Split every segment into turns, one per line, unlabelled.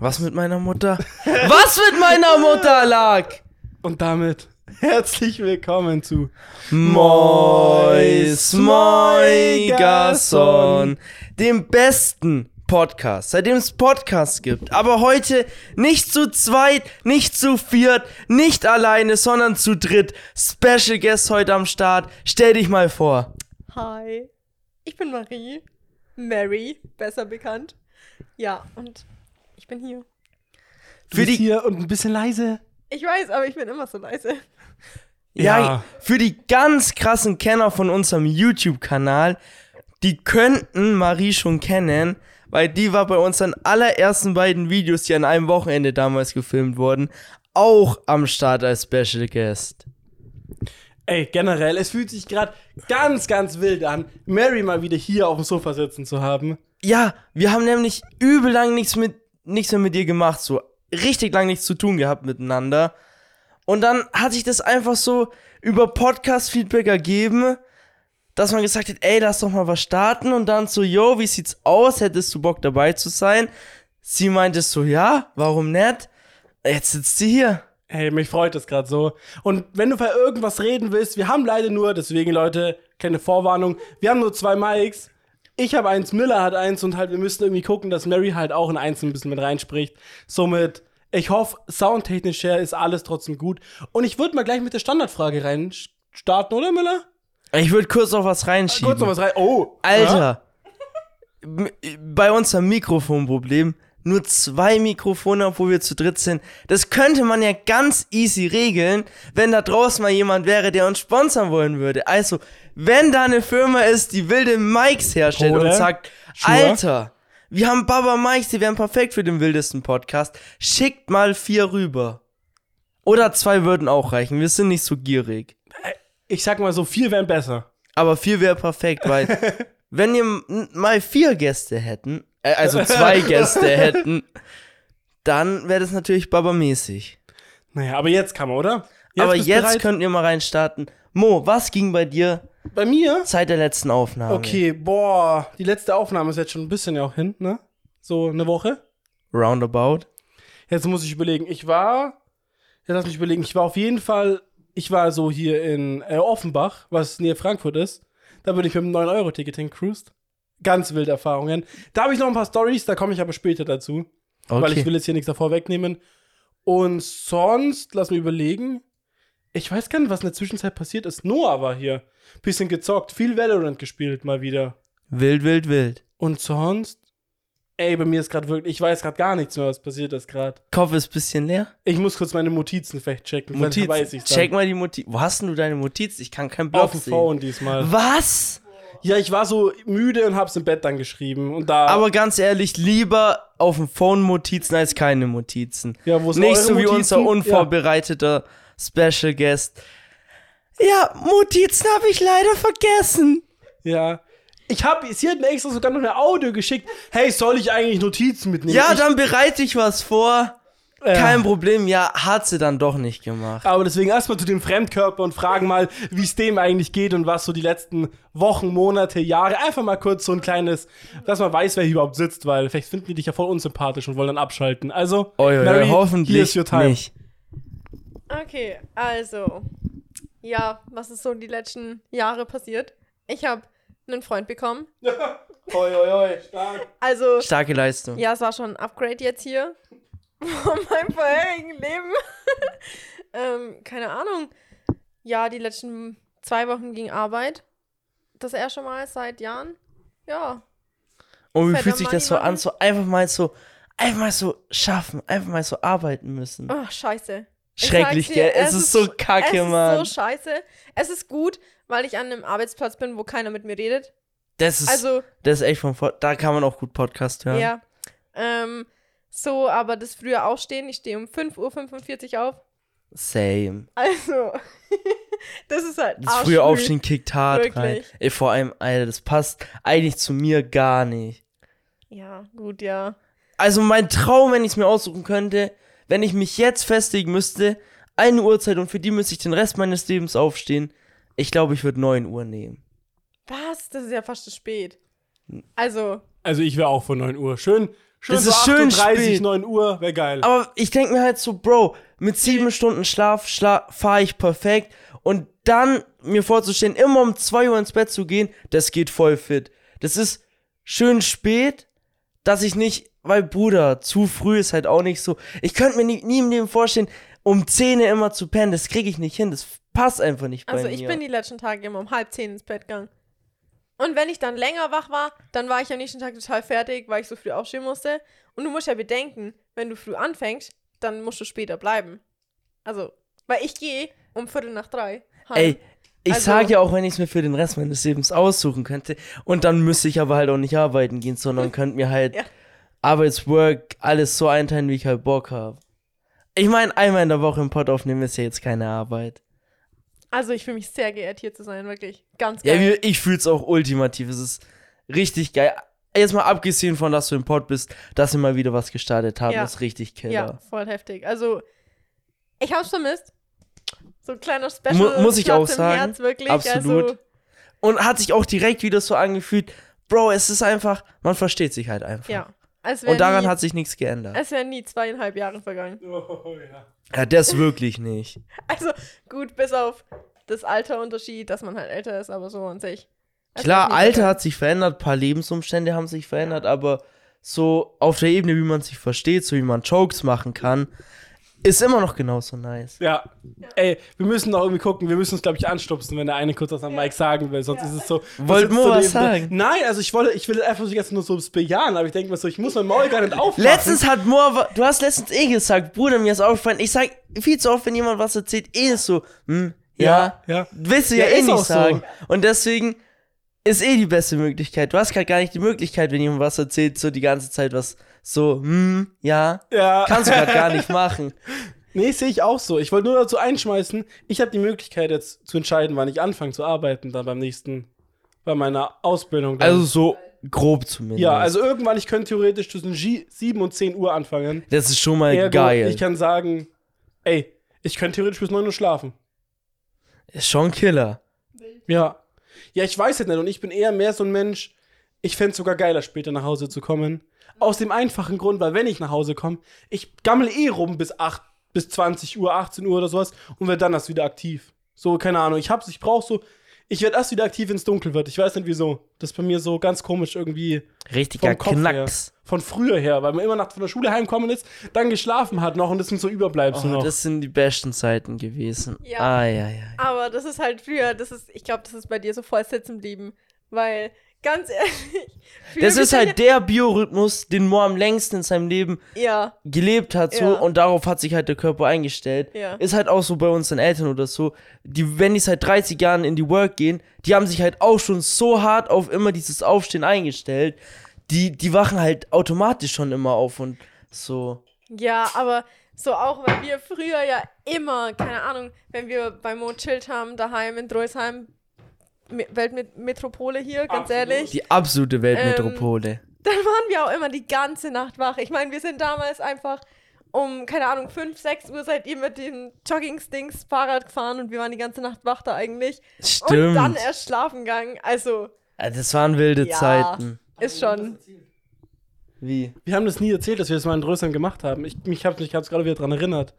Was mit meiner Mutter? Was mit meiner Mutter lag?
Und damit herzlich willkommen zu
Mois Moigason, dem besten Podcast, seitdem es Podcasts gibt. Aber heute nicht zu zweit, nicht zu viert, nicht alleine, sondern zu dritt. Special Guest heute am Start. Stell dich mal vor.
Hi, ich bin Marie. Mary, besser bekannt. Ja, und ich bin hier.
Du
Für
bist
die-
hier und ein bisschen leise.
Ich weiß, aber ich bin immer so leise.
Ja,
Ja.
für die ganz krassen Kenner von unserem YouTube-Kanal, die könnten Marie schon kennen, weil die war bei unseren allerersten beiden Videos, die an einem Wochenende damals gefilmt wurden, auch am Start als Special Guest.
Ey, generell, es fühlt sich gerade ganz, ganz wild an, Mary mal wieder hier auf dem Sofa sitzen zu haben.
Ja, wir haben nämlich übel lang nichts mit nichts mehr mit ihr gemacht, so richtig lang nichts zu tun gehabt miteinander. Und dann hat sich das einfach so über Podcast-Feedback ergeben, dass man gesagt hat, ey, lass doch mal was starten. Und dann so, yo, wie sieht's aus? Hättest du Bock dabei zu sein? Sie meinte so, ja, warum nicht? Jetzt sitzt sie hier.
Hey, mich freut das gerade so. Und wenn du für irgendwas reden willst, wir haben leider nur, deswegen Leute, keine Vorwarnung, wir haben nur zwei Mics. Ich habe eins, Miller hat eins und halt, wir müssen irgendwie gucken, dass Mary halt auch in eins ein bisschen mit reinspricht. Somit, ich hoffe, soundtechnisch her ist alles trotzdem gut. Und ich würde mal gleich mit der Standardfrage rein starten, oder Miller?
Ich würde kurz noch was reinschieben.
Kurz noch was rein. Oh,
Alter, m- bei unserem Mikrofonproblem nur zwei Mikrofone, obwohl wir zu dritt sind. Das könnte man ja ganz easy regeln, wenn da draußen mal jemand wäre, der uns sponsern wollen würde. Also, wenn da eine Firma ist, die wilde Mics herstellt
Kohle?
und sagt,
Sure?
Alter, wir haben Baba Mics, die wären perfekt für den wildesten Podcast, schickt mal vier rüber. Oder zwei würden auch reichen. Wir sind nicht so gierig.
Ich sag mal so, vier wären besser.
Aber vier wäre perfekt, weil wenn ihr mal vier Gäste hätten, äh, also zwei Gäste hätten, dann wäre das natürlich babamäßig.
Naja, aber jetzt kann man, oder?
Aber
bist du
jetzt
bereit?
könnt ihr mal reinstarten. Mo, was ging bei dir
Bei mir?
seit der letzten Aufnahme?
Okay, boah, die letzte Aufnahme ist jetzt schon ein bisschen ja auch hin, ne? So eine Woche.
Roundabout.
Jetzt muss ich überlegen. Ich war, jetzt lass mich überlegen, ich war auf jeden Fall, ich war so hier in äh, Offenbach, was nähe Frankfurt ist. Da bin ich mit einem 9-Euro-Ticket hingecruised. Ganz wilde Erfahrungen. Da habe ich noch ein paar Stories, da komme ich aber später dazu. Weil ich
Okay.
will jetzt hier nichts davor wegnehmen. Und sonst, lass mich überlegen. Ich weiß gar nicht, was in der Zwischenzeit passiert ist. Noah war hier. Bisschen gezockt, viel Valorant gespielt mal wieder.
Wild, wild, wild.
Und sonst, ey, bei mir ist gerade wirklich, ich weiß gerade gar nichts mehr, was passiert ist gerade.
Kopf ist ein bisschen leer.
Ich muss kurz meine Notizen vielleicht checken. vielleicht
Notiz.
weiß ich's dann.
Check mal die Notiz. Wo hast denn du deine Notiz? Ich kann kein Blog
Auf dem
sehen.
Phone diesmal.
Was?
Ja, ich war so müde und hab's im Bett dann geschrieben. Und da.
Aber ganz ehrlich, lieber auf dem Phone Notizen als keine Notizen.
ja, wo sind
Nicht so wie
Notizen?
unser unvorbereiteter Special Guest. Ja, Notizen habe ich leider vergessen.
Ja. ja. Ich hab, sie hat mir extra sogar noch eine Audio geschickt. Hey, soll ich eigentlich Notizen mitnehmen?
Ja,
ich,
dann bereite ich was vor.
äh,
Kein Problem. Ja, hat sie dann doch nicht gemacht.
Aber deswegen erstmal zu dem Fremdkörper und fragen mal, wie es dem eigentlich geht und was so die letzten Wochen, Monate, Jahre. Einfach mal kurz so ein kleines, dass man weiß, wer hier überhaupt sitzt, weil vielleicht finden die dich ja voll unsympathisch und wollen dann abschalten. Also,
Oh, ja,
Mary,
ja, hoffentlich
here's your time.
nicht.
Okay, also. Ja, was ist so die letzten Jahre passiert? Ich habe einen Freund bekommen.
Hoi, hoi, hoi, stark.
Also,
Starke Leistung.
ja, es war schon ein Upgrade jetzt hier von meinem vorherigen Leben. ähm, keine Ahnung. Ja, die letzten zwei Wochen ging Arbeit. Das erste Mal seit Jahren. Ja.
Und wie
Fetter
fühlt sich das so an, so einfach mal so, einfach mal so schaffen, einfach mal so arbeiten müssen.
Oh, scheiße. Ich
Schrecklich,
dir,
gell? Es, ist so kacke,
es
Mann.
ist so scheiße. Es ist gut, weil ich an einem Arbeitsplatz bin, wo keiner mit mir redet.
das ist,
Also,
das ist echt von vor, da kann man auch gut Podcast hören.
ja. Ähm, so, aber das frühe Aufstehen, ich stehe um 5.45 Uhr auf.
Same.
Also, das ist halt
Das frühe. Aufstehen kickt hart
Wirklich.
rein. Ey, vor allem, Alter, das passt eigentlich zu mir gar nicht.
Ja, gut, ja.
Also mein Traum, wenn ich es mir aussuchen könnte, wenn ich mich jetzt festlegen müsste, eine Uhrzeit und für die müsste ich den Rest meines Lebens aufstehen, ich glaube, ich würde 9 Uhr nehmen.
Was? Das ist ja fast zu spät. Also,
Also ich wäre auch vor 9 Uhr. Schön, Schön
Das
so
ist schön
8.30
spät.
9 Uhr, wäre geil.
Aber ich denke mir halt so, Bro, mit sieben Stunden Schlaf schla fahre ich perfekt. Und dann mir vorzustellen, immer um 2 Uhr ins Bett zu gehen, das geht voll fit. Das ist schön spät, dass ich nicht, weil Bruder, zu früh ist halt auch nicht so. Ich könnte mir nie, nie im Leben vorstellen, um 10 Uhr immer zu pennen. Das kriege ich nicht hin. Das passt einfach nicht bei
Also
mir.
ich bin die letzten Tage immer um halb zehn ins Bett gegangen. Und wenn ich dann länger wach war, dann war ich am nächsten Tag total fertig, weil ich so früh aufstehen musste. Und du musst ja bedenken, wenn du früh anfängst, dann musst du später bleiben. Also, weil ich gehe um Viertel nach drei. heim.
Ey, ich
Also-
sag ja auch, wenn ich es mir für den Rest meines Lebens aussuchen könnte. Und dann müsste ich aber halt auch nicht arbeiten gehen, sondern könnte mir halt
Ja.
Arbeitswork alles so einteilen, wie ich halt Bock habe. Ich meine, einmal in der Woche im Pod aufnehmen ist ja jetzt keine Arbeit.
Also ich fühle mich sehr geehrt, hier zu sein, wirklich. Ganz
Ja,
geil.
wie- ich fühl's auch ultimativ. Es ist richtig geil. Jetzt mal abgesehen von, dass du im Pod bist, dass wir mal wieder was gestartet haben,
Ja.
ist richtig killer.
Ja, voll heftig. Also, ich hab's vermisst. So ein kleiner Special.
Mu- muss ich
Platz
auch sagen.
Herz, wirklich.
Absolut.
Also,
Und hat sich auch direkt wieder so angefühlt, Bro, es ist einfach, man versteht sich halt einfach.
ja.
Und daran
nie,
hat sich nichts geändert.
Es wären nie zweieinhalb Jahre vergangen.
Oh, ja.
Ja, das wirklich nicht.
Also, gut, bis auf das Alterunterschied, dass man halt älter ist, aber so an sich.
Klar, Alter hat sich verändert, ein paar Lebensumstände haben sich verändert, aber so auf der Ebene, wie man sich versteht, so wie man Jokes machen kann, ist immer noch genauso nice.
Ja. Ey, wir müssen doch irgendwie gucken, wir müssen uns, glaube ich, anstupsen, wenn der eine kurz was am Mike sagen will, sonst ist es so.
Wollt Mo was sagen?
Nein, also ich wollte, ich will einfach so jetzt nur so bejahen, aber ich denke mir so, ich muss mein Maul gar nicht aufmachen.
Letztens hat Moa, du hast letztens eh gesagt, Bruder, mir ist aufgefallen, ich sag viel zu oft, wenn jemand was erzählt, eh ist so, hm, ja,
Ja, ja.
willst du
Ja,
ja, eh nicht
auch so.
sagen. Und deswegen ist eh die beste Möglichkeit. Du hast gerade gar nicht die Möglichkeit, wenn jemand was erzählt, so die ganze Zeit was so, hm, ja,
Ja.
kannst du gerade gar nicht machen.
Nee, sehe ich auch so. Ich wollte nur dazu einschmeißen, ich habe die Möglichkeit jetzt zu entscheiden, wann ich anfange zu arbeiten, dann beim nächsten, bei meiner Ausbildung. Dann.
Also so grob zumindest.
ja, also irgendwann, ich könnte theoretisch zwischen G 7 und 10 Uhr anfangen.
das ist schon mal
Ergo,
geil.
Ich kann sagen, ey, ich könnte theoretisch bis 9 Uhr schlafen.
ist schon Killer.
Ja. Ja, ich weiß es nicht. Und ich bin eher mehr so ein Mensch, ich fände es sogar geiler, später nach Hause zu kommen. Aus dem einfachen Grund, weil wenn ich nach Hause komme, ich gammel eh rum bis 8, bis 20 Uhr, 18 Uhr oder sowas und werde dann erst wieder aktiv. So, keine Ahnung. Ich hab's, ich brauch so, ich werde erst wieder aktiv, wenn es dunkel wird. Ich weiß nicht wieso. Das ist bei mir so ganz komisch irgendwie
Richtiger
vom Kopf
Knacks.
her. Von früher her, weil man immer nach von der Schule heimkommen ist, dann geschlafen hat noch und das sind so Überbleibsel
Oh,
noch.
das sind die besten Zeiten gewesen.
Ja.
Ah, ja, ja.
Aber das ist halt früher, das ist, ich glaube, das ist bei dir so voll sitzen geblieben. Weil, ganz ehrlich.
Das ist halt der Biorhythmus, den Mo am längsten in seinem Leben
Ja,
gelebt hat, so,
Ja.
und darauf hat sich halt der Körper eingestellt.
Ja.
Ist halt auch so bei unseren Eltern oder so. Die, wenn die seit 30 Jahren in die Work gehen, die haben sich halt auch schon so hart auf immer dieses Aufstehen eingestellt. Die, die wachen halt automatisch schon immer auf und so.
ja, aber so auch, weil wir früher ja immer, keine Ahnung, wenn wir bei Mo chillt haben, daheim in Dreusheim, Me- Weltmetropole hier, ganz
Absolut.
ehrlich,
Die absolute Weltmetropole.
dann waren wir auch immer die ganze Nacht wach. Ich meine, wir sind damals einfach um, keine Ahnung, 5, 6 Uhr seid ihr mit den Jogging-Stings Fahrrad gefahren und wir waren die ganze Nacht wach da eigentlich. Und dann
Stimmt.
erst schlafen gegangen. Also,
Ja, das waren wilde
Ja.
Zeiten.
ist schon.
Wie?
Wir haben das nie erzählt, dass wir das mal in Drösern gemacht haben. Ich, mich habe mich gerade wieder dran erinnert.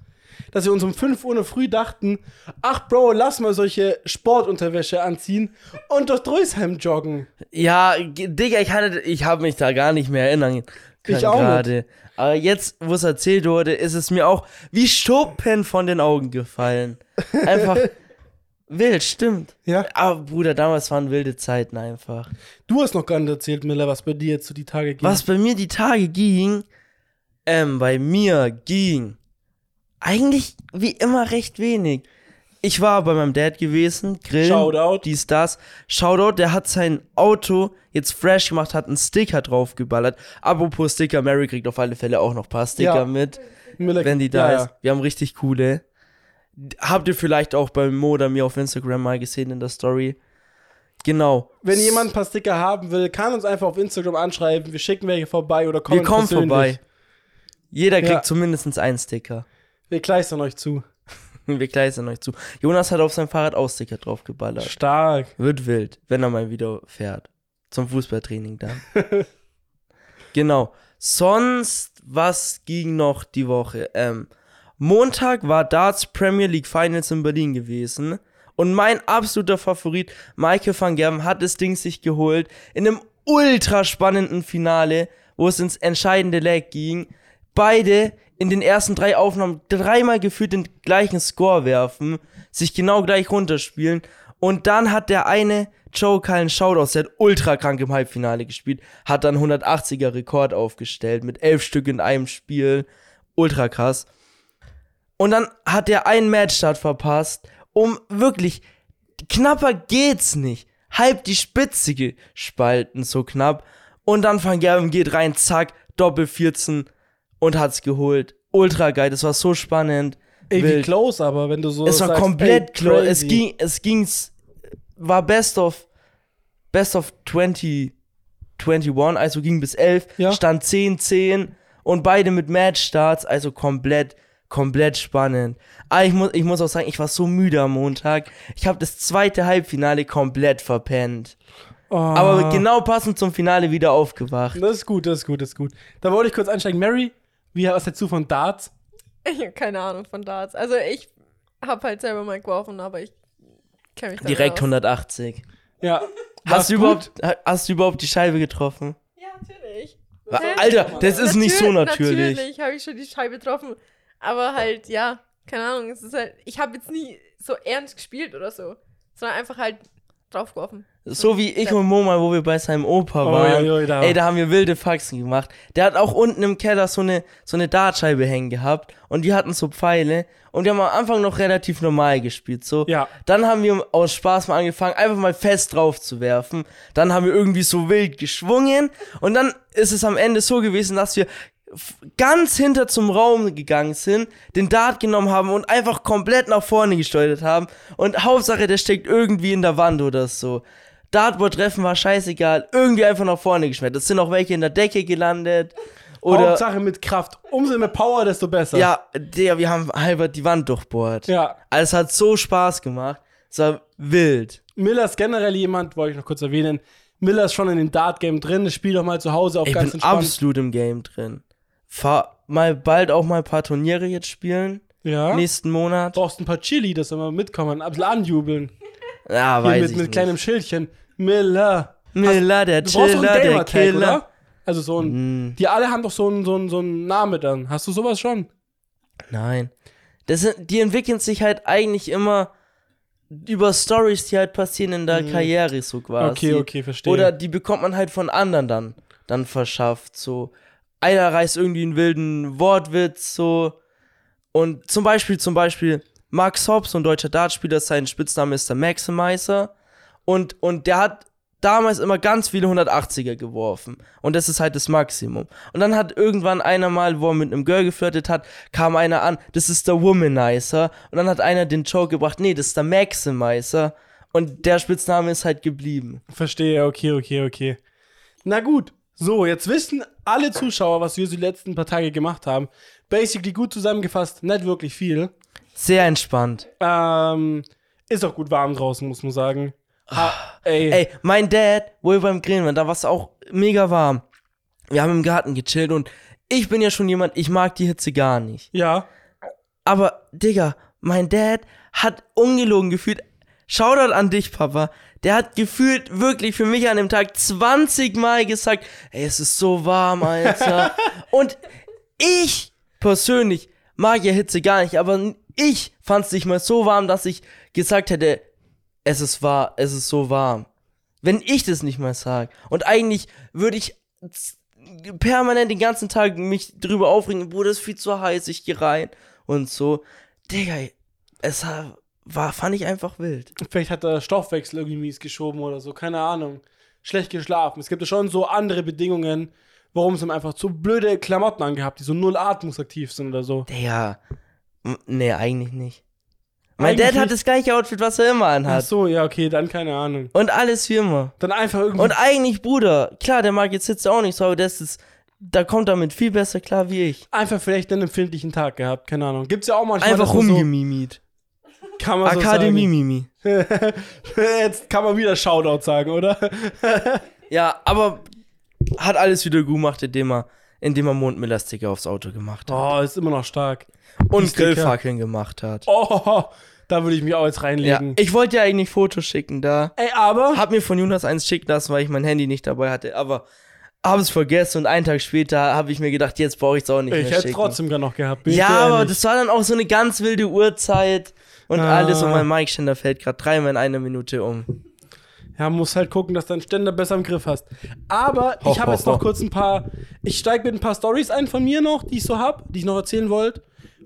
Dass wir uns um 5 Uhr in der früh dachten, ach Bro, lass mal solche Sportunterwäsche anziehen und durch Drösheim joggen.
Ja, Digga, ich hatte, ich habe mich da gar nicht mehr erinnern können
Ich auch nicht.
gerade. Aber jetzt, wo es erzählt wurde, ist es mir auch wie Schuppen von den Augen gefallen. Einfach wild, stimmt.
Ja.
Aber Bruder, damals waren wilde Zeiten einfach.
Du hast noch gar nicht erzählt, Miller, was bei dir jetzt so die Tage ging.
Was bei mir die Tage ging, ähm, bei mir ging eigentlich wie immer recht wenig. Ich war bei meinem Dad gewesen, Grillen,
Shoutout.
dies, das. Shoutout, der hat sein Auto jetzt fresh gemacht, hat einen Sticker draufgeballert. Apropos Sticker, Mary kriegt auf alle Fälle auch noch ein paar Sticker
Ja.
mit,
Miller,
wenn die da
ja,
ist. Wir haben richtig coole. Habt ihr vielleicht auch bei Mo oder mir auf Instagram mal gesehen in der Story. Genau.
Wenn jemand ein paar Sticker haben will, kann uns einfach auf Instagram anschreiben. Wir schicken welche vorbei oder kommen
Wir kommen
persönlich.
vorbei. Jeder kriegt
Ja.
zumindest einen Sticker.
Wir kleistern euch zu.
Wir gleisen euch zu. Jonas hat auf sein Fahrrad auch Sticker draufgeballert.
Stark.
Wird wild, wenn er mal wieder fährt. Zum Fußballtraining dann. genau. sonst, was ging noch die Woche? Ähm, Montag war Darts Premier League Finals in Berlin gewesen. Und mein absoluter Favorit, Michael van Gerben, hat das Ding sich geholt. In einem ultra spannenden Finale, wo es ins entscheidende Leg ging. Beide in den ersten drei Aufnahmen dreimal gefühlt den gleichen Score werfen, sich genau gleich runterspielen. Und dann hat der eine Joe Cullen Shoutouts, der hat ultra krank im Halbfinale gespielt, hat dann 180er Rekord aufgestellt mit elf Stück in einem Spiel. Ultra krass. Und dann hat der einen Matchstart verpasst, um wirklich, knapper geht's nicht. Halb die Spitze gespalten, so knapp. Und dann Van Gerben geht rein, zack, Doppel 14 und hat's geholt. Ultra geil, das war so spannend.
Ey, wie close, aber wenn du so.
Es war
sagst,
komplett
ey,
close. Es ging, es ging's, war best of, best of 20, 21, also ging bis 11,
Ja.
stand 10, 10 und beide mit Matchstarts, also komplett, komplett spannend. Aber ich muss, ich muss auch sagen, ich war so müde am Montag. Ich habe das zweite Halbfinale komplett verpennt.
Oh.
Aber genau passend zum Finale wieder aufgewacht.
Das ist gut, das ist gut, das ist gut. Da wollte ich kurz einsteigen. Mary, wie was hältst du von Darts?
Ich habe keine Ahnung von Darts. Also ich habe halt selber mal geworfen, aber ich kenne mich da
Direkt
nicht aus.
180.
Ja.
Hast du, überhaupt, ha- hast du überhaupt die Scheibe getroffen?
Ja, natürlich. Hä?
Alter, das ist nicht so natürlich.
Natürlich habe ich schon die Scheibe getroffen. Aber halt, ja, keine Ahnung. Es ist halt, ich habe jetzt nie so ernst gespielt oder so. Sondern einfach halt draufgeworfen.
So wie ich und Moma, wo wir bei seinem Opa
Oh,
waren.
ja, ja, da.
Ey, da haben wir wilde Faxen gemacht. Der hat auch unten im Keller so eine, so eine Dartscheibe hängen gehabt. Und die hatten so Pfeile. Und die haben am Anfang noch relativ normal gespielt. So.
Ja.
Dann haben wir aus Spaß mal angefangen, einfach mal fest drauf zu werfen. Dann haben wir irgendwie so wild geschwungen. Und dann ist es am Ende so gewesen, dass wir ganz hinter zum Raum gegangen sind, den Dart genommen haben und einfach komplett nach vorne gesteuert haben. Und Hauptsache, der steckt irgendwie in der Wand oder so. Dartboard treffen war scheißegal, irgendwie einfach nach vorne geschmettert. Es sind auch welche in der Decke gelandet. Oder
Hauptsache mit Kraft. Umso mehr Power, desto besser.
ja, der, wir haben halber die Wand durchbohrt.
Ja.
Also es hat so Spaß gemacht. Es war wild.
Miller ist generell jemand, wollte ich noch kurz erwähnen. Miller ist schon in dem Dart-Game drin. Spielt doch mal zu Hause auf
Ich
ganz
bin
entspannt.
absolut im Game drin. Fahr mal bald auch mal ein paar Turniere jetzt spielen.
Ja.
Nächsten Monat.
brauchst ein paar Chili, dass wir mal mitkommen, ein bisschen anjubeln.
Ja,
Hier
weiß
mit,
ich
mit
nicht.
kleinem Schildchen. Miller.
Miller, der
Du brauchst
Chiller,
einen
der Killer.
oder? Also so ein.
Hm,
Die alle haben doch so einen so einen- so einen Namen dann. Hast du sowas schon?
nein. Das sind, die entwickeln sich halt eigentlich immer über Stories, die halt passieren in der Karriere so quasi.
Okay, okay, verstehe.
Oder die bekommt man halt von anderen dann, dann verschafft. So, einer reißt irgendwie einen wilden Wortwitz, so. Und zum Beispiel, zum Beispiel, Max Hobbs, so ein deutscher Dartspieler, sein Spitzname ist der Maximizer. Und, und der hat damals immer ganz viele 180er geworfen. Und das ist halt das Maximum. Und dann hat irgendwann einer mal, wo er mit einem Girl geflirtet hat, kam einer an, das ist der Womanizer. Und dann hat einer den Joke gebracht, nee, das ist der Maximizer. Und der Spitzname ist halt geblieben.
Verstehe, okay, okay, okay. Na gut. So, jetzt wissen alle Zuschauer, was wir so die letzten paar Tage gemacht haben. Basically gut zusammengefasst, nicht wirklich viel.
Sehr entspannt.
Ähm, ist auch gut warm draußen, muss man sagen. Ha, ey.
Ey, mein Dad, wo wir beim Grillen waren, da war es auch mega warm. Wir haben im Garten gechillt und ich bin ja schon jemand, ich mag die Hitze gar nicht.
Ja.
Aber, Digga, mein Dad hat ungelogen gefühlt, Shoutout an dich, Papa, der hat gefühlt wirklich für mich an dem Tag 20 Mal gesagt, ey, es ist so warm, Alter. und ich persönlich mag ja Hitze gar nicht, aber ich fand es nicht mal so warm, dass ich gesagt hätte, es ist wahr, es ist so warm. Wenn ich das nicht mal sag. Und eigentlich würde ich permanent den ganzen Tag mich drüber aufregen, Bruder, es ist viel zu heiß, ich geh rein und so. Digga, es war, fand ich einfach wild.
Vielleicht hat der Stoffwechsel irgendwie mies geschoben oder so, keine Ahnung. Schlecht geschlafen. Es gibt ja schon so andere Bedingungen, warum es ihm einfach zu blöde Klamotten angehabt, die so null atmungsaktiv sind oder so.
M- nee, eigentlich nicht. Mein
Eigentlich
Dad hat das gleiche Outfit, was er immer
Ach
anhat.
so, ja, okay, dann keine Ahnung.
Und alles wie immer.
Dann einfach irgendwie.
Und eigentlich, Bruder, klar, der mag jetzt Hitze auch nicht so, aber das ist, da kommt damit viel besser klar wie ich.
einfach vielleicht einen empfindlichen Tag gehabt, keine Ahnung. Gibt's ja auch manchmal.
Einfach rumgemimit.
So, kann man so
Akademie-Mimi.
sagen. Jetzt kann man wieder Shoutout sagen, oder?
Ja, aber hat alles wieder gut gemacht, indem er indem er Mondmiller-Sticker aufs Auto gemacht hat.
Oh, ist immer noch stark.
und. Grillfackeln gemacht hat.
Oh, da würde ich mich auch jetzt
ja,
reinlegen.
ich wollte ja eigentlich Fotos schicken da.
Ey, aber.
Hab mir von Jonas eins schicken lassen, weil ich mein Handy nicht dabei hatte, aber habe es vergessen und einen Tag später habe ich mir gedacht, jetzt brauche ich es auch nicht
ich
mehr
hätte
schicken.
trotzdem gern noch gehabt. bin ich
ja, aber das war dann auch so eine ganz wilde Uhrzeit und
Ah.
alles und mein Mic-Ständer fällt gerade dreimal in einer Minute um.
Ja, muss halt gucken, dass dein Ständer besser im Griff hast. Aber
Ho,
ich habe jetzt noch kurz ein paar. Ich steige mit ein paar Stories ein von mir noch, die ich so habe, die ich noch erzählen wollte.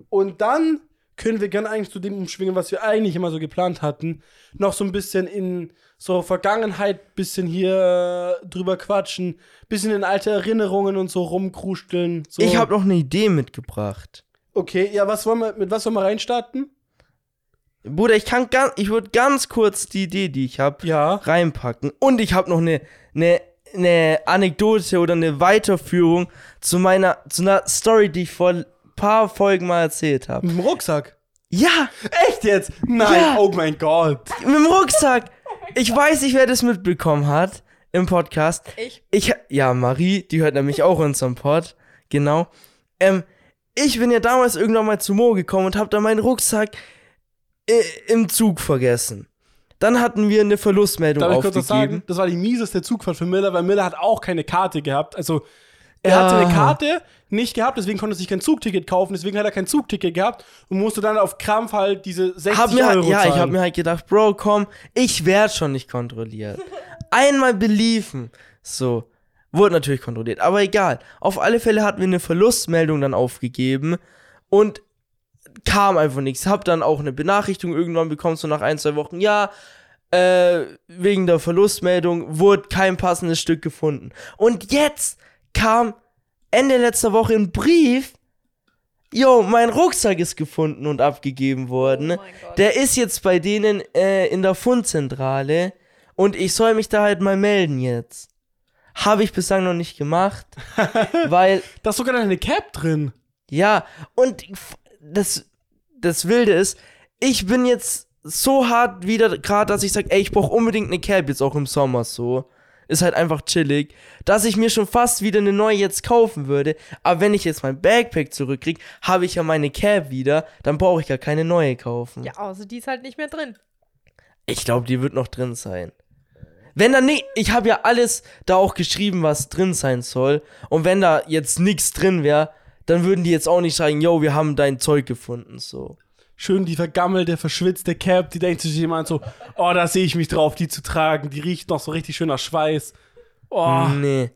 Und dann können wir gerne eigentlich zu dem umschwingen, was wir eigentlich immer so geplant hatten. Noch so ein bisschen in so Vergangenheit, bisschen hier äh, drüber quatschen, bisschen in alte Erinnerungen und so rumkrusteln. So.
Ich habe noch eine Idee mitgebracht.
Okay, ja, was wollen wir, mit was wollen wir reinstarten?
Bruder, ich kann ganz, ich würde ganz kurz die Idee, die ich habe,
Ja.
reinpacken. Und ich habe noch eine, eine, eine Anekdote oder eine Weiterführung zu meiner, zu einer Story, die ich vor ein paar Folgen mal erzählt habe.
Mit dem Rucksack.
Ja,
Echt jetzt? Nein,
Ja.
oh mein Gott.
mit dem Rucksack. Ich weiß nicht, wer das mitbekommen hat im Podcast.
Ich.
Ich, ja, Marie, die hört nämlich auch unseren Pod. Genau. Ähm, ich bin ja damals irgendwann mal zu Mo gekommen und hab da meinen Rucksack im Zug vergessen. Dann hatten wir eine Verlustmeldung
Darf ich kurz was
aufgegeben.
sagen? Das war die mieseste Zugfahrt für Miller, weil Miller hat auch keine Karte gehabt. Also, er
Ja.
hat seine Karte nicht gehabt, deswegen konnte er sich kein Zugticket kaufen, deswegen hat er kein Zugticket gehabt und musste dann auf Krampf halt diese 60
hab mir,
Euro
halt- ja, ich
zahlen.
hab mir halt gedacht, Bro, komm, ich werd schon nicht kontrolliert. Einmal beliefen. So. Wurde natürlich kontrolliert, aber egal. Auf alle Fälle hatten wir eine Verlustmeldung dann aufgegeben und kam einfach nichts. Hab dann auch eine Benachrichtigung irgendwann bekommen, so nach ein, zwei Wochen, ja, äh, wegen der Verlustmeldung wurde kein passendes Stück gefunden. Und jetzt kam Ende letzter Woche ein Brief, Jo, mein Rucksack ist gefunden und abgegeben worden.
Oh.
Der ist jetzt bei denen äh, in der Fundzentrale und ich soll mich da halt mal melden jetzt. Habe ich bislang noch nicht gemacht, weil
Da ist sogar eine Cap drin.
ja, und das, das Wilde ist, ich bin jetzt so hart wieder gerade, dass ich sage, ey, ich brauche unbedingt eine Cap jetzt auch im Sommer so. Ist halt einfach chillig, dass ich mir schon fast wieder eine neue jetzt kaufen würde. Aber wenn ich jetzt mein Backpack zurückkriege, habe ich ja meine Cap wieder, dann brauche ich ja keine neue kaufen.
Ja, außer die ist halt nicht mehr drin.
Ich glaube, die wird noch drin sein. Wenn da nicht, ich habe ja alles da auch geschrieben, was drin sein soll. Und wenn da jetzt nichts drin wäre, dann würden die jetzt auch nicht sagen, yo, wir haben dein Zeug gefunden, so.
Schön die vergammelte, verschwitzte Cap, die denkt sich jemand so, oh, da sehe ich mich drauf, die zu tragen. Die riecht noch so richtig schön nach Schweiß. Oh,
Nee.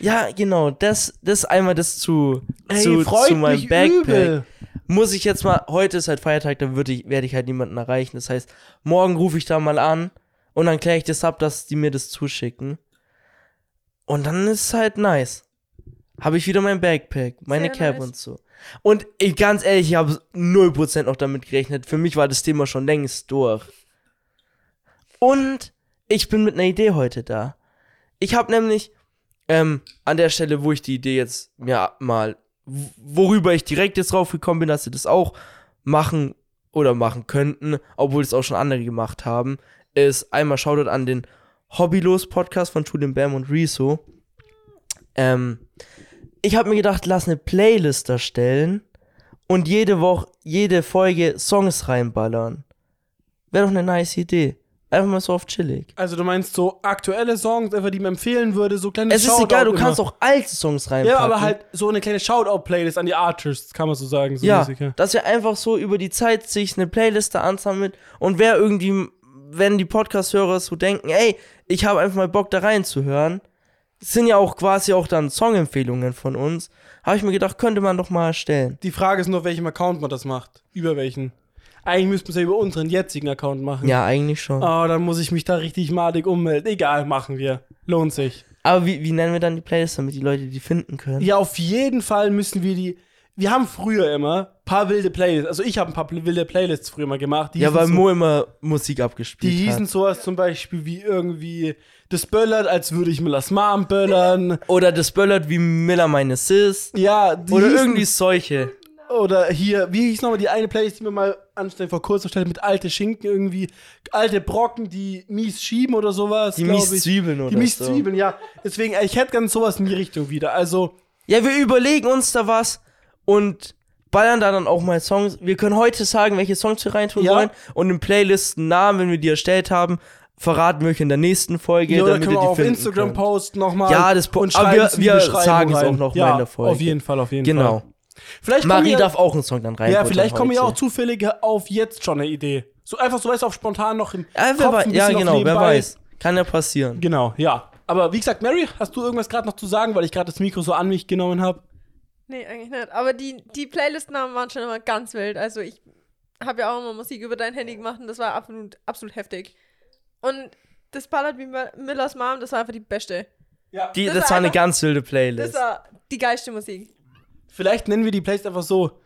Ja, genau, das, das einmal das zu,
ey,
zu,
freut
zu meinem
mich
Backpack.
übel.
Muss ich jetzt mal, heute ist halt Feiertag, dann würde ich, werde ich halt niemanden erreichen. Das heißt, morgen rufe ich da mal an und dann kläre ich das ab, dass die mir das zuschicken. Und dann ist es halt nice. Habe ich wieder mein Backpack, meine
Sehr
Cap
nice.
und so. Und ich, ganz ehrlich, ich habe 0% noch damit gerechnet. Für mich war das Thema schon längst durch. Und ich bin mit einer Idee heute da. Ich habe nämlich ähm, an der Stelle, wo ich die Idee jetzt mir mal, worüber ich direkt jetzt drauf gekommen bin, dass sie das auch machen oder machen könnten, obwohl es auch schon andere gemacht haben, ist einmal Shoutout an den Hobbylos Podcast von Julian Bam und Rezo. Ähm, ich habe mir gedacht, lass eine Playlist erstellen und jede Woche, jede Folge Songs reinballern. Wäre doch eine nice Idee. Einfach mal so auf chillig.
Also du meinst so aktuelle Songs, einfach die man empfehlen würde, so kleine
Es ist egal, du kannst auch alte Songs reinpacken.
Ja, aber halt so eine kleine Shoutout-Playlist an die Artists, kann man so sagen. So
ja,
mäßig, ja.
dass wir einfach so über die Zeit sich eine Playliste ansammelt und wer irgendwie, wenn die Podcast-Hörer so denken, ey, ich habe einfach mal Bock da reinzuhören, sind ja auch quasi auch dann Songempfehlungen von uns, habe ich mir gedacht, könnte man doch mal erstellen.
Die Frage ist nur, auf welchem Account man das macht. Über welchen. Eigentlich müssten wir es ja über unseren jetzigen Account machen.
Ja, eigentlich schon.
Oh, dann muss ich mich da richtig madig ummelden. Egal, machen wir. Lohnt sich.
Aber wie, wie nennen wir dann die Playlist, damit die Leute die finden können?
Ja, auf jeden Fall müssen wir die. Wir haben früher immer paar wilde Playlists. Also ich habe ein paar wilde Playlists früher mal gemacht. Die
ja, weil
so,
Mo immer Musik abgespielt
Die hießen
hat.
sowas zum Beispiel wie irgendwie das böllert, als würde ich Millers Mom böllern.
Oder das böllert wie Miller meine Sis.
Ja, die
Oder
hießen,
irgendwie solche.
Oder hier, wie hieß nochmal die eine Playlist, die wir mal anstellen vor kurzem stellt mit alte Schinken irgendwie, alte Brocken, die mies schieben oder sowas.
Die mies
ich.
Zwiebeln oder
Die mies
so.
Zwiebeln, ja. Deswegen, ich hätte ganz sowas in die Richtung wieder. Also,
Ja, wir überlegen uns da was und ballern da dann auch mal Songs. Wir können heute sagen, welche Songs wir reintun
Ja.
wollen und im Playlisten Namen, wenn wir die erstellt haben, verraten wir euch in der nächsten Folge,
Ja, oder
damit
können
ihr
wir
die
auf
finden
Instagram
könnt.
posten nochmal.
Ja, das po-
und
aber
schreiben
wir- wir sagen es auch noch mal
ja,
in der Folge.
Auf jeden Fall, auf jeden
Genau.
Fall. Vielleicht kommen
Mari
ja,
darf auch einen Song dann rein.
ja, vielleicht kommen ja auch zufällig auf jetzt schon eine Idee. So einfach so weißt du, auf spontan noch im
Ja,
Kopf
weiß,
ein
ja genau, wer weiß. Kann ja passieren.
Genau, ja. Aber wie gesagt, Mary, hast du irgendwas gerade noch zu sagen, weil ich gerade das Mikro so an mich genommen habe?
Nee, eigentlich nicht. Aber die, die Playlist-Namen waren schon immer ganz wild. Also ich habe ja auch immer Musik über dein Handy gemacht und das war absolut, absolut heftig. Und das Ballad wie Mi- Millers Mom, das war einfach die beste.
Ja.
Die,
Das
das,
war
war eine
einfach-
ganz wilde
Das
Playlist.
war die geilste Musik.
Vielleicht nennen wir die Playlist einfach so.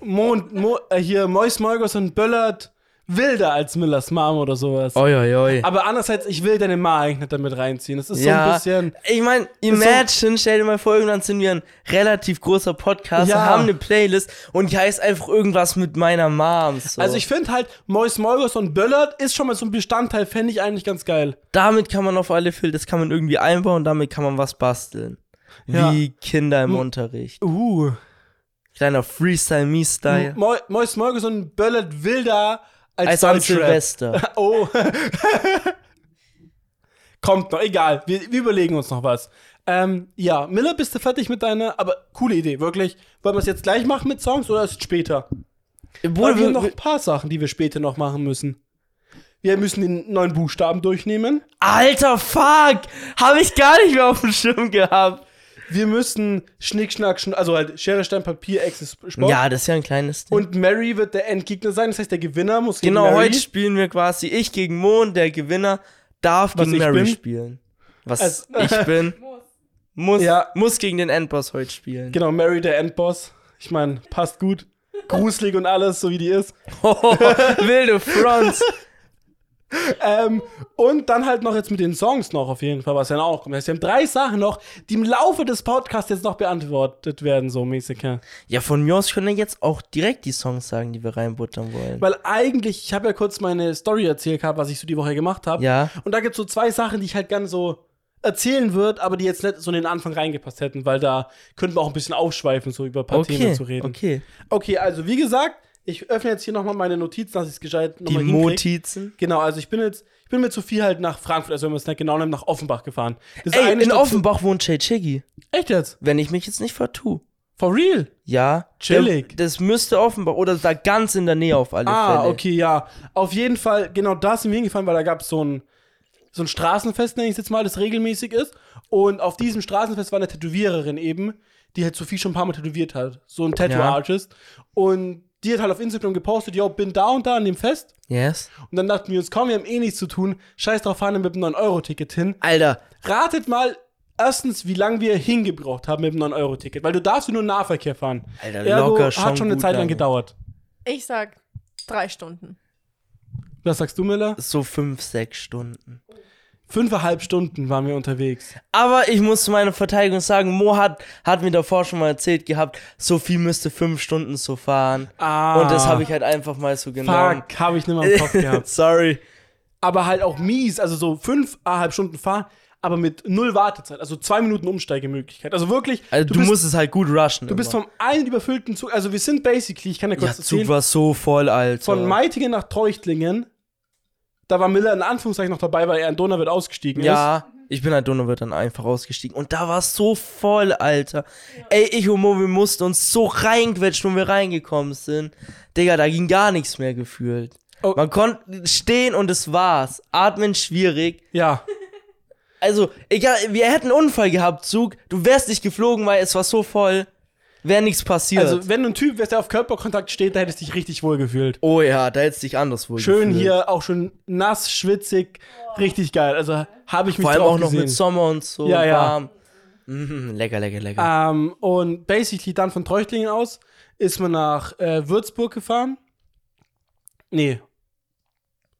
Mond, Mo, äh, hier Mois Moigos und Böllert wilder als Millers Mom oder sowas.
Oi, oi, oi.
Aber andererseits, ich will deine Ma eigentlich nicht damit reinziehen. Das ist so
Ja.
ein bisschen.
Ich meine, imagine, stell dir mal vor, irgendwann sind wir ein relativ großer Podcast,
Ja.
haben eine Playlist und die heißt einfach irgendwas mit meiner Mom. So.
Also ich finde halt, Mois Moigos und Böllert ist schon mal so ein Bestandteil, fände ich eigentlich ganz geil.
damit kann man auf alle Fälle, das kann man irgendwie einbauen, damit kann man was basteln.
Ja.
Wie Kinder im
Hm.
Unterricht.
Uh.
Kleiner Freestyle-Me-Style.
Mo Mois Moigos und Böllert wilder als,
Als an. Silvester.
Oh. Kommt noch, egal. Wir, wir überlegen uns noch was. Ähm, ja, Miller, bist du fertig mit deiner, aber coole Idee, wirklich. Wollen wir es jetzt gleich machen mit Songs oder erst später? Weil wir haben noch ein paar Sachen, die wir später noch machen müssen. Wir müssen den neuen Buchstaben durchnehmen.
Alter, fuck! Habe ich gar nicht mehr auf dem Schirm gehabt.
Wir müssen Schnick, Schnack, Schn also halt Schere, Stein, Papier, Exes, Sport.
Ja, das ist ja ein kleines Ding.
Und Mary wird der Endgegner sein. Das heißt, der Gewinner muss gegen
genau, heute spielen wir quasi ich gegen Mon, der Gewinner darf
Was
gegen Mary
bin?
spielen. Was
Also-
ich bin, muss,
Ja.
muss gegen den Endboss heute spielen.
Genau, Mary der Endboss. Ich meine, passt gut. Gruselig und alles, so wie die ist.
Wilde Fronts.
Ähm, und dann halt noch jetzt mit den Songs noch auf jeden Fall, was ja auch kommt. Das heißt, wir haben drei Sachen noch, die im Laufe des Podcasts jetzt noch beantwortet werden, so mäßig. Ja.
Ja, von mir aus können wir jetzt auch direkt die Songs sagen, die wir reinbuttern wollen.
Weil eigentlich, ich habe ja kurz meine Story erzählt gehabt, was ich so die Woche gemacht habe.
Ja.
Und da gibt es so zwei Sachen, die ich halt gerne so erzählen würde, aber die jetzt nicht so in den Anfang reingepasst hätten, weil da könnten wir auch ein bisschen aufschweifen, so über ein paar Themen
Okay,
zu reden.
okay.
Okay, also wie gesagt, ich öffne jetzt hier nochmal meine Notizen, dass ich es gescheit
Die
nochmal hinkriege.
Notizen.
Genau, also ich bin jetzt, ich bin mit Sophie halt nach Frankfurt, also wenn wir es nicht genau nehmen, nach Offenbach gefahren. Das
Ey, in Offenbach wohnt Jay Chiggy.
Echt jetzt?
Wenn ich mich jetzt nicht vertue.
For real?
Ja.
Chillig.
Der, das müsste Offenbach oder da ganz in der Nähe auf alle
Ah,
Fälle.
okay, ja. Auf jeden Fall, genau da sind wir hingefahren, weil da gab es so ein, so ein Straßenfest, nenne ich es jetzt mal, das regelmäßig ist. Und auf diesem Straßenfest war eine Tätowiererin eben, die halt Sophie schon ein paar Mal tätowiert hat. So ein Tattoo-Artist. Und die hat halt auf Instagram gepostet, yo, bin da und da an dem Fest.
Yes.
Und dann dachten wir uns, komm, wir haben eh nichts zu tun. Scheiß drauf, fahren wir mit dem 9-Euro-Ticket hin.
Alter,
Ratet mal erstens, wie lange wir hingebraucht haben mit dem 9-Euro-Ticket. Weil du darfst ja nur Nahverkehr fahren.
Alter,
Ergo
locker schon
hat schon eine
gut
Zeit lang
lange.
gedauert.
Ich sag drei Stunden.
Was sagst du, Miller?
so fünf, sechs Stunden.
Fünfeinhalb Stunden waren wir unterwegs.
Aber ich muss zu meiner Verteidigung sagen, Mo hat, hat mir davor schon mal erzählt gehabt, Sophie müsste fünf Stunden so fahren.
Ah.
Und das habe ich halt einfach mal so genommen.
Fuck, habe ich nicht mal im Kopf gehabt.
Sorry.
Aber halt auch mies, also so fünfeinhalb Stunden fahren, aber mit null Wartezeit, also zwei Minuten Umsteigemöglichkeit. Also wirklich,
Also du,
bist,
musst es halt gut rushen.
du bist
immer.
vom einen überfüllten Zug, also wir sind basically, ich kann ja kurz
ja, Zug
erzählen,
war so voll, Alter.
von Meitingen nach Treuchtlingen, da war Miller in Anführungszeichen noch dabei, weil er in Donauwörth ausgestiegen ist.
Ja, ich bin halt Donnerwirt dann einfach ausgestiegen. Und da war es so voll, Alter. Ey, ich und Mo, wir mussten uns so reinquetschen, wo wir reingekommen sind. Digga, da ging gar nichts mehr gefühlt.
Oh.
Man konnte stehen und es war's. Atmen schwierig.
Ja.
Also, egal, wir hätten einen Unfall gehabt, Zug. Du wärst nicht geflogen, weil es war so voll. Wäre nichts passiert.
Also, wenn du ein Typ wärst, der auf Körperkontakt steht, da hättest du dich richtig wohl gefühlt.
oh ja, da hättest du dich anderswo
Schön
gefühlt.
hier, auch schon nass, schwitzig, richtig geil. Also, habe ich mich
Vor allem auch noch
gesehen.
mit Sommer und so.
Ja, ja.
warm. Mhm, lecker, lecker, lecker.
Ähm, und basically dann von Treuchtlingen aus ist man nach äh, Würzburg gefahren. Nee.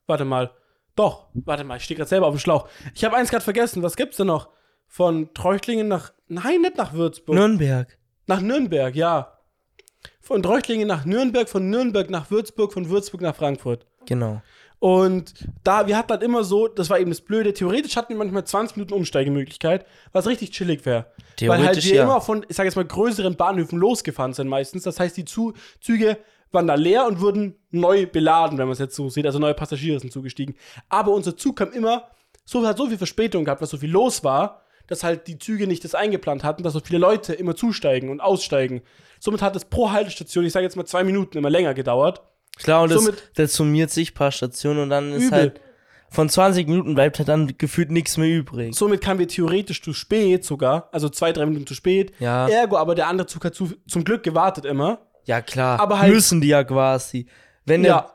Warte mal. Doch, warte mal, ich stehe gerade selber auf dem Schlauch. Ich habe eins gerade vergessen. Was gibt's denn noch? Von Treuchtlingen nach. Nein, nicht nach Würzburg.
Nürnberg.
Nach Nürnberg, ja. Von Treuchtlingen nach Nürnberg, von Nürnberg nach Würzburg, von Würzburg nach Frankfurt.
Genau.
Und da, wir hatten halt immer so, das war eben das Blöde, theoretisch hatten wir manchmal 20 Minuten Umsteigemöglichkeit, was richtig chillig wäre. Weil halt wir
ja.
immer von, ich sag jetzt mal, größeren Bahnhöfen losgefahren sind meistens. Das heißt, die Zu Züge waren da leer und wurden neu beladen, wenn man es jetzt so sieht. Also neue Passagiere sind zugestiegen. Aber unser Zug kam immer, so hat so viel Verspätung gehabt, was so viel los war, dass halt die Züge nicht das eingeplant hatten, dass so viele Leute immer zusteigen und aussteigen. Somit hat es pro Haltestation, ich sage jetzt mal zwei Minuten, immer länger gedauert.
Klar, und das,
Somit-
das summiert sich ein paar Stationen und dann ist
Übel.
halt von 20 Minuten bleibt halt dann gefühlt nichts mehr übrig.
Somit kamen wir theoretisch zu spät sogar, also zwei, drei Minuten zu spät.
Ja.
Ergo, aber der andere Zug hat zu, zum Glück gewartet immer.
Ja, klar.
Aber halt-
müssen die ja quasi. Wenn der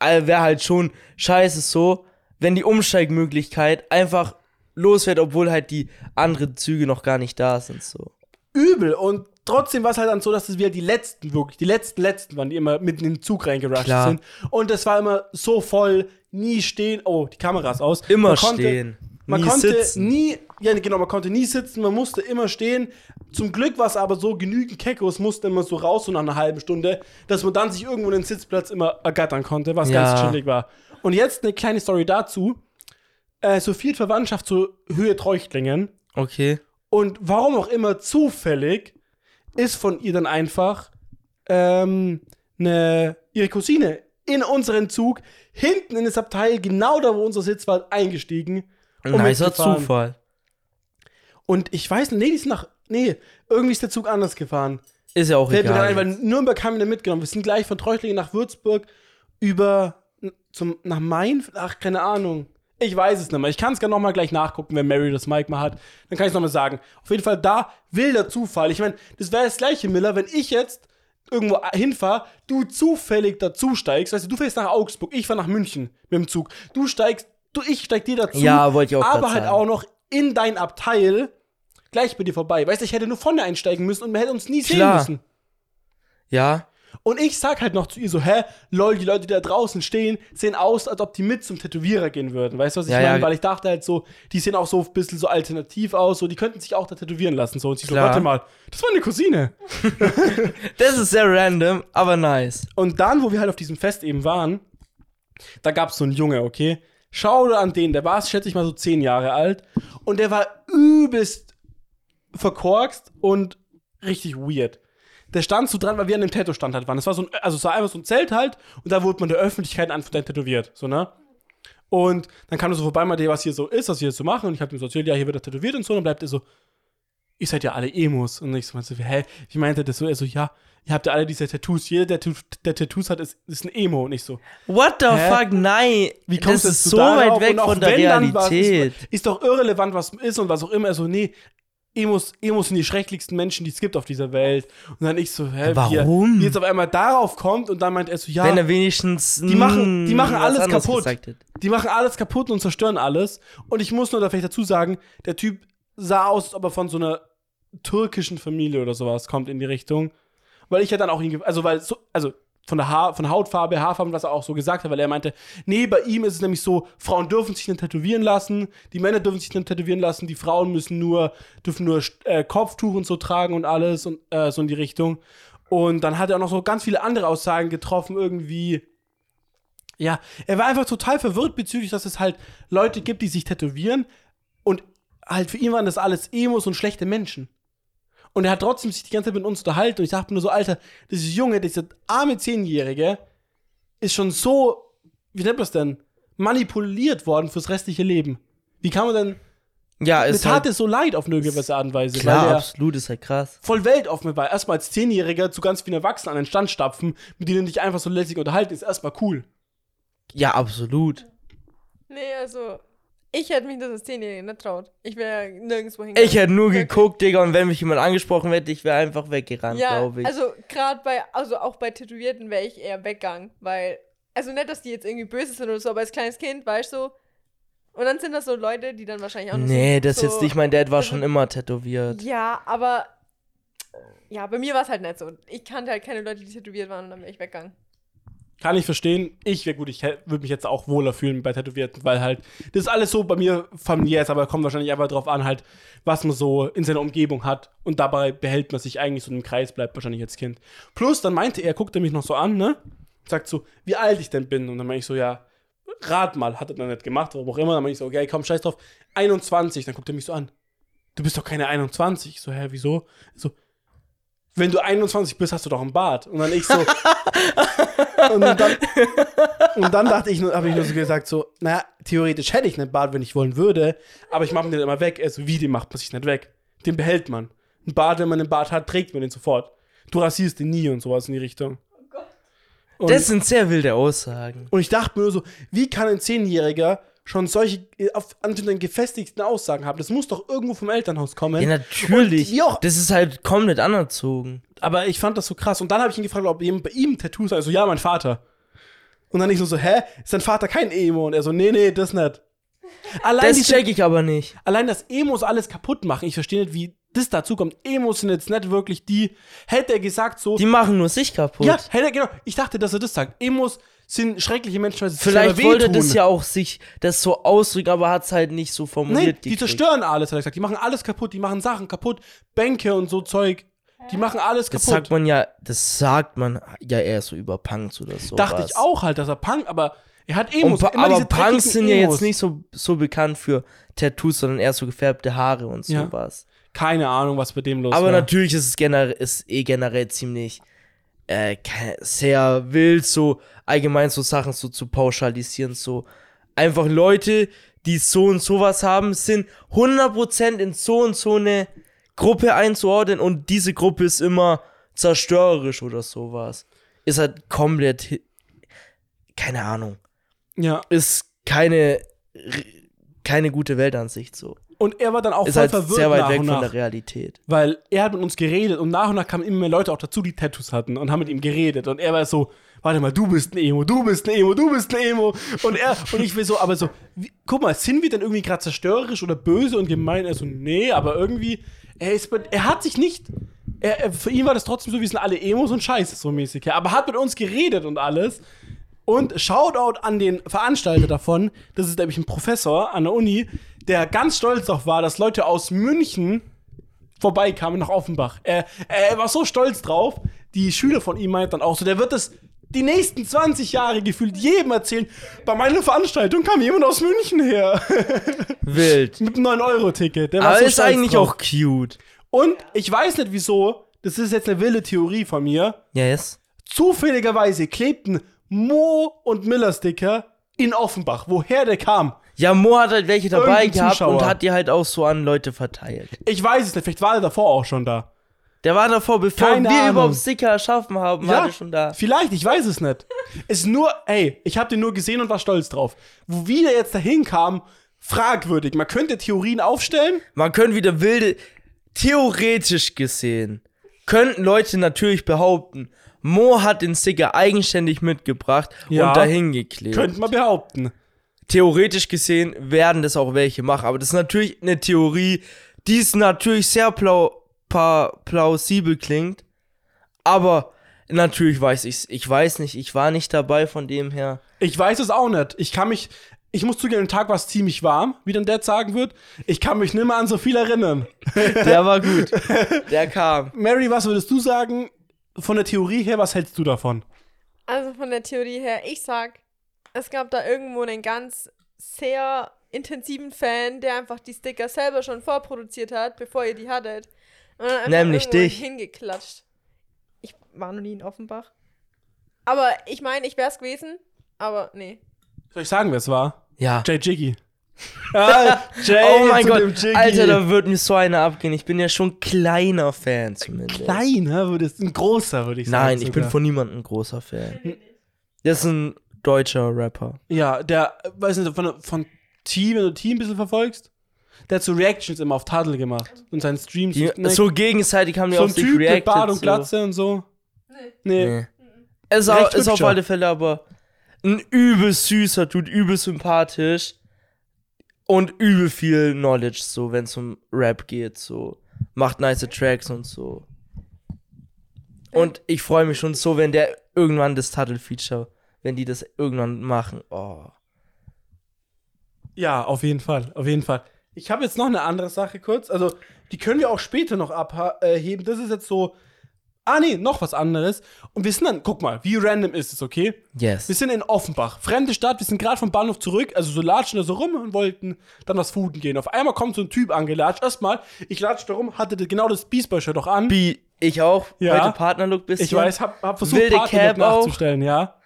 Ja,
wäre halt schon scheiße so, wenn die Umsteigmöglichkeit einfach losfährt, obwohl halt die anderen Züge noch gar nicht da sind. So.
übel. Und trotzdem war es halt dann so, dass es wieder die letzten, wirklich, die letzten, letzten waren, die immer mitten in den Zug reingerusht
Klar.
sind. Und das war immer so voll, nie stehen. Oh, die Kamera ist aus.
Immer
Man konnte-
stehen.
Man
nie
konnte
sitzen.
nie, ja genau, man konnte nie sitzen, man musste immer stehen. Zum Glück war es aber so, genügend Kekos mussten immer so raus, so nach einer halben Stunde, dass man dann sich irgendwo den Sitzplatz immer ergattern konnte, was
Ja.
ganz chillig war. Und jetzt eine kleine Story dazu. Äh, Sophie hat Verwandtschaft zu Höhe Treuchtlingen.
Okay.
Und warum auch immer zufällig ist von ihr dann einfach ähm, eine, ihre Cousine in unseren Zug hinten in das Abteil, genau da, wo unser Sitz war, eingestiegen.
Ein
und
nicer. Zufall.
Und ich weiß nicht, nee, die ist nach, nee, irgendwie ist der Zug anders gefahren.
Ist ja auch
Fällt mir
egal.
gerade ein, weil Nürnberg haben wir da mitgenommen. Wir sind gleich von Treuchtlingen nach Würzburg über zum, nach Main, ach, keine Ahnung. Ich weiß es nicht mehr. Ich kann es gerne nochmal gleich nachgucken, wenn Mary das Mike mal hat. Dann kann ich es nochmal sagen. Auf jeden Fall da, wilder Zufall. Ich meine, das wäre das gleiche, Miller, wenn ich jetzt irgendwo hinfahre, du zufällig dazu steigst. Weißt du, du fährst nach Augsburg, ich fahre nach München mit dem Zug. Du steigst, du, ich steig dir dazu.
Ja, wollte ich auch
Aber halt
sagen.
auch noch in dein Abteil gleich bei dir vorbei. Weißt du, ich hätte nur vorne einsteigen müssen und man hätte uns nie sehen
Klar.
müssen.
ja.
Und ich sag halt noch zu ihr so, hä, lol, die Leute, die da draußen stehen, sehen aus, als ob die mit zum Tätowierer gehen würden. Weißt du, was ich
Ja,
meine?
ja.
Weil ich dachte halt so, die sehen auch so ein bisschen so alternativ aus, so, die könnten sich auch da tätowieren lassen. So, und sie so, warte mal, das war eine Cousine.
Das ist sehr random, aber nice.
Und dann, wo wir halt auf diesem Fest eben waren, da gab es so einen Junge, okay? Schau dir an den, der war, schätze ich mal, so zehn Jahre alt. Und der war übelst verkorkst und richtig weird. Der stand so dran, weil wir an dem Tattoo-Stand halt waren. Das war so ein, also es war einfach so ein Zelt halt und da wurde man der Öffentlichkeit einfach dann tätowiert, so, ne? Und dann kam er so vorbei, meinte, was hier so ist, was wir jetzt so machen. Und ich habe ihm so erzählt, ja, hier wird er tätowiert und so. Und dann bleibt er so, ihr seid ja alle Emos. Und ich so, meinte hä? Ich meinte das so, er so, ja, ihr habt ja alle diese Tattoos. Jeder, der, der Tattoos hat, ist, ist ein Emo. Und ich so,
What the
Hä?
fuck? Nein.
wie kommst
das
du
ist so weit weg von der Realität.
Ist, ist doch irrelevant, was ist und was auch immer. Er so, nee, Emos, Emos sind die schrecklichsten Menschen, die es gibt auf dieser Welt. Und dann ich so, hä,
Warum?
Wie jetzt auf einmal darauf kommt und dann meint er so, ja,
Wenn er wenigstens.
Die machen- die machen alles kaputt. die machen alles kaputt und zerstören alles. Und ich muss nur da vielleicht dazu sagen, der Typ sah aus, als ob er von so einer türkischen Familie oder sowas kommt in die Richtung. Weil ich ja dann auch ihn, also weil so, also von der, Haar, von Hautfarbe, Haarfarbe, was er auch so gesagt hat, weil er meinte, nee, bei ihm ist es nämlich so, Frauen dürfen sich nicht tätowieren lassen, die Männer dürfen sich nicht tätowieren lassen, die Frauen müssen nur, dürfen nur äh, Kopftuch und so tragen und alles und äh, so in die Richtung. Und dann hat er auch noch so ganz viele andere Aussagen getroffen, irgendwie, ja, er war einfach total verwirrt bezüglich, dass es halt Leute gibt, die sich tätowieren und halt für ihn waren das alles Emos und schlechte Menschen. Und er hat trotzdem sich die ganze Zeit mit uns unterhalten und ich dachte mir nur so, Alter, dieses Junge, dieser arme Zehnjährige ist schon so, wie nennt man das denn, manipuliert worden fürs restliche Leben. Wie kann man denn,
Ja, ist
tat
halt,
es so leid auf eine gewisse Art und Weise,
klar,
weil
absolut, ist halt krass.
voll weltoffen war. Erstmal als Zehnjähriger zu ganz vielen Erwachsenen an den Stand stapfen, mit denen dich einfach so lässig unterhalten, ist erstmal cool.
Ja, absolut.
Nee, also, ich hätte mich das als Zehnjährige nicht traut. Ich wäre nirgendwo hingegangen.
Ich hätte nur geguckt, Digga, und wenn mich jemand angesprochen hätte, ich wäre einfach weggerannt,
Ja,
glaube ich.
also gerade bei, also auch bei Tätowierten wäre ich eher weggegangen, weil, also nicht, dass die jetzt irgendwie böse sind oder so, aber als kleines Kind, weißt du, so, und dann sind das so Leute, die dann wahrscheinlich auch noch
nee,
so,
das
so,
jetzt nicht. Mein Dad war schon immer tätowiert.
Ja, aber, ja, bei mir war es halt nicht so. Ich kannte halt keine Leute, die tätowiert waren und dann wäre ich weggegangen.
Kann ich verstehen. Ich wäre gut, ich würde mich jetzt auch wohler fühlen bei Tätowierten, weil halt, das ist alles so bei mir familiär ist, aber kommt wahrscheinlich einfach drauf an, halt, was man so in seiner Umgebung hat. Und dabei behält man sich eigentlich so im Kreis, bleibt wahrscheinlich als Kind. Plus, dann meinte er, guckte mich noch so an, ne? Sagt so, wie alt ich denn bin. Und dann meinte ich so, ja, rat mal, hat er dann nicht gemacht, warum auch immer. Dann meinte ich so, okay, komm, scheiß drauf. 21. Dann guckt er mich so an. Du bist doch keine 21. Ich so, hä, wieso? So, wenn du 21 bist, hast du doch einen Bart. Und dann ich so. und, dann, und dann dachte ich, habe ich nur so gesagt, so, naja, theoretisch hätte ich einen Bart, wenn ich wollen würde, aber ich mache den immer weg. Also, wie, den macht man sich nicht weg? Den behält man. Ein Bart, wenn man einen Bart hat, trägt man den sofort. Du rasierst den nie und sowas in die Richtung. Und,
Das sind sehr wilde Aussagen.
und ich dachte mir nur so, wie kann ein Zehnjähriger schon solche äh, auf, an den gefestigten Aussagen haben? Das muss doch irgendwo vom Elternhaus kommen.
Ja, natürlich.
Und
Das ist halt komplett anerzogen.
Aber ich fand das so krass. Und dann habe ich ihn gefragt, ob jemand bei ihm Tattoos hat. Also, ja, mein Vater. Und dann ich so, so, hä? Ist dein Vater kein Emo? Und er so, nee, nee, das nicht. Allein,
Das check ich aber nicht.
allein das Emos alles kaputt machen. Ich verstehe nicht, wie das dazu kommt. Emos sind jetzt nicht wirklich die. Hätte er gesagt, so.
Die machen nur sich kaputt.
ja, hätte er, genau. Ich dachte, dass er das sagt. Emos sind schreckliche Menschen, weil sie
Vielleicht
selber
wollte
wehtun.
das ja auch sich das so ausdrücken, aber hat es halt nicht so
Nee,
formuliert.
die
gekriegt.
zerstören alles, hat er gesagt. Die machen alles kaputt. Die machen Sachen kaputt. Bänke und so Zeug. Die machen alles
Das
kaputt.
sagt man ja, das sagt man ja eher so über Punks oder so.
Dachte ich auch halt, dass er Punk, aber er hat
Und,
Emos. immer
aber
diese
Punks sind ja jetzt nicht so, so bekannt für Tattoos, sondern eher so gefärbte Haare und
Ja.
sowas.
Keine Ahnung, was bei dem los
Aber
war.
natürlich ist es generell, ist eh generell ziemlich äh, sehr wild, so allgemein so Sachen so zu pauschalisieren. So einfach Leute, die so und sowas haben, sind 100% in so und so eine Gruppe einzuordnen und diese Gruppe ist immer zerstörerisch oder sowas. Ist halt komplett, keine Ahnung,
Ja.
ist keine, keine gute Weltansicht so.
Und er war dann auch
Ist
voll
halt
verwirrt
sehr weit
nach
weg
und
von der Realität.
weil er hat mit uns geredet und nach und nach kamen immer mehr Leute auch dazu, die Tattoos hatten und haben mit ihm geredet und er war so, warte mal, du bist ein Emo, du bist ein Emo, du bist ein Emo und er und ich will so, aber so, wie, guck mal, sind wir denn irgendwie gerade zerstörerisch oder böse und gemein? Er so, nee, aber irgendwie, er ist, er hat sich nicht, er, er, für ihn war das trotzdem so, wir sind alle Emos und Scheiße so mäßig, ja, aber hat mit uns geredet und alles. Und Shoutout an den Veranstalter davon, das ist nämlich ein Professor an der Uni, der ganz stolz darauf war, dass Leute aus München vorbeikamen nach Offenbach. Er, er war so stolz drauf, die Schüler von ihm meinten dann auch so, der wird das die nächsten 20 Jahre gefühlt jedem erzählen, bei meiner Veranstaltung kam jemand aus München her.
Wild.
Mit einem 9-Euro-Ticket. Der war
Aber
so
ist eigentlich
drauf.
auch cute.
Und ich weiß nicht wieso, das ist jetzt eine wilde Theorie von mir,
Yes.
zufälligerweise klebten Mo und Miller Sticker in Offenbach. Woher der kam,
Ja, Mo hat halt welche dabei
Irgendein
gehabt
Zuschauer.
und hat die halt auch so an Leute verteilt.
ich weiß es nicht, vielleicht war er davor auch schon da.
Der war davor, bevor
Keine
wir
Ahnung.
überhaupt Sticker erschaffen haben, war der schon da.
vielleicht, ich weiß es nicht. Es ist nur, ey, ich habe den nur gesehen und war stolz drauf. Wo wie der jetzt dahin kam, fragwürdig. Man könnte Theorien aufstellen.
Man könnte wieder wilde, theoretisch gesehen, könnten Leute natürlich behaupten, Mo hat den Sticker eigenständig mitgebracht
Ja.
und dahin geklebt.
Könnte man behaupten.
Theoretisch gesehen werden das auch welche machen, aber das ist natürlich eine Theorie, die ist natürlich sehr plau plausibel klingt, aber natürlich weiß ich's. Ich weiß nicht, ich war nicht dabei von dem her.
Ich weiß es auch nicht. Ich kann mich, ich muss zugeben, am Tag war es ziemlich warm, wie dann Dad sagen wird. Ich kann mich nicht mehr an so viel erinnern.
Der war gut. Der kam.
Mary, was würdest du sagen? Von der Theorie her, was hältst du davon?
Also von der Theorie her, ich sag, es gab da irgendwo einen ganz sehr intensiven Fan, der einfach die Sticker selber schon vorproduziert hat, bevor ihr die hattet. Und dann einfach
Nämlich dich.
hingeklatscht. Ich war noch nie in Offenbach. Aber ich meine, ich wär's gewesen, aber nee.
Soll ich sagen, wer es war?
Ja.
Jay Jiggy. Ah, Jay
Oh mein Gott,
Jiggy.
Alter, da wird mir so einer abgehen. Ich bin ja schon kleiner Fan zumindest.
Klein, hä? Würdest, ein großer, würde ich sagen.
Nein, ich bin
sogar.
von niemandem ein großer Fan. Das ist ein deutscher Rapper.
Ja, der, weiß nicht, von, von Team, wenn du Team ein bisschen verfolgst, der hat so Reactions immer auf Tadel gemacht. Und seinen Streams.
Die,
Ne,
so gegenseitig haben die
so
auf
ein
sich
Typ mit. Bart und
so.
Glatze und so. Nee.
Nee. Ist,
Recht
auch, ist auf alle Fälle aber ein übel süßer Dude, übel sympathisch und übel viel Knowledge, so wenn es um Rap geht, so macht nice Tracks und so. Und ich freue mich schon so, wenn der irgendwann das Tuttle-Feature, wenn die das irgendwann machen. Oh.
Ja, auf jeden Fall, auf jeden Fall. Ich habe jetzt noch eine andere Sache kurz. Also, die können wir auch später noch abheben. Das ist jetzt so Ah, nee, noch was anderes. Und wir sind dann, guck mal, wie random ist es, okay?
Yes.
Wir sind in Offenbach, fremde Stadt, wir sind gerade vom Bahnhof zurück, also so latschen da so rum und wollten dann was fooden gehen. Auf einmal kommt so ein Typ angelatscht. Erstmal, ich latsche da rum, hatte genau das Beastboy-Shirt doch an.
Wie ich auch.
Ja.
Heute Partnerlook bisschen.
Ich weiß, hab, hab versucht,
Wilde
Partnerlook
Cap auch.
nachzustellen, ja.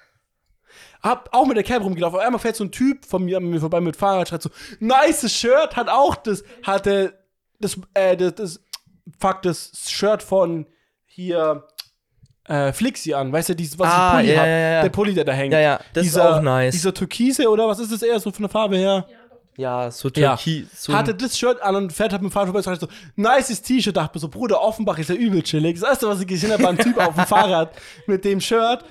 Hab auch mit der Cap rumgelaufen. Auf einmal fährt so ein Typ von mir, mir vorbei mit Fahrrad, schreit so, nice Shirt, hat auch das, hatte das, äh, das, das, fuck, das Shirt von hier, äh, Flixi an, weißt du, dieses, was
Ah,
ich Pulli
ja,
hab,
ja, ja.
der Pulli, der da hängt.
Ja, ja, das ist
dieser,
auch nice.
Dieser Türkise oder was ist das eher so von der Farbe her?
Ja, so
Ja.
Türkis. So
hatte das Shirt an und fährt halt mit dem Fahrrad vorbei und sagt so, nices T-Shirt. Dachte mir so, Bruder, Offenbach ist ja übel chillig. Das erste, was ich gesehen habe, war ein Typ auf dem Fahrrad mit dem Shirt.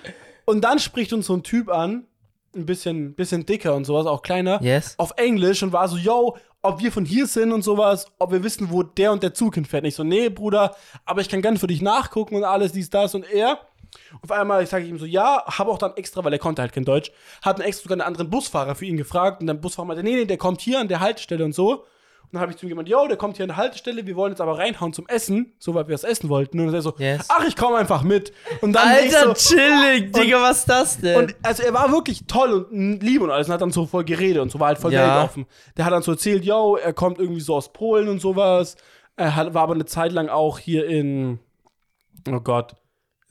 Und dann spricht uns so ein Typ an, ein bisschen, bisschen dicker und sowas, auch kleiner,
Yes.
auf Englisch und war so, yo, ob wir von hier sind und sowas, ob wir wissen, wo der und der Zug hinfährt. Und ich so, nee, Bruder, aber ich kann gerne für dich nachgucken und alles, dies, das und er. Auf einmal sage ich ihm so, ja, habe auch dann extra, weil er konnte halt kein Deutsch, hat dann extra sogar einen anderen Busfahrer für ihn gefragt und dann Busfahrer meinte, nee, nee, der kommt hier an der Haltestelle und so. Und dann habe ich zu ihm gemeint, yo, der kommt hier an der Haltestelle, wir wollen jetzt aber reinhauen zum Essen, so weil wir das essen wollten. Und dann er so,
Yes.
ach, ich komme einfach mit. Und dann
Alter,
so,
chillig, Digga, was ist das denn?
und also er war wirklich toll und lieb und alles und hat dann so voll geredet und so war halt voll
Ja.
weltoffen. Der hat dann so erzählt, yo, er kommt irgendwie so aus Polen und sowas. Er hat, war aber eine Zeit lang auch hier in, oh Gott,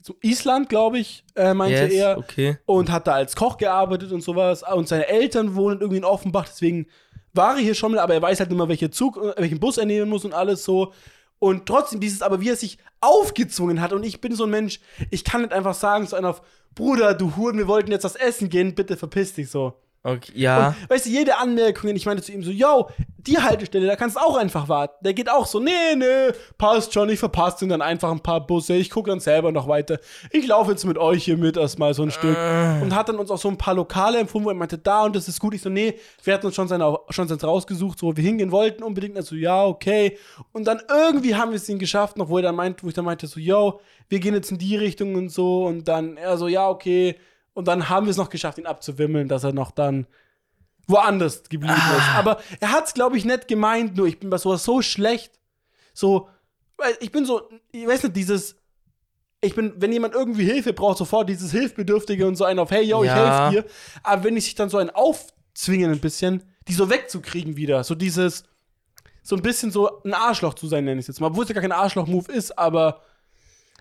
so Island, glaube ich, äh, meinte
yes,
er.
okay.
Und hat da als Koch gearbeitet und sowas. Und seine Eltern wohnen irgendwie in Offenbach, deswegen war er hier schon mal, aber er weiß halt nicht mehr, welchen Zug, äh, welchen Bus er nehmen muss und alles so. Und trotzdem dieses, aber wie er sich aufgezwungen hat. Und ich bin so ein Mensch, ich kann nicht einfach sagen, so einer auf, Bruder, du Huren, wir wollten jetzt was essen gehen, bitte verpiss dich so.
Okay. Ja.
Und, weißt du, jede Anmerkung, ich meinte zu ihm so, yo, die Haltestelle, da kannst du auch einfach warten. Der geht auch so, nee, nee, passt schon, ich verpasse dann einfach ein paar Busse, ich gucke dann selber noch weiter. Ich laufe jetzt mit euch hier mit erstmal so ein Stück. Und hat dann uns auch so ein paar Lokale empfohlen, wo er meinte, da und das ist gut. Ich so, nee, wir hatten uns schon seine, schon seins rausgesucht, so, wo wir hingehen wollten unbedingt. Also, ja, okay. Und dann irgendwie haben wir es ihn geschafft, noch wo er dann meinte, wo ich dann meinte, so, yo, wir gehen jetzt in die Richtung und so. Und dann, er so, ja, okay. Und dann haben wir es noch geschafft, ihn abzuwimmeln, dass er noch dann woanders geblieben ist. Aber er hat es, glaube ich, nicht gemeint, nur ich bin bei sowas so schlecht. So, weil ich bin so, ich weiß nicht, dieses, ich bin, wenn jemand irgendwie Hilfe braucht, sofort dieses Hilfsbedürftige und so einen auf, hey, yo,
Ja.
ich helfe dir. Aber wenn ich sich dann so einen aufzwingen ein bisschen, die so wegzukriegen wieder, so dieses, so ein bisschen so ein Arschloch zu sein, nenne ich es jetzt mal. Obwohl es ja gar kein Arschloch-Move ist, aber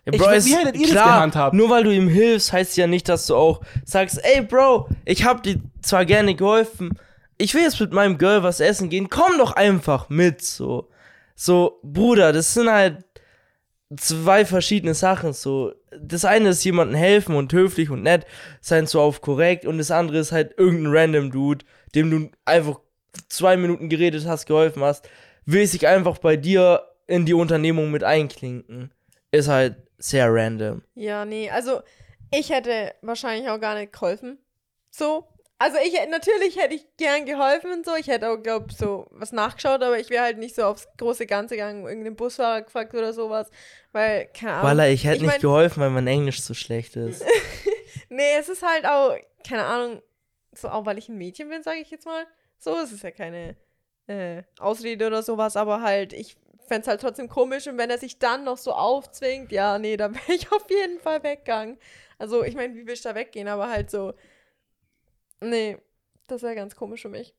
Ja,
Ich
Bro, ist
wie hättet ihr das
klar,
gehandhabt?
Nur weil du ihm hilfst, heißt ja nicht, dass du auch sagst, ey Bro, ich hab dir zwar gerne geholfen, ich will jetzt mit meinem Girl was essen gehen, komm doch einfach mit, so. So, Bruder, das sind halt zwei verschiedene Sachen, so. Das eine ist jemandem helfen und höflich und nett sein, so auf korrekt, und das andere ist halt irgendein random Dude, dem du einfach zwei Minuten geredet hast, geholfen hast, will sich einfach bei dir in die Unternehmung mit einklinken. Ist halt sehr random.
Ja, nee, also ich hätte wahrscheinlich auch gar nicht geholfen. So. Also ich hätte, natürlich hätte ich gern geholfen und so. Ich hätte auch, glaub, so was nachgeschaut, aber ich wäre halt nicht so aufs große Ganze gegangen, irgendeinen Busfahrer gefragt oder sowas. Weil, keine Ahnung.
Walla, ich hätte
Ich
nicht
mein-
geholfen, weil mein Englisch so schlecht ist.
Nee, es ist halt auch, keine Ahnung, so auch weil ich ein Mädchen bin, sage ich jetzt mal. So, es ist ja keine äh, Ausrede oder sowas, aber halt, ich fände es halt trotzdem komisch und wenn er sich dann noch so aufzwingt, ja, nee, da wäre ich auf jeden Fall weggegangen. Also, ich meine, wie willst du da weggehen, aber halt so, nee, das wäre ganz komisch für mich.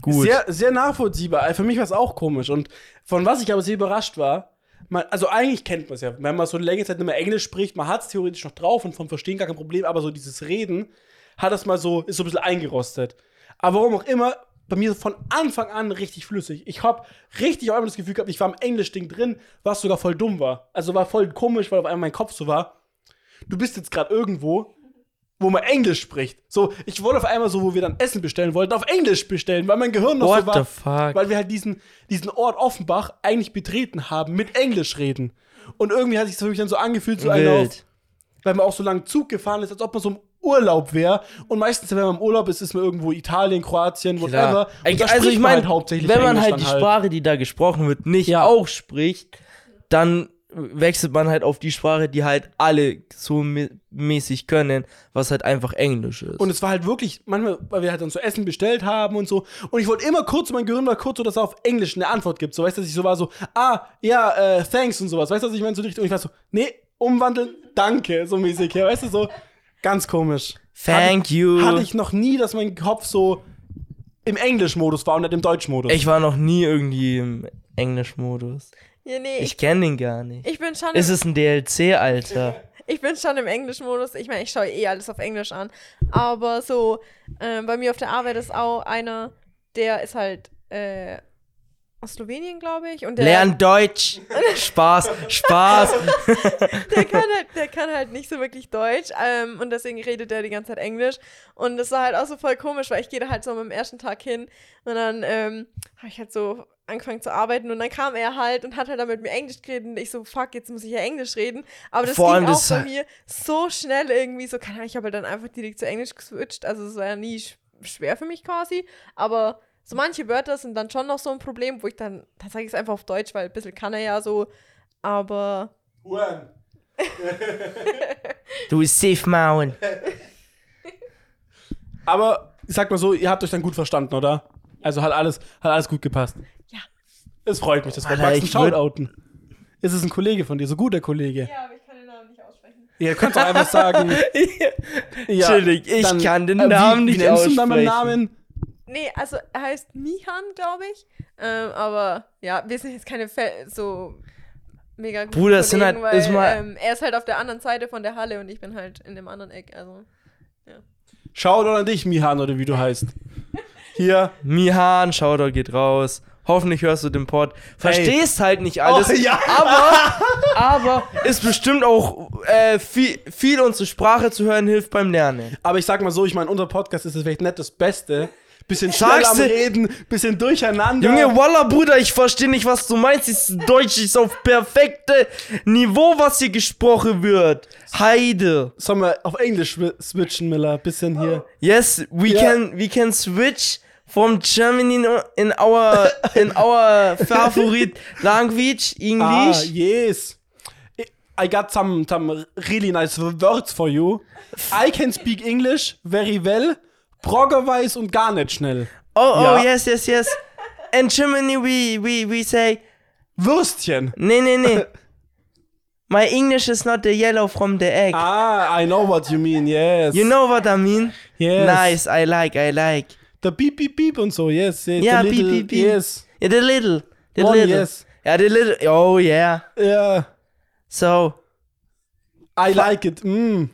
Gut.
Sehr, sehr nachvollziehbar. Für mich war es auch komisch. Und von was ich aber sehr überrascht war, man, also eigentlich kennt man es ja, wenn man so eine längere Zeit nicht mehr Englisch spricht, man hat es theoretisch noch drauf und vom Verstehen gar kein Problem, aber so dieses Reden hat das mal so, ist so ein bisschen eingerostet. Aber warum auch immer, bei mir von Anfang an richtig flüssig. Ich habe richtig auf einmal das Gefühl gehabt, ich war im Englisch-Ding drin, was sogar voll dumm war. Also war voll komisch, weil auf einmal mein Kopf so war. Du bist jetzt gerade irgendwo, wo man Englisch spricht. So, ich wollte auf einmal so, wo wir dann Essen bestellen wollten, auf Englisch bestellen, weil mein Gehirn noch
What
so war.
the fuck?
Weil wir halt diesen, diesen Ort Offenbach eigentlich betreten haben, mit Englisch reden. Und irgendwie hat sich das für mich dann so angefühlt, so einer auf,
Wild.
weil man auch so lange Zug gefahren ist, als ob man so Urlaub wäre. Und meistens, wenn man im Urlaub ist, ist man irgendwo Italien, Kroatien, whatever.
Also ich meine,
hauptsächlich
wenn man
Englisch
halt die
dann
Sprache, die da gesprochen wird, nicht
Ja.
auch spricht, dann wechselt man halt auf die Sprache, die halt alle so mä- mäßig können, was halt einfach Englisch ist.
Und es war halt wirklich, manchmal, weil wir halt dann so Essen bestellt haben und so. Und ich wollte immer kurz, mein Gehirn war kurz so, dass er auf Englisch eine Antwort gibt. So, weißt du, dass ich so war so, ah, ja, äh, thanks und sowas. Weißt du, was ich meine? So richtig. Und ich war so, nee, umwandeln, danke, so mäßig. Ja, weißt du, so ganz komisch.
Thank
hatte,
you.
Hatte ich noch nie, dass mein Kopf so im Englisch-Modus war und nicht im Deutsch-Modus.
ich war noch nie irgendwie im Englisch-Modus.
Ja, nee,
Ich
ich,
kenne den gar nicht.
ich bin schon
Ist
im,
es ein DLC, Alter?
ich bin schon im Englisch-Modus. Ich meine, ich schaue eh alles auf Englisch an. Aber so, ähm, bei mir auf der Arbeit ist auch einer, der ist halt äh, aus Slowenien, glaube ich. Und der,
Lern Deutsch. Spaß, Spaß.
der, kann halt, der kann halt nicht so wirklich Deutsch. Ähm, und deswegen redet er die ganze Zeit Englisch. Und das war halt auch so voll komisch, weil ich gehe da halt so am ersten Tag hin. Und dann ähm, habe ich halt so angefangen zu arbeiten und dann kam er halt und hat halt dann mit mir Englisch geredet und ich so, fuck, jetzt muss ich ja Englisch reden. Aber das
Vor allem
ging auch bei mir so schnell irgendwie, so, keine Ahnung, ich habe halt dann einfach direkt zu Englisch geswitcht. Also es war ja nie sch schwer für mich quasi, aber so manche Wörter sind dann schon noch so ein Problem, wo ich dann, da sage ich es einfach auf Deutsch, weil ein bisschen kann er ja so, aber
Juan.
Du bist safe, Mauen.
Aber ich sag mal so, ihr habt euch dann gut verstanden, oder? Also hat alles, hat alles gut gepasst.
Ja.
Es freut mich, das war Max Shoutouten. Ist es ein Kollege von dir, so guter Kollege?
Ja, aber ich kann den Namen nicht aussprechen.
Ihr könnt doch einfach sagen. ja,
Chillig, ich kann den
äh,
Namen
wie,
nicht
wie nennst du ihn dann beim
aussprechen.
Namen?
Nee, also er heißt Mihan, glaube ich. Ähm, aber ja, wir sind jetzt keine Fe so mega guten
Bruder, es sind
Kollegen,
halt-
weil
ist mal-
ähm, er ist halt auf der anderen Seite von der Halle und ich bin halt in dem anderen Eck. Also
Shoutout an dich, Mihan, oder wie du heißt. Hier.
Mihan, Shoutout geht raus. Hoffentlich hörst du den Pod. Verstehst halt nicht alles.
Oh, ja.
Aber, aber ist bestimmt auch äh, viel, viel unsere Sprache zu hören hilft beim Lernen.
Aber ich sag mal so, ich meine, unser Podcast ist vielleicht nicht das Beste. Bisschen
Sagst
am? Reden, bisschen durcheinander.
Junge, Walla, Bruder, ich verstehe nicht, was du meinst. Das Deutsch ist auf perfekte Niveau, was hier gesprochen wird. Heide.
Sollen wir auf Englisch swi- switchen, Miller? Bisschen hier.
Yes, we
Ja.
can we can switch from Germany in our in our favorite language
Ah,
English.
yes. I got some, some really nice words for you. I can speak English very well. Brogger weiß und gar nicht schnell.
Oh oh
Ja.
yes yes yes. In Germany we we we say
Würstchen.
nee nee nee. My English is not the yellow from the egg.
Ah, I know what you mean, yes.
You know what I mean?
yes.
Nice, I like, I like.
The beep beep beep und so, yes. yes
Ja,
the
beep,
little,
beep, beep.
Yes.
Yeah, the little, the
One,
little.
yes.
Yeah, the little. Oh yeah.
Yeah.
So
I like it. Mm.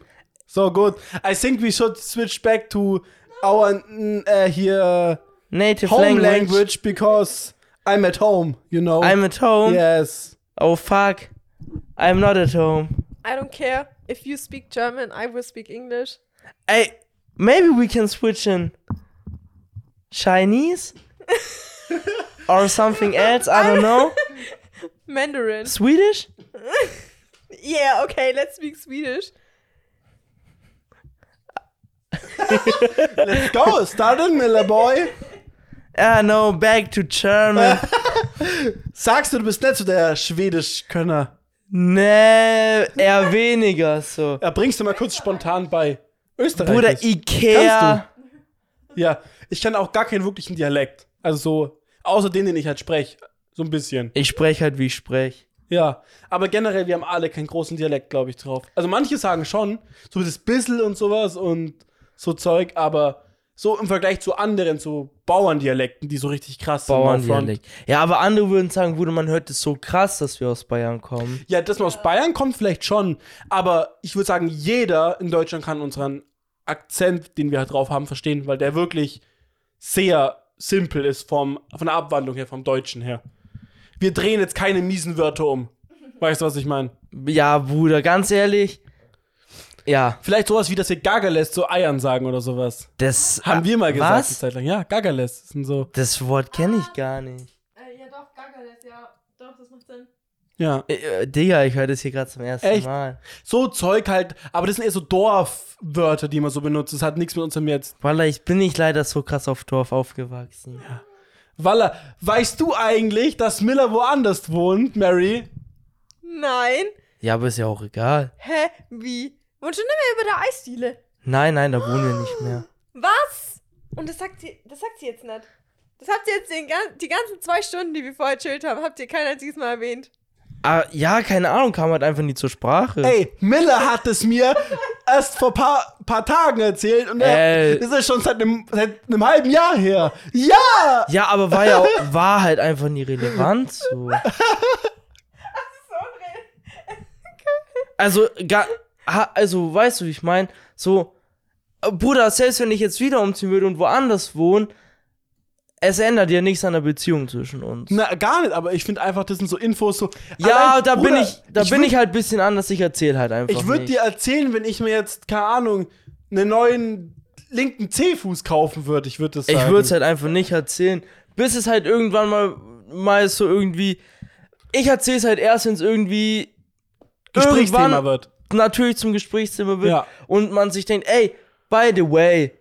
So good. I think we should switch back to our mm, uh, here
native
home
language.
language. because I'm at home, you know.
I'm at home.
yes.
Oh fuck. I'm not at home.
I don't care if you speak German, I will speak English.
Hey, maybe we can switch in Chinese or something else. I don't know.
Mandarin.
Swedish?
Yeah, okay, let's speak Swedish.
Let's go. Start it, Miller Boy.
Ah no, back to German.
Sagst du, du bist nicht so der Schwedisch-Könner.
nee, eher weniger so.
Ja, bringst du mal kurz spontan bei. Österreich.
Bruder, Ikea.
Ja, ich kann auch gar keinen wirklichen Dialekt. Also so, außer den, den ich halt spreche. So ein bisschen.
Ich spreche halt, wie ich spreche.
Ja, aber generell, wir haben alle keinen großen Dialekt, glaube ich, drauf. Also manche sagen schon, so das Bissel und sowas und so Zeug, aber so im Vergleich zu anderen, so Bauerndialekten, die so richtig krass sind.
Bauerndialekt. Ja, aber andere würden sagen, Bruder, man hört es so krass, dass wir aus Bayern kommen.
Ja, dass man aus Bayern kommt, vielleicht schon, aber ich würde sagen, jeder in Deutschland kann unseren Akzent, den wir halt drauf haben, verstehen, weil der wirklich sehr simpel ist vom, von der Abwandlung her, vom Deutschen her. Wir drehen jetzt keine miesen Wörter um. Weißt du, was ich meine?
Ja, Bruder, ganz ehrlich. Ja,
Vielleicht sowas wie, dass wir Gaggerles zu Eiern sagen oder sowas.
das
Haben wir mal gesagt, eine
Was?
Zeit lang. Ja, Gaggerles. Das sind so.
Das Wort kenne ich gar nicht.
Äh, ja doch, Gagales, ja. Doch, das macht Sinn.
Ja.
Äh, äh, Digga, ich höre das hier gerade zum ersten
Echt?
Mal.
So Zeug halt, aber das sind eher so Dorfwörter, die man so benutzt. Das hat nichts mit unserem jetzt.
Wallah, ich bin nicht leider so krass auf Dorf aufgewachsen.
Walla, weißt du eigentlich, dass Miller woanders wohnt, Mary?
Nein.
Ja, aber ist ja auch egal.
Hä? Wie? Und schon nicht mehr über der Eisdiele.
Nein, nein, da wohnen wir nicht mehr.
Was? Und das sagt sie, das sagt sie jetzt nicht. Das habt ihr jetzt den, die ganzen zwei Stunden, die wir vorher chillt haben, habt ihr kein einziges Mal erwähnt.
Ah, ja, keine Ahnung, kam halt einfach nie zur Sprache.
Ey, Miller hat es mir erst vor paar, paar Tagen erzählt und er, das ist schon seit einem, seit einem halben Jahr her. Ja!
Ja, aber war ja auch, war halt einfach nie relevant so. Also, ga, ha, also, weißt du, wie ich meine? So, Bruder, selbst wenn ich jetzt wieder umziehen würde und woanders wohne, es ändert ja nichts an der Beziehung zwischen uns.
Na, gar nicht, aber ich finde einfach, das sind so Infos so.
ja,
Allein,
da bin
Bruder,
ich, da bin
würd-
ich halt ein bisschen anders, ich erzähle halt einfach.
Ich würde dir erzählen, wenn ich mir jetzt, keine Ahnung, einen neuen linken C-Fuß kaufen würde. Ich würde das sagen.
Ich würde es halt einfach nicht erzählen, bis es halt irgendwann mal, mal so irgendwie. Ich erzähle es halt erst, wenn es irgendwie
Gesprächsthema wird.
Natürlich zum Gesprächsthema wird
Ja.
und man sich denkt, ey, by the way,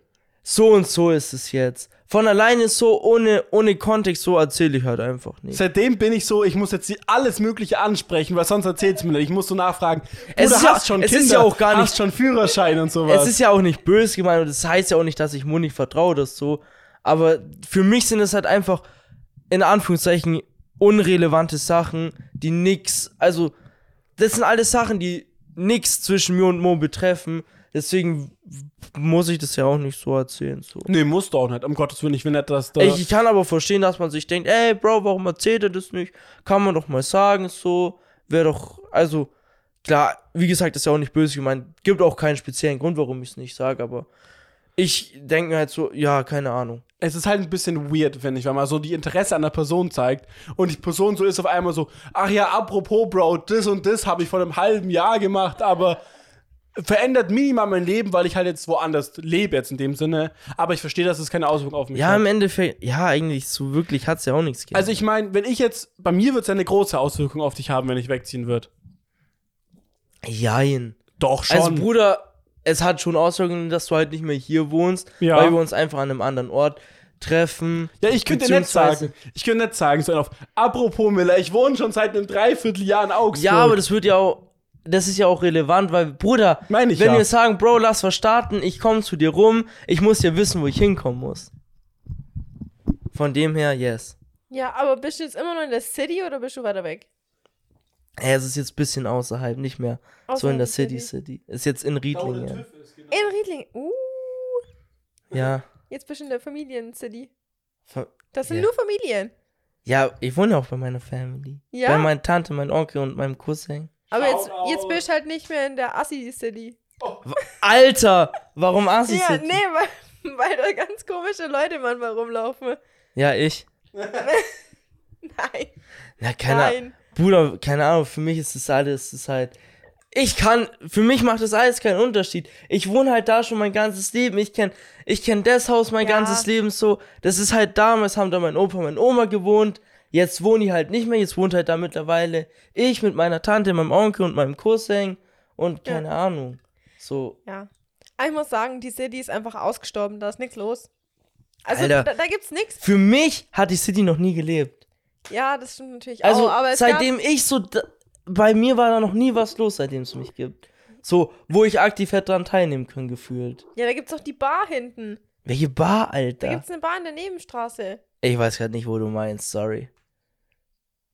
so und so ist es jetzt. Von alleine so, ohne, ohne Kontext, so erzähle ich halt einfach nicht.
Seitdem bin ich so, ich muss jetzt alles Mögliche ansprechen, weil sonst erzählt es mir nicht. Ich muss so nachfragen.
Es ist ja-
hast schon
es
Kinder,
ist ja auch gar
hast
nicht-
schon Führerschein und sowas.
Es ist ja auch nicht böse gemeint und das heißt ja auch nicht, dass ich Mo nicht vertraue, das so. Aber für mich sind es halt einfach, in Anführungszeichen, unrelevante Sachen, die nix, also, das sind alles Sachen, die nix zwischen mir und Mo betreffen. Deswegen muss ich das ja auch nicht so erzählen. So.
nee, musst du auch nicht. Um Gottes Willen, ich will nicht, dass da.
Ich, ich kann aber verstehen, dass man sich denkt, ey, Bro, warum erzählt er das nicht? Kann man doch mal sagen, so. Wäre doch, also, klar, wie gesagt, das ist ja auch nicht böse gemeint. Gibt auch keinen speziellen Grund, warum ich es nicht sage, aber ich denke mir halt so, ja, keine Ahnung.
es ist halt ein bisschen weird, finde ich, wenn man so die Interesse an der Person zeigt und die Person so ist auf einmal so, ach ja, apropos, Bro, das und das habe ich vor einem halben Jahr gemacht, aber verändert minimal mein Leben, weil ich halt jetzt woanders lebe jetzt in dem Sinne. Aber ich verstehe, dass es keine Auswirkung auf mich
Ja,
hat.
im Endeffekt, ja, eigentlich so wirklich hat es ja auch nichts gegeben.
Also ich meine, wenn ich jetzt, bei mir wird es eine große Auswirkung auf dich haben, wenn ich wegziehen würde.
Jein.
Doch schon.
Also, Bruder, es hat schon Auswirkungen, dass du halt nicht mehr hier wohnst,
Ja.
weil wir uns einfach an einem anderen Ort treffen.
ja, ich könnte nicht sagen. Ich könnte nicht sagen, so auf. Apropos Miller, ich wohne schon seit einem Dreivierteljahr in Augsburg.
Ja, aber das wird ja auch, das ist ja auch relevant, weil, Bruder,
Meine ich
wenn
ja.
wir sagen, Bro, lass was starten, ich komme zu dir rum, ich muss ja wissen, wo ich hinkommen muss. Von dem her, yes.
Ja, aber bist du jetzt immer noch in der City oder bist du weiter weg?
Ey, es ist jetzt ein bisschen außerhalb, nicht mehr so
Außerhalb
in der City
City.
City. Ist jetzt in Riedlingen.
genau.
In Riedling. Uh,
Ja.
jetzt bist du in der Familien-City. Das sind
Ja.
nur Familien.
Ja, ich wohne ja auch bei meiner Family.
Ja?
Bei meiner Tante, meinem Onkel und meinem Cousin.
Aber jetzt, jetzt bist du halt nicht mehr in der Assi-City.
Alter, warum Assi
Ja,
City?
nee, weil, weil da ganz komische Leute manchmal rumlaufen.
Ja, ich.
Nein.
Na, keine Ahnung.
Nein.
Bruder, keine Ahnung, für mich ist das alles, das ist halt. Ich kann, für mich macht das alles keinen Unterschied. Ich wohne halt da schon mein ganzes Leben. Ich kenn, ich kenn das Haus mein
Ja.
ganzes Leben so. Das ist halt damals haben da mein Opa und meine Oma gewohnt. Jetzt wohne ich halt nicht mehr. Jetzt wohnt halt da mittlerweile ich mit meiner Tante, meinem Onkel und meinem Cousin und
Ja.
keine Ahnung. So,
Ja. Aber ich muss sagen, die City ist einfach ausgestorben, da ist nichts los. Also
Alter.
da, da gibt's nichts.
für mich hat die City noch nie gelebt.
Ja, das stimmt natürlich
Also,
auch. Es
seitdem ich so, da, bei mir war da noch nie was los, seitdem es mich gibt. So, wo ich aktiv hätte daran teilnehmen können, gefühlt.
Ja, da gibt's doch die Bar hinten.
Welche Bar,
Da
Alter?
gibt's eine Bar in der Nebenstraße.
Ich weiß gerade nicht, wo du meinst, sorry.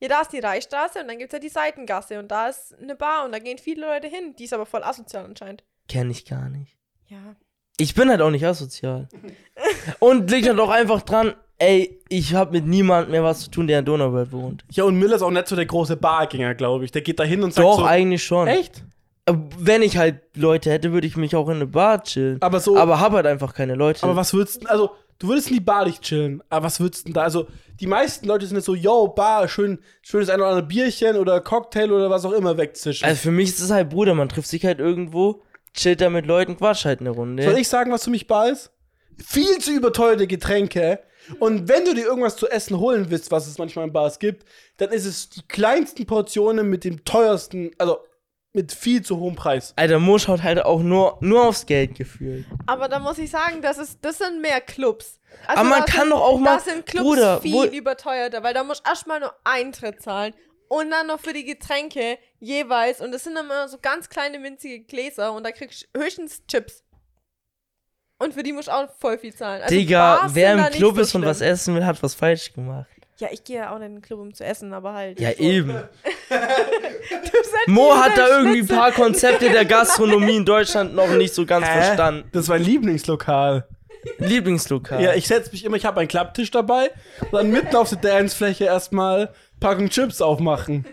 Ja, da ist die Reichstraße und dann gibt's ja die Seitengasse und da ist eine Bar und da gehen viele Leute hin. Die ist aber voll asozial anscheinend.
Kenn ich gar nicht.
Ja.
Ich bin halt auch nicht asozial. Und liegt halt auch einfach dran, ey, ich hab mit niemandem mehr was zu tun, der in Donauwörth wohnt.
Ja, und Miller ist auch nicht so der große Bargänger, glaube ich. Der geht da hin und sagt
Doch,
so,
eigentlich schon.
Echt?
Aber Wenn ich halt Leute hätte, würde ich mich auch in eine Bar chillen.
Aber so,
Aber hab halt einfach keine Leute.
aber was würdest du, also, du würdest in die Bar nicht chillen, aber was würdest du denn da, also, die meisten Leute sind jetzt so, yo, Bar, schön, schönes ein oder andere Bierchen oder Cocktail oder was auch immer wegzischen.
also für mich ist es halt, Bruder, man trifft sich halt irgendwo, chillt da mit Leuten, quatscht halt eine Runde.
Soll ich sagen, was für mich Bar ist? Viel zu überteuerte Getränke. Und wenn du dir irgendwas zu essen holen willst, was es manchmal in Bars gibt, dann ist es die kleinsten Portionen mit dem teuersten, also mit viel zu hohem Preis.
Alter, Mo schaut halt auch nur, nur aufs Geld gefühlt.
Aber da muss ich sagen, das, ist, das sind mehr Clubs. Also
Aber man kann
sind,
doch auch mal-
Da sind Clubs
Bruder,
viel überteuerter, weil da musst du erstmal nur Eintritt zahlen Und dann noch für die Getränke jeweils. Und das sind dann immer so ganz kleine, winzige Gläser. Und da kriegst du höchstens Chips. Und für die musst du auch voll viel zahlen. Also
Digga,
Bars
wer im Club
so
ist und was
schlimm.
essen will, hat was falsch gemacht.
Ja, ich gehe ja auch nicht in den Club, um zu essen, aber halt.
Ja,
so.
eben. Mo hat da irgendwie ein paar Konzepte der Gastronomie in Deutschland noch nicht so ganz
Hä?
verstanden.
Das ist mein Lieblingslokal.
Lieblingslokal.
Ja, ich setze mich immer, ich habe einen Klapptisch dabei, dann mitten auf der Dancefläche erstmal Packung Chips aufmachen.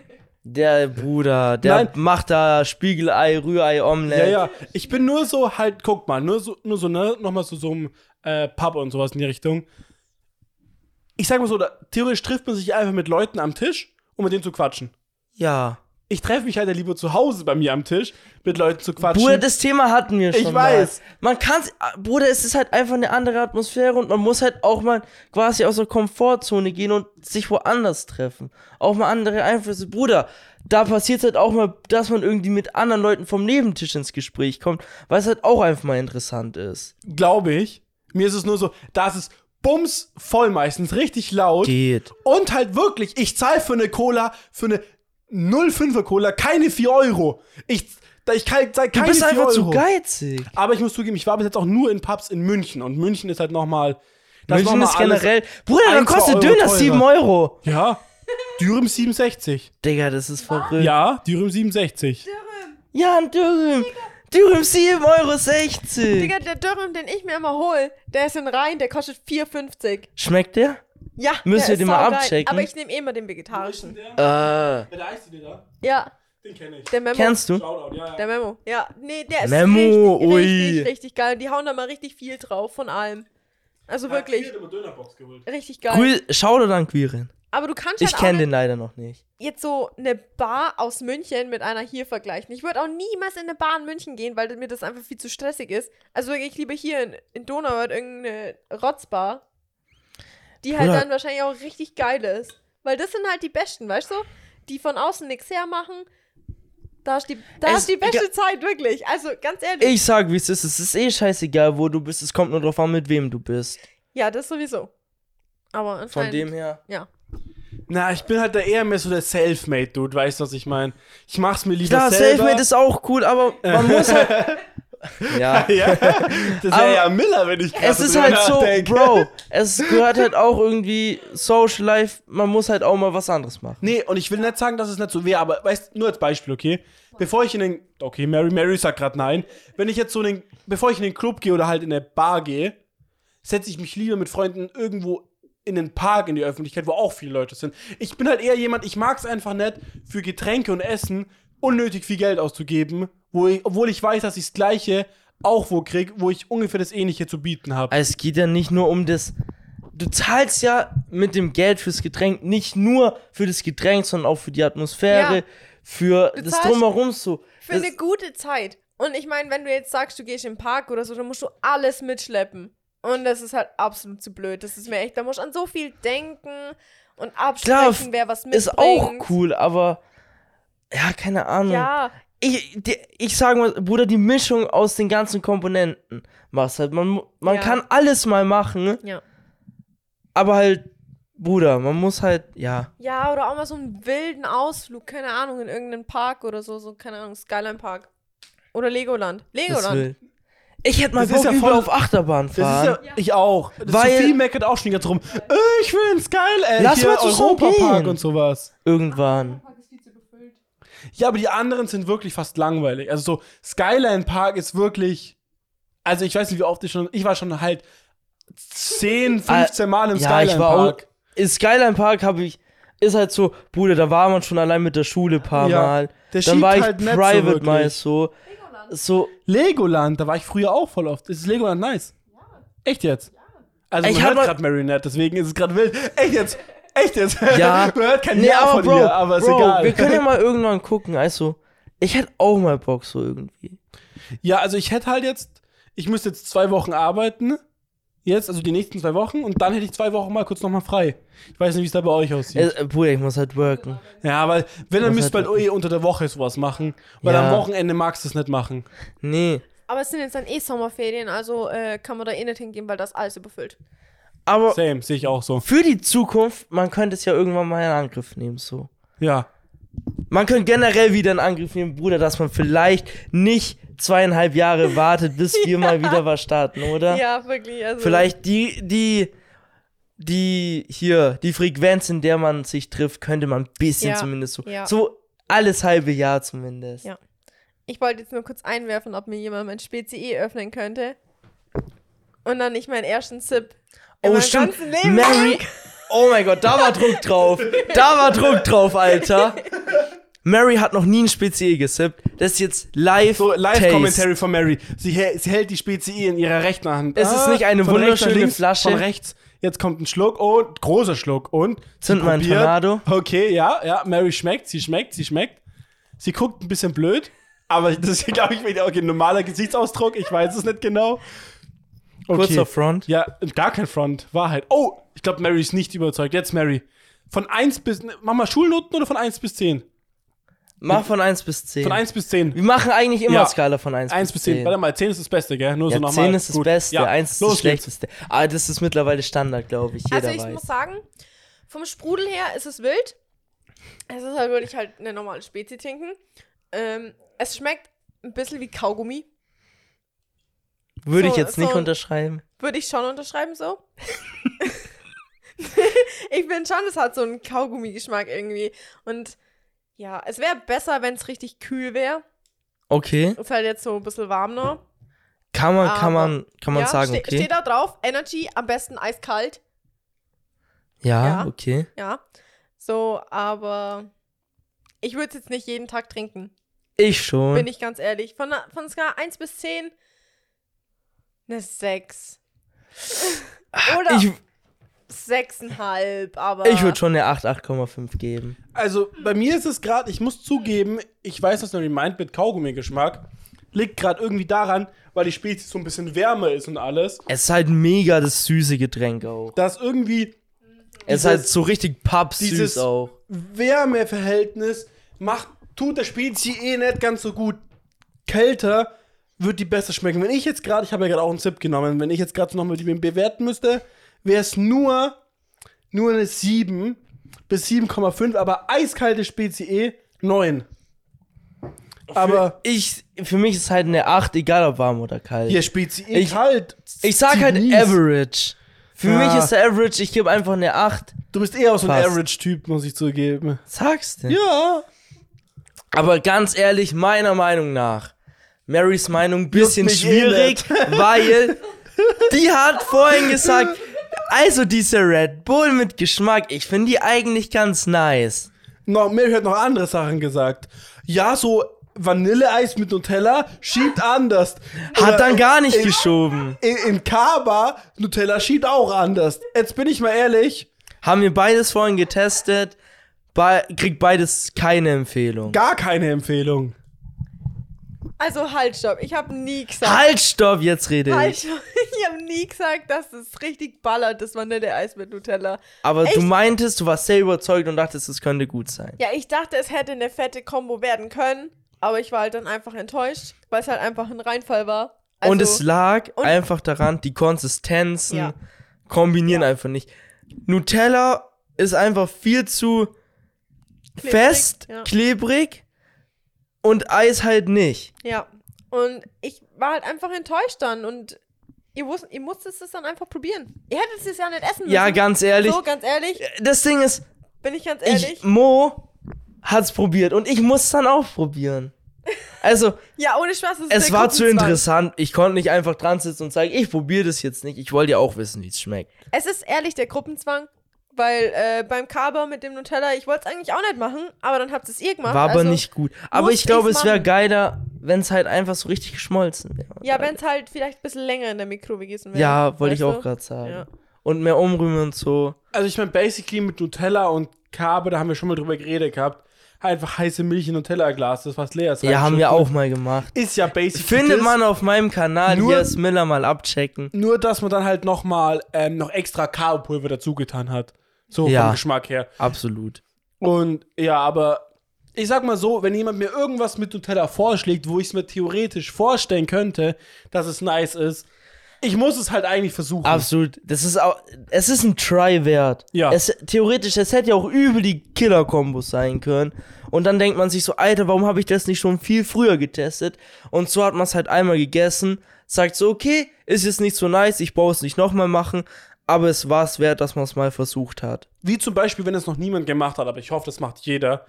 Der Bruder, der
Nein.
macht da Spiegelei, Rührei,
Ja,
Omelette.
ja. Ich bin nur so halt, guck mal, nur so, nur so, ne, nochmal zu so einem äh, Pub und sowas in die Richtung. Ich sag mal so, da, theoretisch trifft man sich einfach mit Leuten am Tisch, um mit denen zu quatschen.
ja.
Ich treffe mich halt ja lieber zu Hause bei mir am Tisch, mit Leuten zu quatschen.
Bruder, das Thema hatten wir schon.
Ich weiß.
Mal. Man kann, Bruder, es ist halt einfach eine andere Atmosphäre und man muss halt auch mal quasi aus der Komfortzone gehen und sich woanders treffen. Auch mal andere Einflüsse. Bruder, da passiert halt auch mal, dass man irgendwie mit anderen Leuten vom Nebentisch ins Gespräch kommt, weil es halt auch einfach mal interessant ist.
Glaube ich. Mir ist es nur so, da ist es bums voll meistens, richtig laut.
Geht.
Und halt wirklich, ich zahle für eine Cola, für eine 0,5er Cola keine 4 Euro. Ich, da ich zahle
Du
keine
bist
4
einfach
Euro.
zu geizig.
Aber ich muss zugeben, ich war bis jetzt auch nur in Pubs in München. Und München ist halt nochmal.
München ist generell. Bruder, da
ein, zwei
kostet
Euro
Döner
teurer.
7 Euro.
Ja. Dürüm 67.
Digga, das ist verrückt.
Ja, Dürüm 67.
Ja, ein Dürüm. Dürüm 7,60 Euro.
Digga, der Dürüm, den ich mir immer hol, der ist in Rhein, der kostet 4,50.
Schmeckt der?
Ja,
Müssen
der
wir
ist
den mal
saugeil.
abchecken?
Aber ich nehme eh immer den vegetarischen.
Äh,
Wer heißt die da?
Ja,
Den kenne ich.
der Memo.
kennst du?
Shoutout, ja, ja.
Der Memo. Ja, nee, der ist
Memo,
richtig,
ui.
richtig, richtig geil. Die hauen da mal richtig viel drauf von allem. Also wirklich,
Ich Dönerbox geholt.
richtig geil.
Grüß, schau dir dann Quirin.
Aber du kannst
Ich
halt auch
kenne den leider noch nicht.
jetzt so eine Bar aus München mit einer hier vergleichen. Ich würde auch niemals in eine Bar in München gehen, weil mir das einfach viel zu stressig ist. Also ich lieber hier in, in Donauwörth irgendeine Rotzbar, die halt dann wahrscheinlich auch richtig geil ist. Weil das sind halt die Besten, weißt du? Die von außen nichts hermachen. Da ist die, da
Es-
ist die beste Zeit, wirklich. Also ganz ehrlich.
Ich sag, wie es ist. Es ist eh scheißegal, wo du bist. Es kommt nur drauf an, mit wem du bist.
ja, das sowieso. Aber
Von dem her.
Ja.
Na, ich bin halt da eher mehr so der Selfmade-Dude, weißt du, was ich meine? Ich mach's mir lieber
Klar,
selber.
Selfmade ist auch cool, aber man muss halt. Ja.
ja, das wäre ja Miller, wenn ich
Es
krass
ist halt so,
nachdenke.
Bro, es gehört halt auch irgendwie Social Life, man muss halt auch mal was anderes machen.
Nee, und ich will nicht sagen, dass es nicht so wäre, aber weißt nur als Beispiel, okay? Bevor ich in den. Okay, Mary, Mary sagt gerade nein. Wenn ich jetzt so in den. Bevor ich in den Club gehe oder halt in eine Bar gehe, setze ich mich lieber mit Freunden irgendwo in den Park in die Öffentlichkeit, wo auch viele Leute sind. Ich bin halt eher jemand, ich mag es einfach nicht, für Getränke und Essen unnötig viel Geld auszugeben, wo ich, obwohl ich weiß, dass ich das Gleiche auch wo krieg, wo ich ungefähr das Ähnliche zu bieten habe.
Es geht ja nicht nur um das. Du zahlst ja mit dem Geld fürs Getränk nicht nur für das Getränk, sondern auch für die Atmosphäre,
Ja.
für
Du
das Drumherum so.
Für
Das,
eine gute Zeit. Und ich meine, wenn du jetzt sagst, du gehst im Park oder so, dann musst du alles mitschleppen. Und das ist halt absolut zu blöd. Das ist mir echt, da musst du an so viel denken und
Klar,
absprechen, wer was mitbringt.
ist auch cool, aber. Ja, keine Ahnung.
Ja,
Ich, die, ich sage mal, Bruder, die Mischung aus den ganzen Komponenten machst halt. Man, man
Ja.
kann alles mal machen,
ja.
aber halt, Bruder, man muss halt, ja.
Ja, oder auch mal so einen wilden Ausflug, keine Ahnung, in irgendeinen Park oder so, so, keine Ahnung, Skyline Park. Oder Legoland. Legoland.
will. Ich hätte mal
Das
Bock
ja voll-
auf Achterbahn
Das ist
fahren.
ja, ich auch. Das
Weil-
Sophie meckert auch schon ganz rum. Äh, ich will's geil, ey.
Lass mal zusammen
Europapark
gehen.
und sowas.
Irgendwann.
Ja, aber die anderen sind wirklich fast langweilig. Also so Skyline Park ist wirklich. Also ich weiß nicht, wie oft ich schon. Ich war schon halt 10, 15 Mal im
ja,
Skyline
ich war auch.
Park.
In Skyline Park habe ich. Ist halt so, Bruder, da war man schon allein mit der Schule ein paar
Ja,
Mal.
der
Dann war ich
halt nicht so
private mal so. So,
Legoland, da war ich früher auch voll oft. Ist Legoland nice? Echt jetzt? Also
Ich
man hört gerade Marionette, deswegen ist es gerade wild. Echt jetzt? Echt jetzt?
Ja.
man hört kein
nee,
Ja
aber
von
Bro,
ihr, aber ist
Bro,
egal.
wir können ja mal irgendwann gucken. Also, ich hätte auch mal Bock so irgendwie.
Ja, also ich hätte halt jetzt, ich müsste jetzt zwei Wochen arbeiten. Jetzt, also die nächsten zwei Wochen. Und dann hätte ich zwei Wochen mal kurz nochmal frei. Ich weiß nicht, wie es da bei euch aussieht.
Äh, Bruder, ich muss halt worken.
ja, weil, wenn, dann müsst ihr halt eh unter der Woche sowas machen. Weil
Ja.
am Wochenende magst du es nicht machen.
Nee.
Aber es sind jetzt dann eh Sommerferien, also äh, kann man da eh nicht hingehen, weil das alles überfüllt.
Aber
Same, sehe ich auch so.
für die Zukunft, man könnte es ja irgendwann mal in Angriff nehmen, so.
Ja.
Man könnte generell wieder in Angriff nehmen, Bruder, dass man vielleicht nicht zweieinhalb Jahre wartet, bis wir mal wieder was starten, oder?
Ja, wirklich. Also,
Vielleicht die, die, die hier, die Frequenz, in der man sich trifft, könnte man ein bisschen
Ja,
zumindest so.
ja.
So alles halbe Jahr zumindest.
Ja. Ich wollte jetzt nur kurz einwerfen, ob mir jemand mein Spezi öffnen könnte. Und dann nicht meinen ersten Sip. In
Oh,
meinem
stimmt. Mary. Oh mein Gott, da war Druck drauf. Da war Druck drauf, Alter. Mary hat noch nie ein Speziell gesippt. Das ist jetzt live.
So. Live-Commentary von Mary. Sie, sie hält die Spezi in ihrer rechten Hand.
Es ist nicht eine wunderschöne
links,
Flasche.
Von rechts. Jetzt kommt ein Schluck und großer Schluck und sie
Zünd mal ein
probiert.
Tornado.
Okay, ja, ja. Mary schmeckt, sie schmeckt, sie schmeckt. Sie guckt ein bisschen blöd, aber das ist, glaube ich, wieder okay, ein normaler Gesichtsausdruck. Ich weiß es nicht genau. Okay.
Kurzer Front.
Ja, gar kein Front. Wahrheit. Oh, ich glaube, Mary ist nicht überzeugt. Jetzt Mary. Von 1 bis. Mach mal Schulnoten oder von 1 bis 10?
Mach von 1 bis 10.
Von 1 bis 10.
Wir machen eigentlich immer
Ja.
Skala von 1,
1 bis 10. Warte mal, 10 ist das Beste, gell? Nur
Ja,
so nochmal.
10 ist das
Gut.
Beste,
Ja,
1 ist
los
das
geht's.
Schlechteste. Aber das ist mittlerweile Standard, glaube ich. Jeder
Also ich
weiß.
muss sagen, vom Sprudel her ist es wild. Es ist halt wirklich halt eine normale Spezi trinken. Ähm, es schmeckt ein bisschen wie Kaugummi.
Würde ich
so-
jetzt nicht
so-
unterschreiben.
Würde ich schon unterschreiben so. ich finde schon, es hat so einen Kaugummi-Geschmack irgendwie. Und ja, es wäre besser, wenn es richtig kühl wäre.
Okay.
Ist halt jetzt so ein bisschen warm noch.
Kann man, kann man, kann man
ja,
sagen,
ste
okay.
Steht da drauf, Energy, am besten eiskalt.
Ja,
Ja.
okay.
Ja. So, aber ich würde es jetzt nicht jeden Tag trinken.
Ich schon.
Bin ich ganz ehrlich. Von, von Skala 1 bis 10 eine 6. Oder
ich
6,5, aber.
ich würde schon eine 8, 8,5 geben.
Also, bei mir ist es gerade, ich muss zugeben, ich weiß, was Mary meint mit Kaugummi-Geschmack. Liegt gerade irgendwie daran, weil die Spezies so ein bisschen wärmer ist und alles.
Es ist halt mega das süße Getränk auch.
Dass irgendwie
Es ist halt so richtig
dieses-
pappsüß auch.
Wärmeverhältnis macht, tut der Spezie eh nicht ganz so gut. Kälter wird die besser schmecken. Wenn ich jetzt gerade, ich habe ja gerade auch einen Zip genommen, wenn ich jetzt gerade nochmal die bewerten müsste, wäre es nur, nur eine 7 bis 7,5, aber eiskalte Spezie eh 9. Aber
Ich, für mich ist halt eine 8, egal ob warm oder kalt.
hier Spezie eh
Ich-
kalt.
ich sag halt
Mies.
Average. Für
Ja.
mich ist der Average, ich gebe einfach eine 8.
Du bist eher so ein. Average-Typ, muss ich zugeben.
Sagst du?
Ja.
Aber ganz ehrlich, meiner Meinung nach, Marys Meinung ein bisschen
eh
schwierig, weil die hat vorhin gesagt, also diese Red Bull mit Geschmack, ich finde die eigentlich ganz nice.
No, Mary hat noch andere Sachen gesagt. Ja, so Vanilleeis mit Nutella schiebt anders. Oder
Hat dann gar nicht
in,
geschoben.
in, in Kaba Nutella schiebt auch anders. Jetzt bin ich mal ehrlich,
Haben wir beides vorhin getestet, be kriegt beides keine Empfehlung.
gar keine Empfehlung.
Also halt, stopp. Ich habe nie gesagt.
Halt, stopp, jetzt rede
Halt,
ich.
stopp. Ich habe nie gesagt, dass es richtig ballert, das Vanilleeis mit Nutella.
Aber du
Echt?
meintest, du warst sehr überzeugt und dachtest, es könnte gut sein.
Ja, ich dachte, es hätte eine fette Kombo werden können, aber ich war halt dann einfach enttäuscht, weil es halt einfach ein Reinfall war. Also,
und es lag
und-
einfach daran, die Konsistenzen
Ja.
kombinieren einfach nicht. Nutella ist einfach viel zu
Klebrig,
fest,
ja.
klebrig und Eis halt nicht.
Ja. Und ich war halt einfach enttäuscht dann und ihr, wusst, ihr musstet es dann einfach probieren. Ihr hättet es ja nicht essen müssen.
Ja, ganz ehrlich,
So, ganz ehrlich,
das Ding ist,
bin ich ganz ehrlich.
ich, Mo hat's probiert und ich muss dann auch probieren. Also,
ja, ohne Spaß.
es war zu interessant. Ich konnte nicht einfach dran sitzen und sagen, ich probiere das jetzt nicht. Ich wollte ja auch wissen, wie es schmeckt.
Es ist ehrlich der Gruppenzwang, weil äh, beim Kaba mit dem Nutella, ich wollte es eigentlich auch nicht machen, aber dann habt es ihr gemacht.
War aber
also,
nicht gut. Aber ich glaube, es wäre geiler, wenn es halt einfach so richtig geschmolzen wäre.
Ja, wenn es halt vielleicht ein bisschen länger in der Mikro gewesen wäre.
Ja, wollte ich auch gerade sagen.
Ja.
Und mehr umrühren und so.
Also ich meine, basically mit Nutella und Kaba, da haben wir schon mal drüber geredet gehabt, einfach heiße Milch in Nutella-Glas, das was leer ist.
Ja, haben wir auch mal gemacht.
Ist ja basically
Findet man auf meinem Kanal,
Nur-
hier ist Miller mal abchecken.
Nur, dass man dann halt nochmal ähm, noch extra Kakaopulver dazu getan hat. So
Ja.
vom Geschmack her.
Absolut.
Und ja, aber ich sag mal so, wenn jemand mir irgendwas mit Nutella vorschlägt, wo ich es mir theoretisch vorstellen könnte, dass es nice ist, ich muss es halt eigentlich versuchen.
Absolut. Das ist auch, es ist ein Try wert.
Ja.
Es, theoretisch, es hätte ja auch übel die Killer-Kombos sein können. Und dann denkt man sich so, Alter, warum habe ich das nicht schon viel früher getestet? Und so hat man es halt einmal gegessen, sagt so, okay, ist jetzt nicht so nice, ich brauche es nicht nochmal machen, aber es war es wert, dass man es mal versucht hat.
Wie zum Beispiel, wenn es noch niemand gemacht hat, aber ich hoffe, das macht jeder.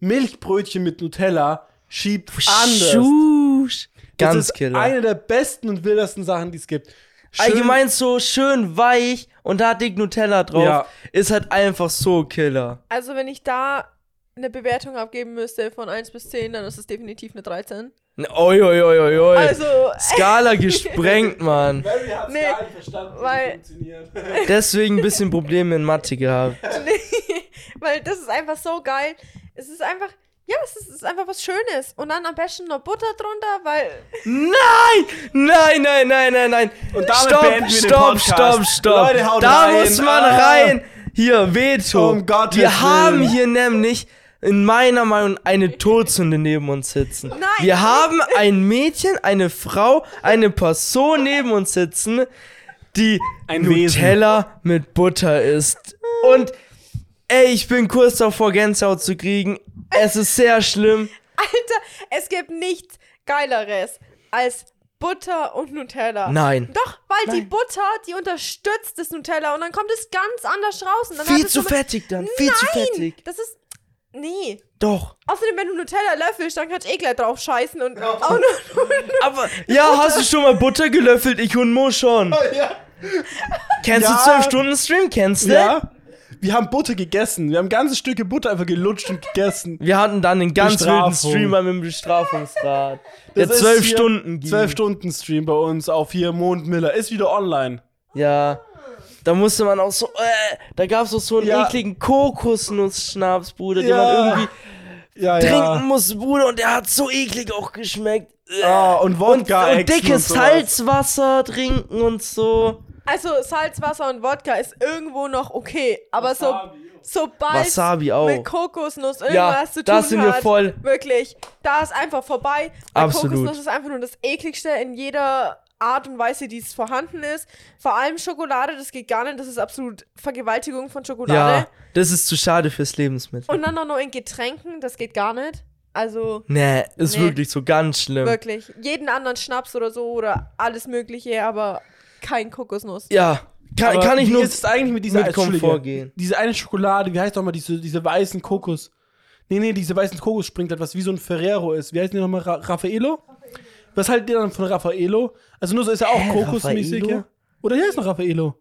Milchbrötchen mit Nutella schiebt anders.
Schusch.
Das
Ganz
ist
Killer.
eine der besten und wildesten Sachen, die es gibt. Schön-
Allgemein so schön weich und da dick Nutella drauf.
Ja.
Ist halt einfach so Killer.
Also, wenn ich da eine Bewertung abgeben müsste von 1 bis 10, dann ist es definitiv eine 13.
Oi, oi, oi, oi, oi.
Also,
Skala gesprengt, Mann.
Mary
Nee,
gar nicht verstanden, wie
weil-
funktioniert.
Deswegen ein bisschen Probleme in Mathe gehabt.
nee, weil das ist einfach so geil. Es ist einfach, ja, es ist, es ist einfach was Schönes. Und dann am besten noch Butter drunter, weil
Nein! Nein, nein, nein, nein, nein.
Und damit
stopp,
beenden wir den
stopp,
Podcast.
stopp, stopp.
Leute, haut
da
rein.
muss man
Ah.
rein. Hier, Veto.
Um Gottes
Wir haben
Willen.
hier nämlich in meiner Meinung eine Todsünde neben uns sitzen.
Nein.
Wir haben ein Mädchen, eine Frau, eine Person neben uns sitzen, die
Ein Wesen.
Nutella mit Butter isst. Und ey, ich bin kurz davor, Gänsehaut zu kriegen. Es ist sehr schlimm.
Alter, es gibt nichts Geileres als Butter und Nutella.
Nein.
Doch, weil die Butter, die unterstützt das Nutella und dann kommt es ganz anders raus. Und dann
Viel
hat es
zu fettig dann. Viel zu
Nein,
fettig.
Das ist. Nee.
Doch.
Außerdem, wenn du Nutella löffelst, dann kannst du eh gleich drauf scheißen und. Oh, no,
Aber, ja, hast du schon mal Butter gelöffelt? Ich und Mo schon.
ja.
Kennst
Ja.
du 12 Stunden Stream? Kennst du?
ja. Wir haben Butter gegessen. Wir haben ganze Stücke Butter einfach gelutscht und gegessen.
Wir hatten dann einen ganz wilden. Streamer mit dem Bestrafungsrat. Der
Das ist
12
hier
Stunden ging.
12 Stunden Stream bei uns auf hier Mondmiller. Ist wieder online.
Ja. Da musste man auch so, äh, da gab es so einen
Ja.
ekligen Kokosnuss-Schnaps, Bruder, den
Ja.
man irgendwie
Ja,
trinken muss, Bruder, und der hat so eklig auch geschmeckt. Äh.
Ah, und
und,
Wodka
und
Exen
dickes
und.
Salzwasser trinken und so.
Also, Salzwasser und Wodka ist irgendwo noch okay. Aber so, sobald
Wasabi auch.
mit Kokosnuss irgendwas
Ja,
zu tun
da sind wir
hat,
voll.
wirklich, da ist einfach vorbei.
Absolut.
Kokosnuss ist einfach nur das ekligste in jeder Art und Weise, die es vorhanden ist. Vor allem Schokolade, das geht gar nicht. Das ist absolut Vergewaltigung von Schokolade.
Ja, das ist zu schade fürs Lebensmittel.
Und dann auch noch in Getränken, das geht gar nicht. Also
Nee, ist
Nee.
wirklich so ganz schlimm.
wirklich. Jeden anderen Schnaps oder so oder alles Mögliche, aber kein Kokosnuss.
Ja, kann, kann ich
wie
nur
ist es eigentlich mit dieser
mit
Entschuldige,
Komfort gehen.
Diese eine Schokolade, wie heißt doch mal diese, diese weißen Kokos? Nee, nee, diese weißen Kokos springt etwas wie so ein Ferrero ist. Wie heißt die nochmal? Ra Raffaello? Was haltet ihr dann von Raffaello? Also nur so ist ja auch kokosmäßig, ja? Oder hier ist noch Raffaello.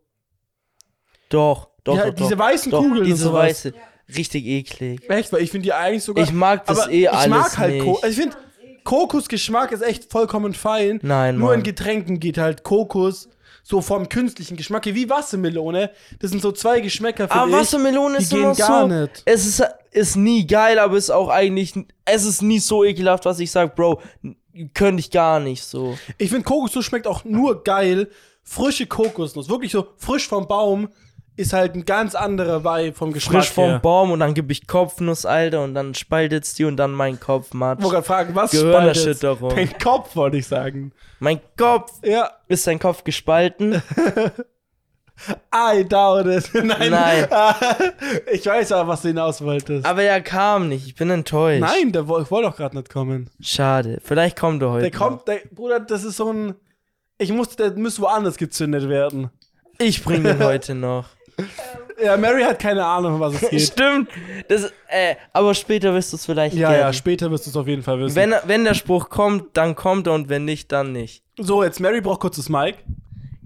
Doch, doch,
Ja,
doch,
diese
doch.
weißen
doch,
Kugeln und
diese
sowas.
weiße. Richtig eklig.
Echt, weil ich finde die eigentlich sogar.
Ich mag das eh
ich
alles
mag halt
nicht.
Ko also ich finde, Kokosgeschmack ist echt vollkommen fein.
Nein,
Nur
Mann.
in Getränken geht halt Kokos so vom künstlichen Geschmack wie Wassermelone. Das sind so zwei Geschmäcker für
Aber
ich.
Wassermelone ist immer
gar
so.
nicht.
Es ist, ist nie geil, aber ist auch eigentlich. Es ist nie so ekelhaft, was ich sag, Bro. Könnte ich gar nicht so.
Ich finde, Kokosnuss schmeckt auch nur geil. Frische Kokosnuss, wirklich so frisch vom Baum, ist halt ein ganz anderer Vibe vom Geschmack
Frisch vom
her.
Baum und dann gebe ich Kopfnuss, Alter, und dann spaltet's die und dann mein Kopf matsch.
Ich wollte gerade fragen, was spaltet? Dein Kopf, wollte ich sagen.
Mein Kopf!
Ja,
Ist dein Kopf gespalten?
I doubt it. Nein.
Nein.
ich weiß aber, was du hinaus wolltest.
Aber er kam nicht. Ich bin enttäuscht.
Nein, der wo- wollte doch gerade nicht kommen.
Schade. Vielleicht kommt er heute.
Der kommt, der, Bruder, das ist so ein. Ich musste, der müsste woanders gezündet werden.
Ich bring den heute noch.
Ja, Mary hat keine Ahnung, um was es geht.
Stimmt. Das, äh, aber später wirst du es vielleicht
ja,
kennen.
ja, später wirst du es auf jeden Fall wissen.
Wenn, wenn der Spruch kommt, dann kommt er und wenn nicht, dann nicht.
so, jetzt Mary braucht kurz das Mic.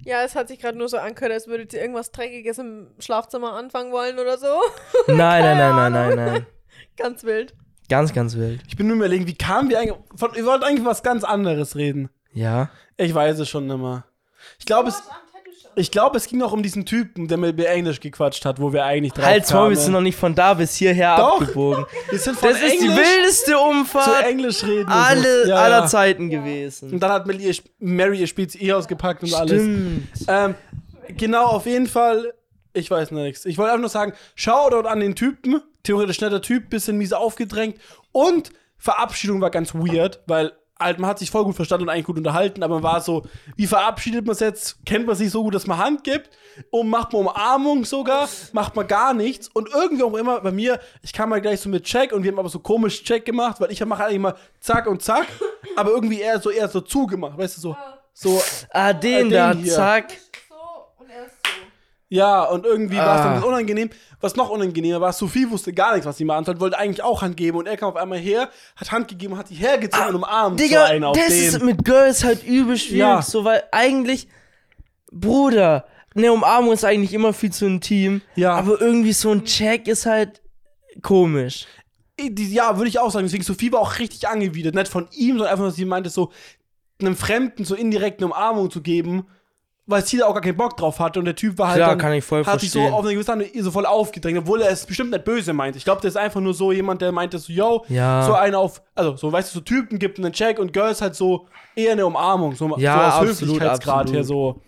Ja, es hat sich gerade nur so angehört, als würdet ihr irgendwas Dreckiges im Schlafzimmer anfangen wollen oder so.
Nein, nein, nein, nein, nein, nein.
Ganz wild.
Ganz, ganz wild.
Ich bin nur überlegen, wie kamen wir eigentlich. Von, wir wollten eigentlich was ganz anderes reden.
Ja.
Ich weiß es schon immer. Ich glaube, es, ich glaube, es ging auch um diesen Typen, der mit mir Englisch gequatscht hat, wo wir eigentlich drauf
Halt's Maul, wir sind noch nicht von da bis hierher
Doch.
abgebogen.
Wir sind von
Das ist die
Englisch
wildeste
zu
Umfahrt
Englisch reden.
alle.
Ja,
aller
ja.
Zeiten gewesen.
Und dann hat Mary ihr, Mary ihr Spezi eh ausgepackt und alles.
Stimmt.
Ähm, genau, auf jeden Fall. Ich weiß nichts. Ich wollte einfach nur sagen, Shoutout an den Typen. Theoretisch netter Typ, bisschen mies aufgedrängt. Und Verabschiedung war ganz weird, weil halt, man hat sich voll gut verstanden und eigentlich gut unterhalten, aber man war so, wie verabschiedet man es jetzt? Kennt man sich so gut, dass man Hand gibt? Und macht man Umarmung sogar? Macht man gar nichts? Und irgendwie auch immer bei mir, ich kam mal gleich so mit Check und wir haben aber so komisch Check gemacht, weil ich mache eigentlich immer zack und zack, aber irgendwie eher so, eher so zugemacht, weißt du, so, so,
Ah, den
den
da,
hier.
zack.
So und er ist so.
Ja, und irgendwie war es dann
Ah.
unangenehm. Was noch unangenehmer war, Sophie wusste gar nichts, was sie machen sollte, wollte eigentlich auch Hand geben und er kam auf einmal her, hat Hand gegeben, hat die hergezogen und umarmt so
Digga,
einen auf
das
den.
ist mit Girls halt übel schwierig,
Ja.
so, weil eigentlich, Bruder, eine Umarmung ist eigentlich immer viel zu intim,
Ja.
aber irgendwie so ein Check ist halt komisch.
Ja, würde ich auch sagen. Deswegen, Sophie war auch richtig angewidert. Nicht von ihm, sondern einfach, dass sie meinte, so einem Fremden so indirekt eine Umarmung zu geben, weil sie da auch gar keinen Bock drauf hatte. Und der Typ war halt.
Klar,
dann,
kann ich voll
Hat sich so
verstehen.
auf eine gewisse Art so voll aufgedrängt, obwohl er es bestimmt nicht böse meint. Ich glaube, der ist einfach nur so jemand, der meinte so, yo,
Ja.
so einer auf, also so, weißt du, so Typen gibt einen Check und Girls halt so eher eine Umarmung, so,
Ja,
so aus
absolut,
Höflichkeitsgrad
absolut.
her so.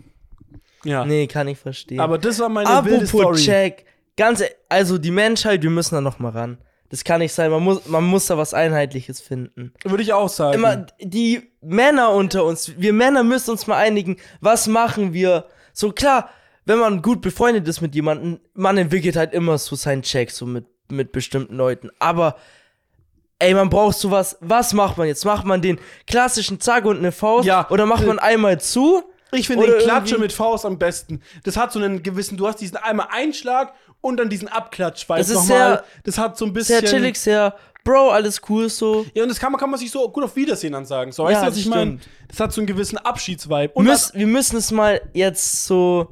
Ja.
Nee, kann ich verstehen.
Aber das war meine wilde
Apropos
Story.
Check, ganz, e- also die Menschheit, wir müssen da noch mal ran. Das kann nicht sein, man muss, man muss da was Einheitliches finden.
Würde ich auch sagen.
Immer die Männer unter uns, wir Männer müssen uns mal einigen, was machen wir? So klar, wenn man gut befreundet ist mit jemandem, man entwickelt halt immer so seinen Check, so mit, mit bestimmten Leuten. Aber, ey, man braucht sowas, was macht man jetzt? Macht man den klassischen Zack und eine Faust?
Ja.
Oder macht man einmal zu?
Ich finde den Klatsche mit Faust am besten. Das hat so einen gewissen, du hast diesen einmal Einschlag und dann diesen Abklatsch, weil
Das ist
nochmal,
sehr-
das hat so ein bisschen.
Sehr chillig, sehr, Bro, alles cool so.
Ja, und das kann man, kann man sich so gut auf Wiedersehen dann sagen. So, weißt
Ja,
du, was
das
ich meine? Das hat so einen gewissen Abschiedsvibe. Und
Müs wir müssen es mal jetzt so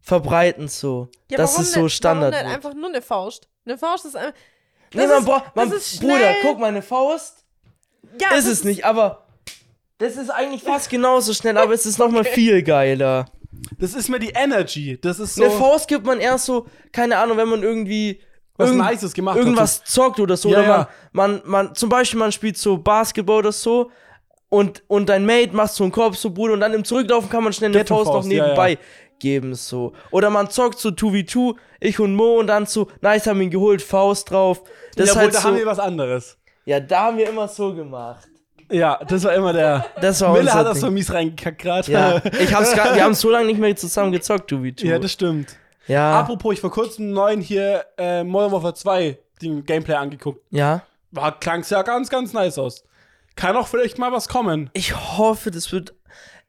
verbreiten, so.
Ja, warum
es so Standard
Warum nicht
wird.
einfach nur eine Faust? Eine Faust ist einfach.
Nee,
Das
man
ist-
braucht, man,
das ist
Bruder, guck, meine Faust
Ja,
ist
das
es nicht, aber das ist eigentlich fast genauso schnell, aber es ist nochmal viel geiler.
Das ist mir die Energy. Das ist so.
Eine Faust gibt man erst so, keine Ahnung, wenn man irgendwie
Was
irgend-
Nices gemacht hat,
irgendwas zockt oder so.
Ja,
oder
ja.
Man, man, man, zum Beispiel, man spielt so Basketball oder so und, und dein Mate macht so einen Korb so, Bruder, und dann im Zurücklaufen kann man schnell eine Faust noch
Faust, ja,
nebenbei
ja.
geben, so. Oder man zockt so 2v2, ich und Mo und dann so, nice, haben ihn geholt, Faust drauf. Das
ja,
ist
wohl,
halt
da
so,
haben wir was anderes.
ja, da haben wir immer so gemacht.
Ja, das war immer der.
Das war
Miller hat das so mies reingekackt gerade.
Ja, ich hab's grad, wir haben so lange nicht mehr zusammen gezockt, 2v2.
ja, das stimmt.
ja,
Apropos, ich vor kurzem neuen hier äh, Modern Warfare 2 den Gameplay angeguckt.
ja.
War, klang's ja ganz, ganz nice aus. Kann auch vielleicht mal was kommen.
Ich hoffe, das wird.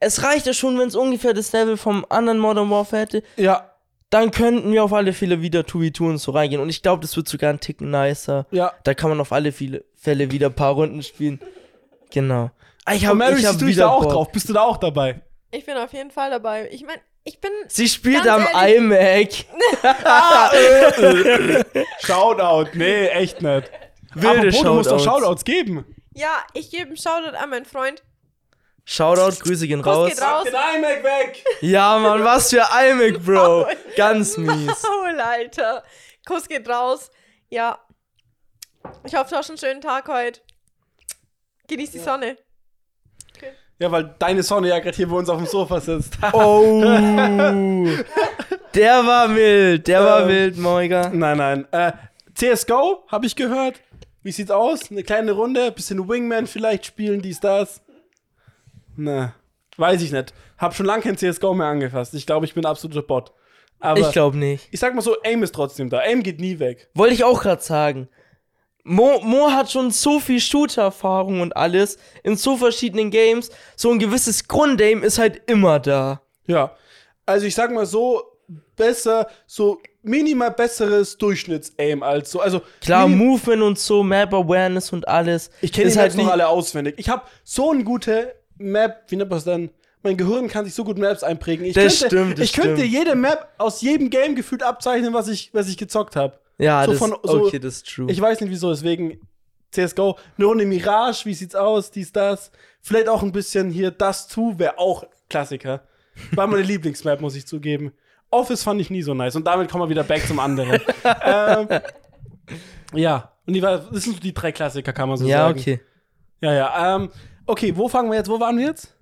Es reicht ja schon, wenn es ungefähr das Level vom anderen Modern Warfare hätte.
Ja,
Dann könnten wir auf alle Fälle wieder 2v2 und so reingehen. Und ich glaube, das wird sogar ein Ticken nicer.
ja.
Da kann man auf alle Fälle wieder ein paar Runden spielen. Genau. Ah, Ich habe
Mary,
ich hab
dich da
wieder
auch
Bock.
drauf? Bist du da auch dabei?
Ich bin auf jeden Fall dabei. Ich meine, ich bin.
Sie spielt am
ehrlich-
iMac.
Shoutout. Nee, echt nicht.
Wilde
Apropos, du musst doch
Shoutouts.
Shoutouts geben.
Ja, ich gebe einen Shoutout an meinen Freund.
Shoutout, Grüße gehen
Kuss
raus.
geht raus.
Den iMac weg.
Ja, Mann, was für iMac, Bro. Ganz mies.
Maul, Alter. Kuss geht raus. Ja. Ich hoffe, du hast einen schönen Tag heute. Genieß die Sonne.
Ja, weil deine Sonne ja gerade hier bei uns auf dem Sofa sitzt.
Oh. Der war wild. Der war
Ähm,
wild, Moiga.
nein, nein. Äh, CSGO, habe ich gehört. Wie sieht's aus? Eine kleine Runde, bisschen Wingman vielleicht spielen, dies, das. Na, weiß ich nicht. Hab schon lange kein CSGO mehr angefasst. Ich glaube, ich bin ein absoluter Bot. Aber
Ich glaube nicht.
ich sag mal so, Aim ist trotzdem da. Aim geht nie weg.
Wollte ich auch gerade sagen. Mo, Mo hat schon so viel Shooter-Erfahrung und alles in so verschiedenen Games. So ein gewisses Grundaim ist halt immer da.
Ja. Also ich sag mal so, besser, so minimal besseres Durchschnitts-Aim als so. Also
Klar, Movement und so, Map Awareness und alles.
Ich kenne
halt
noch
nicht.
alle auswendig. Ich habe so eine gute Map, wie nennt man es denn? Mein Gehirn kann sich so gut Maps einprägen. Ich
Das
könnte,
stimmt, das
Ich könnte
stimmt.
jede Map aus jedem Game gefühlt abzeichnen, was ich, was ich gezockt habe.
Ja,
so
das,
von- so-
okay, das ist true.
Ich weiß nicht wieso, deswegen CSGO, eine Runde Mirage, wie sieht's aus, dies, das. Vielleicht auch ein bisschen hier das zu, wäre auch Klassiker. War meine Lieblingsmap, muss ich zugeben. Office fand ich nie so nice und damit kommen wir wieder back zum anderen. ähm, ja, und die war, das sind so die drei Klassiker, kann man so
ja,
sagen.
okay.
Ja, ja. Ähm, okay, wo fangen wir jetzt? Wo waren wir jetzt?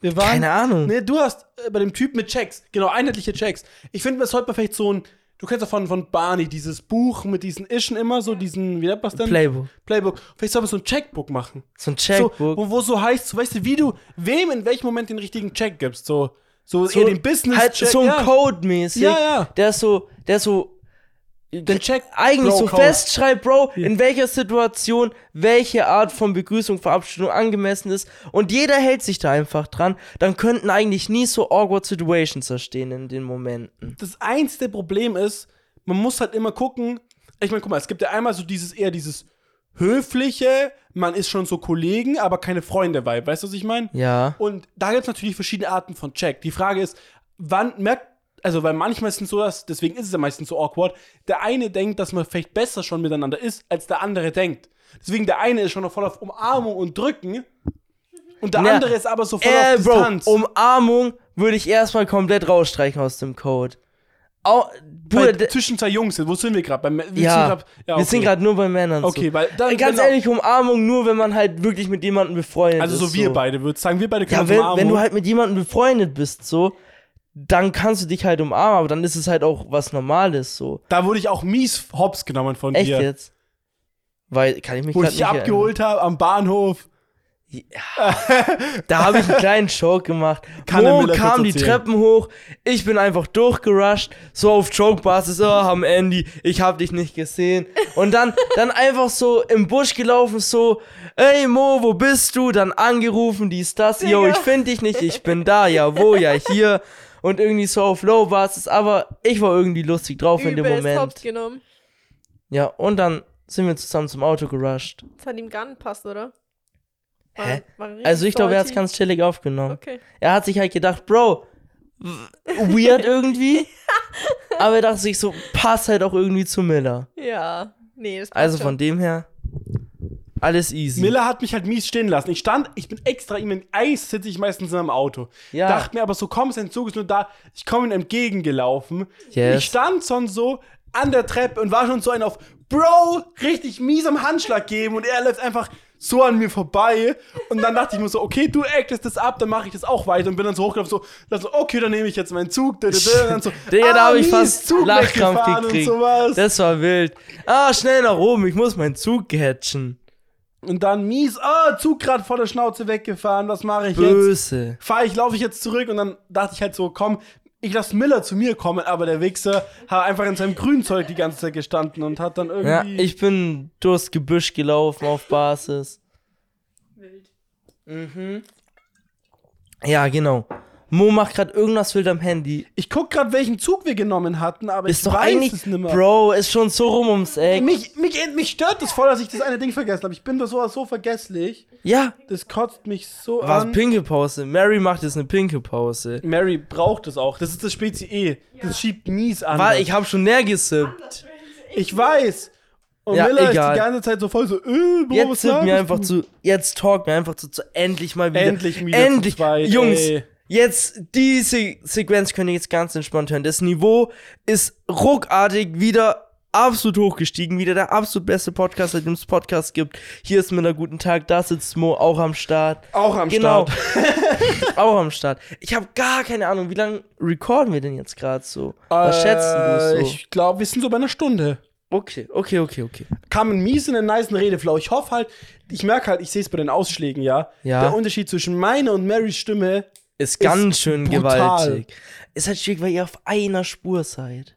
Wir waren.
Keine Ahnung.
Nee, du hast äh, bei dem Typ mit Checks, genau, einheitliche Checks. Ich finde, es sollte man vielleicht so ein du kennst doch von, von Barney dieses Buch mit diesen Ischen immer, so diesen, wie nennt man denn?
Playbook.
Playbook. Vielleicht soll man so ein Checkbook machen.
So ein
So,
Checkbook.
wo, wo so heißt, so, weißt du, wie du, wem in welchem Moment den richtigen Check gibst. So, so,
so,
eher den Business-Check.
halt so ein
ja.
Code-mäßig.
Ja, ja.
Der ist so, der ist so
Den Check.
eigentlich so
Bro-Code.
festschreibt, Bro, in welcher Situation welche Art von Begrüßung, Verabschiedung angemessen ist und jeder hält sich da einfach dran, dann könnten eigentlich nie so awkward Situations entstehen in den Momenten.
Das einzige Problem ist, man muss halt immer gucken. Ich meine, guck mal, es gibt ja einmal so dieses eher dieses höfliche, man ist schon so Kollegen, aber keine Freunde-Vibe. Weißt du, was ich meine?
Ja.
Und da gibt es natürlich verschiedene Arten von Check. Die Frage ist, wann merkt, also weil manchmal ist es so, dass, deswegen ist es ja meistens so awkward, der eine denkt, dass man vielleicht besser schon miteinander ist, als der andere denkt. Deswegen der eine ist schon noch voll auf Umarmung und Drücken und der
Na,
andere ist aber so voll
Äh,
auf
Bro,
Distanz.
Umarmung würde ich erstmal komplett rausstreichen aus dem Code. Au, Bruder,
zwischen zwei Jungs, wo sind wir gerade? Wir
ja, wir sind gerade nur bei Männern.
Okay,
so.
weil dann,
Ganz ehrlich, Umarmung nur, wenn man halt wirklich mit jemandem befreundet
Also
ist.
so wir beide, würde sagen, wir beide können
Ja, wenn,
umarmen.
wenn du halt mit jemandem befreundet bist, so, dann kannst du dich halt umarmen, aber dann ist es halt auch was Normales, so.
da wurde ich auch mies hops genommen von
Echt
dir.
jetzt? Weil, kann ich mich
Wo ich dich abgeholt habe am Bahnhof.
erinnern. Da habe ich einen kleinen Joke gemacht.
Kann
Mo kam die. Treppen hoch, ich bin einfach durchgerusht, so auf Joke-Basis, oh, haben Andy, ich hab dich nicht gesehen. Und dann, dann einfach so im Busch gelaufen, so, ey Mo, wo bist du? Dann angerufen, dies, das, yo, ich find dich nicht, ich bin da, ja, wo, ja, hier. Und irgendwie so auf Low-Basis, aber ich war irgendwie lustig drauf in dem
Übelst
Moment.
hops genommen.
Ja, und dann sind wir zusammen zum Auto gerusht.
Das hat ihm gar nicht passt, oder? War-
Hä?
war
Also ich glaube, er hat's
salty.
ganz chillig aufgenommen.
Okay.
Er hat sich halt gedacht, Bro, weird irgendwie. aber er dachte sich so, passt halt auch irgendwie zu Miller.
Ja. Nee, das passt
Also
schon.
von dem her, alles easy.
Miller hat mich halt mies stehen lassen. Ich stand, ich bin extra ihm in Eis, sitze ich meistens in einem Auto.
Ja.
Dachte mir aber so, komm, sein Zug ist nur da. Ich komme ihm entgegengelaufen.
Yes.
Ich stand schon so an der Treppe und war schon so ein auf Bro, richtig mies am Handschlag geben und er läuft einfach so an mir vorbei und dann dachte ich mir so, okay, du actest das ab, dann mache ich das auch weiter und bin dann so hochgelaufen, so, dann so okay, dann nehme ich jetzt meinen Zug, und dann so,
Digga, da habe ich fast
Zug
Lachkrampf gekriegt. Das war wild. Ah, schnell nach oben, ich muss meinen Zug catchen.
Und dann mies, ah, Zug gerade vor der Schnauze weggefahren, was mache ich jetzt?
Böse.
Fahr ich, laufe ich jetzt zurück und dann dachte ich halt so, komm, ich lasse Miller zu mir kommen, aber der Wichser hat einfach in seinem Grünzeug die ganze Zeit gestanden und hat dann
Ja,
irgendwie.
ich bin durchs Gebüsch gelaufen auf Basis.
Wild.
Mhm. Ja, genau. Mo macht gerade irgendwas wild am Handy.
Ich guck gerade, welchen Zug wir genommen hatten, aber
Ist
ich
doch
weiß
eigentlich.
es nicht mehr.
Bro, ist schon so rum ums Eck.
Mich, mich, mich stört das voll, dass ich das eine Ding vergessen habe. Ich bin da sowas so vergesslich.
Ja,
Das kotzt mich so
was
an.
pinke Pause. Mary macht jetzt eine pinke Pause.
Mary braucht es auch. Das ist das Spezi E. Das schiebt mies an.
War, ich hab schon näher gesippt.
ich weiß. Und
Ja,
Miller
egal.
ist die ganze Zeit so voll so, äh, Bro,
Jetzt
was
mir einfach zu. Jetzt talk mir einfach zu, zu endlich mal wieder.
Endlich wieder
Endlich.
zu zweit,
Jungs,
ey.
Jetzt diese Sequenz könnt ihr jetzt ganz entspannt hören. Das Niveau ist ruckartig wieder absolut hochgestiegen. Wieder der absolut beste Podcast, seitdem es Podcast gibt. Hier ist mit einer guten Tag, da sitzt Mo auch am Start.
Auch am
Genau.
Start.
auch am Start. Ich habe gar keine Ahnung, wie lange recorden wir denn jetzt gerade so? Was schätzen du so?
Äh, Ich glaube, wir sind so bei einer Stunde.
okay, okay, okay, okay.
Kam ein mies in den nicen Redeflow. Ich hoffe halt, ich merke halt, ich sehe es bei den Ausschlägen, ja.
Ja.
Der Unterschied zwischen meiner und Marys Stimme.
Ist ganz schön
brutal.
gewaltig. Ist halt schwierig, weil ihr auf einer Spur seid.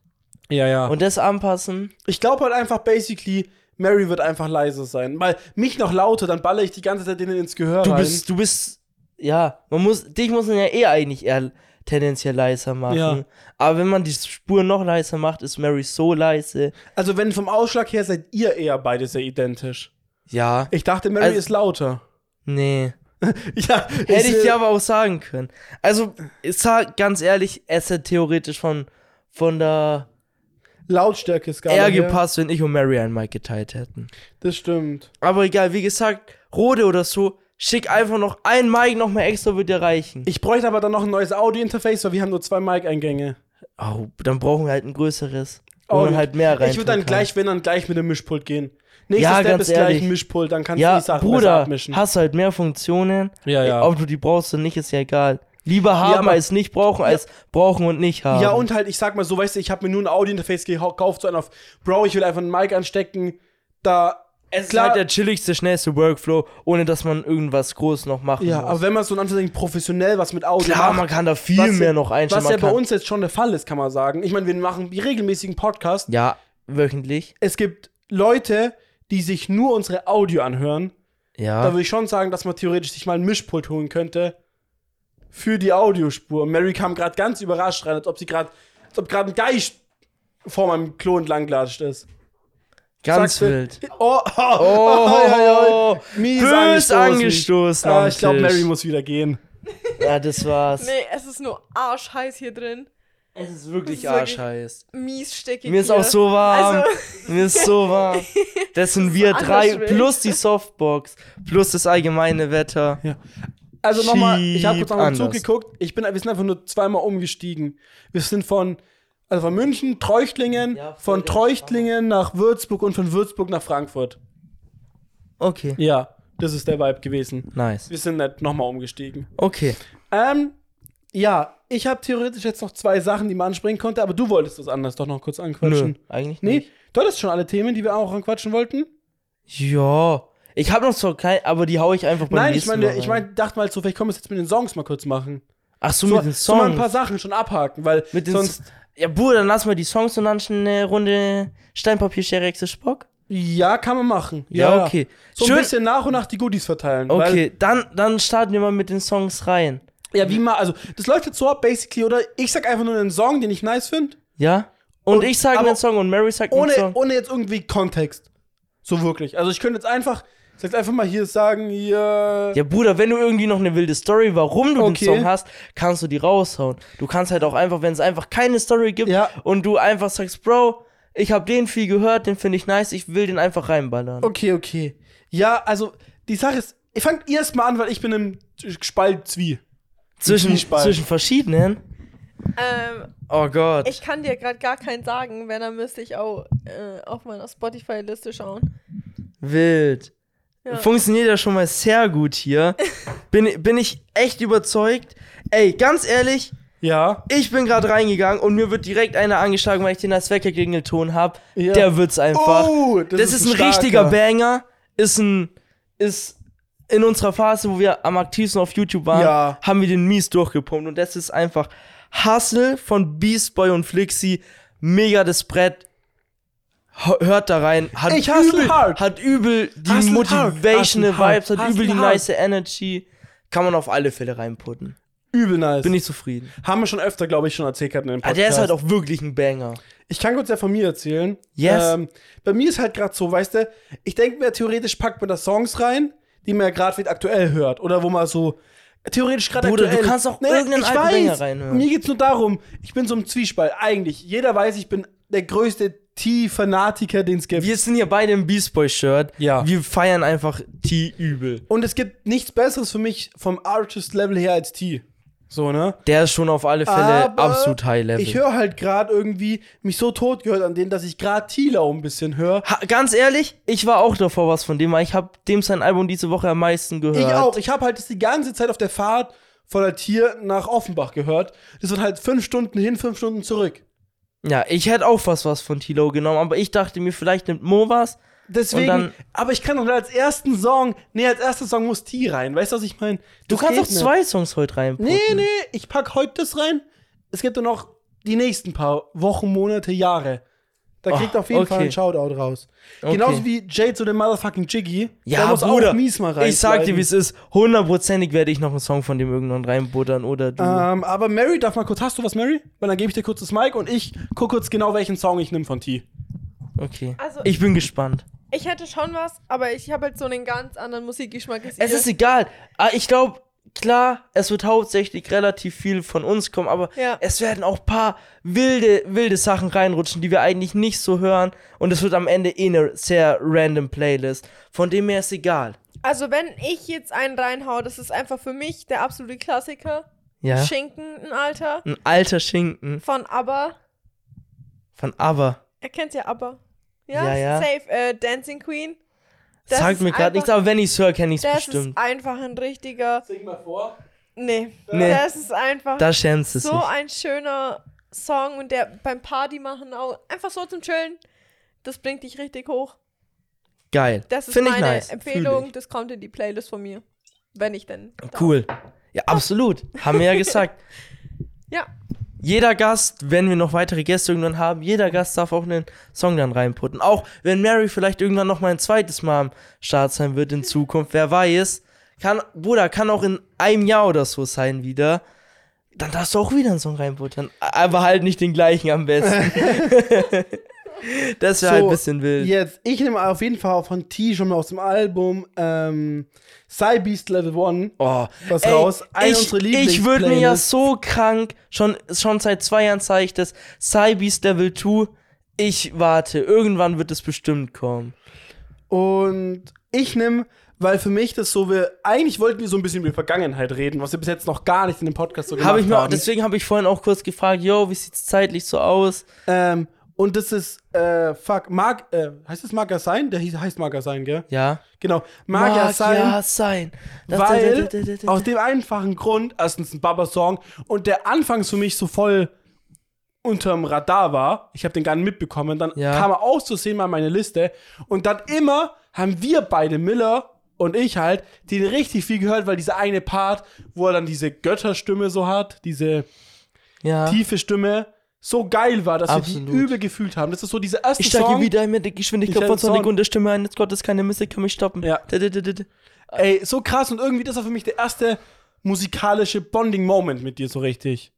Ja, ja. Und
das anpassen.
ich glaube halt einfach, basically, Mary wird einfach leiser sein. Weil mich noch lauter, dann baller ich die ganze Zeit denen ins Gehör
Du
rein.
bist, du bist, ja, man muss, dich muss man ja eh eigentlich eher tendenziell leiser machen.
Ja.
Aber wenn man die Spur noch leiser macht, ist Mary so leise.
also, wenn vom Ausschlag her seid ihr eher beide sehr identisch.
Ja.
Ich dachte, Mary
Also-
ist lauter.
Nee.
ja,
Hätte ich
äh,
dir aber auch sagen können. Also, ich sag ganz ehrlich, es hätte theoretisch von, von der
Lautstärke ist
eher gepasst, wenn ich und Mary ein Mic geteilt hätten.
Das stimmt.
Aber egal, wie gesagt, Rode oder so, schick einfach noch ein Mic noch mal extra, wird dir reichen.
Ich bräuchte aber dann noch ein neues Audio-Interface, weil wir haben nur zwei Mic-Eingänge.
Oh, dann brauchen wir halt ein größeres.
Oh,
man halt mehr rein.
Ich würde dann gleich, wenn dann gleich mit dem Mischpult gehen. Nächster
Ja,
Step
ganz
ist gleich
ehrlich.
ein Mischpult, dann kannst du
Ja,
die Sachen besser
Bruder,
abmischen.
hast halt mehr Funktionen.
Ja, ja.
Ob du die brauchst oder nicht, ist ja egal. Lieber haben
aber-
als nicht brauchen, als brauchen und nicht haben.
Ja, und halt, ich sag mal so, weißt du, ich habe mir nur ein Audio-Interface gekauft, so einen auf, Bro, ich will einfach einen Mic anstecken, da,
es ist
klar-
halt der chilligste, schnellste Workflow, ohne dass man irgendwas groß noch machen
ja,
muss.
aber wenn man so in Anführungszeichen professionell was mit Audio
Klar,
macht,
man kann da viel mehr
ja-
noch einstellen.
was ja bei uns jetzt schon der Fall ist, kann man sagen. Ich meine, wir machen regelmäßigen Podcast.
Ja, wöchentlich.
Es gibt Leute, die sich nur unsere Audio anhören.
Ja.
Da würde ich schon sagen, dass man theoretisch sich mal ein Mischpult holen könnte für die Audiospur. Mary kam gerade ganz überrascht rein, als ob sie gerade, als ob gerade ein Geist vor meinem Klo entlang gelatscht ist.
Ganz
Sagte-
wild.
Oh, oh,
Oh,
mies
bös
angestoßen.
angestoßen.
Ah, ich glaube. Mary muss wieder gehen.
Ja, das war's.
Nee, es ist nur arschheiß hier drin.
Es ist wirklich
Das ist wirklich-
arschheiß.
Mies stickig.
Mir ist
hier.
auch so warm.
Also,
Mir ist so warm. Das sind wir
anders
drei, plus die Softbox, plus das allgemeine Wetter.
Also nochmal, ich habe kurz nochmal zugeguckt. Ich bin, wir sind einfach nur zweimal umgestiegen. Wir sind von, also von München, Treuchtlingen,
Ja,
von Treuchtlingen nach Würzburg und von Würzburg nach Frankfurt.
Okay,
Ja, das ist der Vibe gewesen.
nice.
Wir sind nicht nochmal umgestiegen.
Okay.
Ähm, ja, ich habe theoretisch jetzt noch zwei Sachen, die man ansprechen konnte, aber du wolltest was anderes doch noch kurz
Nö,
anquatschen.
eigentlich
Nee,
nicht.
du hattest schon alle Themen, die wir auch anquatschen wollten?
Ja. Ich habe noch so kein, aber die hau ich einfach beim
Nein, ich meine, ich meine, dachte mal so, vielleicht können wir es jetzt mit den Songs mal kurz machen.
Ach so,
So,
mit den
so mal ein
Songs.
paar Sachen schon abhaken, weil
mit den
sonst,
ja, Bruder, dann lass mal die Songs und dann schon eine Runde Steinpapier, Schere, Echse, Spock.
ja, kann man machen.
Ja, okay.
So
Schön.
ein bisschen nach und nach die Goodies verteilen.
Okay, dann, dann starten wir mal mit den Songs rein.
Ja, wie mal, also, das läuft jetzt so ab, basically, oder? Ich sag einfach nur einen Song, den ich nice finde,
Ja? Und,
Und-
ich sage einen Song und Mary sagt einen
ohne,
Song.
ohne jetzt irgendwie Kontext. So wirklich. Also, ich könnte jetzt einfach, ich jetzt einfach mal hier sagen, hier.
Ja, Bruder, wenn du irgendwie noch eine wilde Story, warum du
Okay.
den Song hast, kannst du die raushauen. Du kannst halt auch einfach, wenn es einfach keine Story gibt
Ja.
und du einfach sagst, Bro, ich habe den viel gehört, den finde ich nice, ich will den einfach reinballern.
Okay, okay. Ja, also, die Sache ist, ich fang erst mal an, weil ich bin im Spalt Zwie.
Zwischen, zwischen verschiedenen.
ähm,
Oh Gott.
ich kann dir gerade gar keinen sagen, wenn, dann müsste ich auch äh, auf meiner Spotify-Liste schauen.
Wild.
Ja.
Funktioniert ja schon mal sehr gut hier. bin, bin ich echt überzeugt. Ey, ganz ehrlich,
Ja.
ich bin gerade reingegangen und mir wird direkt einer angeschlagen, weil ich den als Weckerklingelton hab.
Ja.
Der wird's einfach.
Oh,
das, ist ein
starker.
richtiger Banger. Ist ein. Ist in unserer Phase, wo wir am aktivsten auf YouTube waren,
Ja.
haben wir den mies durchgepumpt. Und das ist einfach Hustle von Beast Boy und Flixi. Mega das Brett. Hört da rein. Hat
Ich
übel,
hard.
Hat übel die
Hustle
motivational
hard.
Vibes, hat
Hustle
übel die
hard.
nice Energy. Kann man auf alle Fälle reinputten.
Übel nice.
Bin ich zufrieden.
Haben wir schon öfter, glaube ich, schon erzählt gehabt in dem
Ah,
Podcast.
der ist halt auch wirklich ein Banger.
Ich kann kurz ja von mir erzählen.
Yes.
Ähm, bei mir ist halt gerade so, weißt du, ich denke mir, theoretisch packt man da Songs rein, die man ja gerade wieder aktuell hört. Oder wo man so theoretisch gerade aktuell.
du kannst auch
Nee,
irgendeinen
ich
alten
weiß,
reinhören.
Mir geht's nur darum, ich bin so im Zwiespalt. Eigentlich, jeder weiß, ich bin der größte T-Fanatiker, den es gibt.
Wir sind hier beide im Beast Boy Shirt.
Ja.
Wir feiern einfach T übel.
Und es gibt nichts Besseres für mich vom Artist-Level her als T. So, ne?
Der ist schon auf alle Fälle
Aber
absolut High Level.
Ich höre halt gerade irgendwie mich so tot gehört an denen, dass ich gerade Tila ein bisschen höre.
Ganz ehrlich, ich war auch davor was von dem, weil ich habe dem sein Album diese Woche am meisten gehört.
Ich auch. Ich habe halt das die ganze Zeit auf der Fahrt von der Tier nach Offenbach gehört. Das sind halt fünf Stunden hin, fünf Stunden zurück.
Ja, ich hätte auch fast was von Tilo genommen, aber ich dachte mir, vielleicht nimmt Mo was.
Deswegen,
dann-
aber ich kann doch als ersten Song, nee, als erster Song muss T rein. Weißt du, was ich meine?
Du kannst auch zwei Songs heute reinputten.
Nee, nee, ich pack heute das rein. Es gibt nur noch die nächsten paar Wochen, Monate, Jahre. Da
Oh,
kriegt auf jeden
okay.
Fall ein Shoutout raus.
Okay.
Genauso wie Jade zu dem Motherfucking Jiggy.
Ja,
muss
Bruder,
auch mies mal rein.
ich sag dir, wie es ist. Hundertprozentig werde ich noch einen Song von dem irgendwann reinbuttern oder du.
Ähm, aber Mary, darf mal kurz, hast du was, Mary? Weil dann gebe ich dir kurz das Mic und ich gucke kurz genau, welchen Song ich nehme von T.
Okay.
Also-
ich bin gespannt.
Ich hätte schon was, aber ich habe halt so einen ganz anderen Musikgeschmack als
Es
ihr.
ist egal. Ah, Ich glaube, klar, es wird hauptsächlich relativ viel von uns kommen, aber
Ja.
es werden auch paar wilde, wilde Sachen reinrutschen, die wir eigentlich nicht so hören. Und es wird am Ende eh eine sehr random Playlist. Von dem her ist egal.
Also wenn ich jetzt einen reinhau, das ist einfach für mich der absolute Klassiker.
Ja.
Schinken, ein Alter.
Ein alter Schinken
Von ABBA.
von Aber.
Er kennt ja ABBA. Ja,
Ja, ja.
safe. Äh, Dancing Queen. Das
Sagt mir gerade nichts, aber wenn ich es höre, kenne ich es
Das
bestimmt.
ist einfach ein richtiger.
Sing mal vor.
Nee,
Nee.
das ist einfach
Da schämst du
so
dich.
ein schöner Song und der beim Party machen auch einfach so zum Chillen. Das bringt dich richtig hoch.
Geil.
Das ist
Finde ich
meine
nice.
Empfehlung.
ich.
Das kommt in die Playlist von mir. Wenn ich denn. darf.
Cool. Ja, absolut. Haben wir ja gesagt.
Ja.
Jeder Gast, wenn wir noch weitere Gäste irgendwann haben, jeder Gast darf auch einen Song dann reinputten. Auch wenn Mary vielleicht irgendwann noch mal ein zweites Mal am Start sein wird in Zukunft, wer weiß. Kann, Bruder, kann auch in einem Jahr oder so sein wieder. Dann darfst du auch wieder einen Song reinputten. Aber halt nicht den gleichen am besten. das wäre halt ein bisschen wild.
Jetzt, ich nehme auf jeden Fall von T schon mal aus dem Album ähm, Psy Beast Level 1
Oh,
was
ey,
raus. Eine
ich,
unserer
ich würde mir ja so krank, schon, schon seit zwei Jahren zeige ich das, Cybeast Level 2, ich warte, irgendwann wird es bestimmt kommen.
Und ich nehme, weil für mich das so, wir, eigentlich wollten wir so ein bisschen über die Vergangenheit reden, was wir bis jetzt noch gar nicht in dem Podcast so gemacht
Hab ich mir,
haben.
deswegen habe ich vorhin auch kurz gefragt, yo, wie sieht's zeitlich so aus?
ähm, und das ist, äh, fuck, mag, äh, heißt das ja sein? Der hieß, heißt mag ja sein, gell?
Ja.
Genau, sein.
ja sein. Das-
weil
da- da- da- da-
aus dem einfachen Grund, erstens ein Baba-Song und der anfangs für mich so voll unterm Radar war, ich habe den gar nicht mitbekommen, dann
Ja.
kam er auszusehen mal in meine Liste und dann immer haben wir beide, Miller und ich halt, den richtig viel gehört, weil dieser eine Part, wo er dann diese Götterstimme so hat, diese
ja.
tiefe Stimme, so geil war, dass wir
Absolut.
die übel gefühlt haben. Das ist so dieser erste
Ich steige
Song.
wieder mit der Geschwindigkeit von Sonic
Song.
und der Stimme eines Gottes, keine Musik kann mich stoppen.
Ja. Ey, so krass und irgendwie das war für mich der erste musikalische Bonding-Moment mit dir so richtig.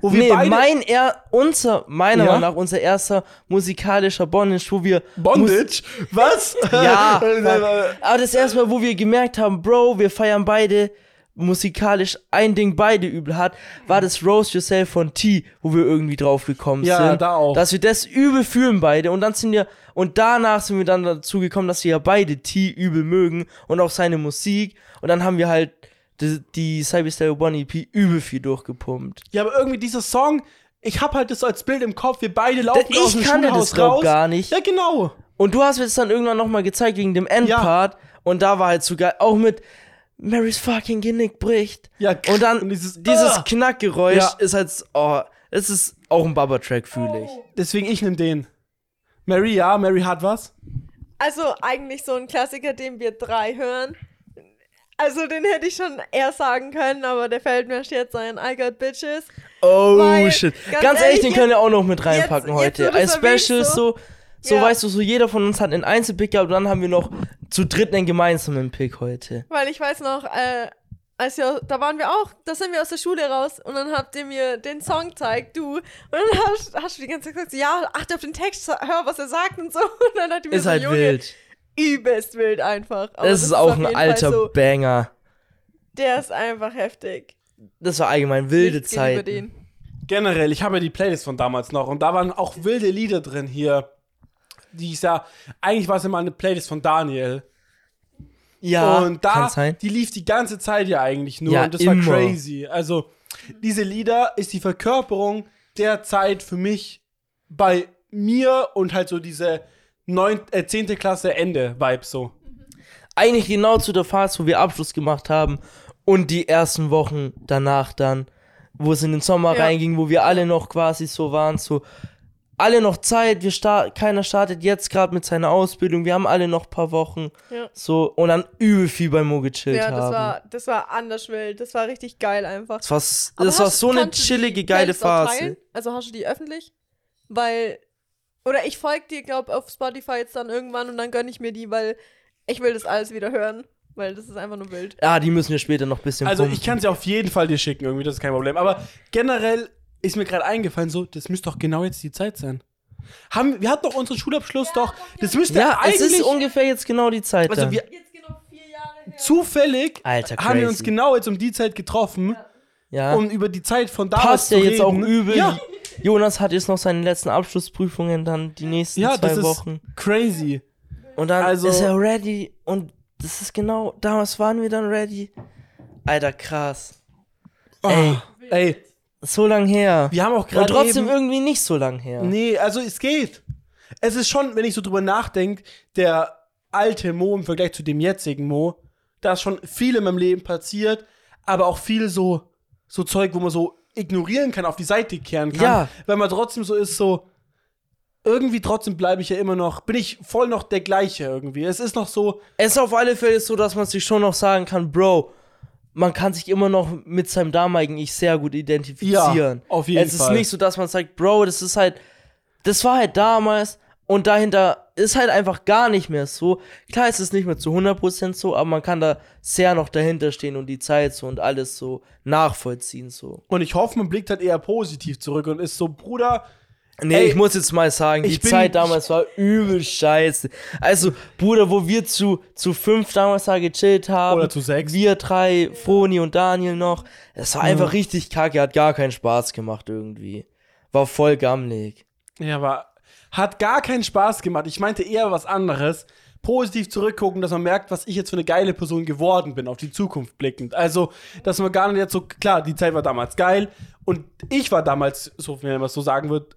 Wo wir
Nee, mein, er, unser, meiner
Ja?
Meinung nach, unser erster musikalischer Bondage, wo wir
Bondage? Was?
Ja, aber das erste Mal, wo wir gemerkt haben, Bro, wir feiern beide musikalisch ein Ding beide übel hat, war das Roast Yourself von T, wo wir irgendwie drauf gekommen
Ja,
sind.
da auch.
Dass wir das übel fühlen beide und dann sind wir, und danach sind wir dann dazu gekommen, dass wir ja beide T übel mögen und auch seine Musik und dann haben wir halt die, die Cyberstyle One EP übel viel durchgepumpt.
ja, aber irgendwie dieser Song, ich hab halt das so als Bild im Kopf, wir beide laufen
Ich
aus dem
kannte
Schulhaus
das,
raus.
gar nicht.
Ja, genau.
Und du hast mir das dann irgendwann nochmal gezeigt wegen dem Endpart. Und da war halt so geil, auch mit Marys fucking Genick bricht.
Ja,
Und dann
und
dieses,
dieses- Ah!
Knackgeräusch
Ja.
ist halt, so- oh, es ist auch ein Baba-Track, fühle ich.
Deswegen ich nehm den. Mary, ja, Mary hat was.
Also eigentlich so ein Klassiker, den wir drei hören. Also den hätte ich schon eher sagen können, aber der fällt mir jetzt ein. I Got Bitches.
Oh
Weil,
shit.
ganz
Ganz, ehrlich,
ehrlich,
den können wir auch noch mit reinpacken
jetzt-
heute. Als Special
erwähnst,
so, so
Ja.
weißt du, so jeder von uns hat einen Einzelpick gehabt und dann haben wir noch zu dritt einen gemeinsamen Pick heute.
Weil ich weiß noch, äh, als wir, da waren wir auch, da sind wir aus der Schule raus und dann habt ihr mir den Song gezeigt, du. Und dann hast, hast du die ganze Zeit gesagt, ja, achte auf den Text, hör, was er sagt und so. Und dann hat die mir
Ist
so,
halt
Junge,
wild.
übelst wild einfach. Aber
Das ist auch ein alter
So,
Banger.
der ist einfach heftig.
Das war allgemein wilde Zeit.
den.
Generell, ich habe ja die Playlist von damals noch und da waren auch wilde Lieder drin hier. Die ist ja, eigentlich war es immer eine Playlist von Daniel.
Ja,
und da,
kann sein.
die lief die ganze Zeit ja eigentlich nur
Ja,
und das
immer.
war crazy. Also, diese Lieder ist die Verkörperung der Zeit für mich bei mir und halt so diese 9, äh, 10. Klasse Ende Vibe so.
eigentlich genau zu der Phase, wo wir Abschluss gemacht haben und die ersten Wochen danach dann, wo es in den Sommer
Ja.
reinging, wo wir alle noch quasi so waren, so alle noch Zeit, wir start, keiner startet jetzt gerade mit seiner Ausbildung, wir haben alle noch ein paar Wochen,
Ja.
so und dann übel viel bei Mo gechillt
Ja, das
haben.
war, das war anders wild. Das war richtig geil einfach.
das war, das war
hast-
so eine chillige, geile Phase.
Also hast du die öffentlich? Weil, oder ich folge dir, glaube auf Spotify jetzt dann irgendwann und dann gönne ich mir die, weil ich will das alles wieder hören. Weil das ist einfach nur wild.
Ja, die müssen wir später noch ein bisschen
Also,
pumpen.
ich kann sie auf jeden Fall dir schicken irgendwie, das ist kein Problem. Aber generell ist mir gerade eingefallen, so, das müsste doch genau jetzt die Zeit sein. Haben, wir hatten doch unseren Schulabschluss doch. Das müsste
Ja, es
eigentlich.
ist ungefähr jetzt genau die Zeit.
also
dann.
wir,
Jetzt genau vier Jahre her.
zufällig
Alter,
haben wir uns genau jetzt um die Zeit getroffen,
ja.
um über die Zeit von damals
passt ja jetzt auch übel.
Ja,
Jonas hat jetzt noch seine letzten Abschlussprüfungen, dann die nächsten
ja
zwei
das ist
Wochen.
crazy.
Und dann
also-
ist er ready und das ist genau, damals waren wir dann ready. Alter, krass. Ey.
Oh, ey,
So lang her.
wir haben auch
und
gerade
trotzdem
eben,
irgendwie nicht so lang her.
Nee, also es geht. Es ist schon, wenn ich so drüber nachdenke, der alte Mo im Vergleich zu dem jetzigen Mo, da ist schon viel in meinem Leben passiert, aber auch viel so, so Zeug, wo man so ignorieren kann, auf die Seite kehren kann.
Ja.
Weil man trotzdem so ist, so, irgendwie trotzdem bleibe ich ja immer noch, bin ich voll noch der gleiche irgendwie. Es ist noch so,
Es ist auf alle Fälle so, dass man sich schon noch sagen kann, Bro, man kann sich immer noch mit seinem damaligen Ich sehr gut identifizieren.
Ja, auf jeden
es
Fall.
ist nicht so, dass man sagt, Bro, das ist halt, das war halt damals und dahinter ist halt einfach gar nicht mehr so. Klar ist es nicht mehr zu 100% so, aber man kann da sehr noch dahinter stehen und die Zeit so und alles so nachvollziehen so.
und ich hoffe, man blickt halt eher positiv zurück und ist so, Bruder,
Nee,
Ey,
ich muss jetzt mal sagen, die Zeit damals war übel scheiße. Also, Bruder, wo wir zu, zu fünf damals da gechillt haben.
Oder zu sechs.
Wir drei, Froni und Daniel noch. Es war einfach richtig kacke, hat gar keinen Spaß gemacht irgendwie. War voll gammelig.
Ja, aber hat gar keinen Spaß gemacht. Ich meinte eher was anderes. Positiv zurückgucken, dass man merkt, was ich jetzt für eine geile Person geworden bin, auf die Zukunft blickend. Also, dass man gar nicht jetzt so, klar, die Zeit war damals geil und ich war damals, so wenn man es so sagen wird,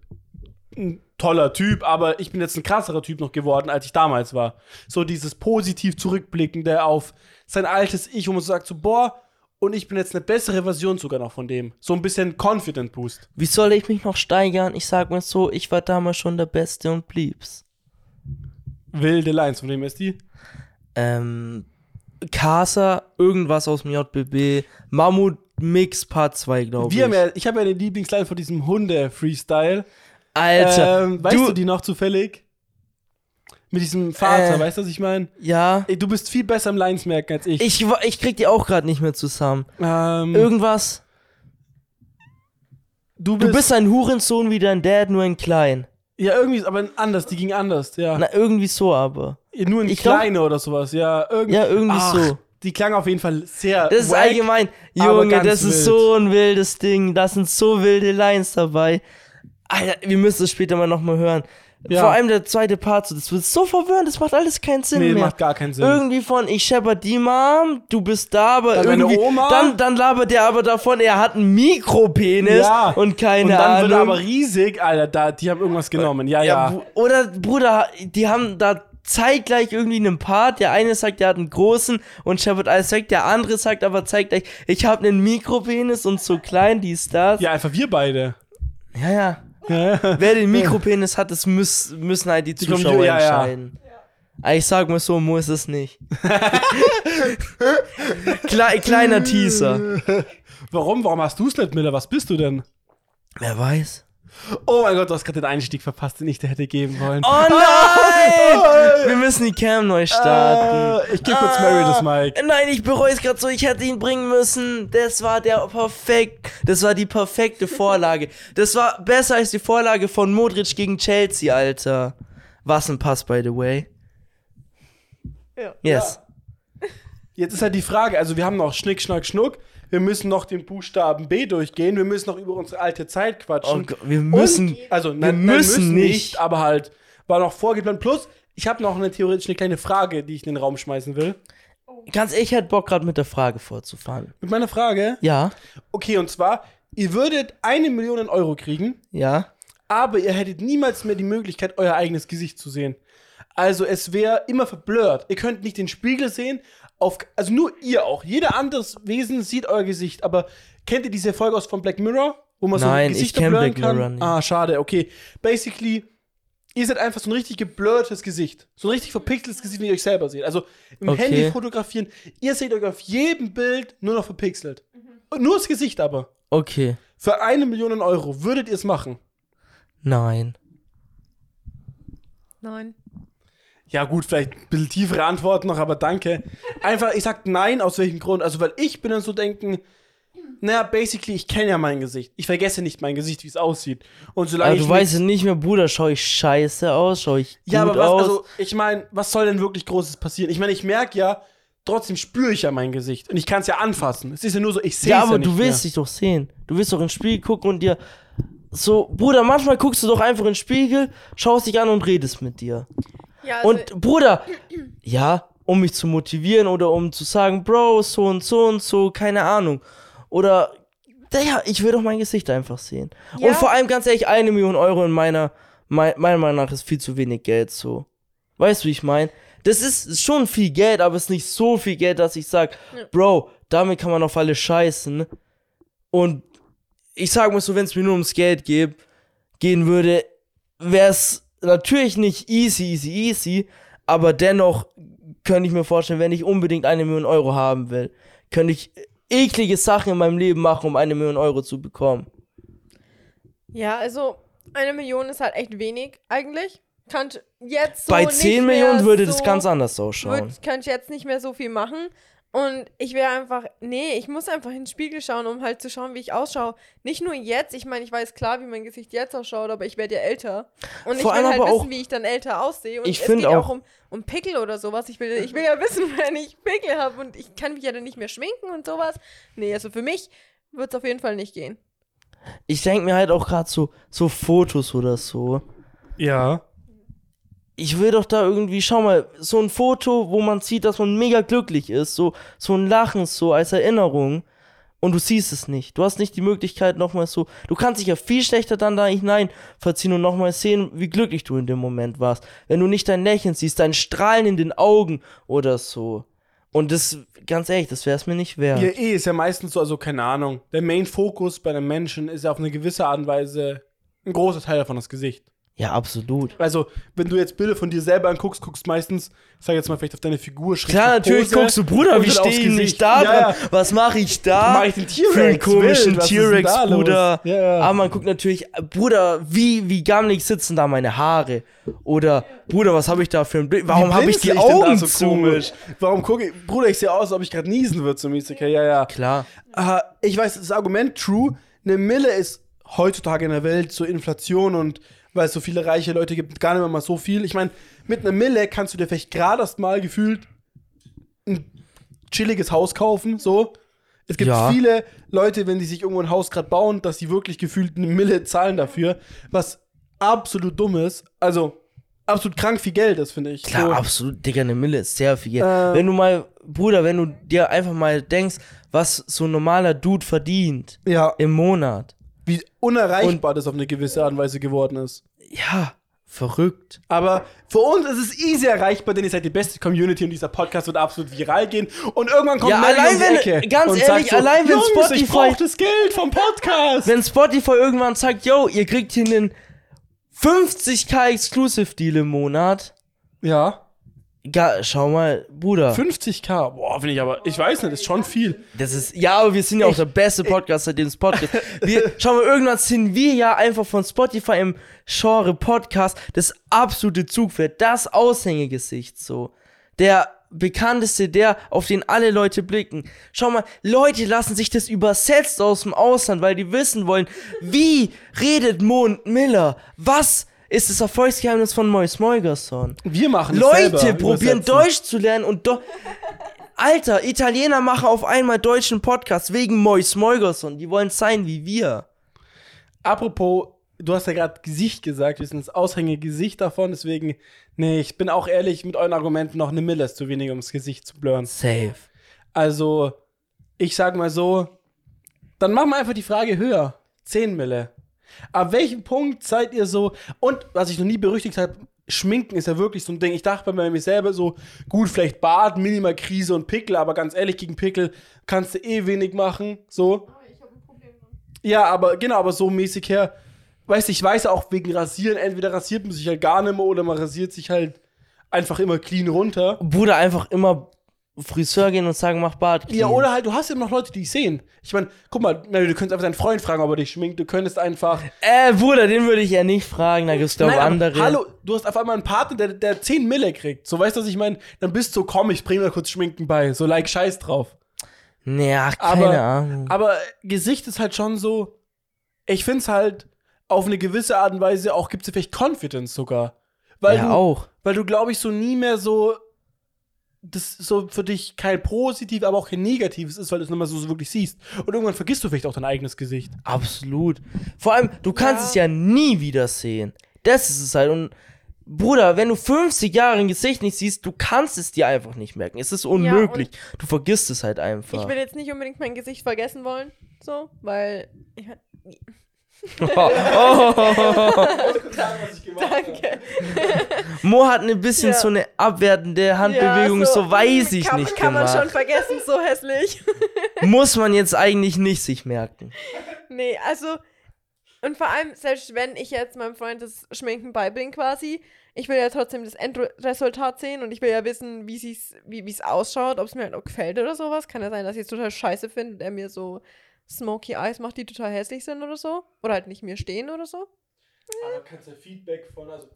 ein toller Typ, aber ich bin jetzt ein krasserer Typ noch geworden, als ich damals war. So dieses positiv zurückblickende auf sein altes Ich, wo man so sagt, so, boah, und ich bin jetzt eine bessere Version sogar noch von dem. So ein bisschen Confident Boost.
Wie soll ich mich noch steigern? Ich sag mal so, ich war damals schon der Beste und blieb's.
Wilde Lines, von wem ist die?
Ähm, Casa, irgendwas aus dem JBB, Mammut Mix Part 2, glaube ich.
Wir haben ja, ich habe ja den Lieblingsline von diesem Hunde-Freestyle.
Alter,
ähm, weißt du,
du,
die noch zufällig? Mit diesem Vater,
Äh.
weißt du, was ich meine?
ja,
Du bist viel besser im Lines merken als ich.
ich, ich krieg die auch gerade nicht mehr zusammen.
ähm,
Irgendwas,
du,
du
bist,
bist ein Hurensohn wie dein Dad, nur in klein.
Ja, irgendwie, aber anders, die ging anders, ja.
Na, irgendwie so aber.
Nur in
ich glaub-
Kleine oder sowas, ja. Irgend
Ja, irgendwie
Ach,
so.
Die klang auf jeden Fall sehr.
Das ist
wack.
allgemein, Junge, das ist
wild.
so ein wildes Ding. Da sind so wilde Lines dabei. Alter, wir müssen es später mal nochmal hören.
Ja.
Vor allem der zweite Part, so, das wird so verwirrend, das macht alles keinen Sinn
Nee,
mehr.
macht gar keinen Sinn.
Irgendwie von, ich shepherd die Mom, du bist da, aber
Dann
irgendwie,
Oma.
Dann, dann labert der aber davon, er hat einen Mikropenis
ja.
und keine
Und dann
Ahnung.
wird er aber riesig, Alter, da, die haben irgendwas genommen. Ja, ja.
Bru- Oder, Bruder, die haben da zeitgleich irgendwie einen Part. Der eine sagt, der hat einen großen und Shepard alles weg. Der andere sagt aber zeitgleich, ich habe einen Mikropenis und so klein, dies, das.
Ja, einfach wir beide.
ja. ja. Wer den Mikropenis hat, das müß, müssen halt die Zuschauer
ja, ja.
entscheiden. Aber Ich sag mal so, muss es nicht. Kle kleiner Teaser.
Warum? Warum hast du es nicht, Miller? Was bist du denn?
Wer weiß.
Oh mein Gott, du hast gerade den Einstieg verpasst, den ich dir hätte geben wollen.
Oh nein! Wir müssen die Cam neu starten.
Äh, ich gebe kurz Mary das Mic.
Nein, ich bereue es gerade so. Ich hätte ihn bringen müssen. Das war der perfekt. Das war die perfekte Vorlage. Das war besser als die Vorlage von Modric gegen Chelsea, Alter. Was ein Pass, by the way.
Ja.
Yes.
Jetzt ist halt die Frage, also wir haben noch Schnick, Schnack, Schnuck. Wir müssen noch den Buchstaben B durchgehen. Wir müssen noch über unsere alte Zeit quatschen.
Oh Gott, wir müssen.
Und, also,
wir
nein, nein,
müssen nicht.
aber halt war noch vorgeplant. Plus, ich habe noch eine theoretisch eine kleine Frage, die ich in den Raum schmeißen will.
Ganz ehrlich, ich hätte Bock gerade mit der Frage fortzufahren.
Mit meiner Frage.
Ja,
Okay, und zwar, ihr würdet eine Million Euro kriegen,
ja.
aber ihr hättet niemals mehr die Möglichkeit, euer eigenes Gesicht zu sehen. Also es wäre immer verblurrt. Ihr könnt nicht den Spiegel sehen. Auf, also nur ihr auch. Jeder anderes Wesen sieht euer Gesicht. Aber kennt ihr diese Folge aus von Black Mirror? Wo man
Nein,
so
ich
Gesichter
kenn
blurren
Black
kann?
Mirror nicht.
Ah, schade. Okay. Basically, ihr seid einfach so ein richtig geblurrtes Gesicht. So ein richtig verpixeltes Gesicht, wie ihr euch selber seht. Also im
Okay.
Handy fotografieren. Ihr seht euch auf jedem Bild nur noch verpixelt. Und nur das Gesicht aber.
Okay.
Für eine Million Euro würdet ihr es machen?
Nein.
Nein.
Ja, gut, vielleicht ein bisschen tiefere Antwort noch, aber danke. Einfach, ich sag nein, aus welchem Grund? Also, weil ich bin dann so denken, naja, basically, ich kenne ja mein Gesicht. Ich vergesse nicht mein Gesicht, wie es aussieht. Und solange
Aber
ich
du weißt ja nicht mehr, Bruder, schau ich scheiße aus, schau ich gut
Ja, aber was,
aus.
also, ich meine, was soll denn wirklich Großes passieren? Ich meine, ich merke ja, trotzdem spüre ich ja mein Gesicht. Und ich kann es ja anfassen. Es ist ja nur so, ich sehe es
ja,
ja,
aber
nicht
du willst
mehr.
dich doch sehen. Du willst doch ins Spiegel gucken und dir so, Bruder, manchmal guckst du doch einfach in den Spiegel, schaust dich an und redest mit dir.
Ja, also,
Und Bruder, ja, um mich zu motivieren oder um zu sagen, Bro, so und so und so, keine Ahnung. Oder, ja, ich will doch mein Gesicht einfach sehen.
Ja.
Und vor allem, ganz ehrlich, eine Million Euro in meiner, mei- meiner Meinung nach ist viel zu wenig Geld so. Weißt du, wie ich meine? Das ist schon viel Geld, aber es ist nicht so viel Geld, dass ich sag,
Ja.
Bro, damit kann man auf alle scheißen. Und ich sag mal so, wenn es mir nur ums Geld geht, gehen würde, wäre es natürlich nicht easy, easy, easy, aber dennoch könnte ich mir vorstellen, wenn ich unbedingt eine Million Euro haben will, könnte ich eklige Sachen in meinem Leben machen, um eine Million Euro zu bekommen.
Ja, also eine Million ist halt echt wenig eigentlich. Kann jetzt so
Bei
nicht
10
mehr
Millionen würde
so,
das ganz anders ausschauen.
Würd, könnte ich jetzt nicht mehr so viel machen. Und ich wäre einfach, nee, ich muss einfach in den Spiegel schauen, um halt zu schauen, wie ich ausschaue. Nicht nur jetzt, ich meine, ich weiß klar, wie mein Gesicht jetzt ausschaut, aber ich werde ja älter. Und
Vor
ich will halt wissen,
auch-
wie ich dann älter aussehe. Und
Ich
es geht ja
auch-
auch um, um Pickel oder sowas. Ich will, ich will ja wissen, wenn ich Pickel habe und ich kann mich ja dann nicht mehr schminken und sowas. Nee, also für mich wird es auf jeden Fall nicht gehen.
Ich denke mir halt auch gerade so, so Fotos oder so.
Ja.
Ich will doch da irgendwie, schau mal, so ein Foto, wo man sieht, dass man mega glücklich ist, so, so ein Lachen, so als Erinnerung. Und du siehst es nicht. Du hast nicht die Möglichkeit, nochmal so. Du kannst dich ja viel schlechter dann da hinein verziehen und nochmal sehen, wie glücklich du in dem Moment warst. Wenn du nicht dein Lächeln siehst, dein Strahlen in den Augen oder so. Und das, ganz ehrlich, das wäre es mir nicht wert.
Ja, eh, ist ja meistens so, also keine Ahnung. Der Main-Fokus bei einem Menschen ist ja auf eine gewisse Art und Weise ein großer Teil davon das Gesicht.
Ja, absolut.
Also, wenn du jetzt Bilder von dir selber anguckst, guckst meistens, ich sag jetzt mal vielleicht auf deine Figur, schräg
Klar,
zur
natürlich
Pose
guckst du, Bruder, wie stehe ich da
Ja, ja.
Was mache ich da?
Mach ich den T-Rex?
Für einen komischen T-Rex? Bruder.
Ja, ja.
Aber man guckt natürlich, Bruder, wie, wie gammelig sitzen da meine Haare? Oder, Bruder, was habe ich da für ein Bild? Warum habe ich die
da
Augen
so
zu?
komisch? Warum gucke ich, Bruder, ich sehe aus, als ob ich gerade niesen würde, so mäßig. Ja, ja.
Klar.
Äh, ich weiß, das Argument true, eine Mille ist heutzutage in der Welt so Inflation und weil es so viele reiche Leute gibt, gar nicht mehr mal so viel. Ich meine, mit einer Mille kannst du dir vielleicht gerade erst mal gefühlt ein chilliges Haus kaufen, so. Es gibt
Ja.
viele Leute, wenn die sich irgendwo ein Haus gerade bauen, dass die wirklich gefühlt eine Mille zahlen dafür, was absolut dumm ist. Also, absolut krank viel Geld ist, finde ich.
Klar,
so.
absolut, Digga, eine Mille ist sehr viel Geld.
Äh.
wenn du mal, Bruder, wenn du dir einfach mal denkst, was so ein normaler Dude verdient
Ja,
im Monat.
wie unerreichbar das auf eine gewisse Art und Weise geworden ist.
Ja, verrückt.
Aber für uns ist es easy erreichbar, denn ihr seid die beste Community und dieser Podcast wird absolut viral gehen. Und irgendwann kommt
Ja, allein
um die
wenn-
Ecke
ganz ehrlich,
so,
allein wenn Spotify-
ich brauch das Geld vom Podcast.
Wenn Spotify irgendwann sagt, yo, ihr kriegt hier einen 50k Exclusive Deal im Monat.
ja,
Ga, schau mal, Bruder.
50k. Boah, finde ich aber, ich weiß nicht, das ist schon viel.
Das ist, ja, aber wir sind ja auch der beste Podcast, seitdem es Podcast wir, Schau mal, irgendwann sind wir ja einfach von Spotify im Genre Podcast das absolute Zugpferd, das Aushängegesicht so. Der bekannteste, der, auf den alle Leute blicken. Schau mal, Leute lassen sich das übersetzt aus dem Ausland, weil die wissen wollen, wie redet Mond Miller? Was ist das Erfolgsgeheimnis von Mois Moigerson?
Wir machen es
Leute
selber,
probieren. Deutsch zu lernen und do Alter, Italiener machen auf einmal deutschen Podcast wegen Mois Moigerson. Die wollen sein wie wir.
Apropos, du hast ja gerade Gesicht gesagt, wir sind das Aushängegesicht davon, deswegen, nee, ich bin auch ehrlich, mit euren Argumenten noch eine Mille ist zu wenig, um das Gesicht zu blurren.
Safe.
Also, ich sag mal so, dann machen wir einfach die Frage höher. 10 Mille. Ab welchem Punkt seid ihr so, und was ich noch nie berüchtigt habe, Schminken ist ja wirklich so ein Ding. Ich dachte bei mir selber so, gut, vielleicht Bart, minimal Krise und Pickel, aber ganz ehrlich, gegen Pickel kannst du eh wenig machen, so. Ja, aber genau, aber so mäßig her, weißt du, ich weiß auch wegen Rasieren, entweder rasiert man sich halt gar nicht mehr oder man rasiert sich halt einfach immer clean runter.
Bruder, einfach immer Friseur gehen und sagen, mach Bart.
Ja,
clean.
oder halt, du hast eben noch Leute, die dich sehen. Ich meine, guck mal, Mary, du könntest einfach deinen Freund fragen, ob er dich schminkt. Du könntest einfach.
Äh, Bruder, den würde ich ja nicht fragen. Da gibt's glaube
Nein, aber
andere.
Hallo, du hast auf einmal einen Partner, der, der 10 Mille kriegt. So, weißt du, was ich meine? Dann bist du, komm, ich bring mir kurz Schminken bei. So, like Scheiß drauf.
Ach, keine
Aber,
Ahnung.
aber Gesicht ist halt schon so. Ich find's halt auf eine gewisse Art und Weise auch, gibt's dir vielleicht Confidence sogar. Weil
ja,
du,
auch.
weil du, glaube ich, so nie mehr so. Das so für dich kein positiv, aber auch kein negatives ist, weil du es nicht mehr so, so wirklich siehst. Und irgendwann vergisst du vielleicht auch dein eigenes Gesicht.
Absolut. Vor allem, du kannst
Ja.
es ja nie wiedersehen. Das ist es halt. Und Bruder, wenn du 50 Jahre ein Gesicht nicht siehst, du kannst es dir einfach nicht merken. Es ist unmöglich. du vergisst es halt einfach.
Ich will jetzt nicht unbedingt mein Gesicht vergessen wollen, so, weil ich,
Oh, oh, oh, oh.
Danke.
Mo hat ein bisschen
Ja.
so eine abwertende Handbewegung,
Ja,
so, weiß ich
kann,
nicht
Kann man
gemacht.
schon vergessen, so hässlich.
Muss man jetzt eigentlich nicht sich merken.
nee, also. Und vor allem, selbst wenn ich jetzt meinem Freund das Schminken beibringe quasi, ich will ja trotzdem das Endresultat sehen und ich will ja wissen, wie es wie es ausschaut, ob es mir halt auch gefällt oder sowas. Kann ja sein, dass ich es total scheiße finde und er mir so smoky Eyes macht, die total hässlich sind oder so. Oder halt nicht mir stehen oder so.
Aber kannst ja Feedback von, also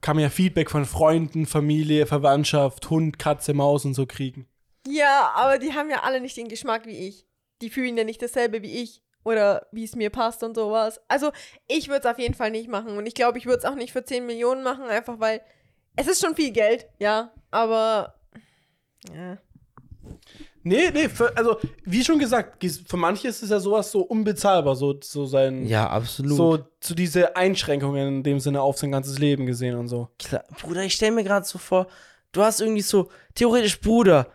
kann man ja Feedback von Freunden, Familie, Verwandtschaft, Hund, Katze, Maus und so kriegen.
Ja, aber die haben ja alle nicht den Geschmack wie ich. Die fühlen ja nicht dasselbe wie ich. Oder wie es mir passt und sowas. Also, ich würde es auf jeden Fall nicht machen. Und ich glaube, ich würde es auch nicht für 10 Millionen machen, einfach weil es ist schon viel Geld, ja. Aber. Ja.
Nee, nee, für, also wie schon gesagt, für manche ist es ja sowas so unbezahlbar, so, so sein,
Ja, absolut.
so zu diese Einschränkungen in dem Sinne auf sein ganzes Leben gesehen und so.
Klar, Bruder, ich stell mir gerade so vor, du hast irgendwie so, theoretisch, Bruder,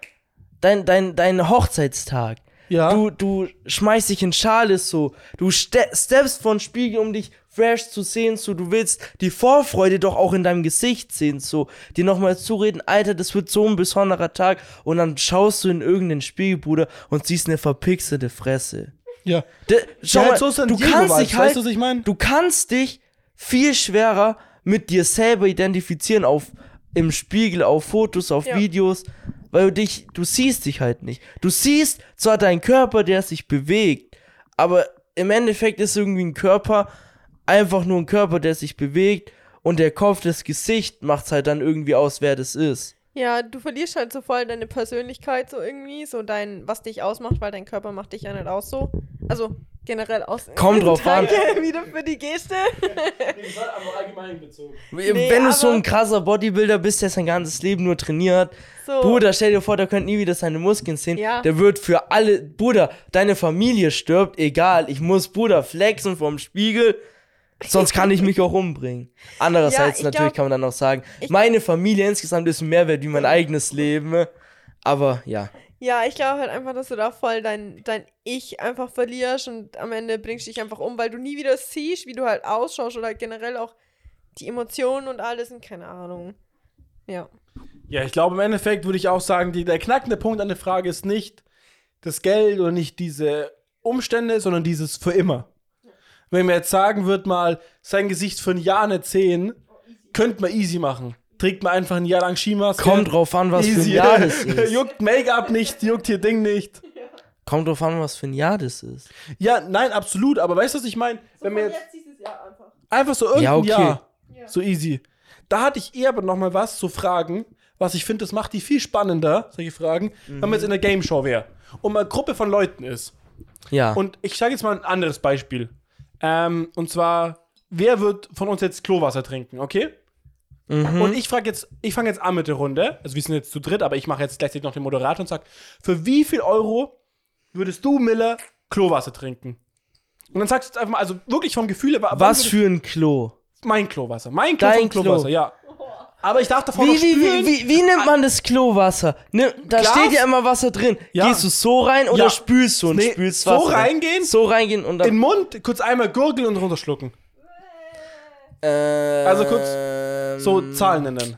dein, dein, dein Hochzeitstag.
Ja.
Du, du schmeißt dich in Schale so. Du ste steppst vor den Spiegel, um dich fresh zu sehen, so. Du willst die Vorfreude doch auch in deinem Gesicht sehen, so. Dir nochmal zureden, Alter, das wird so ein besonderer Tag. Und dann schaust du in irgendeinen Spiegel, Bruder, und siehst eine verpixelte Fresse.
ja.
De, schau
ja,
mal,
halt so
du kannst dich halt,
weißt du, was ich meine?
du kannst dich viel schwerer mit dir selber identifizieren auf im Spiegel, auf Fotos, auf
Ja.
Videos, weil du dich, du siehst dich halt nicht. Du siehst zwar deinen Körper, der sich bewegt, aber im Endeffekt ist irgendwie ein Körper einfach nur ein Körper, der sich bewegt und der Kopf, das Gesicht macht's halt dann irgendwie aus, wer das ist.
Ja, du verlierst halt so voll deine Persönlichkeit so irgendwie, so dein, was dich ausmacht, weil dein Körper macht dich ja nicht aus so. Also generell aus.
Kommt drauf an.
Danke wieder für die Geste.
Das war aber allgemein bezogen.
Wenn du so ein krasser Bodybuilder bist, der sein ganzes Leben nur trainiert,
So.
Bruder, stell dir vor, der könnte nie wieder seine Muskeln sehen.
Ja.
Der wird für alle, Bruder, deine Familie stirbt, egal. Ich muss, Bruder, flexen vorm Spiegel, sonst kann ich mich auch umbringen. Andererseits
ich
natürlich
glaub-
kann man dann auch sagen,
ich-
meine Familie insgesamt ist mehr wert wie mein eigenes Leben. Aber ja.
Ja, ich glaube halt einfach, dass du da voll dein, dein Ich einfach verlierst und am Ende bringst du dich einfach um, weil du nie wieder siehst, wie du halt ausschaust oder halt generell auch die Emotionen und alles und keine Ahnung. Ja.
Ja, ich glaube, im Endeffekt würde ich auch sagen, die, der knackende Punkt an der Frage ist nicht das Geld oder nicht diese Umstände, sondern dieses für immer. Wenn man jetzt sagen würde, mal sein Gesicht für ein Jahr nicht sehen, könnte man easy machen. Trägt man einfach ein Jahr lang Skimaske.
Kommt drauf an, was für ein Jahr das ist.
juckt Make-up nicht, juckt hier Ding nicht.
Kommt drauf an, was für ein Jahr das ist.
Ja, nein, absolut, aber weißt du, was ich meine? Wenn man jetzt
dieses Jahr einfach.
einfach so irgendein
Ja, okay.
Jahr, so easy. Da hatte ich eher aber noch mal was zu fragen, was ich finde, das macht die viel spannender, solche Fragen, wenn man jetzt in einer Game Show wäre und mal eine Gruppe von Leuten ist.
Ja.
Und ich sage jetzt mal ein anderes Beispiel. Ähm, und zwar, wer wird von uns jetzt Klowasser trinken, okay?
Mhm.
Und ich frage jetzt, ich fange jetzt an mit der Runde. Also wir sind jetzt zu dritt, aber ich mache jetzt gleichzeitig noch den Moderator und sag, für wie viel Euro würdest du, Miller, Klowasser trinken? Und dann sagst du jetzt einfach mal, also wirklich vom Gefühl her, wann
was für ein Klo?
mein Klowasser. Mein Klo
Dein
Klowasser,
Klo.
ja. Aber ich darf davor
Wie,
noch
wie,
spülen.
wie, wie, wie nimmt man das Klowasser? Ne, da
Glas?
steht ja immer Wasser drin.
Ja.
Gehst du so rein oder
Ja.
spülst du und
Nee,
spülst
so
Wasser? rein?
reingehen?
So reingehen und
In
dann.
den Mund, kurz einmal gurgeln und runterschlucken.
Äh,
Also kurz So Zahlen nennen.